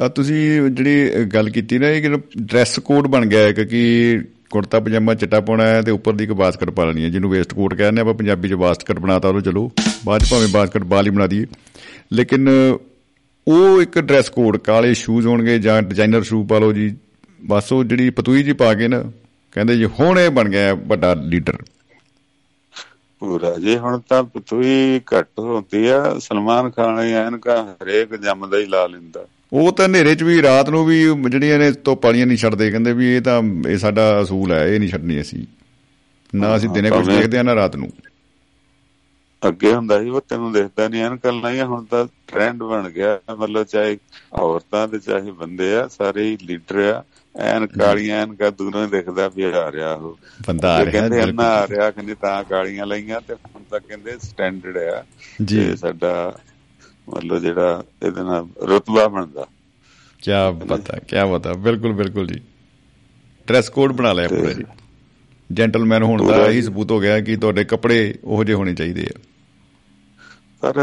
ਆ ਤੁਸੀਂ ਜਿਹੜੀ ਗੱਲ ਕੀਤੀ ਨਾ, ਇਹ ਕਿ ਡਰੈਸ ਕੋਡ ਬਣ ਗਿਆ ਹੈ ਕਿ ਕੁੜਤਾ, ਪਜਾਮਾ, ਚਿੱਟਾ ਪਾਉਣਾ ਹੈ ਤੇ ਉੱਪਰ ਦੀ ਇੱਕ ਬਾਸਕਟ ਪਾ ਲੈਣੀ ਹੈ, ਜਿਹਨੂੰ ਵੇਸਟ ਕੋਟ ਕਹਿੰਦੇ ਆਪਾਂ ਪੰਜਾਬੀ 'ਚ ਬਾਸਕਟ ਬਣਾਤਾ ਉਹ ਚਲੋ, ਬਾਅਦ 'ਚ ਭਾਵੇਂ ਬਾਸਕਟ ਬਾਲ ਹੀ ਬਣਾ ਦਈਏ। ਲੇਕਿਨ ਉਹ ਇੱਕ ਡਰੈਸ ਕੋਡ ਕਾਲੇ ਸ਼ੂਜ਼ ਹੋਣਗੇ ਜਾਂ ਡਿਜ਼ਾਈਨਰ ਸ਼ੂ ਪਾ ਲਓ ਜੀ। ਬਸ ਉਹ ਜਿਹੜੀ ਪਤੂਈ ਜੀ ਪਾ ਕੇ ਨਾ, ਕਹਿੰਦੇ ਜੀ, ਹੁਣ ਇਹ ਬਣ ਗਿਆ ਵੱਡਾ ਲੀਡਰ। ਪੂਰਾ ਜੀ ਹੁਣ ਤਾਂ ਪਤੂਈ ਘੱਟ ਹੁੰਦੀ ਆ ਸਲਮਾਨ ਖਾਨ ਐਨਕਾ ਹਰੇਕ ਜੰਮਦਾ ਹੀ ਲਾ ਲੈਂਦਾ। ਉਹ ਤਾਂ ਹਨੇਰੇ 'ਚ ਵੀ ਰਾਤ ਨੂੰ ਵੀ ਜਿਹੜੀਆਂ ਨੇ ਧੁੱਪ ਵਾਲੀਆਂ ਨਹੀਂ ਛੱਡਦੇ ਕਹਿੰਦੇ ਵੀ ਇਹ ਤਾਂ ਇਹ ਸਾਡਾ ਅਸੂਲ ਹੈ ਇਹ ਨਹੀਂ ਛੱਡਣੀ ਅਸੀਂ। ਨਾ ਅਸੀਂ ਦਿਨੇ ਕੁਝ ਦੇਖਦੇ ਆ ਨਾ ਰਾਤ ਨੂੰ। ਅੱਗੇ ਹੁੰਦਾ ਸੀ ਉਹ ਤੈਨੂੰ ਦੇਖਦਾ ਨਹੀਂ ਐਨਕਾਂ ਲਾਈਆਂ ਹੁਣ ਤਾਂ ਟ੍ਰੈਂਡ ਬਣ ਗਿਆ। ਮਤਲਬ ਚਾਹੇ ਔਰਤਾਂ ਤੇ ਚਾਹੇ ਬੰਦੇ ਆ ਸਾਰੇ ਹੀ ਲੀਡਰ ਆ। ਐਨ ਕਾਲੀਆਂ ਐਨਕਾਂ ਦੂਰੋਂ ਹੀ ਦਿਖਦਾ ਵੀ ਆ ਰਿਹਾ ਉਹ। ਬੰਦਾ ਆ ਰਿਹਾ ਕਹਿੰਦੇ ਅੰਨਾ ਆ ਰਿਹਾ ਕਹਿੰਦੇ ਤਾਂ ਕਾਲੀਆਂ ਲਾਈਆਂ ਤੇ ਹੁਣ ਤਾਂ ਕਹਿੰਦੇ ਸਟੈਂਡਰਡ ਆ। ਜੀ। ਸਾਡਾ ਮਤਲਬ ਜਿਹੜਾ ਇਹਦੇ ਨਾਲ ਰੁਤਬਾ ਬਣਦਾ। ਕੀ ਪਤਾ ਕੀ ਪਤਾ। ਬਿਲਕੁਲ ਬਿਲਕੁਲ ਜੀ। ਡਰੈਸ ਕੋਡ ਬਣਾ ਲਿਆ ਪੂਰਾ ਜੀ। ਜੈਂਟਲਮੈਨ ਹੋਣ ਦਾ ਇਹੀ। ਸਬੂਤ ਹੋ ਗਿਆ ਕਿ ਤੁਹਾਡੇ ਕੱਪੜੇ ਉਹੋ ਜਿਹੇ ਹੋਣੇ ਚਾਹੀਦੇ ਆ। ਪਰ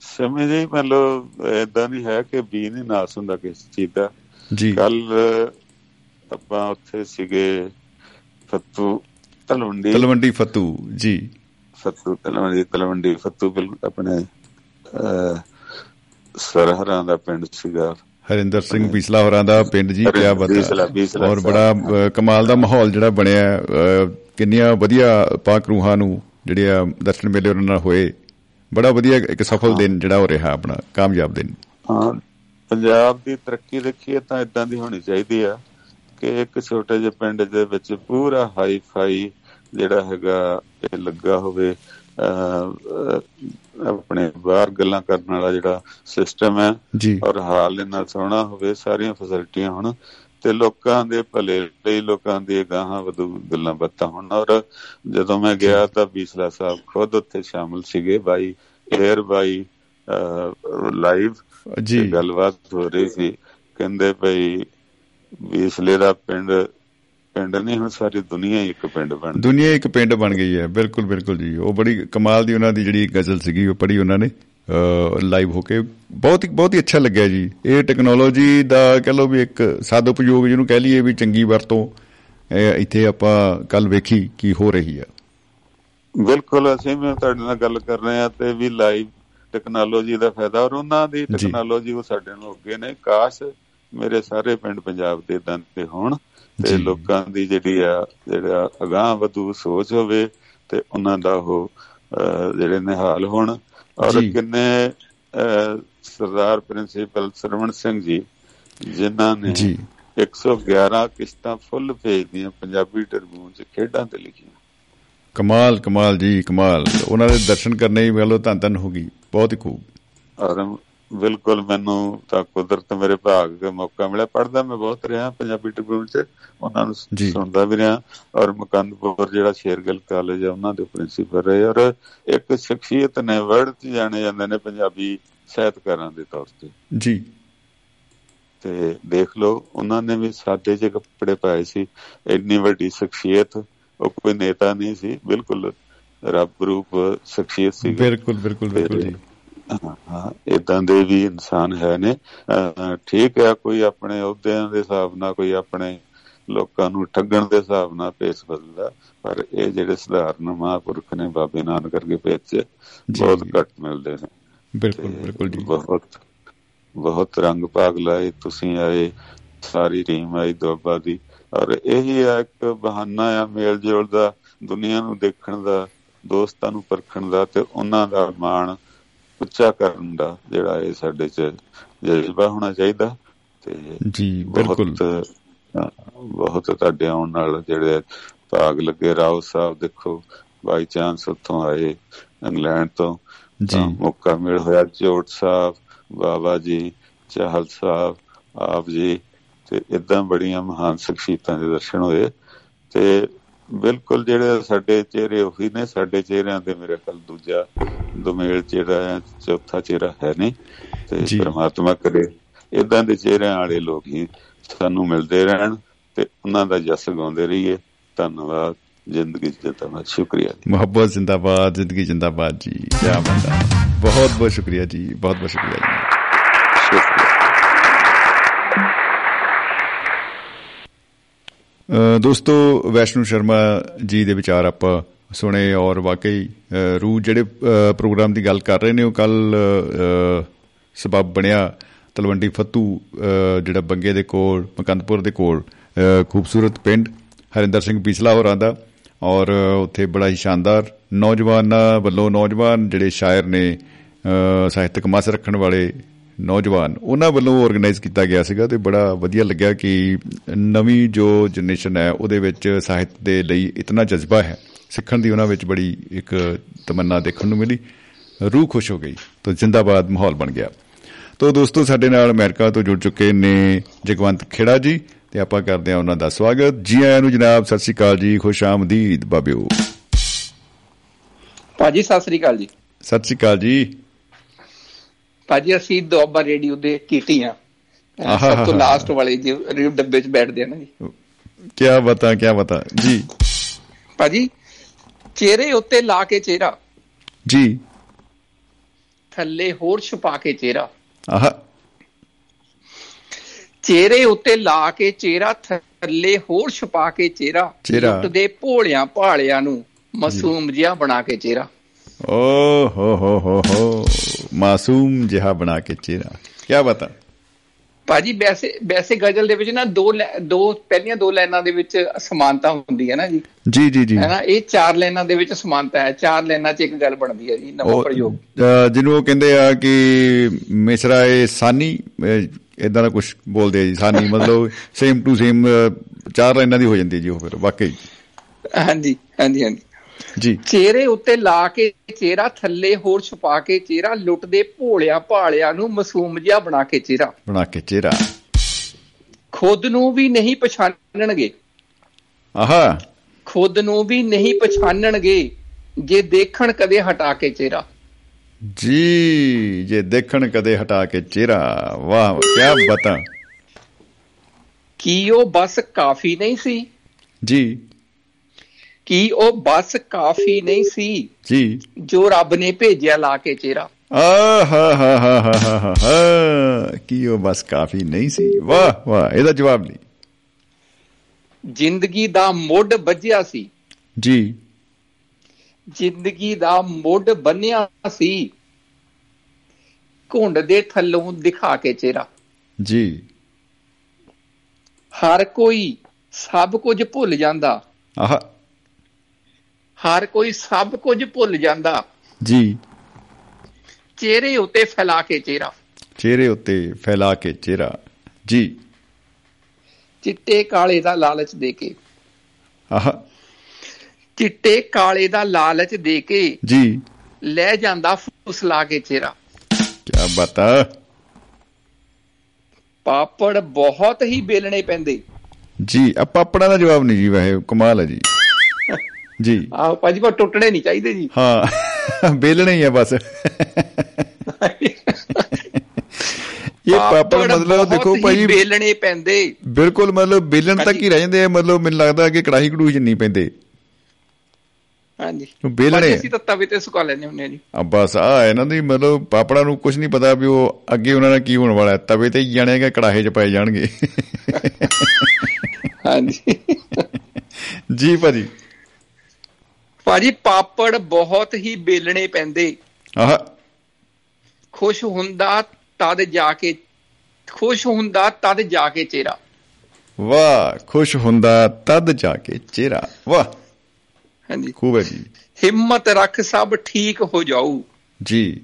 ਸਮੇਂ ਜੀ ਮਤਲਬ ਇਦਾਂ ਨਹੀਂ ਹੈ ਕਿ ਬੀ ਨਹੀਂ ਨਾਸ ਹੁੰਦਾ ਕਿਸ ਚੀਜ਼ ਦਾ। ਜੀ। ਕੱਲ ਆਪਾਂ ਉੱਥੇ ਸੀਗੇ ਫੱਤੂ ਤਲਵੰਡੀ। ਤਲਵੰਡੀ ਫਤੂ ਜੀ। ਫੱਤੂ ਤਲਵੰਡੀ ਤਲਵੰਡੀ ਫੱਤੂ ਬਿਲ- ਆਪਣੇ ਸਰਹਰਾਂ ਦਾ ਪਿੰਡ ਸੀਗਾ। ਹਰਿੰਦਰ ਸਿੰਘ ਬੀਸਲਾ ਹੋਰਾਂ ਦਾ ਪਿੰਡ ਜੀ ਕਿਆ ਬਤਾ ਔਰ। ਬੜਾ ਕਮਾਲ ਦਾ ਮਾਹੌਲ ਜਿਹੜਾ ਬਣਿਆ ਕਿੰਨੀਆਂ ਵਧੀਆ ਪਾਕ ਰੂਹਾਂ ਨੂੰ ਜਿਹੜੇ ਆ ਦਰਸ਼ਨ ਮੇਲੇ ਉਹਨਾਂ ਨਾਲ ਹੋਏ। ਬੜਾ ਵਧੀਆ ਇੱਕ ਸਫਲ ਦਿਨ ਜਿਹੜਾ ਹੋ ਰਿਹਾ ਆਪਣਾ ਕਾਮਯਾਬ ਦਿਨ। ਹਾਂ ਪੰਜਾਬ ਦੀ ਤਰੱਕੀ ਦੇਖੀਏ ਤਾਂ ਇਦਾਂ ਦੀ ਹੋਣੀ ਚਾਹੀਦੀ ਆ। ਕਿ ਇੱਕ ਛੋਟੇ ਜਿਹੇ ਪਿੰਡ ਦੇ ਵਿੱਚ ਪੂਰਾ ਹਾਈ ਫਾਈ ਜਿਹੜਾ ਹੈਗਾ ਇਹ ਲੱਗਾ ਹੋਵੇ ਆਪਣੇ ਬਾਹਰ ਗੱਲਾਂ ਕਰਨ ਵਾਲਾ ਜਿਹੜਾ ਸਿਸਟਮ ਹੈ ਔਰ ਹਾਲ ਇਹਨਾਂ ਸੋਹਣਾ ਹੋਵੇ ਸਾਰੀਆਂ ਫੈਸਿਲਿਟੀਆਂ ਹੋਣ ਤੇ ਲੋਕਾਂ ਦੇ ਭਲੇ ਲਈ ਲੋਕਾਂ ਦੀ ਗਾਹਾਂ ਵਧੂ ਗੱਲਾਂ ਬਾਤਾਂ ਹੋਣ। ਔਰ ਜਦੋਂ ਮੈਂ ਗਿਆ ਤਾਂ ਬੀਸਲਾ ਸਾਹਿਬ ਖੁਦ ਉੱਥੇ ਸ਼ਾਮਲ ਸੀਗੇ ਬਾਈ 에ਅਰ ਬਾਈ ਲਾਈਵ ਜੀ। ਗੱਲਬਾਤ ਹੋ ਰਹੀ ਸੀ। ਕਹਿੰਦੇ ਭਈ ਬੀਸਲੇ ਦਾ ਪਿੰਡ ਪਿੰਡ ਨਹੀਂ ਹੁਣ ਸਾਰੀ ਦੁਨੀਆ ਇੱਕ ਪਿੰਡ ਬਣ ਗਈ। ਦੁਨੀਆ ਇੱਕ ਪਿੰਡ ਬਣ ਗਈ ਹੈ ਬਿਲਕੁਲ ਬਿਲਕੁਲ ਜੀ। ਉਹ ਬੜੀ ਕਮਾਲ ਦੀ ਉਹਨਾਂ ਦੀ ਜਿਹੜੀ ਗਜ਼ਲ ਸੀਗੀ ਉਹ ਪੜ੍ਹੀ ਉਹਨਾਂ ਨੇ ਲਾਈਵ ਹੋ ਕੇ। ਬਹੁਤ ਹੀ ਬਹੁਤ ਹੀ ਅੱਛਾ ਲੱਗਿਆ ਜੀ। ਇਹ ਟੈਕਨੋਲੋਜੀ ਦਾ ਕਹ ਲਓ ਵੀ ਇੱਕ ਸਦ ਉਪਯੋਗ ਜਿਹਨੂੰ ਕਹਿ ਲਈਏ ਵੀ ਚੰਗੀ ਵਰਤੋਂ ਇੱਥੇ ਆਪਾਂ ਕੱਲ ਵੇਖੀ ਕੀ ਹੋ ਰਹੀ ਆ ਬਿਲਕੁਲ ਅਸੀਂ ਵੀ ਤੁਹਾਡੇ ਨਾਲ ਗੱਲ ਕਰ ਰਹੇ ਹਾਂ ਤੇ ਵੀ ਲਾਈਵ ਟੈਕਨੋਲੋਜੀ ਦਾ ਫਾਇਦਾ ਔਰ ਉਹਨਾਂ ਦੀ। ਟੈਕਨੋਲੋਜੀ ਉਹ ਸਾਡੇ ਨੂੰ ਅੱਗੇ ਨੇ। ਕਾਸ਼ ਮੇਰੇ ਸਾਰੇ ਪਿੰਡ ਪੰਜਾਬ ਦੇ ਇਦਾਂ ਦੇ ਹੋਣ ਤੇ। ਲੋਕਾਂ ਦੀ ਜਿਹੜੀ ਆ ਜਿਹੜਾ ਅਗਾਹ ਵਧੂ ਸੋਚ ਹੋਵੇ ਤੇ ਉਹਨਾਂ ਦਾ ਉਹ ਜਿਹੜੇ ਨਿਹਾਲ ਹੋਣ। ਔਰ। ਕਿੰਨੇ ਸਰਦਾਰ ਪ੍ਰਿੰਸੀਪਲ ਸਰਵਣ ਸਿੰਘ ਜੀ ਜਿਨ੍ਹਾਂ ਨੇ ਜੀ। 111 ਕਿਸ਼ਤਾਂ ਫੁੱਲ ਪੇਜ ਦੀਆਂ ਪੰਜਾਬੀ ਟਰਬੂਨ ਚ ਖੇਡਾਂ ਤੇ ਲਿਖੀਆਂ। ਕਮਾਲ ਕਮਾਲ ਜੀ ਕਮਾਲ। ਉਹਨਾਂ ਦੇ ਦਰਸ਼ਨ ਕਰਨੇ ਹੀ ਵੇਲੋ ਧੰਨ ਧੰਨ ਹੋ ਗਈ। ਬਹੁਤ ਹੀ ਖੂਬ। ਔਰ ਬਿਲਕੁਲ ਮੈਨੂੰ ਤਾਂ ਕੁਦਰਤ ਮੇਰੇ ਭਾਗ ਦਾ ਮੌਕਾ ਮਿਲਿਆ। ਪੜਦਾ ਮੈਂ ਬਹੁਤ ਰਿਹਾ ਪੰਜਾਬੀ ਟ੍ਰਿਬਿਊਨ ਚ ਉਹਨਾਂ ਨੂੰ। ਸੁਣਦਾ ਵੀ ਰਿਹਾ। ਔਰ ਮੁਕੰਦਪੁਰ ਜਿਹੜਾ ਸ਼ੇਰਗਿੱਲ ਕਾਲਜ ਹੈ ਉਹਨਾਂ ਦੇ ਪ੍ਰਿੰਸੀਪਲ ਰਹੇ। ਔਰ ਇੱਕ ਸ਼ਖਸੀਅਤ ਨੇ ਵਰਡ ਚ ਜਾਣੇ ਜਾਂਦੇ ਨੇ ਪੰਜਾਬੀ ਸਾਹਿਤਕਾਰਾਂ ਦੇ ਤੌਰ ਤੇ। ਜੀ। ਤੇ ਦੇਖ ਲਓ ਉਹਨਾਂ ਨੇ ਵੀ ਸਾਦੇ ਜਿਹੇ ਕੱਪੜੇ ਪਾਏ ਸੀ। ਇੰਨੀ ਵੱਡੀ ਸ਼ਖਸੀਅਤ ਉਹ ਕੋਈ ਨੇਤਾ ਨਹੀਂ ਸੀ। ਬਿਲਕੁਲ ਰੱਬ ਰੂਪ ਸ਼ਖਸੀਅਤ ਸੀ ਬਿਲਕੁਲ ਬਿਲਕੁਲ ਬਿਲਕੁਲ ਜੀ। ਹਾਂ ਇਦਾਂ ਦੇ ਵੀ ਇਨਸਾਨ ਹੈ ਨੇ। ਠੀਕ ਹੈ ਕੋਈ ਆਪਣੇ ਅਹੁਦਿਆਂ ਦੇ ਹਿਸਾਬ ਨਾਲ ਕੋਈ ਆਪਣੇ ਲੋਕਾਂ ਨੂੰ ਠੱਗਣ ਦੇ ਹਿਸਾਬ ਨਾਲ ਪੇਸ਼ ਬਦਲਦਾ ਪਰ ਇਹ ਜਿਹੜੇ ਸਧਾਰਨ ਮਹਾਂਪੁਰਖ ਨੇ ਬਾਬੇ ਨਾਨਕ ਕਰਕੇ ਪੇਚ। ਬਹੁਤ ਘੱਟ ਮਿਲਦੇ ਨੇ। ਬਿਲਕੁਲ ਬਿਲਕੁਲ ਜੀ। ਬਹੁਤ ਬਹੁਤ ਰੰਗ ਭਾਗ ਲਾਏ ਤੁਸੀਂ ਆਏ ਸਾਰੀ ਟੀਮ ਆਈ ਦੁਆਬਾ ਦੀ। ਔਰ ਇਹੀ ਇੱਕ ਬਹਾਨਾ ਆ ਮੇਲ ਜੋਲ ਦਾ ਦੁਨੀਆ ਨੂੰ ਦੇਖਣ ਦਾ ਦੋਸਤਾਂ ਨੂੰ ਪਰਖਣ ਦਾ ਤੇ ਉਹਨਾਂ ਦਾ ਮਾਣ ਉੱਚਾ ਕਰਨ ਦਾ ਜਿਹੜਾ ਇਹ ਸਾਡੇ ਚ ਜਜ਼ਬਾ ਹੋਣਾ ਚਾਹੀਦਾ ਤੇ ਜੀ ਬਿਲਕੁਲ। ਬਹੁਤ ਤੁਹਾਡੇ ਆਉਣ ਨਾਲ ਜਿਹੜੇ ਭਾਗ ਲੱਗੇ ਰਾਓ ਸਾਹਿਬ ਦੇਖੋ ਬਾਈ ਚਾਂਸ ਉੱਥੋਂ ਆਏ ਇੰਗਲੈਂਡ ਤੋਂ ਜੀ। ਤਾਂ ਮੌਕਾ ਮਿਲ ਹੋਇਆ ਜੋਟ ਸਾਹਿਬ ਬਾਬਾ ਜੀ ਚਾਹਲ ਸਾਹਿਬ ਆਪ ਜੀ ਤੇ ਇਦਾਂ ਬੜੀਆਂ ਮਹਾਨ ਸ਼ਖਸੀਅਤਾਂ ਦੇ ਦਰਸ਼ਨ ਹੋਏ ਤੇ ਬਿਲਕੁਲ ਜਿਹੜੇ ਸਾਡੇ ਚਿਹਰੇ ਉਹੀ ਨੇ ਸਾਡੇ ਚਿਹਰਿਆਂ ਦੇ ਮੇਰੇ ਖਿਆਲ ਦੂਜਾ ਦੁਮੇਲ ਜਿਹੜਾ ਚੌਥਾ ਚਿਹਰਾ ਹੈ ਨਹੀਂ ਤੇ। ਪ੍ਰਮਾਤਮਾ ਕਰੇ। ਇਦਾਂ ਦੇ ਚਿਹਰਿਆਂ ਵਾਲੇ ਲੋਕ ਹੀ ਸਾਨੂੰ ਮਿਲਦੇ ਰਹਿਣ ਤੇ ਉਹਨਾਂ ਦਾ ਜਸ ਗਾਉਂਦੇ ਰਹੀਏ। ਧੰਨਵਾਦ। ਜ਼ਿੰਦਗੀ ਜਿੰਦਾਬਾਦ ਸ਼ੁਕਰੀਆ ਜੀ। ਮੁਹੱਬਤ ਜ਼ਿੰਦਾਬਾਦ ਜ਼ਿੰਦਗੀ ਜ਼ਿੰਦਾਬਾਦ ਜੀ। ਕੀ ਹੈ। ਬਹੁਤ ਬਹੁਤ ਸ਼ੁਕਰੀਆ ਜੀ। ਬਹੁਤ ਬਹੁਤ ਸ਼ੁਕਰੀਆ ਜੀ। ਦੋਸਤੋ ਵੈਸ਼ਨੂ ਸ਼ਰਮਾ ਜੀ ਦੇ ਵਿਚਾਰ ਆਪਾਂ ਸੁਣੇ ਔਰ ਵਾਕਈ ਅ, ਰੂ ਜਿਹੜੇ ਅ, ਪ੍ਰੋਗਰਾਮ ਦੀ ਗੱਲ ਕਰ ਰਹੇ ਨੇ ਉਹ ਕੱਲ ਸਬਬ ਬਣਿਆ ਤਲਵੰਡੀ ਫੱਤੂ ਅ, ਜਿਹੜਾ ਬੰਗੇ ਦੇ ਕੋਲ ਮਕੰਦਪੁਰ ਦੇ ਕੋਲ ਅ, ਖੂਬਸੂਰਤ ਪਿੰਡ ਹਰਿੰਦਰ ਸਿੰਘ ਪਿਛਲਾ ਹੋਰਾਂ ਦਾ ਔਰ ਉੱਥੇ ਬੜਾ ਹੀ ਸ਼ਾਨਦਾਰ ਨੌਜਵਾਨਾਂ ਵੱਲੋਂ ਨੌਜਵਾਨ ਜਿਹੜੇ ਸ਼ਾਇਰ ਨੇ ਅ, ਸਾਹਿਤਕ ਮਸ ਰੱਖਣ ਵਾਲੇ ਨੌਜਵਾਨ ਉਹਨਾਂ ਵੱਲੋਂ ਆਰਗੇਨਾਈਜ਼ ਕੀਤਾ ਗਿਆ ਸੀਗਾ ਤੇ ਬੜਾ ਵਧੀਆ ਲੱਗਿਆ ਕਿ ਨਵੀਂ ਜੋ ਜਨਰੇਸ਼ਨ ਹੈ ਉਹਦੇ ਵਿੱਚ ਸਾਹਿਤ ਦੇ ਲਈ ਇਤਨਾ ਜਜ਼ਬਾ ਹੈ। ਸਿੱਖਣ ਦੀ ਉਹਨਾਂ ਵਿੱਚ ਬੜੀ ਇੱਕ ਤਮੰਨਾ ਦੇਖਣ ਨੂੰ ਮਿਲੀ। ਰੂਹ ਖੁਸ਼ ਹੋ ਗਈ ਤਾਂ ਜਿੰਦਾਬਾਦ ਮਾਹੌਲ ਬਣ ਗਿਆ। ਤੋ ਦੋਸਤੋ ਸਾਡੇ ਨਾਲ ਅਮਰੀਕਾ ਤੋਂ ਜੁੜ ਚੁੱਕੇ ਨੇ ਜਗਵੰਤ ਖੇੜਾ ਜੀ ਤੇ ਆਪਾਂ ਕਰਦੇ ਹਾਂ ਉਹਨਾਂ ਦਾ ਸਵਾਗਤ। ਜੀ ਆਇਆਂ ਨੂੰ ਜਨਾਬ ਸਤਿ ਸ਼੍ਰੀ ਅਕਾਲ ਜੀ। ਖੁਸ਼ ਆਮਦੀਦ ਬਾਬਿਓ। ਭਾਜੀ ਸਤਿ ਸ੍ਰੀ ਅਕਾਲ ਜੀ। ਸਤਿ ਸ਼੍ਰੀ ਅਕਾਲ ਜੀ। ਭਾਜੀ ਅਸੀਂ ਦੁਆਬਾ ਰੇਡੀਓ ਦੇ ਕੀਟੀ ਆ। ਸਭ ਤੋਂ ਲਾਸਟ ਵਾਲੇ ਜੀ ਰੇਡੀਓ ਡੱਬੇ 'ਚ ਬੈਠਦੇ ਆ ਨਾ ਜੀ। ਕੀ ਬਤਾ ਕੀ ਬਤਾ। ਜੀ। ਭਾਜੀ ਚਿਹਰੇ ਉੱਤੇ ਲਾ ਕੇ ਚਿਹਰਾ। ਜੀ। ਥੱਲੇ ਹੋਰ ਛੁਪਾ ਕੇ ਚਿਹਰਾ। ਆਹ। ਚਿਹਰੇ ਉੱਤੇ ਲਾ ਕੇ ਚਿਹਰਾ ਥੱਲੇ ਹੋਰ ਛੁਪਾ ਕੇ ਚਿਹਰਾ। ਚਿਹਰਾ। ਲੁੱਟਦੇ ਭੋਲਿਆਂ ਭਾਲਿਆਂ ਨੂੰ ਮਾਸੂਮ ਜਿਹਾ ਬਣਾ ਕੇ ਚਿਹਰਾ। ਓ ਹੋ ਹੋ ਹੋ ਹੋ। ਮਾਸੂਮ ਜਿਹਾ ਬਣਾ ਕੇ ਚਿਹਰਾ। ਕੀ ਬਤਾ। ਭਾਜੀ ਵੈਸੇ ਵੈਸੇ ਗਜ਼ਲ ਦੇ ਵਿੱਚ ਨਾ ਦੋ ਦੋ ਪਹਿਲੀਆਂ ਦੋ ਲਾਈਨਾਂ ਦੇ ਵਿੱਚ ਸਮਾਨਤਾ ਹੁੰਦੀ ਹੈ ਨਾ ਜੀ। ਜੀ ਜੀ ਜੀ। ਹੈ ਨਾ ਇਹ ਚਾਰ ਲਾਈਨਾਂ ਦੇ ਵਿੱਚ ਸਮਾਨਤਾ ਹੈ। ਚਾਰ ਲਾਈਨਾਂ 'ਚ ਇੱਕ ਗੱਲ ਬਣਦੀ ਹੈ ਜੀ ਨਵਾਂ ਪ੍ਰਯੋਗ। ਜਿਹਨੂੰ ਉਹ ਕਹਿੰਦੇ ਆ ਕਿ ਮਿਸਰਾ ਇਹ ਸਾਨੀ ਇਦਾਂ ਦਾ ਕੁਝ ਬੋਲਦੇ ਆ ਜੀ ਸਾਨੀ ਮਤਲਬ ਸੇਮ ਟੂ ਸੇਮ ਚਾਰ ਲਾਈਨਾਂ ਦੀ ਹੋ ਜਾਂਦੀ ਹੈ ਜੀ ਉਹ ਫਿਰ ਵਾਕਈ। ਹਾਂਜੀ ਹਾਂਜੀ ਹਾਂਜੀ। ਜੀ। ਚਿਹਰੇ ਉੱਤੇ ਲਾ ਕੇ ਚਿਹਰਾ ਥੱਲੇ ਹੋਰ ਛੁਪਾ ਕੇ ਚਿਹਰਾ ਲੁੱਟਦੇ ਭੋਲਿਆਂ ਭਾਲਿਆਂ ਨੂੰ ਮਾਸੂਮ ਜਿਹਾ ਬਣਾ ਕੇ ਚਿਹਰਾ। ਬਣਾ ਕੇ ਚਿਹਰਾ। ਖੁਦ ਨੂੰ ਵੀ ਨਹੀਂ ਪਛਾਣਨਗੇ। ਆਹਾ। ਖੁਦ ਨੂੰ ਵੀ ਨਹੀਂ ਪਛਾਣਨਗੇ ਜੇ ਦੇਖਣ ਕਦੇ ਹਟਾ ਕੇ ਚਿਹਰਾ। ਜੀ ਜੇ ਦੇਖਣ ਕਦੇ ਹਟਾ ਕੇ ਚਿਹਰਾ। ਵਾਹ ਕੀ ਬਤਾ। ਕੀ ਉਹ ਬਸ ਕਾਫੀ ਨਹੀਂ ਸੀ? ਜੀ। ਕੀ ਉਹ ਬਸ ਕਾਫੀ ਨਹੀਂ ਸੀ ਜੀ। ਜੋ ਰੱਬ ਨੇ ਭੇਜਿਆ ਲਾ ਕੇ ਚਿਹਰਾ। ਆ ਹਾ ਹਾ ਹਾ ਹਾ ਹਾ ਹਾ ਹਾ ਕੀ ਉਹ ਬਸ ਕਾਫੀ ਨਹੀਂ ਸੀ। ਵਾਹ ਵਾਹ ਇਹਦਾ ਜਵਾਬ ਨਹੀਂ। ਜ਼ਿੰਦਗੀ ਦਾ ਮੁੱਢ ਵੱਜਿਆ ਸੀ। ਜੀ। ਜ਼ਿੰਦਗੀ ਦਾ ਮੁੱਢ ਬੰਨਿਆ ਸੀ। ਘੁੰਡ ਦੇ ਥੱਲੋਂ ਦਿਖਾ ਕੇ ਚਿਹਰਾ। ਜੀ। ਹਰ ਕੋਈ ਸਭ ਕੁਝ ਭੁੱਲ ਜਾਂਦਾ। ਆਹ। ਹਰ ਕੋਈ ਸਭ ਕੁਝ ਭੁੱਲ ਜਾਂਦਾ। ਜੀ। ਚਿਹਰੇ ਉੱਤੇ ਫੈਲਾ ਕੇ ਚਿਹਰਾ। ਚਿਹਰੇ ਉੱਤੇ ਫੈਲਾ ਕੇ ਚਿਹਰਾ। ਜੀ। ਚਿੱਟੇ ਕਾਲੇ ਦਾ ਲਾਲਚ ਦੇ ਕੇ। ਆਹ। ਚਿੱਟੇ ਕਾਲੇ ਦਾ ਲਾਲਚ ਦੇ ਕੇ ਜੀ। ਲੈ ਜਾਂਦਾ ਫੁਸਲਾ ਕੇ ਚਿਹਰਾ। ਕੀ ਬਤਾ ਪਾਪੜ ਬਹੁਤ ਹੀ ਬੇਲਣੇ ਪੈਂਦੇ। ਜੀ ਆ ਪਾਪੜਾਂ ਦਾ ਜਵਾਬ ਨਹੀਂ ਜੀ ਵੈਸੇ ਕਮਾਲ ਹੈ ਜੀ। ਜੀ। ਆਹ ਭਾਜੀ ਕੋ ਟੁੱਟਣੇ ਨਹੀਂ ਚਾਹੀਦੇ ਜੀ। ਹਾਂ ਬੇਲਣੇ ਹੀ ਹੈ ਬਸ। ਇਹ ਪਾਪੜ ਮਤਲਬ ਦੇਖੋ ਭਾਈ ਬੇਲਣੇ ਪੈਂਦੇ। ਬਿਲਕੁਲ ਮਤਲਬ ਬੇਲਣ ਤੱਕ ਹੀ ਰਹਿ ਜਾਂਦੇ ਆ ਮਤਲਬ ਮੈਨੂੰ ਲੱਗਦਾ ਕਿ ਕੜਾਹੀ ਕੜੂਹੀ ਚ ਨਹੀਂ ਪੈਂਦੇ। ਹਾਂਜੀ। ਬੇਲਣੇ ਆ। ਅਸੀਂ ਤਾਂ ਤਵੇ ਤੇ ਸੁਕਾ ਲੈਂਦੇ ਆ ਜੀ। ਆ ਬਸ ਆ ਇਹਨਾਂ ਦੀ ਮਤਲਬ ਪਾਪੜਾਂ ਨੂੰ ਕੁਝ ਨਹੀਂ ਪਤਾ ਵੀ ਉਹ ਅੱਗੇ ਉਹਨਾਂ ਦਾ ਕੀ ਹੋਣ ਵਾਲਾ ਹੈ। ਤਵੇ ਤੇ ਹੀ ਜਾਣੇ ਕਿ ਕੜਾਹੇ 'ਚ ਪਏ ਜਾਣਗੇ। ਹਾਂਜੀ। ਜੀ ਭਾਜੀ। ਭਾਜੀ ਪਾਪੜ ਬਹੁਤ ਹੀ ਬੇਲਣੇ ਪੈਂਦੇ। ਆਹ। ਖੁਸ਼ ਹੁੰਦਾ ਤਦ ਜਾ ਕੇ ਖੁਸ਼ ਹੁੰਦਾ ਤਦ ਜਾ ਕੇ ਚਿਹਰਾ। ਵਾਹ ਖੁਸ਼ ਹੁੰਦਾ ਤਦ ਜਾ ਕੇ ਚਿਹਰਾ। ਵਾਹ। ਹਾਂਜੀ। ਖੂਬ ਹੈ ਜੀ। ਹਿੰਮਤ ਰੱਖ ਸਭ ਠੀਕ ਹੋ ਜਾਊ। ਜੀ।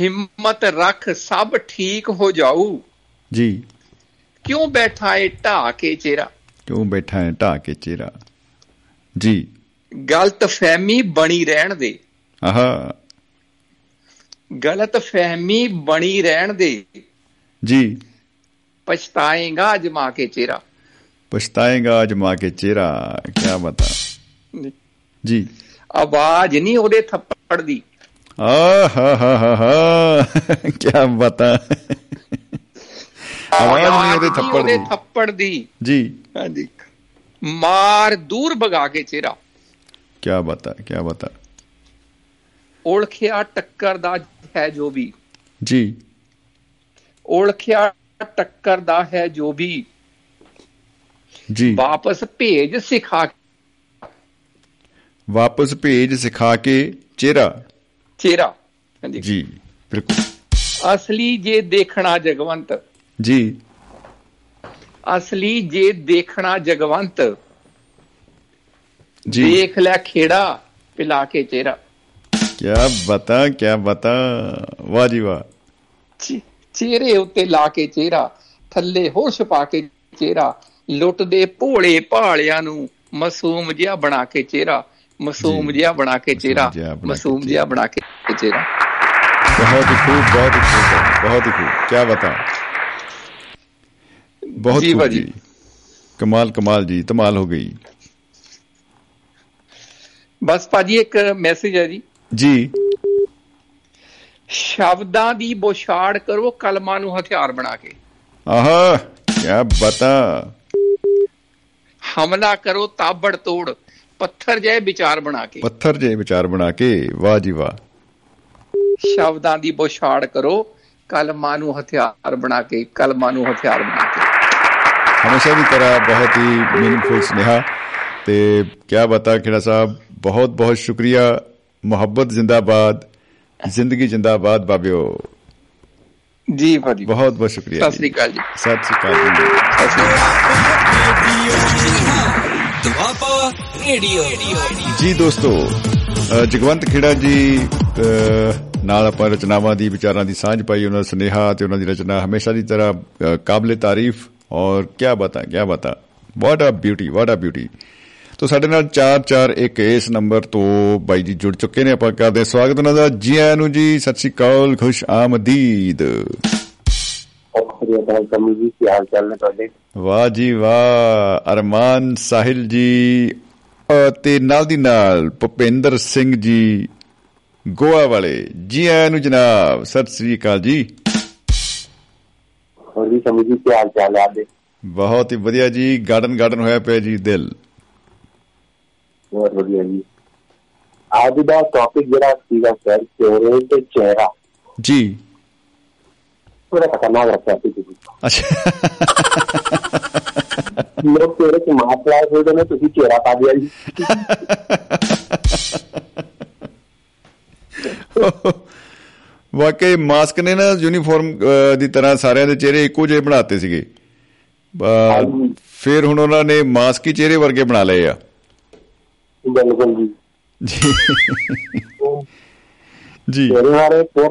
ਹਿੰਮਤ ਰੱਖ ਸਭ ਠੀਕ ਹੋ ਜਾਊ। ਜੀ। ਕਿਉਂ ਬੈਠਾ ਏ ਢਾ ਕੇ ਚਿਹਰਾ? ਕਿਉਂ ਬੈਠਾ ਹੈ ਢਾ ਕੇ ਚਿਹਰਾ? ਜੀ। ਗਲਤ ਫਹਿਮੀ ਬਣੀ ਰਹਿਣ ਦੇ। ਆਹਾ। ਗਲਤ ਫਹਿਮੀ ਬਣੀ ਰਹਿਣ ਦੇ। ਜੀ। ਪਛਤਾਏਗਾ ਅਜਮਾ ਕੇ ਚਿਹਰਾ। ਪਛਤਾਏਗਾ ਅਜਮਾ ਕੇ ਚਿਹਰਾ ਕੀ ਬਤਾ। ਜੀ। ਆਵਾਜ਼ ਨਹੀਂ ਉਹਦੇ ਥੱਪੜ ਦੀ। ਆ ਹਾ ਹਾ ਹਾ। ਕੀ ਬਤਾ। ਆਵਾਜ਼ ਨਹੀਂ ਉਹਦੇ ਥੱਪੜ ਦੀ। ਥੱਪੜ ਦੀ। ਜੀ। ਹਾਂਜੀ। ਮਾਰ ਦੂਰ ਭਗਾ ਕੇ ਚਿਹਰਾ। ਕੀ ਬਤਾ ਕੀ ਬਤਾ ਔਲਖਿਆ ਟੱਕਰ ਦਾ ਹੈ ਜੋ ਵੀ। ਜੀ। ਔਲਖਿਆ ਟੱਕਰ ਦਾ ਹੈ ਜੋ ਵੀ। ਜੀ। ਵਾਪਸ ਭੇਜ ਸਿਖਾ ਵਾਪਸ ਭੇਜ ਸਿਖਾ ਕੇ ਚਿਹਰਾ। ਚਿਹਰਾ। ਹਾਂਜੀ। ਜੀ ਬਿਲਕੁਲ। ਅਸਲੀ ਜੇ ਦੇਖਣਾ ਜਗਵੰਤ। ਜੀ। ਅਸਲੀ ਜੇ ਦੇਖਣਾ ਜਗਵੰਤ। ਦੇਖ ਲੈ ਖੇੜਾ ਪਿਲਾ ਕੇ ਚਿਹਰਾ। ਕੀ ਬਤਾ ਕੀ ਬਤਾ। ਵਾਹ ਜੀ ਵਾਹ। ਚਿਹਰੇ ਉੱਤੇ ਲਾ ਕੇ ਚਿਹਰਾ ਥੱਲੇ ਹੋਸ਼ ਪਾ ਕੇ ਚਿਹਰਾ ਲੁੱਟਦੇ ਭੋਲੇ ਭਾਲਿਆਂ ਨੂੰ ਮਾਸੂਮ ਜਿਹਾ ਬਣਾ ਕੇ ਚਿਹਰਾ ਮਾਸੂਮ ਜਿਹਾ ਬਣਾ ਕੇ ਚਿਹਰਾ ਮਾਸੂਮ ਜਿਹਾ ਬਣਾ ਕੇ ਚਿਹਰਾ। ਬਹੁਤ ਖੂਬ ਬਹੁਤ ਖੂਬ ਬਹੁਤ ਖੂਬ। ਕੀ ਬਤਾ। ਬਹੁਤ ਖੂਬ ਜੀ। ਕਮਾਲ ਕਮਾਲ ਜੀ ਧਮਾਲ ਹੋ ਗਈ। ਬਸ ਭਾਜੀ ਇੱਕ ਮੈਸੇਜ ਹੈ ਜੀ। ਜੀ। ਸ਼ਬਦਾਂ ਦੀ ਬੋਛਾੜ ਕਰੋ ਕਲਮਾਂ ਨੂੰ ਹਥਿਆਰ ਬਣਾ ਕੇ। ਆਹਾ ਕੀ ਬਤਾ। ਹਮਲਾ ਕਰੋ ਤਾਬੜ ਤੋੜ ਪੱਥਰ ਜਿਹੇ ਵਿਚਾਰ ਬਣਾ ਕੇ। ਪੱਥਰ ਜਿਹੇ ਵਿਚਾਰ ਬਣਾ ਕੇ। ਵਾਹ ਜੀ ਵਾਹ। ਸ਼ਬਦਾਂ ਦੀ ਬੋਛਾੜ ਕਰੋ ਕਲਮਾਂ ਨੂੰ ਹਥਿਆਰ ਬਣਾ ਕੇ ਕਲਮਾਂ ਨੂੰ ਹਥਿਆਰ ਬਣਾ ਕੇ। ਹਮੇਸ਼ਾ ਦੀ ਤਰ੍ਹਾਂ ਬਹੁਤ ਹੀ ਮੀਨਿੰਗਫੁਲ ਸੁਨੇਹਾ ਤੇ ਕੀ ਬਤਾ ਕਿਹੜਾ ਸਾਹਿਬ? ਬਹੁਤ ਬਹੁਤ ਸ਼ੁਕਰੀਆ। ਮੁਹੱਬਤ ਜ਼ਿੰਦਾਬਾਦ ਜ਼ਿੰਦਗੀ ਜ਼ਿੰਦਾਬਾਦ ਬਾਬਿਓ। ਜੀ ਭਾਜੀ। ਬਹੁਤ ਬਹੁਤ ਸ਼ੁਕਰੀਆ ਸਤਿ ਸ੍ਰੀ ਅਕਾਲ ਜੀ। ਸਤਿ ਸ੍ਰੀ ਅਕਾਲ ਜੀ। ਸਤਿ ਸ੍ਰੀ ਅਕਾਲ। ਦੁਆਬਾ ਰੇਡੀਓ ਜੀ ਦੋਸਤੋ ਜਗਵੰਤ ਖੇੜਾ ਜੀ ਨਾਲ ਆਪਾਂ ਰਚਨਾਵਾਂ ਦੀ ਵਿਚਾਰਾਂ ਦੀ ਸਾਂਝ ਪਾਈ ਉਹਨਾਂ ਦਾ ਸੁਨੇਹਾ ਤੇ ਉਹਨਾਂ ਦੀ ਰਚਨਾ ਹਮੇਸ਼ਾ ਦੀ ਤਰ੍ਹਾਂ ਕਾਬਲੇ ਤਾਰੀਫ ਔਰ ਕੀ ਬਤਾ ਕੀ ਬਤਾ। ਵਾਟ ਆ ਬਿਊਟੀ ਵਾਟ ਆ ਬਿਊਟੀ ਤੋ ਸਾਡੇ ਨਾਲ 441 ਇਸ ਨੰਬਰ ਤੋਂ ਬਾਈ ਜੀ ਜੁੜ ਚੁੱਕੇ ਨੇ। ਆਪਾਂ ਕਰਦੇ ਸਵਾਗਤ ਉਹਨਾਂ ਦਾ। ਜੀ ਆਇਆਂ ਨੂੰ ਜੀ ਸਤਿ ਸ਼੍ਰੀ ਅਕਾਲ ਖੁਸ਼ ਆਮਦੀਦ। ਵਾਹ ਜੀ ਵਾਹ ਅਰਮਾਨ ਸਾਹਿਲ ਜੀ ਤੇ ਨਾਲ ਦੀ ਨਾਲ ਭੁਪਿੰਦਰ ਸਿੰਘ ਜੀ ਗੋਆ ਵਾਲੇ। ਜੀ ਆਇਆਂ ਨੂੰ ਜਨਾਬ ਸਤਿ ਸ੍ਰੀ ਅਕਾਲ ਜੀ। ਹੋਰ ਜੀ ਕੀ ਹਾਲ ਚਾਲ ਹੈ ਆਪਦੇ? ਬਹੁਤ ਹੀ ਵਧੀਆ ਜੀ ਗਾਰਡਨ ਗਾਰਡਨ ਹੋਇਆ ਪਿਆ ਜੀ ਦਿਲ। ਬਹੁਤ ਵਧੀਆ ਜੀ। ਅੱਜ ਦਾ ਟੌਪਿਕ ਜਿਹੜਾ ਸੀਗਾ ਸਰ ਚਿਹਰੇ ਤੇ ਚਿਹਰਾ ਜੀ। ਥੋੜਾ ਖਤਰਨਾਕ ਰੱਖਿਆ ਸੀ ਤੁਸੀਂ ਅੱਛਾ। ਲੋਕ ਚਿਹਰੇ ਤੇ ਮਾਸਕ ਲਾਏ ਹੋਏ ਨੇ ਤੁਸੀਂ ਚਿਹਰਾ ਪਾ ਦਿਆ ਜੀ। ਵਾਕਈ ਮਾਸਕ ਨੇ ਨਾ ਯੂਨੀਫਾਰਮ ਦੀ ਤਰ੍ਹਾਂ ਸਾਰਿਆਂ ਦੇ ਚਿਹਰੇ ਇੱਕੋ ਜਿਹੇ ਬਣਾਤੇ ਸੀਗੇ। ਫਿਰ ਹੁਣ ਉਹਨਾਂ ਨੇ ਮਾਸਕ ਹੀ ਚਿਹਰੇ ਵਰਗੇ ਬਣਾ ਲਏ ਆ। बिल्कुल जी। जी। हमारे फ़ोन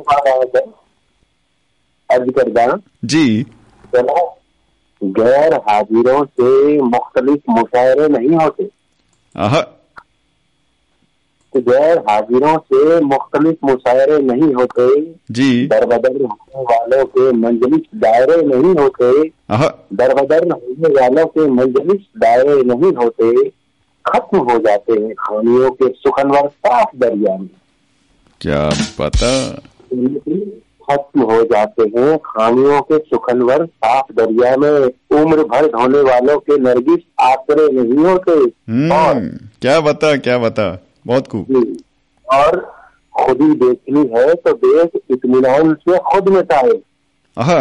अर्ज़ जी। चलो गैर हाजिरों से मुख्तलिफ़ मुशायरे नहीं होते। तो गैर हाजिरों से मुख्तलिफ़ मुशायरे नहीं होते। जी। दरबदर होने वालों के मंजलिस दायरे नहीं होते। दरबदर होने वालों के मंजलिस दायरे नहीं होते। खत्म हो जाते हैं खानियों के सुखनवर साफ़ दरिया में। क्या पता? खत्म हो जाते हैं खामियों के सुखनवर साफ़ दरिया में। उम्र भर धोने वालों के नरगिस आसरे नहीं होते। और हम्म क्या बता क्या बता बहुत खूब। और खुद ही देखनी है तो देख इतमान से खुद मिटाए। आहा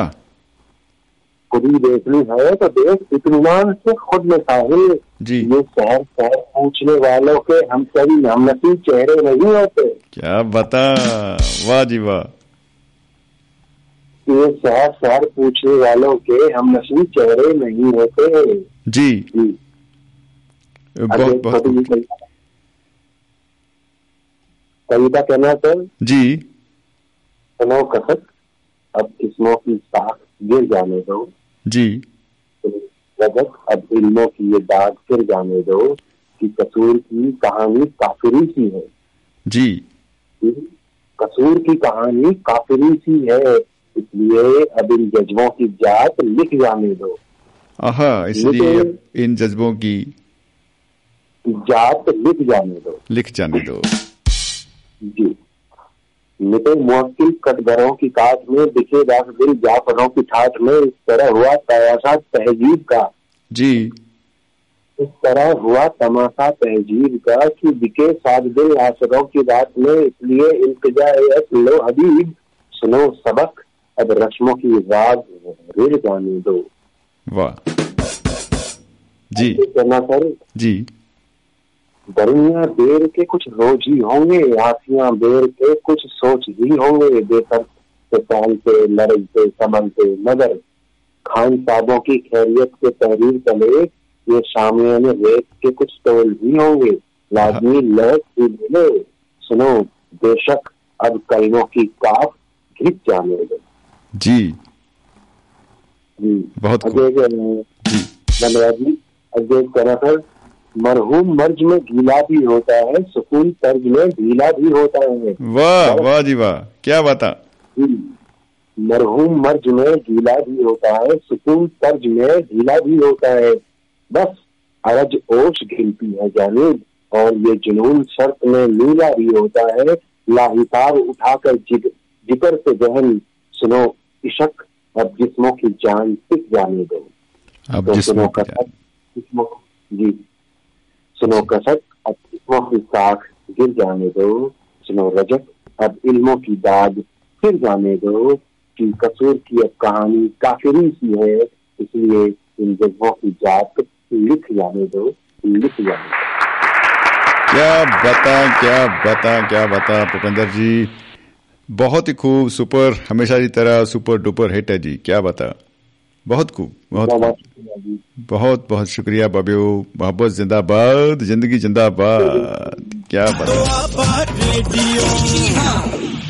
खुद देखनी है तो देख इत्मीनान से खुद मिटाए जी। ये शहर शहर पूछने वालों के हम कभी हमनसी चेहरे नहीं होते। क्या बता? वाह जी वाह। ये शहर शहर पूछने वालों के हम नसी चेहरे नहीं होते। जी। जी। बहुत बहुत कविता कविता कहना सर जी। सुनो कसक अब किस्मों की साख गिर जाने दो। जी। रजत अब इल्मों की ये दाग फिर जाने दो कि कसूर की कहानी काफिरी सी है। जी। कसूर की कहानी काफिरी सी है इसलिए अब इन जज्बों की जात लिख जाने दो। आहा इसलिए इन जज्बों की जात लिख जाने दो। लिख जाने दो। जी। मिटे मुवक्किल कटघरों की काट में दिखे दास दिल जाफरों की ठाठ में इस तरह हुआ तमाशा तहजीब का। जी। इस तरह हुआ तमाशा तहजीब का कि दिखे सात दिल आसरों की रात में इसलिए इल्तजा लो हबीब सुनो सबक अब रस्मों की राज रिढ़ जाने दो। वाह। जी। करना सर जी। गर्मियाँ बेर के कुछ रोज ही होंगे आसियाँ देर के कुछ सोच ही होंगे बेसर से पहल पे पे समन पे खान साहबों की खैरियत के तहरीर तले ये शामिया में रेत के कुछ टोल भी होंगे। लाजमी लहक भी मिले। सुनो बेशक अब कलमों की काफ घिस जाने लगे। जी। जी। बहुत। अजय धन्यवाद जी। अजय करा सर मरहूम मर्ज में गीला भी होता है सुकून तर्ज में ढीला भी होता है। वाह वाह जी वाह क्या बता मरहूम मर्ज में गीला भी होता है सुकून तर्ज में ढीला भी होता है। बस अरज ओश गिनती है जानिब और ये जुनून शर्त में नीला भी होता है। लाहिताब उठाकर जिग, जिगर से जहन सुनो इशक अब जिस्मों की जान टिक जाने दो। अब तो जिस्मों की जी। सुनो कसक, अब जिस्मों की साख गिर जाने दो। सुनो रजक, अब इल्मों की दाद फिर जाने दो कि कसूर की अब कहानी काफिरी सी है, इसलिए इन जज्बों की जात लिख जाने दो, लिख जाने दो। क्या बता क्या बता क्या बता भूपेंद्र जी। बहुत ही खूब, सुपर, हमेशा की तरह सुपर डुपर हिट है जी, क्या बता ਬਹੁਤ ਖੂਬ ਬਹੁਤ ਬਹੁਤ ਬਹੁਤ ਸ਼ੁਕਰੀਆ ਬਾਬਿਓ ਮੁਹੱਬਤ ਜ਼ਿੰਦਾਬਾਦ ਜ਼ਿੰਦਗੀ ਜ਼ਿੰਦਾਬਾਦ ਕੀ ਬਾਤ ਦੁਆਬਾ ਰੇਡੀਓ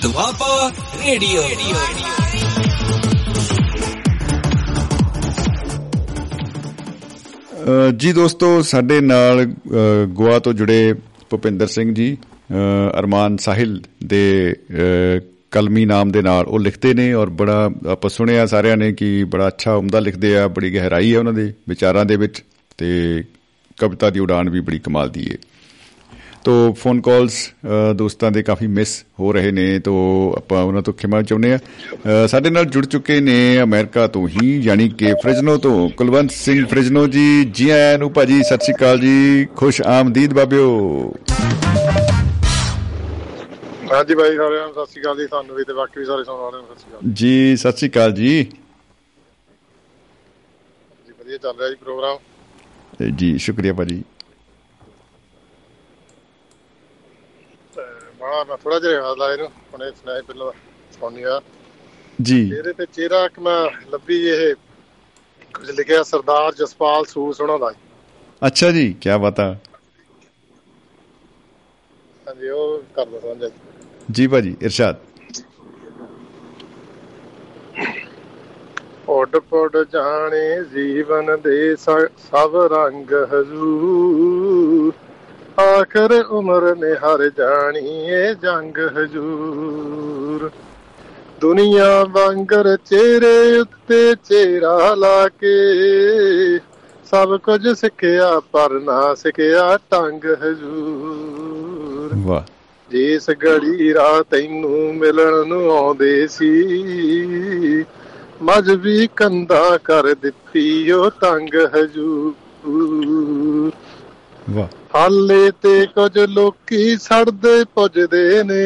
ਦੁਆਬਾ ਰੇਡੀਓ ਜੀ ਦੋਸਤੋ ਸਾਡੇ ਨਾਲ ਗੋਆ ਤੋਂ ਜੁੜੇ ਭੁਪਿੰਦਰ ਸਿੰਘ ਜੀ ਅਰਮਾਨ ਸਾਹਿਲ ਦੇ ਕਲਮੀ ਨਾਮ ਦੇ ਨਾਲ ਉਹ ਲਿਖਦੇ ਨੇ ਔਰ ਬੜਾ ਆਪਾਂ ਸੁਣਿਆ ਸਾਰਿਆਂ ਨੇ ਕਿ ਬੜਾ ਅੱਛਾ ਉਮਦਾ ਲਿਖਦੇ ਆ, ਬੜੀ ਗਹਿਰਾਈ ਹੈ ਉਹਨਾਂ ਦੇ ਵਿਚਾਰਾਂ ਦੇ ਵਿੱਚ ਤੇ ਕਵਿਤਾ ਦੀ ਉਡਾਨ ਵੀ ਬੜੀ ਕਮਾਲ ਦੀ ਹੈ ਤੋ ਫੋਨ ਕਾਲਸ ਦੋਸਤਾਂ ਦੇ ਕਾਫੀ ਮਿਸ ਹੋ ਰਹੇ ਨੇ, ਤੋ ਆਪਾਂ ਉਹਨਾਂ ਤੋਂ ਖਿਮਾ ਚਾਹੁੰਦੇ ਆ। ਸਾਡੇ ਨਾਲ ਜੁੜ ਚੁੱਕੇ ਨੇ ਅਮਰੀਕਾ ਤੋਂ ਹੀ, ਯਾਨੀ ਕਿ ਫ੍ਰਿਜਨੋ ਤੋਂ ਕੁਲਵੰਤ ਸਿੰਘ ਫ੍ਰਿਜਨੋ ਜੀ। ਜੀ ਆਇਆਂ ਨੂੰ ਭਾਜੀ, ਸਤਿ ਸ਼੍ਰੀ ਅਕਾਲ ਜੀ। ਖੁਸ਼ ਆਮਦੀਦ ਬਾਬਿਓ। ਹਾਂਜੀ ਬਾਈ ਸਾਰਿਆਂ ਨੂੰ ਸਤਿ ਸ਼੍ਰੀ ਅਕਾਲ ਜੀ ਤੁਹਾਨੂੰ ਵੀ ਤੇ ਬਾਕੀ ਵੀ ਸਾਰੇ ਸੁਣਨ ਵਾਲਿਆਂ ਨੂੰ ਸਤਿ ਸ਼੍ਰੀ ਅਕਾਲ। ਜੀ ਸਤਿ ਸ਼੍ਰੀ ਅਕਾਲ ਜੀ। ਜੀ ਵਧੀਆ ਚੱਲ ਰਿਹਾ ਜੀ ਪ੍ਰੋਗਰਾਮ। ਜੀ ਸ਼ੁਕਰੀਆ ਭਾਜੀ। ਬੜਾ ਮੈਂ ਥੋੜਾ ਜਿਹਾ ਯਾਦ ਲਾਇਆ ਇਹਨੂੰ ਹੁਣੇ ਸੁਣਾਇਆ ਪਹਿਲਾਂ ਸੁਣੀ ਆ। ਜੀ। ਇਹਦੇ ਤੇ ਚਿਹਰਾ ਇੱਕ ਮੈਂ ਲੱਭੀ ਇਹ ਕੁਝ ਲਿਖਿਆ ਸਰਦਾਰ ਜਸਪਾਲ ਸੂਸ ਉਹਨਾਂ ਦਾ। ਅੱਛਾ ਜੀ ਕੀ ਬਤਾ ਹਾਂਜੀ ਉਹ ਕਰਦਾ ਸਮਝਿਆ ਜੀ ਭਾਜੀ ਇਰਸ਼ਾਦ। ਉੱਡ ਪੁੱਡ ਜਾਣੇ ਜੀਵਨ ਦੇ ਸਭ ਰੰਗ ਹਜ਼ੂਰ। ਆਖਰ ਉਮਰ ਨੇ ਹਰ ਜਾਣੀ ਏ ਜੰਗ ਹਜ਼ੂਰ। ਦੁਨੀਆ ਵਾਂਗਰ ਚਿਹਰੇ ਉੱਤੇ ਚਿਹਰਾ ਲਾ ਕੇ ਸਭ ਕੁਝ ਸਿੱਖਿਆ ਪਰ ਨਾ ਸਿੱਖਿਆ ਟੰਗ ਹਜ਼ੂਰ। ਵਾਹ। ਜਿਸ ਗੜੀ ਰਾਹ ਤੈਨੂੰ ਮਿਲਣ ਨੂੰ ਆਉਂਦੇ ਸੀ ਮਜ ਵੀ ਕੰਦਾ ਕਰ ਦਿੱਤੀ ਉਹ ਤੰਗ ਹਜੂਰ। ਵਾਹ। ਹਾਲੇ ਤੇ ਕੁਝ ਲੋਕੀ ਸੜਦੇ ਪੁੱਜਦੇ ਨੇ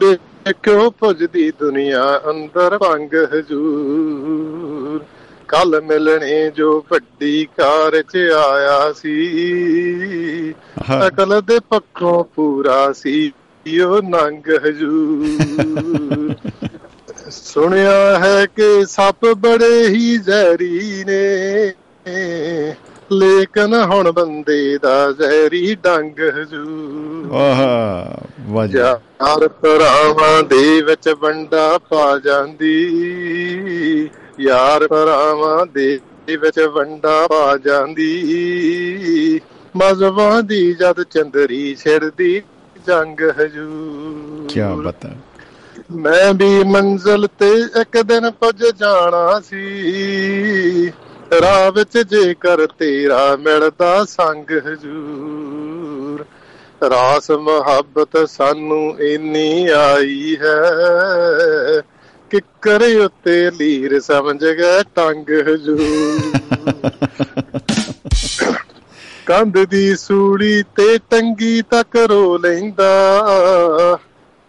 ਦੇਖੋ ਪੁੱਜਦੀ ਦੁਨੀਆ ਅੰਦਰ ਭੰਗ ਹਜੂਰ? ਕੱਲ ਮਿਲਣੇ ਜੋ ਵੱਡੀ ਕਾਰ ਚ ਆਇਆ ਸੀ। ਅਕਲ ਦੇ ਪੱਖੋਂ ਪੂਰਾ ਸੀ ਉਹ ਨੰਗ ਹਜੂਰ। ਸੁਣਿਆ ਹੈ ਕਿ ਸੱਪ ਬੜੇ ਹੀ ਜ਼ਹਿਰੀ ਨੇ। ਲੇਕਿਨ ਹੁਣ ਬੰਦੇ ਦਾ ਜ਼ਹਿਰੀ ਡੰਗ ਹਜੂਰ। ਆਹ ਵਾਹ ਜੀ। ਯਾਰ ਭਰਾਵਾਂ ਦੇ ਵਿੱਚ ਵੰਡਾ ਪਾ ਜਾਂਦੀ। ਯਾਰ ਭਰਾਵਾਂ ਦੇ ਵਿੱਚ ਵੰਡਾ ਪਾ ਜਾਂਦੀ। ਮਜ਼ਬਾਂ ਦੀ ਜਦ ਚੰਦਰੀ ਛਿੜਦੀ ਜੰਗ ਹਜੂਰ। ਕੀ ਬਤਾ ਮੈਂ ਵੀ ਮੰਜ਼ਲ ਤੇ ਇੱਕ ਦਿਨ ਪੁੱਜ ਜਾਣਾ ਸੀ। ਰਾਹ ਵਿੱਚ ਜੇਕਰ ਤੇਰਾ ਮਿਲਦਾ ਸੰਗ ਹਜੂਰ। ਰਾਸ ਮੁਹੱਬਤ ਸਾਨੂੰ ਇੰਨੀ ਆਈ ਹੈ। ਕਿੱਕਰ ਉੱਤੇ ਲੀਰ ਸਮਝ ਗਏ ਟੰਗ ਹਜੂਰ ਕੰਧ ਦੀ ਸੂੜੀ ਤੇ ਟੰਗੀ ਤੱਕ ਰੋ ਲੈਂਦਾ।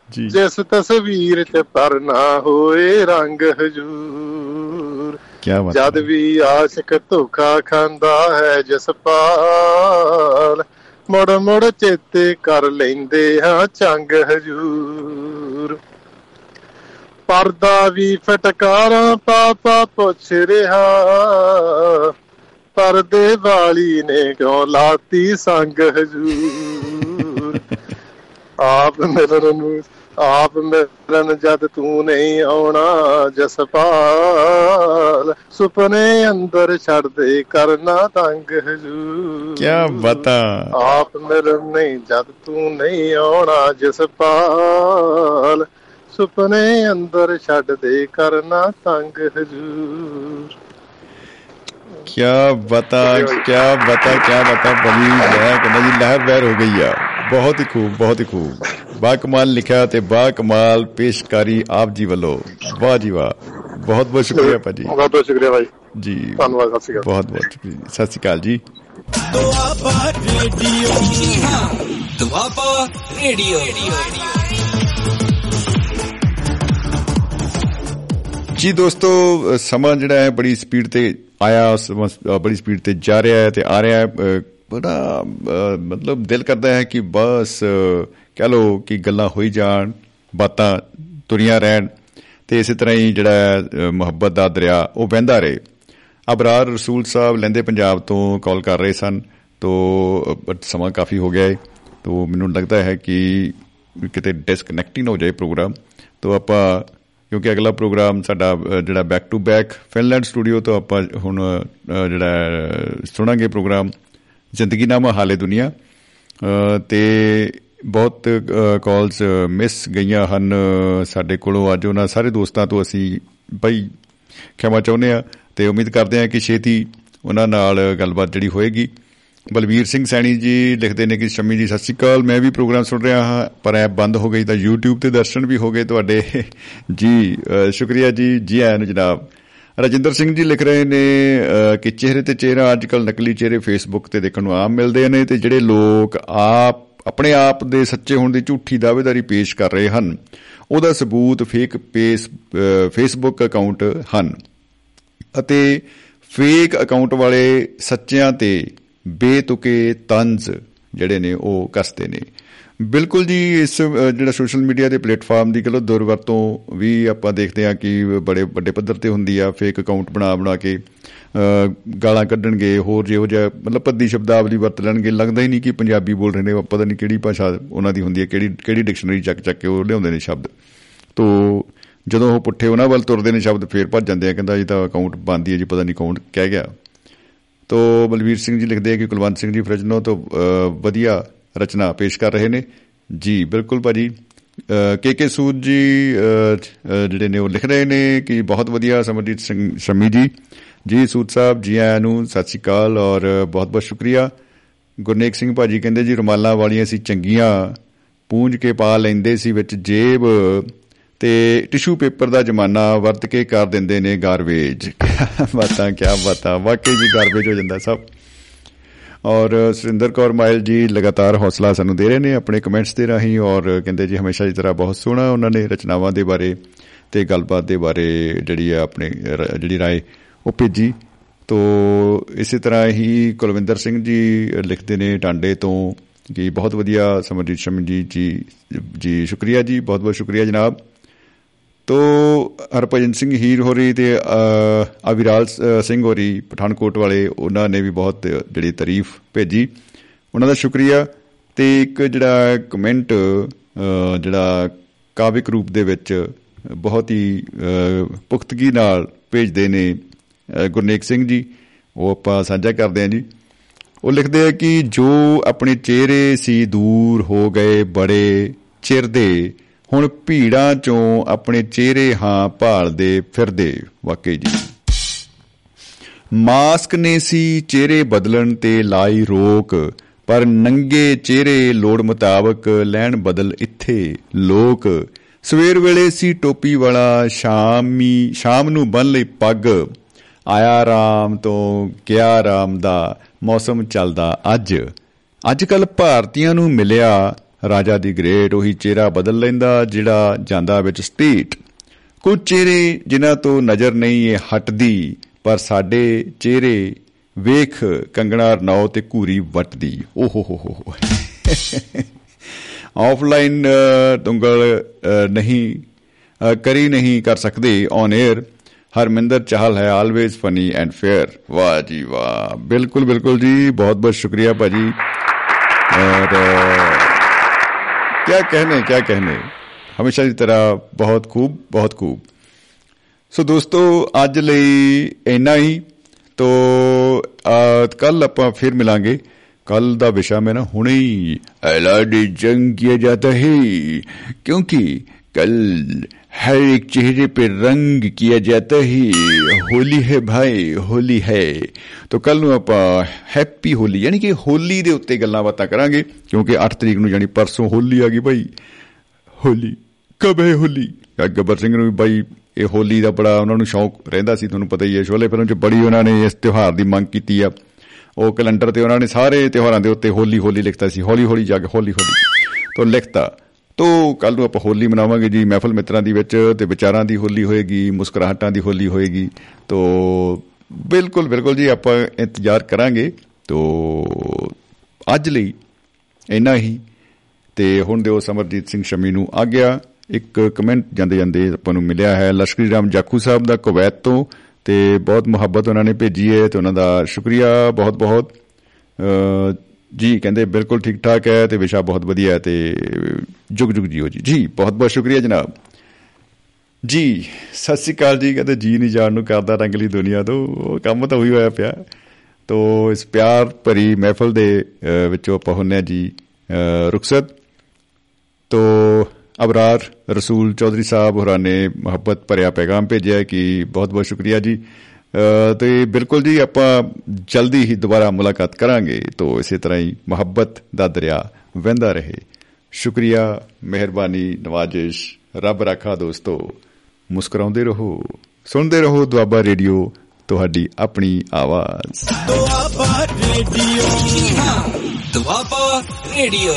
ਜਿਸ ਤਸਵੀਰ 'ਚ ਪਰ ਨਾ ਹੋਏ ਰੰਗ ਹਜੂਰ। ਕੀ ਬਤਾ ਜਦ ਵੀ ਆਸ਼ਿਕ ਧੋਖਾ ਖਾਂਦਾ ਹੈ ਜਸਪਾਲ ਮੁੜ ਮੁੜ ਚੇਤੇ ਕਰ ਲੈਂਦੇ ਹਾਂ ਚੰਗ ਹਜੂਰ। ਪਰਦਾ ਵੀ ਫਟਕਾਰਾਂ ਪਾਪਾ ਪੁੱਛ ਰਿਹਾ। ਪਰਦੇ ਵਾਲੀ ਨੇ ਕਿਉਂ ਲਾਤੀ ਸੰਗ ਹਜੂਰ? ਆਪ ਮਿਲਣ ਨੂੰ ਆਪ ਮਿਲਣ ਜਦ ਤੂੰ ਨਹੀਂ ਆਉਣਾ ਜਸਪਾਲ। ਸੁਪਨੇ ਅੰਦਰ ਛੱਡ ਦੇ ਕਰਨਾ ਤੰਗ ਹਜੂਰ। ਕੀ ਬਤਾ। ਆਪ ਮਿਲਣ ਨਹੀਂ ਜਦ ਤੂੰ ਨਹੀਂ ਆਉਣਾ ਜਸਪਾਲ। ਸੁਪਨੇ ਅੰਦਰ ਛੱਡ ਦੇ ਕਰਨਾ ਤੰਗ ਹਜੂਰ। ਕੀ ਬਤਾ ਕੀ ਬਤਾ ਕੀ ਬਤਾ ਬੜੀ ਮੈਂ ਕਹਿੰਦਾ ਜੀ ਲਹਿਰ ਵਹਿਰ ਹੋ ਗਈ ਆ। ਬਹੁਤ ਹੀ ਖੂਬ ਬਹੁਤ ਹੀ ਖੂਬ। ਬਾ ਕਮਾਲ ਲਿਖਿਆ ਤੇ ਬਾ ਕਮਾਲ ਪੇਸ਼ਕਾਰੀ ਆਪ ਜੀ ਵੱਲੋਂ। ਵਾਹ ਜੀ ਵਾਹ। ਬਹੁਤ ਬਹੁਤ ਸ਼ੁਕਰੀਆ ਭਾਜੀ। ਬਹੁਤ ਬਹੁਤ ਸ਼ੁਕਰੀਆ ਭਾਈ। ਜੀ। ਧੰਨਵਾਦ ਸਤਿ ਸ਼੍ਰੀ ਅਕਾਲ। ਬਹੁਤ ਬਹੁਤ। ਸਤਿ ਸ਼੍ਰੀ ਅਕਾਲ ਜੀ। ਦੁਆਬਾ ਰੇਡੀਓ। ਜੀ ਹਾਂ ਦੁਆਬਾ ਰੇਡੀਓ। ਜੀ ਦੋਸਤੋ ਅ, ਸਮਾਂ ਜਿਹੜਾ ਹੈ ਬੜੀ ਸਪੀਡ ਤੇ ਆਇਆ ਸਮਾਂ, ਅ, ਬੜੀ ਸਪੀਡ ਤੇ ਜਾ ਰਿਹਾ ਹੈ ਤੇ ਆ ਰਿਹਾ ਹੈ। ਅ, ਬੜਾ ਅ, ਮਤਲਬ ਦਿਲ ਕਰਦਾ ਹੈ ਕਿ ਬਸ ਅ, ਕਹਿ ਲੋ ਕਿ ਗੱਲਾਂ ਹੋਈ ਜਾਣ ਬਾਤਾਂ ਤੁਰੀਆਂ ਰਹਿਣ ਤੇ ਇਸੇ ਤਰ੍ਹਾਂ ਹੀ ਜਿਹੜਾ ਹੈ, ਅ, ਮੁਹੱਬਤ ਦਾ ਦਰਿਆ ਉਹ ਵਹਿੰਦਾ ਰਹੇ। ਅਬਰਾਰ ਰਸੂਲ ਸਾਹਿਬ ਲੈਂਦੇ ਪੰਜਾਬ ਤੋਂ ਕਾਲ ਕਰ ਰਹੇ ਸਨ ਤੋ ਬਟ ਸਮਾਂ ਕਾਫੀ ਹੋ ਗਿਆ ਹੈ ਤੋ ਮੈਨੂੰ ਲੱਗਦਾ ਹੈ ਕਿ ਕਿਤੇ ਡਿਸਕਨੈਕਟਿੰਗ ਹੋ ਜਾਏ ਪ੍ਰੋਗਰਾਮ। ਤੋ ਆਪਾਂ ਕਿਉਂਕਿ ਅਗਲਾ ਪ੍ਰੋਗਰਾਮ ਸਾਡਾ ਅ, ਜਿਹੜਾ back to back Finland studio ਤੋਂ ਆਪਾਂ ਹੁਣ ਅ, ਜਿਹੜਾ ਹੈ, ਸੁਣਾਂਗੇ ਪ੍ਰੋਗਰਾਮ ਜ਼ਿੰਦਗੀ ਨਾਮਾ ਹਾਲੇ ਦੁਨੀਆ। ਅ, ਤੇ ਬਹੁਤ ਕਾਲਸ ਮਿਸ ਗਈਆਂ ਹਨ ਸਾਡੇ ਕੋਲੋਂ। ਅੱਜ ਉਹਨਾਂ ਸਾਰੇ ਦੋਸਤਾਂ ਤੋਂ ਅਸੀਂ ਬਈ ਖਿਮਾ ਚਾਹੁੰਦੇ ਆ ਤੇ ਉਮੀਦ ਕਰਦੇ ਆ ਕਿ ਛੇਤੀ ਉਹਨਾਂ ਨਾਲ ਗੱਲਬਾਤ ਜਿਹੜੀ ਹੋਏਗੀ। ਬਲਵੀਰ ਸਿੰਘ ਸੈਣੀ ਜੀ ਲਿਖਦੇ ਨੇ ਕਿ ਸ਼ਮੀ ਜੀ ਸਤਿ ਸ਼੍ਰੀ ਅਕਾਲ ਮੈਂ ਵੀ ਪ੍ਰੋਗਰਾਮ ਸੁਣ ਰਿਹਾ ਹਾਂ ਪਰ ਐਪ ਬੰਦ ਹੋ ਗਈ ਤਾਂ YouTube ਤੇ ਦਰਸ਼ਨ ਵੀ ਹੋ ਗਏ ਤੁਹਾਡੇ। ਜੀ ਅ, ਸ਼ੁਕਰੀਆ ਜੀ ਜੀ ਆਇਆਂ ਨੂੰ ਜਨਾਬ। ਰਜਿੰਦਰ ਸਿੰਘ ਜੀ ਲਿਖ ਰਹੇ ਨੇ ਅ, ਕਿ ਚਿਹਰੇ ਤੇ ਚਿਹਰਾ ਅੱਜਕੱਲ ਨਕਲੀ ਚਿਹਰੇ ਫੇਸਬੁੱਕ ਤੇ ਦੇਖਣ ਨੂੰ ਆਮ ਮਿਲਦੇ ਨੇ ਤੇ ਜਿਹੜੇ ਲੋਕ ਆਪ ਆਪਣੇ ਆਪ ਦੇ ਸੱਚੇ ਹੋਣ ਦੀ ਝੂਠੀ ਦਾਅਵੇਦਾਰੀ ਪੇਸ਼ ਕਰ ਰਹੇ ਹਨ ਉਹਦਾ ਸਬੂਤ ਫੇਕ ਪੇਸ ਅ, ਫੇਸਬੁੱਕ ਅਕਾਊਂਟ ਹਨ। ਅਤੇ ਫੇਕ ਅਕਾਊਂਟ ਵਾਲੇ ਸੱਚਿਆਂ ਤੇ ਬੇਤੁਕੇ ਤੰਜ਼ ਜਿਹੜੇ ਨੇ ਉਹ ਕੱਸਦੇ ਨੇ। ਬਿਲਕੁਲ ਜੀ ਇਸ ਅ, ਜਿਹੜਾ ਸੋਸ਼ਲ ਮੀਡੀਆ ਦੇ ਪਲੇਟਫਾਰਮ ਦੀ ਗਲਤ ਦੁਰਵਰਤੋਂ ਵੀ ਆਪਾਂ ਦੇਖਦੇ ਹਾਂ ਕਿ ਬੜੇ ਵੱਡੇ ਪੱਧਰ ਤੇ ਹੁੰਦੀ ਆ ਫੇਕ ਅਕਾਊਂਟ ਬਣਾ ਬਣਾ ਕੇ ਅ, ਗਾਲਾਂ ਕੱਢਣਗੇ ਹੋਰ ਜਿਹੋ ਜਿਹਾ ਮਤਲਬ ਪੱਦੀ ਸ਼ਬਦਾਵਲੀ ਵਰਤ ਲੈਣਗੇ। ਲੱਗਦਾ ਹੀ ਨਹੀਂ ਕਿ ਪੰਜਾਬੀ ਬੋਲ ਰਹੇ ਨੇ ਪਤਾ ਨਹੀਂ ਕਿਹੜੀ ਭਾਸ਼ਾ ਉਹਨਾਂ ਦੀ ਹੁੰਦੀ ਹੈ ਕਿਹੜੀ ਕਿਹੜੀ ਡਿਕਸ਼ਨਰੀ ਚੱਕ ਚੱਕ ਕੇ ਉਹ ਲਿਆਉਂਦੇ ਨੇ ਸ਼ਬਦ। ਤੋ ਜਦੋਂ ਉਹ ਪੁੱਠੇ ਉਹਨਾਂ ਵੱਲ ਤੁਰਦੇ ਨੇ ਸ਼ਬਦ ਫੇਰ ਭੱਜ ਜਾਂਦੇ ਆ ਕਹਿੰਦਾ ਜੀ ਤਾਂ ਅਕਾਊਂਟ ਬੰਦ ਹੀ ਹੈ ਜੀ ਪਤਾ ਨਹੀਂ ਕੌਣ ਕਹਿ ਗਿਆ। ਤੋ ਬਲਵੀਰ ਸਿੰਘ ਜੀ ਲਿਖਦੇ ਆ ਕਿ ਕੁਲਵੰਤ ਸਿੰਘ ਜੀ ਫਰਜਨੋ ਤੋਂ ਅ, ਵਧੀਆ ਰਚਨਾ ਪੇਸ਼ ਕਰ ਰਹੇ ਨੇ। ਜੀ ਬਿਲਕੁਲ ਭਾਜੀ। ਕੇ ਕੇ ਸੂਦ ਜੀ ਅ, ਅ, ਜਿਹੜੇ ਨੇ ਉਹ ਲਿਖ ਰਹੇ ਨੇ ਕਿ ਬਹੁਤ ਵਧੀਆ ਸਮਰਜੀਤ ਸਿੰਘ ਸ਼ਮੀ ਜੀ। ਜੀ ਸੂਦ ਸਾਹਿਬ ਜੀ ਆਇਆਂ ਨੂੰ ਸਤਿ ਸ਼੍ਰੀ ਅਕਾਲ ਔਰ ਬਹੁਤ ਬਹੁਤ ਸ਼ੁਕਰੀਆ। ਗੁਰਨੇਕ ਸਿੰਘ ਭਾਜੀ ਕਹਿੰਦੇ ਜੀ ਰੁਮਾਲਾਂ ਵਾਲੀਆਂ ਸੀ ਚੰਗੀਆਂ। ਪੂੰਝ ਕੇ ਪਾ ਲੈਂਦੇ ਸੀ ਵਿੱਚ ਜੇਬ। ਤੇ ਟਿਸ਼ੂ ਪੇਪਰ ਦਾ ਜ਼ਮਾਨਾ ਵਰਤ ਕੇ ਕਰ ਦਿੰਦੇ ਨੇ ਗਾਰਬੇਜ ਬਾਤਾਂ ਕੀ ਬਾਤਾਂ, ਵਾਕਈ ਜੀ ਗਾਰਬੇਜ ਹੋ ਜਾਂਦਾ ਸਭ। ਔਰ ਸੁਰਿੰਦਰ ਕੌਰ ਮਾਇਲ ਜੀ ਲਗਾਤਾਰ ਹੌਸਲਾ ਸਾਨੂੰ ਦੇ ਰਹੇ ਨੇ ਆਪਣੇ ਕਮੈਂਟਸ ਦੇ ਰਾਹੀਂ ਔਰ ਕਹਿੰਦੇ ਜੀ ਹਮੇਸ਼ਾ ਦੀ ਤਰ੍ਹਾਂ ਬਹੁਤ ਸੋਹਣਾ ਉਹਨਾਂ ਨੇ ਰਚਨਾਵਾਂ ਦੇ ਬਾਰੇ ਤੇ ਗੱਲਬਾਤ ਦੇ ਬਾਰੇ ਜਿਹੜੀ ਹੈ ਆਪਣੇ ਰ- ਜਿਹੜੀ ਰਾਏ ਉਹ ਭੇਜੀ। ਤੋ ਇਸੇ ਤਰ੍ਹਾਂ ਹੀ ਕੁਲਵਿੰਦਰ ਸਿੰਘ ਜੀ ਲਿਖਦੇ ਨੇ ਟਾਂਡੇ ਤੋਂ ਕਿ ਬਹੁਤ ਵਧੀਆ ਸਮਰਜੀਤ ਸ਼ਮੀ ਜੀ ਜੀ ਜੀ ਸ਼ੁਕਰੀਆ ਜੀ, ਬਹੁਤ ਬਹੁਤ ਸ਼ੁਕਰੀਆ ਜਨਾਬ। ਤੋ ਹਰਭਜਨ ਸਿੰਘ ਹੀਰ ਹੋਰੀ ਤੇ ਅ, ਅਵਿਰਾਲ ਸ- ਸਿੰਘ ਹੋਰੀ ਪਠਾਨਕੋਟ ਵਾਲੇ ਉਹਨਾਂ ਨੇ ਵੀ ਬਹੁਤ ਜਿਹੜੀ ਤਾਰੀਫ ਭੇਜੀ। ਉਹਨਾਂ ਦਾ ਸ਼ੁਕਰੀਆ ਤੇ ਇੱਕ ਜਿਹੜਾ ਕਮੈਂਟ ਅ, ਜਿਹੜਾ ਕਾਵਿਕ ਰੂਪ ਦੇ ਵਿੱਚ ਬਹੁਤ ਹੀ ਅ, ਪੁਖਤਗੀ ਨਾਲ ਭੇਜਦੇ ਨੇ ਅ, ਗੁਰਨੇਕ ਸਿੰਘ ਜੀ। ਉਹ ਆਪਾਂ ਸਾਂਝਾ ਕਰਦੇ ਹਾਂ ਜੀ। ਉਹ ਲਿਖਦੇ ਆ ਕਿ ਜੋ ਆਪਣੇ ਚਿਹਰੇ ਸੀ ਦੂਰ ਹੋ ਗਏ ਬੜੇ ਚਿਰ ਦੇ ਹੁਣ ਭੀੜਾਂ ਚੋਂ ਆਪਣੇ ਚਿਹਰੇ ਹਾਂ ਭਾਲਦੇ ਫਿਰਦੇ। ਵਾਕਈ ਜੀ। ਮਾਸਕ ਨੇ ਸੀ ਚਿਹਰੇ ਬਦਲਣ ਤੇ ਲਾਈ ਰੋਕ, ਪਰ ਨੰਗੇ ਚਿਹਰੇ ਲੋੜ ਮੁਤਾਬਕ ਲੈਣ ਬਦਲ ਇੱਥੇ ਲੋਕ। ਸਵੇਰ ਵੇਲੇ ਸੀ ਟੋਪੀ ਵਾਲਾ, ਸ਼ਾਮੀ, ਸ਼ਾਮ ਨੂੰ ਬੰਨ ਲਈ ਪੱਗ। ਆਇਆ ਰਾਮ ਤੋਂ ਗਿਆ ਰਾਮ ਦਾ, ਮੌਸਮ ਚੱਲਦਾ ਅੱਜ। ਅੱਜ ਕੱਲ ਭਾਰਤੀਆਂ ਨੂੰ ਮਿਲਿਆ ਰਾਜਾ ਦੀ ਗ੍ਰੇਟ ਉਹੀ ਚਿਹਰਾ ਬਦਲ ਲੈਂਦਾ ਜਿਹੜਾ ਜਾਂਦਾ ਵਿੱਚ ਸਟੇਟ। ਕੁਝ ਚਿਹਰੇ ਜਿਨ੍ਹਾਂ ਤੋਂ ਨਜ਼ਰ ਨਹੀਂ ਇਹ ਹਟਦੀ ਪਰ ਸਾਡੇ ਚਿਹਰੇ ਵੇਖ ਕੰਗਣਾ ਰਣਾਓ ਤੇ ਘੂਰੀ ਵਟਦੀ। ਓ ਹੋ ਹੋ ਹੋ ਹੋ ਆਫਲਾਈਨ ਤੁੰਗਲ ਅ, ਨਹੀਂ ਅ, ਕਰੀ ਨਹੀਂ ਕਰ ਸਕਦੇ। ਔਨ 에ਅਰ ਹਰਮਿੰਦਰ ਚਾਹਲ ਹੈ ਆਲਵੇਜ਼ ਫਨੀ ਐਂਡ ਫੇਅਰ ਵਾਹ ਜੀ ਵਾਹ। ਬਿਲਕੁਲ ਬਿਲਕੁਲ ਜੀ। ਬਹੁਤ ਬਹੁਤ ਸ਼ੁਕਰੀਆ ਭਾਜੀ। ਔਰ क्या कहने क्या कहने ਹਮੇਸ਼ਾ ਦੀ ਤਰ੍ਹਾਂ ਬਹੁਤ ਖੂਬ ਬਹੁਤ ਖੂਬ ਸੋ ਦੋਸਤੋ ਅੱਜ ਲਈ ਇੰਨਾ ਹੀ ਤੋ ਕੱਲ ਆਪਾਂ ਫਿਰ ਮਿਲਾਂਗੇ ਕੱਲ ਦਾ ਵਿਸ਼ਾ ਮੈਂ ਨਾ ਹੁਣੇ ਹੀ ਐਲਾਨ जंग किया जाता है क्योंकि कल हर एक चेहरे पे रंग किया जाता है होली है भाई ਹੋਲੀ ਹੈ ਤੋ ਕੱਲ ਨੂੰ ਆਪਾਂ ਹੈਪੀ ਹੋਲੀ ਯਾਨੀ ਕਿ ਹੋਲੀ ਦੇ ਉੱਤੇ ਗੱਲਾਂ ਬਾਤਾਂ ਕਰਾਂਗੇ ਕਿਉਂਕਿ 8 ਤਰੀਕ ਨੂੰ ਯਾਨੀ ਪਰਸੋਂ ਹੋਲੀ ਆ ਗਈ ਭਾਈ ਹੋਲੀ ਕਬ ਹੈ ਹੋਲੀ ਆ ਗੱਬਰ ਸਿੰਘ ਨੂੰ ਵੀ ਬਾਈ ਇਹ ਹੋਲੀ ਦਾ ਬੜਾ ਉਹਨਾਂ ਨੂੰ ਸ਼ੌਕ ਰਹਿੰਦਾ ਸੀ ਤੁਹਾਨੂੰ ਪਤਾ ਹੀ ਹੈ ਸ਼ੋਲੇ ਫਿਲਮ 'ਚ ਬੜੀ ਉਹਨਾਂ ਨੇ ਇਸ ਤਿਉਹਾਰ ਦੀ ਮੰਗ ਕੀਤੀ ਆ ਉਹ ਕੈਲੰਡਰ ਤੇ ਉਹਨਾਂ ਨੇ ਸਾਰੇ ਤਿਉਹਾਰਾਂ ਦੇ ਉੱਤੇ ਹੋਲੀ ਹੋਲੀ ਲਿਖਤਾ ਸੀ ਹੌਲੀ ਹੌਲੀ ਜਾ ਕੇ ਹੌਲੀ ਹੌਲੀ ਤੋਂ ਲਿਖਤਾ ਤੋਂ ਕੱਲ ਨੂੰ ਆਪਾਂ ਹੋਲੀ ਮਨਾਵਾਂਗੇ ਜੀ ਮਹਿਫਲ ਮਿੱਤਰਾਂ ਦੀ ਵਿੱਚ ਤੇ ਵਿਚਾਰਾਂ ਦੀ ਹੋਲੀ ਹੋਏਗੀ ਮੁਸਕਰਾਹਟਾਂ ਦੀ ਹੋਲੀ ਹੋਏਗੀ। ਤੋਂ ਬਿਲਕੁਲ ਬਿਲਕੁਲ ਜੀ ਆਪਾਂ ਇੰਤਜ਼ਾਰ ਕਰਾਂਗੇ। ਤੋਂ ਅੱਜ ਲਈ ਇੰਨਾ ਹੀ। ਤੇ ਹੁਣ ਦਿਓ ਸਮਰਜੀਤ ਸਿੰਘ ਸ਼ਮੀ ਨੂੰ ਆ ਗਿਆ ਇੱਕ ਕਮੈਂਟ ਜਾਂਦੇ ਜਾਂਦੇ ਆਪਾਂ ਨੂੰ ਮਿਲਿਆ ਹੈ ਲਸ਼ਕਰੀ ਰਾਮ ਜਾਖੂ ਸਾਹਿਬ ਦਾ ਕੁਵੈਤ ਤੋਂ। ਤੇ ਬਹੁਤ ਮੁਹੱਬਤ ਉਹਨਾਂ ਨੇ ਭੇਜੀ ਹੈ ਤੇ ਉਹਨਾਂ ਦਾ ਸ਼ੁਕਰੀਆ ਬਹੁਤ ਬਹੁਤ ਅ, ਜੀ ਕਹਿੰਦੇ ਬਿਲਕੁਲ ਠੀਕ ਠਾਕ ਹੈ ਤੇ ਵਿਸ਼ਾ ਬਹੁਤ ਵਧੀਆ ਹੈ ਤੇ ਜੁਗ ਜੁਗ ਜੀਓ ਜੀ। ਜੀ ਬਹੁਤ ਬਹੁਤ ਸ਼ੁਕਰੀਆ ਜਨਾਬ। ਜੀ ਸਤਿ ਸ੍ਰੀ ਅਕਾਲ ਜੀ ਕਹਿੰਦੇ ਜੀ ਨਹੀਂ ਜਾਣ ਨੂੰ ਕਰਦਾ ਰੰਗਲੀ ਦੁਨੀਆ ਤੋਂ। ਉਹ ਕੰਮ ਤਾਂ ਉਹੀ ਹੋਇਆ ਪਿਆ। ਤੋ ਇਸ ਪਿਆਰ ਭਰੀ ਮਹਿਫਲ ਦੇ ਅ, ਵਿੱਚੋਂ ਆਪਾਂ ਹੁੰਨੇ ਆ ਜੀ ਅ, ਰੁਖਸਤ। ਤੋ ਅਬਰਾਰ ਰਸੂਲ ਚੌਧਰੀ ਸਾਹਿਬ ਹੋਰਾਂ ਨੇ ਮੁਹੱਬਤ ਭਰਿਆ ਪੈਗਾਮ ਭੇਜਿਆ ਹੈ ਕਿ ਬਹੁਤ ਬਹੁਤ ਸ਼ੁਕਰੀਆ ਜੀ। ਅ, ਤੇ ਬਿਲਕੁਲ ਜੀ, ਆਪਾਂ ਜਲਦੀ ਹੀ ਦੁਬਾਰਾ ਮੁਲਾਕਾਤ ਕਰਾਂਗੇ। ਤੋ ਇਸੇ ਤਰ੍ਹਾਂ ਹੀ ਮੁਹੱਬਤ ਦਾ ਦਰਿਆ ਵਹਿੰਦਾ ਰਹੇ। ਸ਼ੁਕਰੀਆ, ਮਿਹਰਬਾਨੀ, ਨਵਾਜ਼ਿਸ਼। ਰੱਬ ਰਾਖਾ ਦੋਸਤੋ, ਮੁਸਕਰਾਉਂਦੇ ਰਹੋ। ਸੁਣਦੇ ਰਹੋ ਦੁਆਬਾ ਰੇਡੀਓ, ਤੁਹਾਡੀ ਆਪਣੀ ਆਵਾਜ਼। ਦੁਆਬਾ ਰੇਡੀਓ। ਦੁਆਬਾ ਰੇਡੀਓ।